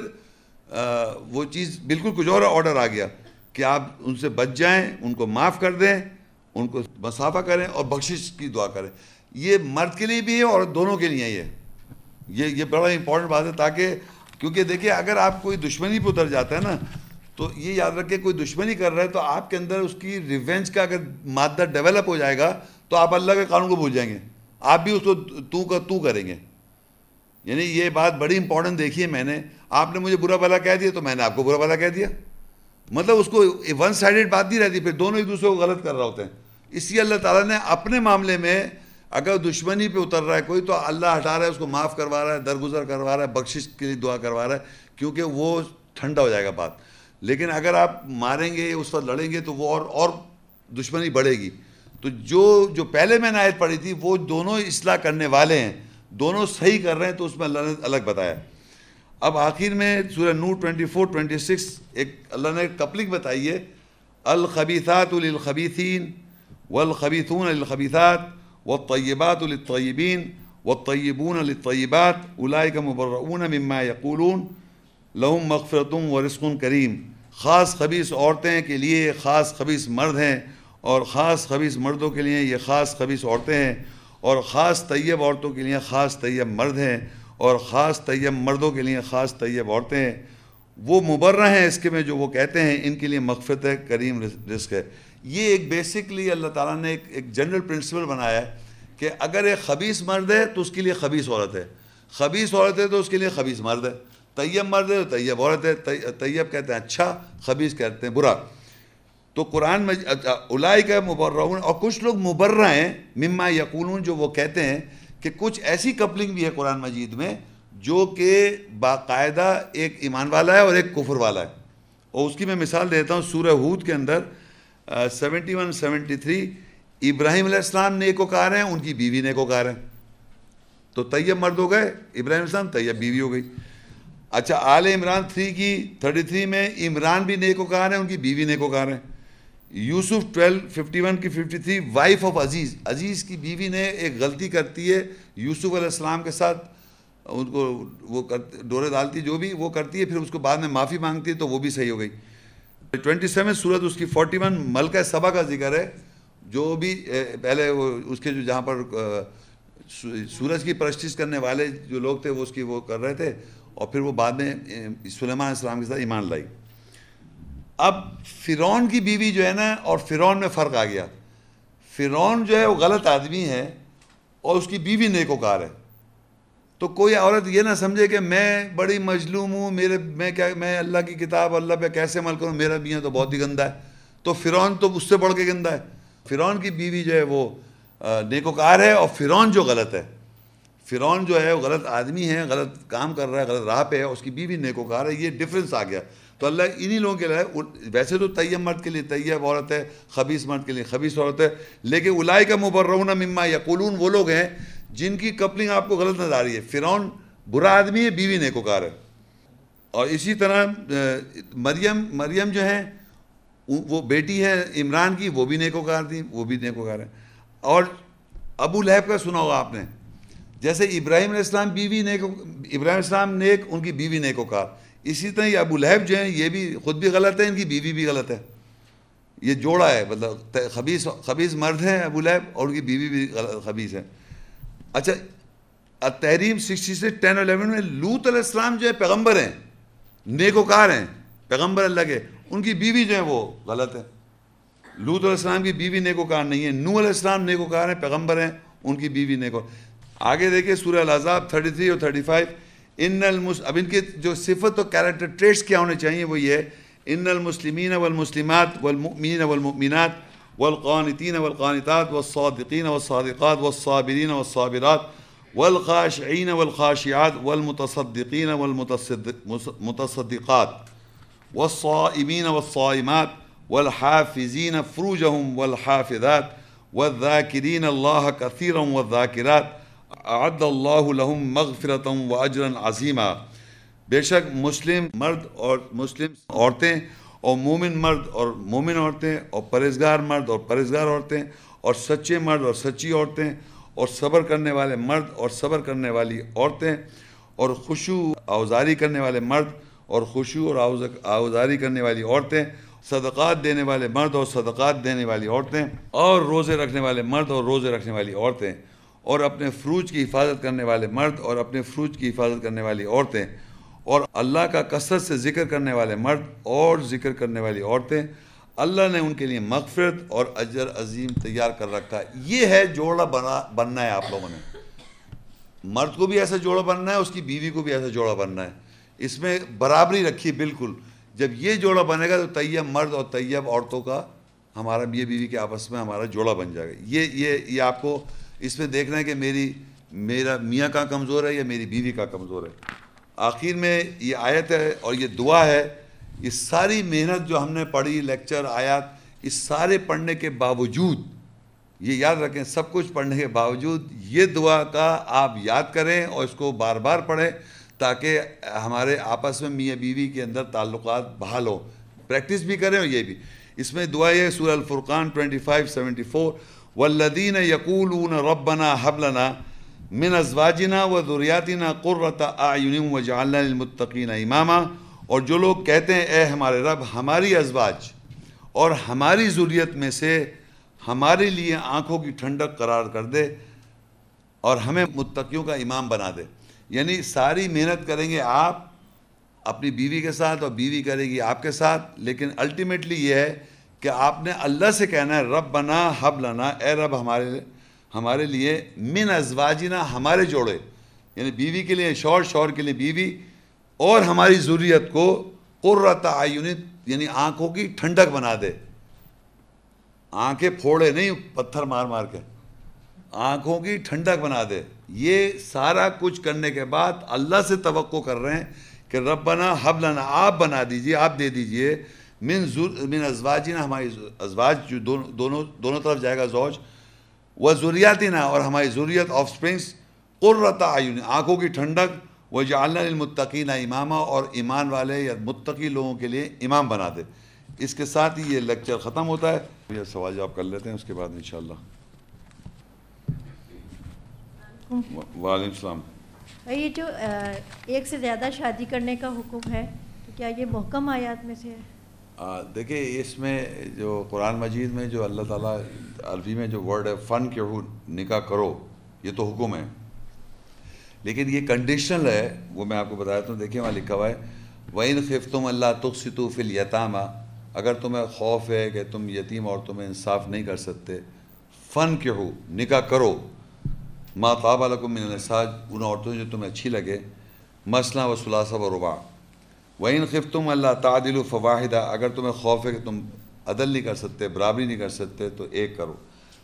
وہ چیز بالکل کچھ اور آرڈر آ گیا کہ آپ ان سے بچ جائیں، ان کو معاف کر دیں، ان کو مسافہ کریں اور بخشش کی دعا کریں۔ یہ مرد کے لیے بھی ہے اور دونوں کے لیے ہے۔ یہ یہ بڑا امپورٹنٹ بات ہے تاکہ کیونکہ دیکھیں اگر آپ کوئی دشمنی پہ اتر جاتا ہے نا، تو یہ یاد رکھے کوئی دشمنی کر رہا ہے تو آپ کے اندر اس کی ریونج کا اگر مادہ ڈیولپ ہو جائے گا، تو آپ اللہ کے قانون کو بھول جائیں گے۔ آپ بھی اس کو تو کا تو کریں گے۔ یعنی یہ بات بڑی امپورٹنٹ دیکھی ہے میں نے۔ آپ نے مجھے برا بلا کہہ دیا تو میں نے آپ کو برا بلا کہہ دیا۔ مطلب اس کو ون سائڈڈ بات نہیں رہتی، پھر دونوں ایک دوسرے کو غلط کر رہا ہوتے ہیں۔ اس لیے اللہ تعالیٰ نے اپنے معاملے میں اگر دشمنی پہ اتر رہا ہے کوئی، تو اللہ ہٹا رہا ہے، اس کو معاف کروا رہا ہے، درگزر کروا رہا ہے، بخشش کے لیے دعا کروا رہا ہے، کیونکہ وہ ٹھنڈا ہو جائے گا بات۔ لیکن اگر آپ ماریں گے، اس وقت لڑیں گے، تو وہ اور اور دشمنی بڑھے گی۔ تو جو جو پہلے میں نے آیت پڑھی تھی، وہ دونوں اصلاح کرنے والے ہیں۔ دونوں صحیح کر رہے ہیں، تو اس میں اللہ نے الگ بتایا۔ اب آخر میں سورہ نور ٹوئنٹی فور ٹوئنٹی سکس ایک اللہ نے کپلنگ بتائی ہے۔ الخبیثات للخبیثین والخبیثون للخبیثات۔ والطیبات للطیبین والطیبون للطیبات اولئک مبرؤون مما یقولون لہم مغفرتم و رزق کریم خاص خبیص عورتیں کے لیے خاص خبیص مرد ہیں اور خاص خبیص مردوں کے لیے یہ خاص خبیص عورتیں ہیں اور خاص طیب عورتوں کے لیے خاص طیب مرد ہیں اور خاص طیب مردوں کے لیے خاص طیب عورتیں ہیں وہ مبرہ ہیں اس کے میں جو وہ کہتے ہیں ان کے لیے مغفرت ہے، کریم رزق ہے۔ یہ ایک بیسکلی اللہ تعالیٰ نے ایک ایک جنرل پرنسپل بنایا ہے کہ اگر ایک خبیص مرد ہے تو اس کے لیے خبیص عورت ہے۔ خبیص عورت ہے تو اس کے لیے خبیص مرد ہے۔ طیب مرد ہے تو طیب عورت ہے۔ طیب کہتے ہیں اچھا خبیص کہتے ہیں برا۔ تو قرآن میں اچھا، الائی کا مبرعون، اور کچھ لوگ مبرہ ہیں، مما یقولون، جو وہ کہتے ہیں کہ کچھ ایسی کپلنگ بھی ہے قرآن مجید میں جو کہ باقاعدہ ایک ایمان والا ہے اور ایک کفر والا ہے۔ اور اس کی میں مثال دیتا ہوں سورہ ہود کے اندر۔ سیونٹی ون، سیونٹی تھری، ابراہیم علیہ السلام نیکوکار ہیں، ان کی بیوی نیکوکار ہیں۔ تو طیب مرد ہو گئے، ابراہیم السلام طیب بیوی ہو گئی۔ اچھا آل عمران تھری کی تھرٹی تھری میں عمران بھی نیکوکار ہیں، ان کی بیوی نیکوکار ہیں۔ یوسف ٹویلو، ففٹی ون کی ففٹی تھری، وائف آف عزیز۔ عزیز کی بیوی نے ایک غلطی کرتی ہے، یوسف علیہ السلام کے ساتھ۔ ان کو وہ ڈورے ڈالتی جو بھی وہ کرتی ہے، پھر اس کو بعد میں معافی مانگتی ہے، تو وہ بھی صحیح ہو گئی۔ ٹوینٹی سیون صورت اس کی فورٹی ون ملکہ صبا کا ذکر ہے، جو بھی پہلے اس کے جو جہاں پر سورج کی پرستش کرنے والے جو لوگ تھے، وہ اس کی وہ کر رہے تھے، اور پھر وہ بعد میں سلیمان السلام کے ساتھ ایمان لائی۔ اب فرعون کی بیوی جو ہے نا، اور فرعون میں فرق آ گیا۔ فرعون جو ہے، وہ غلط آدمی ہے، اور اس کی بیوی نیکوکار ہے۔ تو کوئی عورت یہ نہ سمجھے کہ میں بڑی مجلوم ہوں، میرے، میں کیا، میں اللہ کی کتاب، اللہ پہ کیسے عمل کروں؟ میرا میاں تو بہت ہی گندا ہے۔ تو فرعون تو اس سے بڑھ کے گندا ہے۔ فرعون کی بیوی جو ہے وہ نیکوکار ہے اور فرعون جو غلط ہے۔ فرعون جو ہے وہ غلط آدمی ہے، غلط کام کر رہا ہے، غلط راہ پہ ہے، اس کی بیوی نیکوکار ہے، یہ ڈفرینس آ گیا۔ تو اللہ انہی لوگوں کے لیے ویسے تو طیب مرد کے لیے طیب عورت ہے خبیص مرد کے لیے خبیص عورت ہے، لیکن الائی کا مبرون مما یقولون، وہ لوگ ہیں جن کی کپلنگ آپ کو غلط نظر آ رہی ہے۔ فرعون برا آدمی ہے، بیوی نیکوکار ہے۔ اور اسی طرح مریم مریم جو ہے، وہ بیٹی ہے عمران کی، وہ بھی نیکوکار تھی، وہ بھی نیکوکار ہے۔ اور ابو لہب کا سنا ہوگا آپ نے۔ جیسے ابراہیم علیہ السلام بیوی نیک، ابراہیم السلام نیک، ان کی بیوی نیکوکار۔ اسی طرح یہ ابو لہب جو ہیں، یہ بھی خود بھی غلط ہے ان کی بیوی بھی غلط ہے۔ یہ جوڑا ہے مطلب خبیص خبیص مرد ہے ابو لہب اور ان کی بیوی بھی خبیص ہے اچھا تحریم سکسٹی سے ٹین الیون میں لوت علیہ السلام جو ہے پیغمبر ہیں، نیکوکار ہیں، پیغمبر اللہ کے، ان کی بیوی جو ہے وہ غلط ہے۔ لوت علیہ السلام کی بیوی نیکوکار نہیں ہے نو علیہ السلام نیکوکار ہیں، پیغمبر ہیں، ان کی بیوی نیکو آگے دیکھیں سورہ العذاب 33 اور 35 ان المس، اب ان کے جو صفت و کیریکٹر ٹریٹس کیا ہونے چاہیے وہ یہ ان المسلمین والمسلمات والمؤمنین والمؤمنات۔ والقانتين والقانتات والصادقين والصادقات والصابرين والصابرات والخاشعين والخاشعات والمتصدقين والمتصدقات والصائمين والصائمات والحافزين فروجهم والحافظات والذاكرين الله كثيرا والذاكرات أعد الله لهم مغفرة وأجرا عظيما. بشك مسلم مرد اور مسلم عورتیں اور مومن مرد اور مومن عورتیں اور پرہزگار مرد اور پرہزگار عورتیں اور سچے مرد اور سچی عورتیں اور صبر کرنے والے مرد اور صبر کرنے والی عورتیں اور خوشو آوزاری کرنے والے مرد اور خوشو اور آوزاری کرنے والی عورتیں، صدقات دینے والے مرد اور صدقات دینے والی عورتیں اور روزے رکھنے والے مرد اور روزے رکھنے والی عورتیں اور اپنے فروج کی حفاظت کرنے والے مرد اور اپنے فروج کی حفاظت کرنے والی عورتیں اور اللہ کا کثرت سے ذکر کرنے والے مرد اور ذکر کرنے والی عورتیں، اللہ نے ان کے لیے مغفرت اور اجر عظیم تیار کر رکھا ہے۔ یہ ہے جوڑا بنا، بننا ہے آپ لوگوں نے۔ مرد کو بھی ایسا جوڑا بننا ہے، اس کی بیوی کو بھی ایسا جوڑا بننا ہے۔ اس میں برابری رکھی بالکل۔ جب یہ جوڑا بنے گا تو طیب مرد اور طیب عورتوں کا ہمارا، یہ بیوی کے آپس میں ہمارا جوڑا بن جائے گا۔ یہ یہ یہ آپ کو اس میں دیکھنا ہے کہ میری، میرا میاں کا کمزور ہے یا میری بیوی کا کمزور ہے۔ آخر میں یہ آیت ہے اور یہ دعا ہے، یہ ساری محنت جو ہم نے پڑھی، لیکچر، آیات اس سارے پڑھنے کے باوجود، یہ یاد رکھیں، سب کچھ پڑھنے کے باوجود یہ دعا کا آپ یاد کریں اور اس کو بار بار پڑھیں تاکہ ہمارے آپس میں میاں بیوی کے اندر تعلقات بحال ہو۔ پریکٹس بھی کریں اور یہ بھی۔ اس میں دعا یہ سورہ الفرقان 2574 سیونٹی فور والذین یقولون ربنا حبلنا من ازواجنا و ذریاتنا قرۃ اعین وجعلنا للمتقین اماما۔ اور جو لوگ کہتے ہیں، اے ہمارے رب، ہماری ازواج اور ہماری ذریت میں سے ہمارے لیے آنکھوں کی ٹھنڈک قرار کر دے اور ہمیں متقیوں کا امام بنا دے۔ یعنی ساری محنت کریں گے آپ اپنی بیوی کے ساتھ اور بیوی کرے گی آپ کے ساتھ۔ لیکن الٹیمیٹلی یہ ہے کہ آپ نے اللہ سے کہنا ہے رب بنا حب لنا، اے رب ہمارے ہمارے لیے من ازواجنا ہمارے جوڑے یعنی بیوی کے لیے شور شور کے لیے بیوی، اور ہماری ضروریت کو قرۃ آیونت یعنی آنکھوں کی ٹھنڈک بنا دے۔ آنکھیں پھوڑے نہیں، پتھر مار مار کے۔ آنکھوں کی ٹھنڈک بنا دے۔ یہ سارا کچھ کرنے کے بعد اللہ سے توقع کر رہے ہیں کہ ربنا حبلنا آپ بنا دیجیے، آپ دے دیجیے۔ من من ازواجنا، ہماری ازواج جو دونوں دونوں طرف جائے گا زوج۔ وہ ضروریاتنا اور ہماری ضروریت آف اسپرنگس قرۃ آیون آنکھوں کی ٹھنڈک وہ جعلنا للمتقین امامہ اور ایمان والے یا متقی لوگوں کے لیے امام بنا دے۔ اس کے ساتھ ہی یہ لیکچر ختم ہوتا ہے۔ یہ سوال جواب کر لیتے ہیں اس کے بعد انشاءاللہ۔ وعلیکم السلام۔ یہ جو ایک سے زیادہ شادی کرنے کا حکم ہے تو کیا یہ محکم آیات میں سے ہے؟ دیکھیں اس میں جو قرآن مجید میں جو اللہ تعالیٰ عربی میں جو ورڈ ہے، فن کے نکاح کرو، یہ تو حکم ہے۔ لیکن یہ کنڈیشنل ہے، وہ میں آپ کو بتایا ہوں دیکھیں وہاں لکھا ہوا ہے، وَإِن خِفْتُمْ اللَّهَ تُقْسِطُوا فِي الْيَتَامَ۔ اگر تمہیں خوف ہے کہ تم یتیم عورتوں میں انصاف نہیں کر سکتے، فن کے ہو، نکاح کرو۔ ما طاب علیکم من النساج ان عورتوں جو تمہیں اچھی لگے مسئلہ و ثلاثہ و ربع وَإِن خِفْتُمْ اللَّهَ تَعْدِلُوا فَوَاحِدًا اگر تمہیں خوف ہے کہ تم عدل نہیں کر سکتے، برابری نہیں کر سکتے، تو ایک کرو۔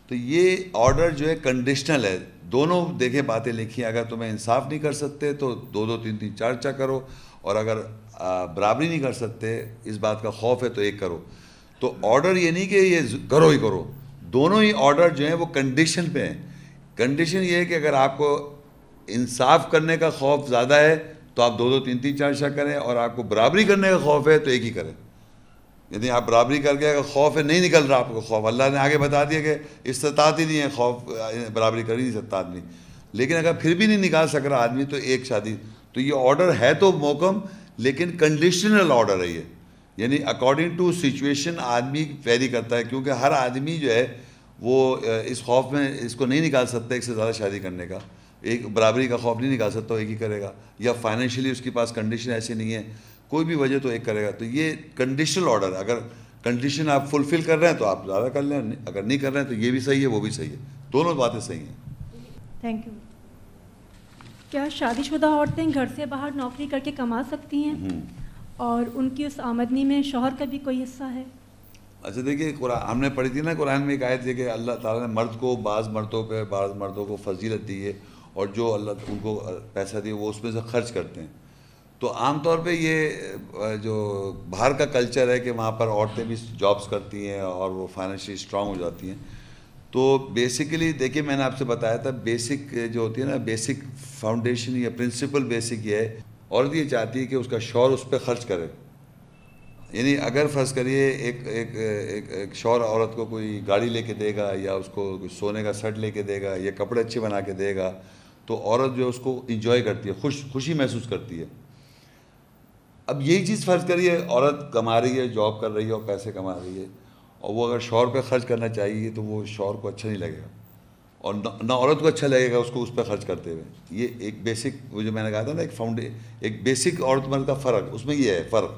تو یہ آرڈر جو ہے کنڈیشنل ہے۔ دونوں دیکھیں باتیں لکھی اگر تمہیں انصاف نہیں کر سکتے، تو دو دو تین تین چار چار کرو۔ اور اگر برابری نہیں کر سکتے، اس بات کا خوف ہے تو ایک کرو۔ تو آرڈر یہ نہیں کہ یہ کرو ہی کرو۔ دونوں ہی آرڈر جو ہیں وہ کنڈیشن پہ ہیں۔ کنڈیشن یہ ہے کہ اگر آپ کو انصاف کرنے کا خوف زیادہ ہے تو آپ دو دو تین تین چار چار کریں اور آپ کو برابری کرنے کا خوف ہے تو ایک ہی کریں۔ یعنی آپ برابری کر کے اگر خوف ہے نہیں نکل رہا آپ کو خوف، اللہ نے آگے بتا دیا کہ استطاعت ہی نہیں ہے، خوف یعنی برابری کر ہی نہیں سکتا آدمی لیکن اگر پھر بھی نہیں نکال سک رہا آدمی تو ایک شادی۔ تو یہ آرڈر ہے تو موکم، لیکن کنڈیشنل آرڈر ہے یہ۔ یعنی اکارڈنگ ٹو سچویشن آدمی ویری کرتا ہے، کیونکہ ہر آدمی جو ہے وہ، اس خوف میں اس کو نہیں نکال سکتا ایک سے زیادہ شادی کرنے کا۔ ایک برابری کا خوف نہیں نکال سکتا ایک ہی کرے گا یا فائنینشلی اس کے پاس کنڈیشن ایسی نہیں ہے کوئی بھی وجہ تو ایک کرے گا۔ تو یہ کنڈیشنل آرڈر اگر کنڈیشن آپ فلفل کر رہے ہیں تو آپ زیادہ کر لیں اگر نہیں کر رہے ہیں تو یہ بھی صحیح ہے وہ بھی صحیح ہے۔ دونوں باتیں صحیح ہیں۔ تھینک یو کیا شادی شدہ عورتیں گھر سے باہر نوکری کر کے کما سکتی ہیں؟ اور ان کی اس آمدنی میں شوہر کا بھی کوئی حصہ ہے؟ اچھا دیکھیے قرآن ہم نے پڑھی تھی نا قرآن میں ایک آیت ہے کہ اللہ تعالیٰ نے مرد کو بعض مردوں پہ بعض مردوں کو فضیلت دی ہے۔ اور جو اللہ ان کو پیسہ دیے وہ اس میں سے خرچ کرتے ہیں۔ تو عام طور پہ یہ جو باہر کا کلچر ہے کہ وہاں پر عورتیں بھی جابس کرتی ہیں اور وہ فائنینشلی اسٹرانگ ہو جاتی ہیں۔ تو بیسیکلی دیکھیے میں نے آپ سے بتایا تھا بیسک جو ہوتی ہے نا بیسک فاؤنڈیشن یا پرنسپل بیسک یہ ہے۔ عورت یہ چاہتی ہے کہ اس کا شور اس پہ خرچ کرے۔ یعنی اگر فرض کریے ایک ایک ایک شور عورت کو کوئی گاڑی لے کے دے گا یا اس کو سونے کا سٹ لے کے دے گا یا کپڑے اچھے بنا کے دے گا تو عورت جو ہے اس کو انجوائے کرتی ہے، خوش، خوشی محسوس کرتی ہے۔ اب یہی چیز فرض کریے، عورت کما رہی ہے جاب کر رہی ہے اور پیسے کما رہی ہے، اور وہ اگر شور پہ خرچ کرنا چاہیے تو وہ شور کو اچھا نہیں لگے گا۔ اور نہ عورت کو اچھا لگے گا اس کو اس پہ خرچ کرتے ہوئے۔ یہ ایک بیسک وہ جو میں نے کہا تھا نا، ایک فاؤنڈے ایک بیسک عورت مرد کا فرق، اس میں یہ ہے فرق۔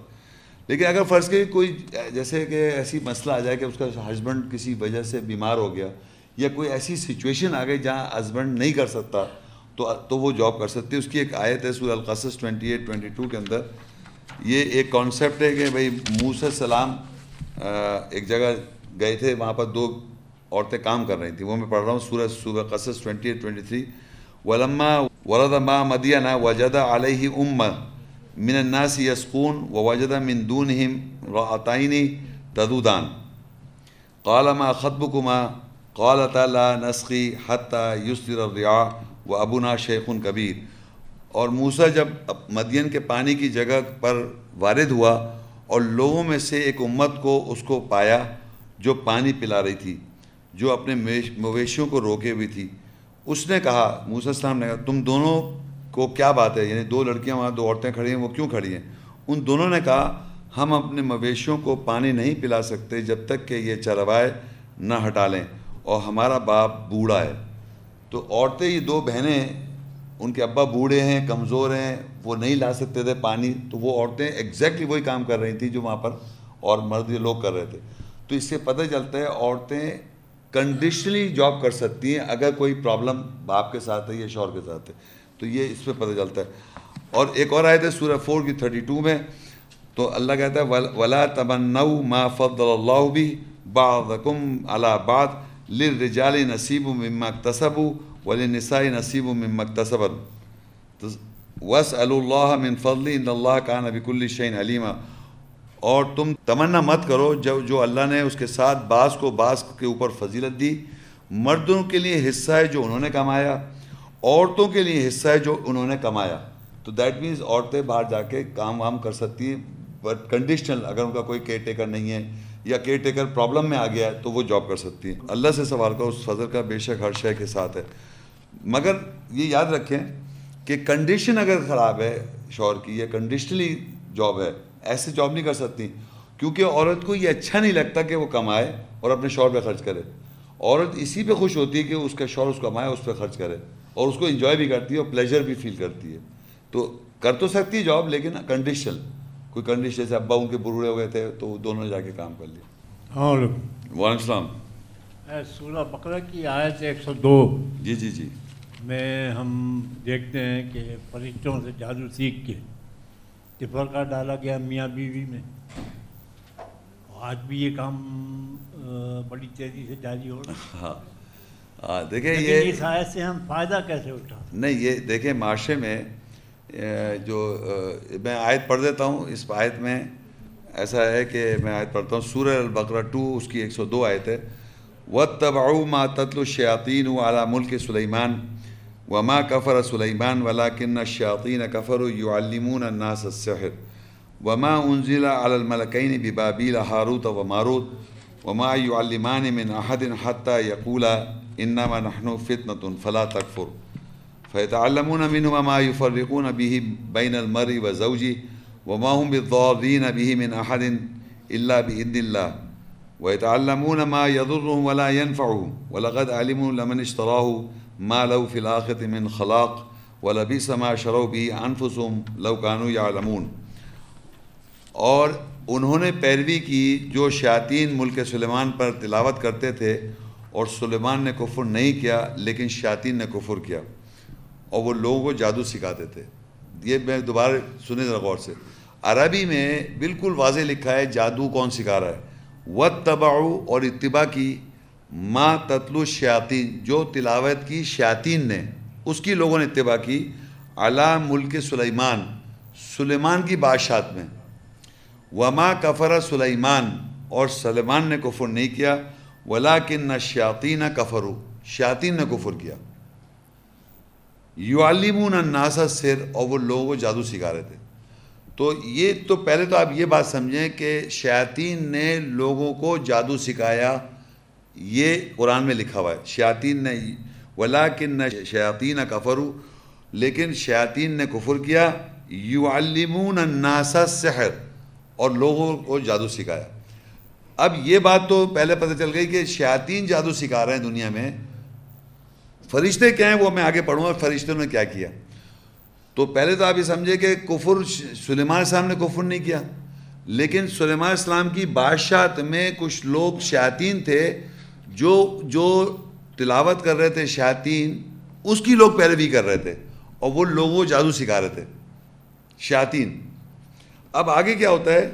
لیکن اگر فرض کے کوئی، جیسے کہ ایسی مسئلہ آ جائے کہ اس کا ہسبینڈ کسی وجہ سے بیمار ہو گیا یا کوئی ایسی سچویشن آ گئی جہاں ہسبینڈ نہیں کر سکتا تو تو وہ جاب کر سکتی ہے۔ اس کی ایک آیت ہے سور القصص ٹوئنٹی ایٹ ٹوئنٹی ٹو کے اندر۔ یہ ایک کانسیپٹ ہے کہ بھائی موس السلام ایک جگہ گئے تھے، وہاں پر دو عورتیں کام کر رہی تھیں۔ وہ میں پڑھ رہا ہوں سورج صوبہ قصص ٹوئنٹی ایٹ ٹوئنٹی تھری ولما ورد ما مدینہ وجد علیہ ام من الناس یسقون و من دونہم رعتین تدودان قال ما خطبکما قال تعالی نسخی حتی یسر الرعا و ابونا شیخ کبیر۔ اور موسا جب مدین کے پانی کی جگہ پر وارد ہوا اور لوگوں میں سے ایک امت کو اس کو پایا جو پانی پلا رہی تھی، جو اپنے مویشیوں کو روکے ہوئی تھی۔ اس نے کہا، موسیٰ السلام نے کہا، تم دونوں کو کیا بات ہے؟ یعنی دو لڑکیاں وہاں، دو عورتیں کھڑی ہیں، وہ کیوں کھڑی ہیں؟ ان دونوں نے کہا، ہم اپنے مویشیوں کو پانی نہیں پلا سکتے جب تک کہ یہ چروائے نہ ہٹا لیں اور ہمارا باپ بوڑھا ہے۔ تو عورتیں یہ دو بہنیں، ان کے ابا بوڑھے ہیں، کمزور ہیں، وہ نہیں لا سکتے تھے پانی، تو وہ عورتیں ایگزیکٹلی وہی کام کر رہی تھیں جو وہاں پر اور مرد یہ لوگ کر رہے تھے۔ تو اس سے پتہ چلتا ہے عورتیں کنڈیشنلی جاب کر سکتی ہیں اگر کوئی پرابلم باپ کے ساتھ ہے یا شور کے ساتھ ہے۔ تو یہ اس پہ پتہ چلتا ہے۔ اور ایک اور آئے تھے سورہ فور کی تھرٹی ٹو میں، تو اللہ کہتا ہے، ولا تمنو ما فضل اللہ بھی بعضکم علی بعض۔ للرجال نصیب مما اکتسبوا وللنساء نصیب مما اکتسبن واسألوا اللہ من فضل، ان اللہ کان بکل شیء علیما. اور تم تمنا مت کرو، جو جو اللہ نے اس کے ساتھ بعض کو بعض کے اوپر فضیلت دی، مردوں کے لیے حصہ ہے جو انہوں نے کمایا، عورتوں کے لیے حصہ ہے جو انہوں نے کمایا. تو دیٹ مینس عورتیں باہر جا کے کام وام کر سکتی ہیں بٹ کنڈیشنل اگر ان کا کوئی کیئر ٹیکر نہیں ہے یا کیئر ٹیکر پرابلم میں آ گیا ہے تو وہ جاب کر سکتی ہیں۔ اللہ سے سوال کرو، اس فضل کا بے شک ہر شے کے ساتھ ہے۔ مگر یہ یاد رکھیں کہ کنڈیشن اگر خراب ہے شور کی، یا کنڈیشنلی جاب ہے ایسے جاب نہیں کر سکتی۔ کیونکہ عورت کو یہ اچھا نہیں لگتا کہ وہ کمائے اور اپنے شور پہ خرچ کرے۔ عورت اسی پہ خوش ہوتی ہے کہ اس کا شور اس کو کمائے، اس پہ خرچ کرے اور اس کو انجوائے بھی کرتی ہے اور پلیجر بھی فیل کرتی ہے۔ تو کر تو سکتی ہے جاب لیکن کنڈیشن کوئی کنڈیشن جیسے ابا ان کے بروڑے ہو گئے تھے تو دونوں نے جا کے کام کر لیا۔ وعلیکم السلام۔ سورہ بقرہ کی آیت ایک سو دو۔ جی جی جی۔ میں ہم دیکھتے ہیں کہ فرشتوں سے جادو سیکھ کے تفرقہ ڈالا گیا میاں بیوی میں۔ آج بھی یہ کام بڑی تیزی سے جاری ہو رہا ہاں۔ ہاں دیکھیں یہ اس آیت سے ہم فائدہ کیسے اٹھا نہیں یہ دیکھیں معاشرے میں جو میں آیت پڑھ دیتا ہوں، اس آیت میں ایسا ہے کہ میں آیت پڑھتا ہوں، سورہ البقرہ ٹو، اس کی ایک سو دو آیت ہے۔ وَاتَّبَعُوا مَا تَتْلُو الشَّيَاطِينُ عَلَى مُلْكِ سُلَيْمَانَ وَمَا كَفَرَ سُلَيْمَانَ وَلَكِنَّ الشَّيَاطِينَ كَفَرُوا يُعَلِّمُونَ النَّاسَ السِّحْرَ وَمَا أُنزِلَ عَلَى الْمَلَكَيْنِ بِبَابِيلَ هَارُوتَ وَمَارُوتَ وَمَا يُعَلِّمَانِ مِنْ أَحَدٍ حَتَّى يَقُولَا إِنَّمَا نَحْنُ فِتْنَةٌ فَلَا تَكْفُرْ فيتعلمون منهما ما يفرقون به بين المرء وزوجه وما هم بالضارين به من أحد إلا بإذن الله ويتعلمون ما يضرهم ولا ينفعهم ولقد علموا لمن اشتراه ما له في الآخرة من خلاق ولبئس ما شروا به أنفسهم لو كانوا يعلمون اور انہوں نے پیروی کی جو شیاطین ملک سلیمان پر تلاوت کرتے تھے اور سلیمان نے کفر نہیں کیا لیکن شیاطین نے کفر کیا۔ اور وہ لوگوں کو جادو سکھاتے تھے۔ یہ میں دوبارہ سنیں ذرا غور سے۔ عربی میں بالکل واضح لکھا ہے جادو کون سکھا رہا ہے۔ و اور اتباع کی۔ ما تتلو شیاطین جو تلاوت کی شیاطین نے، اس کی لوگوں نے اتباع کی۔ علا ملک سلیمان سلیمان کی بادشاہت میں۔ وما کفر سلیمان اور سلیمان نے کفر نہیں کیا۔ ولاکن نہ شیاطین کفرو شیاطین نے کفر کیا۔ یعلمون الناس سر اور وہ لوگوں کو جادو سکھا رہے تھے۔ تو یہ تو پہلے تو آپ یہ بات سمجھیں کہ شیاطین نے لوگوں کو جادو سکھایا، یہ قرآن میں لکھا ہوا ہے۔ شیاطین نے ولاکن نہ شیاطین کفرو لیکن شیاطین نے کفر کیا۔ یعلمون الناس سحر اور لوگوں کو جادو سکھایا۔ اب یہ بات تو پہلے پتہ چل گئی کہ شیاطین جادو سکھا رہے ہیں دنیا میں۔ فرشتے کیا ہیں وہ میں آگے پڑھوں گا، فرشتوں نے کیا کیا؟ تو پہلے تو آپ یہ سمجھے کہ کفر سلیمان السلام نے کفر نہیں کیا۔ لیکن سلیمان السلام کی بادشاہت میں کچھ لوگ شیاطین تھے جو جو تلاوت کر رہے تھے شیاطین، اس کی لوگ پیروی کر رہے تھے اور وہ لوگوں کو جادو سکھا رہے تھے، شیاطین۔ اب آگے کیا ہوتا ہے؟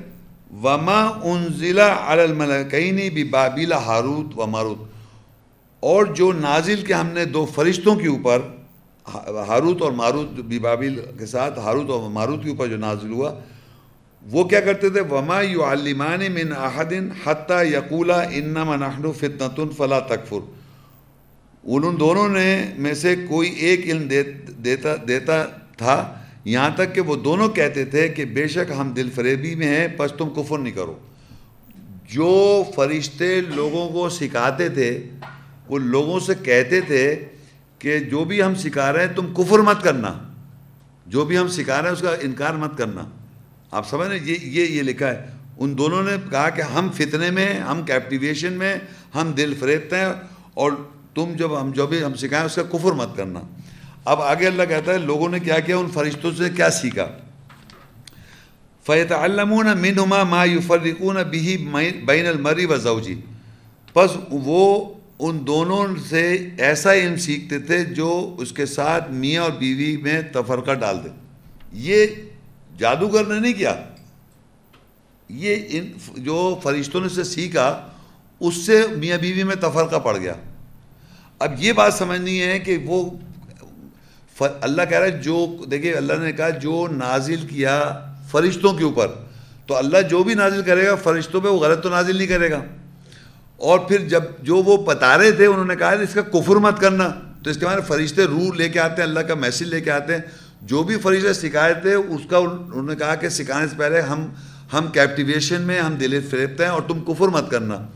وما انزلہ علی الملکین بھی بابیلا ہاروت و ماروت اور جو نازل کے ہم نے دو فرشتوں کے اوپر، ہاروت اور ماروت بی بابل کے ساتھ، ہاروت اور ماروت کے اوپر جو نازل ہوا، وہ کیا کرتے تھے؟ وما یعلمان من احد حتی یقولا انما نحن فتنة فلا تکفر ان دونوں نے میں سے کوئی ایک علم دیتا دیتا تھا۔ یہاں تک کہ وہ دونوں کہتے تھے کہ بے شک ہم دل فریبی میں ہیں، پس تم کفر نہیں کرو۔ جو فرشتے لوگوں کو سکھاتے تھے وہ لوگوں سے کہتے تھے کہ جو بھی ہم سکھا رہے ہیں تم کفر مت کرنا۔ جو بھی ہم سکھا رہے ہیں اس کا انکار مت کرنا۔ آپ سمجھ رہے یہ یہ یہ لکھا ہے۔ ان دونوں نے کہا کہ ہم فتنے میں ہم کیپٹیویشن میں ہم دل فریبتے ہیں اور تم جب ہم جو بھی ہم سکھائیں اس کا کفر مت کرنا۔ اب آگے اللہ کہتا ہے، لوگوں نے کیا کیا؟ ان فرشتوں سے کیا سیکھا؟ فیت علمون منہما ما یفرقون بھی بین المری و زوجی پس وہ ان دونوں سے ایسا علم سیکھتے تھے جو اس کے ساتھ میاں اور بیوی میں تفرقہ ڈال دے۔ یہ جادوگر نے نہیں کیا۔ یہ ان جو فرشتوں نے سے سیکھا، اس سے میاں بیوی میں تفرقہ پڑ گیا۔ اب یہ بات سمجھنی ہے کہ وہ اللہ کہہ رہا ہے، جو دیکھیے، اللہ نے کہا، جو نازل کیا فرشتوں کے اوپر، تو اللہ جو بھی نازل کرے گا فرشتوں پہ، وہ غلط تو نازل نہیں کرے گا۔ اور پھر جب جو وہ بتا رہے تھے، انہوں نے کہا اس کا کفر مت کرنا۔ تو اس کے بعد فرشتے روح لے کے آتے ہیں، اللہ کا میسیج لے کے آتے ہیں۔ جو بھی فرشتے سکھائے تھے، اس کا انہوں نے کہا کہ سکھانے سے پہلے ہم ہم کیپٹیویشن میں، ہم دل فریبتے ہیں اور تم کفر مت کرنا۔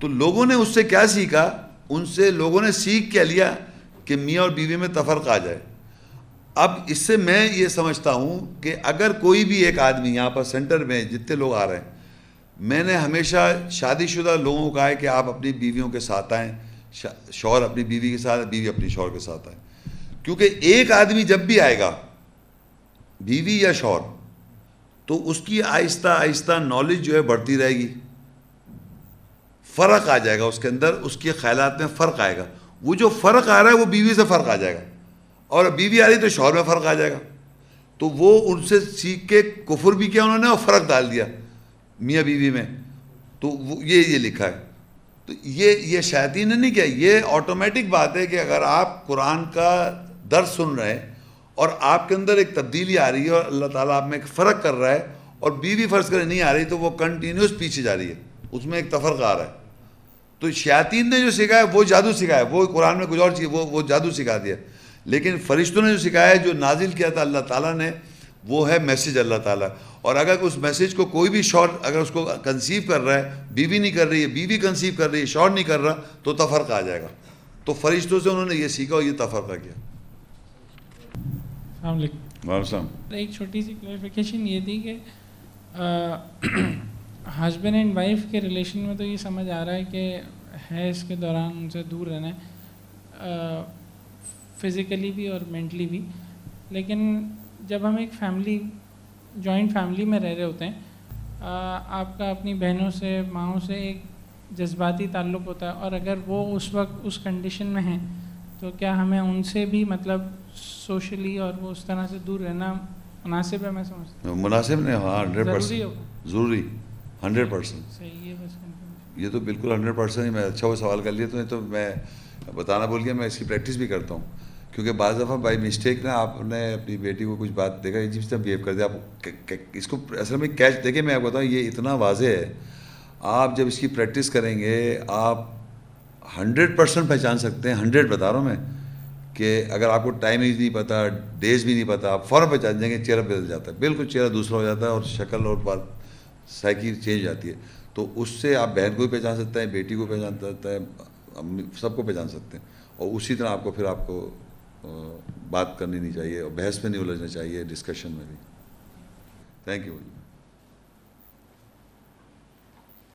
تو لوگوں نے اس سے کیا سیکھا؟ ان سے لوگوں نے سیکھ کیا لیا کہ میاں اور بیوی میں تفرق آ جائے۔ اب اس سے میں یہ سمجھتا ہوں کہ اگر کوئی بھی ایک آدمی یہاں پر سینٹر میں جتنے لوگ آ رہے ہیں میں نے ہمیشہ شادی شدہ لوگوں کو کہا ہے کہ آپ اپنی بیویوں کے ساتھ آئیں شوہر اپنی بیوی کے ساتھ، بیوی اپنی شوہر کے ساتھ آئیں۔ کیونکہ ایک آدمی جب بھی آئے گا، بیوی یا شوہر، تو اس کی آہستہ آہستہ نالج جو ہے بڑھتی رہے گی۔ فرق آ جائے گا اس کے اندر، اس کے خیالات میں فرق آئے گا۔ وہ جو فرق آ رہا ہے، وہ بیوی سے فرق آ جائے گا۔ اور بیوی آ رہی تو شوہر میں فرق آ جائے گا۔ تو وہ ان سے سیکھ کے کفر بھی کیا انہوں نے اور فرق ڈال دیا۔ میاں بیوی میں، تو وہ یہ یہ لکھا ہے۔ تو یہ یہ شیاطین نے نہیں کیا، یہ آٹومیٹک بات ہے کہ اگر آپ قرآن کا درد سن رہے ہیں اور آپ کے اندر ایک تبدیلی آ رہی ہے اور اللہ تعالیٰ آپ میں ایک فرق کر رہا ہے اور بیوی فرض کرے نہیں آ رہی، تو وہ کنٹینیوس پیچھے جا رہی ہے۔ اس میں ایک تفرق آ رہا ہے۔ تو شیاطین نے جو سکھایا وہ جادو سکھایا وہ قرآن میں کچھ اور چیز، وہ وہ جادو سکھا دیا۔ لیکن فرشتوں نے جو سکھایا ہے، جو نازل کیا تھا اللہ تعالیٰ نے وہ ہے میسیج اللہ تعالیٰ۔ اور اگر اس میسیج کو کوئی بھی شور اگر اس کو کنسیو کر رہا ہے بیوی نہیں کر رہی ہے بیوی کنسیو کر رہی ہے شور نہیں کر رہا تو تفرق آ جائے گا۔ تو فرشتوں سے انہوں نے یہ سیکھا اور یہ تفرقہ کیا۔ السلام علیکم۔ السلام۔ ایک چھوٹی سی کلیریفیکیشن یہ تھی کہ ہسبینڈ اینڈ وائف کے ریلیشن میں تو یہ سمجھ آ رہا ہے کہ حیض کے دوران ان سے دور رہنا ہے فزیکلی بھی اور مینٹلی بھی۔ لیکن جب ہم ایک فیملی جوائنٹ فیملی میں رہ رہے ہوتے ہیں آپ کا اپنی بہنوں سے ماؤں سے ایک جذباتی تعلق ہوتا ہے اور اگر وہ اس وقت اس کنڈیشن میں ہیں تو کیا ہمیں ان سے بھی مطلب سوشلی اور وہ اس طرح سے دور رہنا مناسب ہے؟ میں سمجھتا مناسب نہیں ہاں ہنڈریڈ پرسینٹ ضروری ہنڈریڈ پرسینٹ صحیح ہے بس. یہ تو بالکل ہنڈریڈ پرسینٹ میں اچھا وہ سوال کر لیا تو میں بتانا بول گیا میں اس کی پریکٹس بھی کرتا ہوں۔ کیونکہ بعض دفعہ بائی مسٹیک نا آپ نے اپنی بیٹی کو کچھ بات دیکھا عجیب سے بہیو کر دیا، آپ اس کو اصل میں کیچ دیکھیں، میں آپ کو بتاؤں، یہ اتنا واضح ہے۔ آپ جب اس کی پریکٹس کریں گے، آپ ہنڈریڈ پرسینٹ پہچان سکتے ہیں ہنڈریڈ بتا رہا ہوں میں، کہ اگر آپ کو ٹائم ہی نہیں پتہ ڈیز بھی نہیں پتہ آپ فوراً پہچان جائیں گے، چہرہ بدل جاتا ہے۔ بالکل چہرہ دوسرا ہو جاتا ہے اور شکل اور بات سائیکی چینج جاتی ہے۔ تو اس سے آپ بہن کو بھی پہچان سکتے ہیں، بیٹی کو پہچان سکتا ہے سب کو پہچان سکتے ہیں۔ اور اسی طرح آپ کو پھر آپ کو بات کرنی نہیں چاہیے اور بحث میں نہیں الجھنا چاہیے ڈسکشن میں بھی۔ Thank you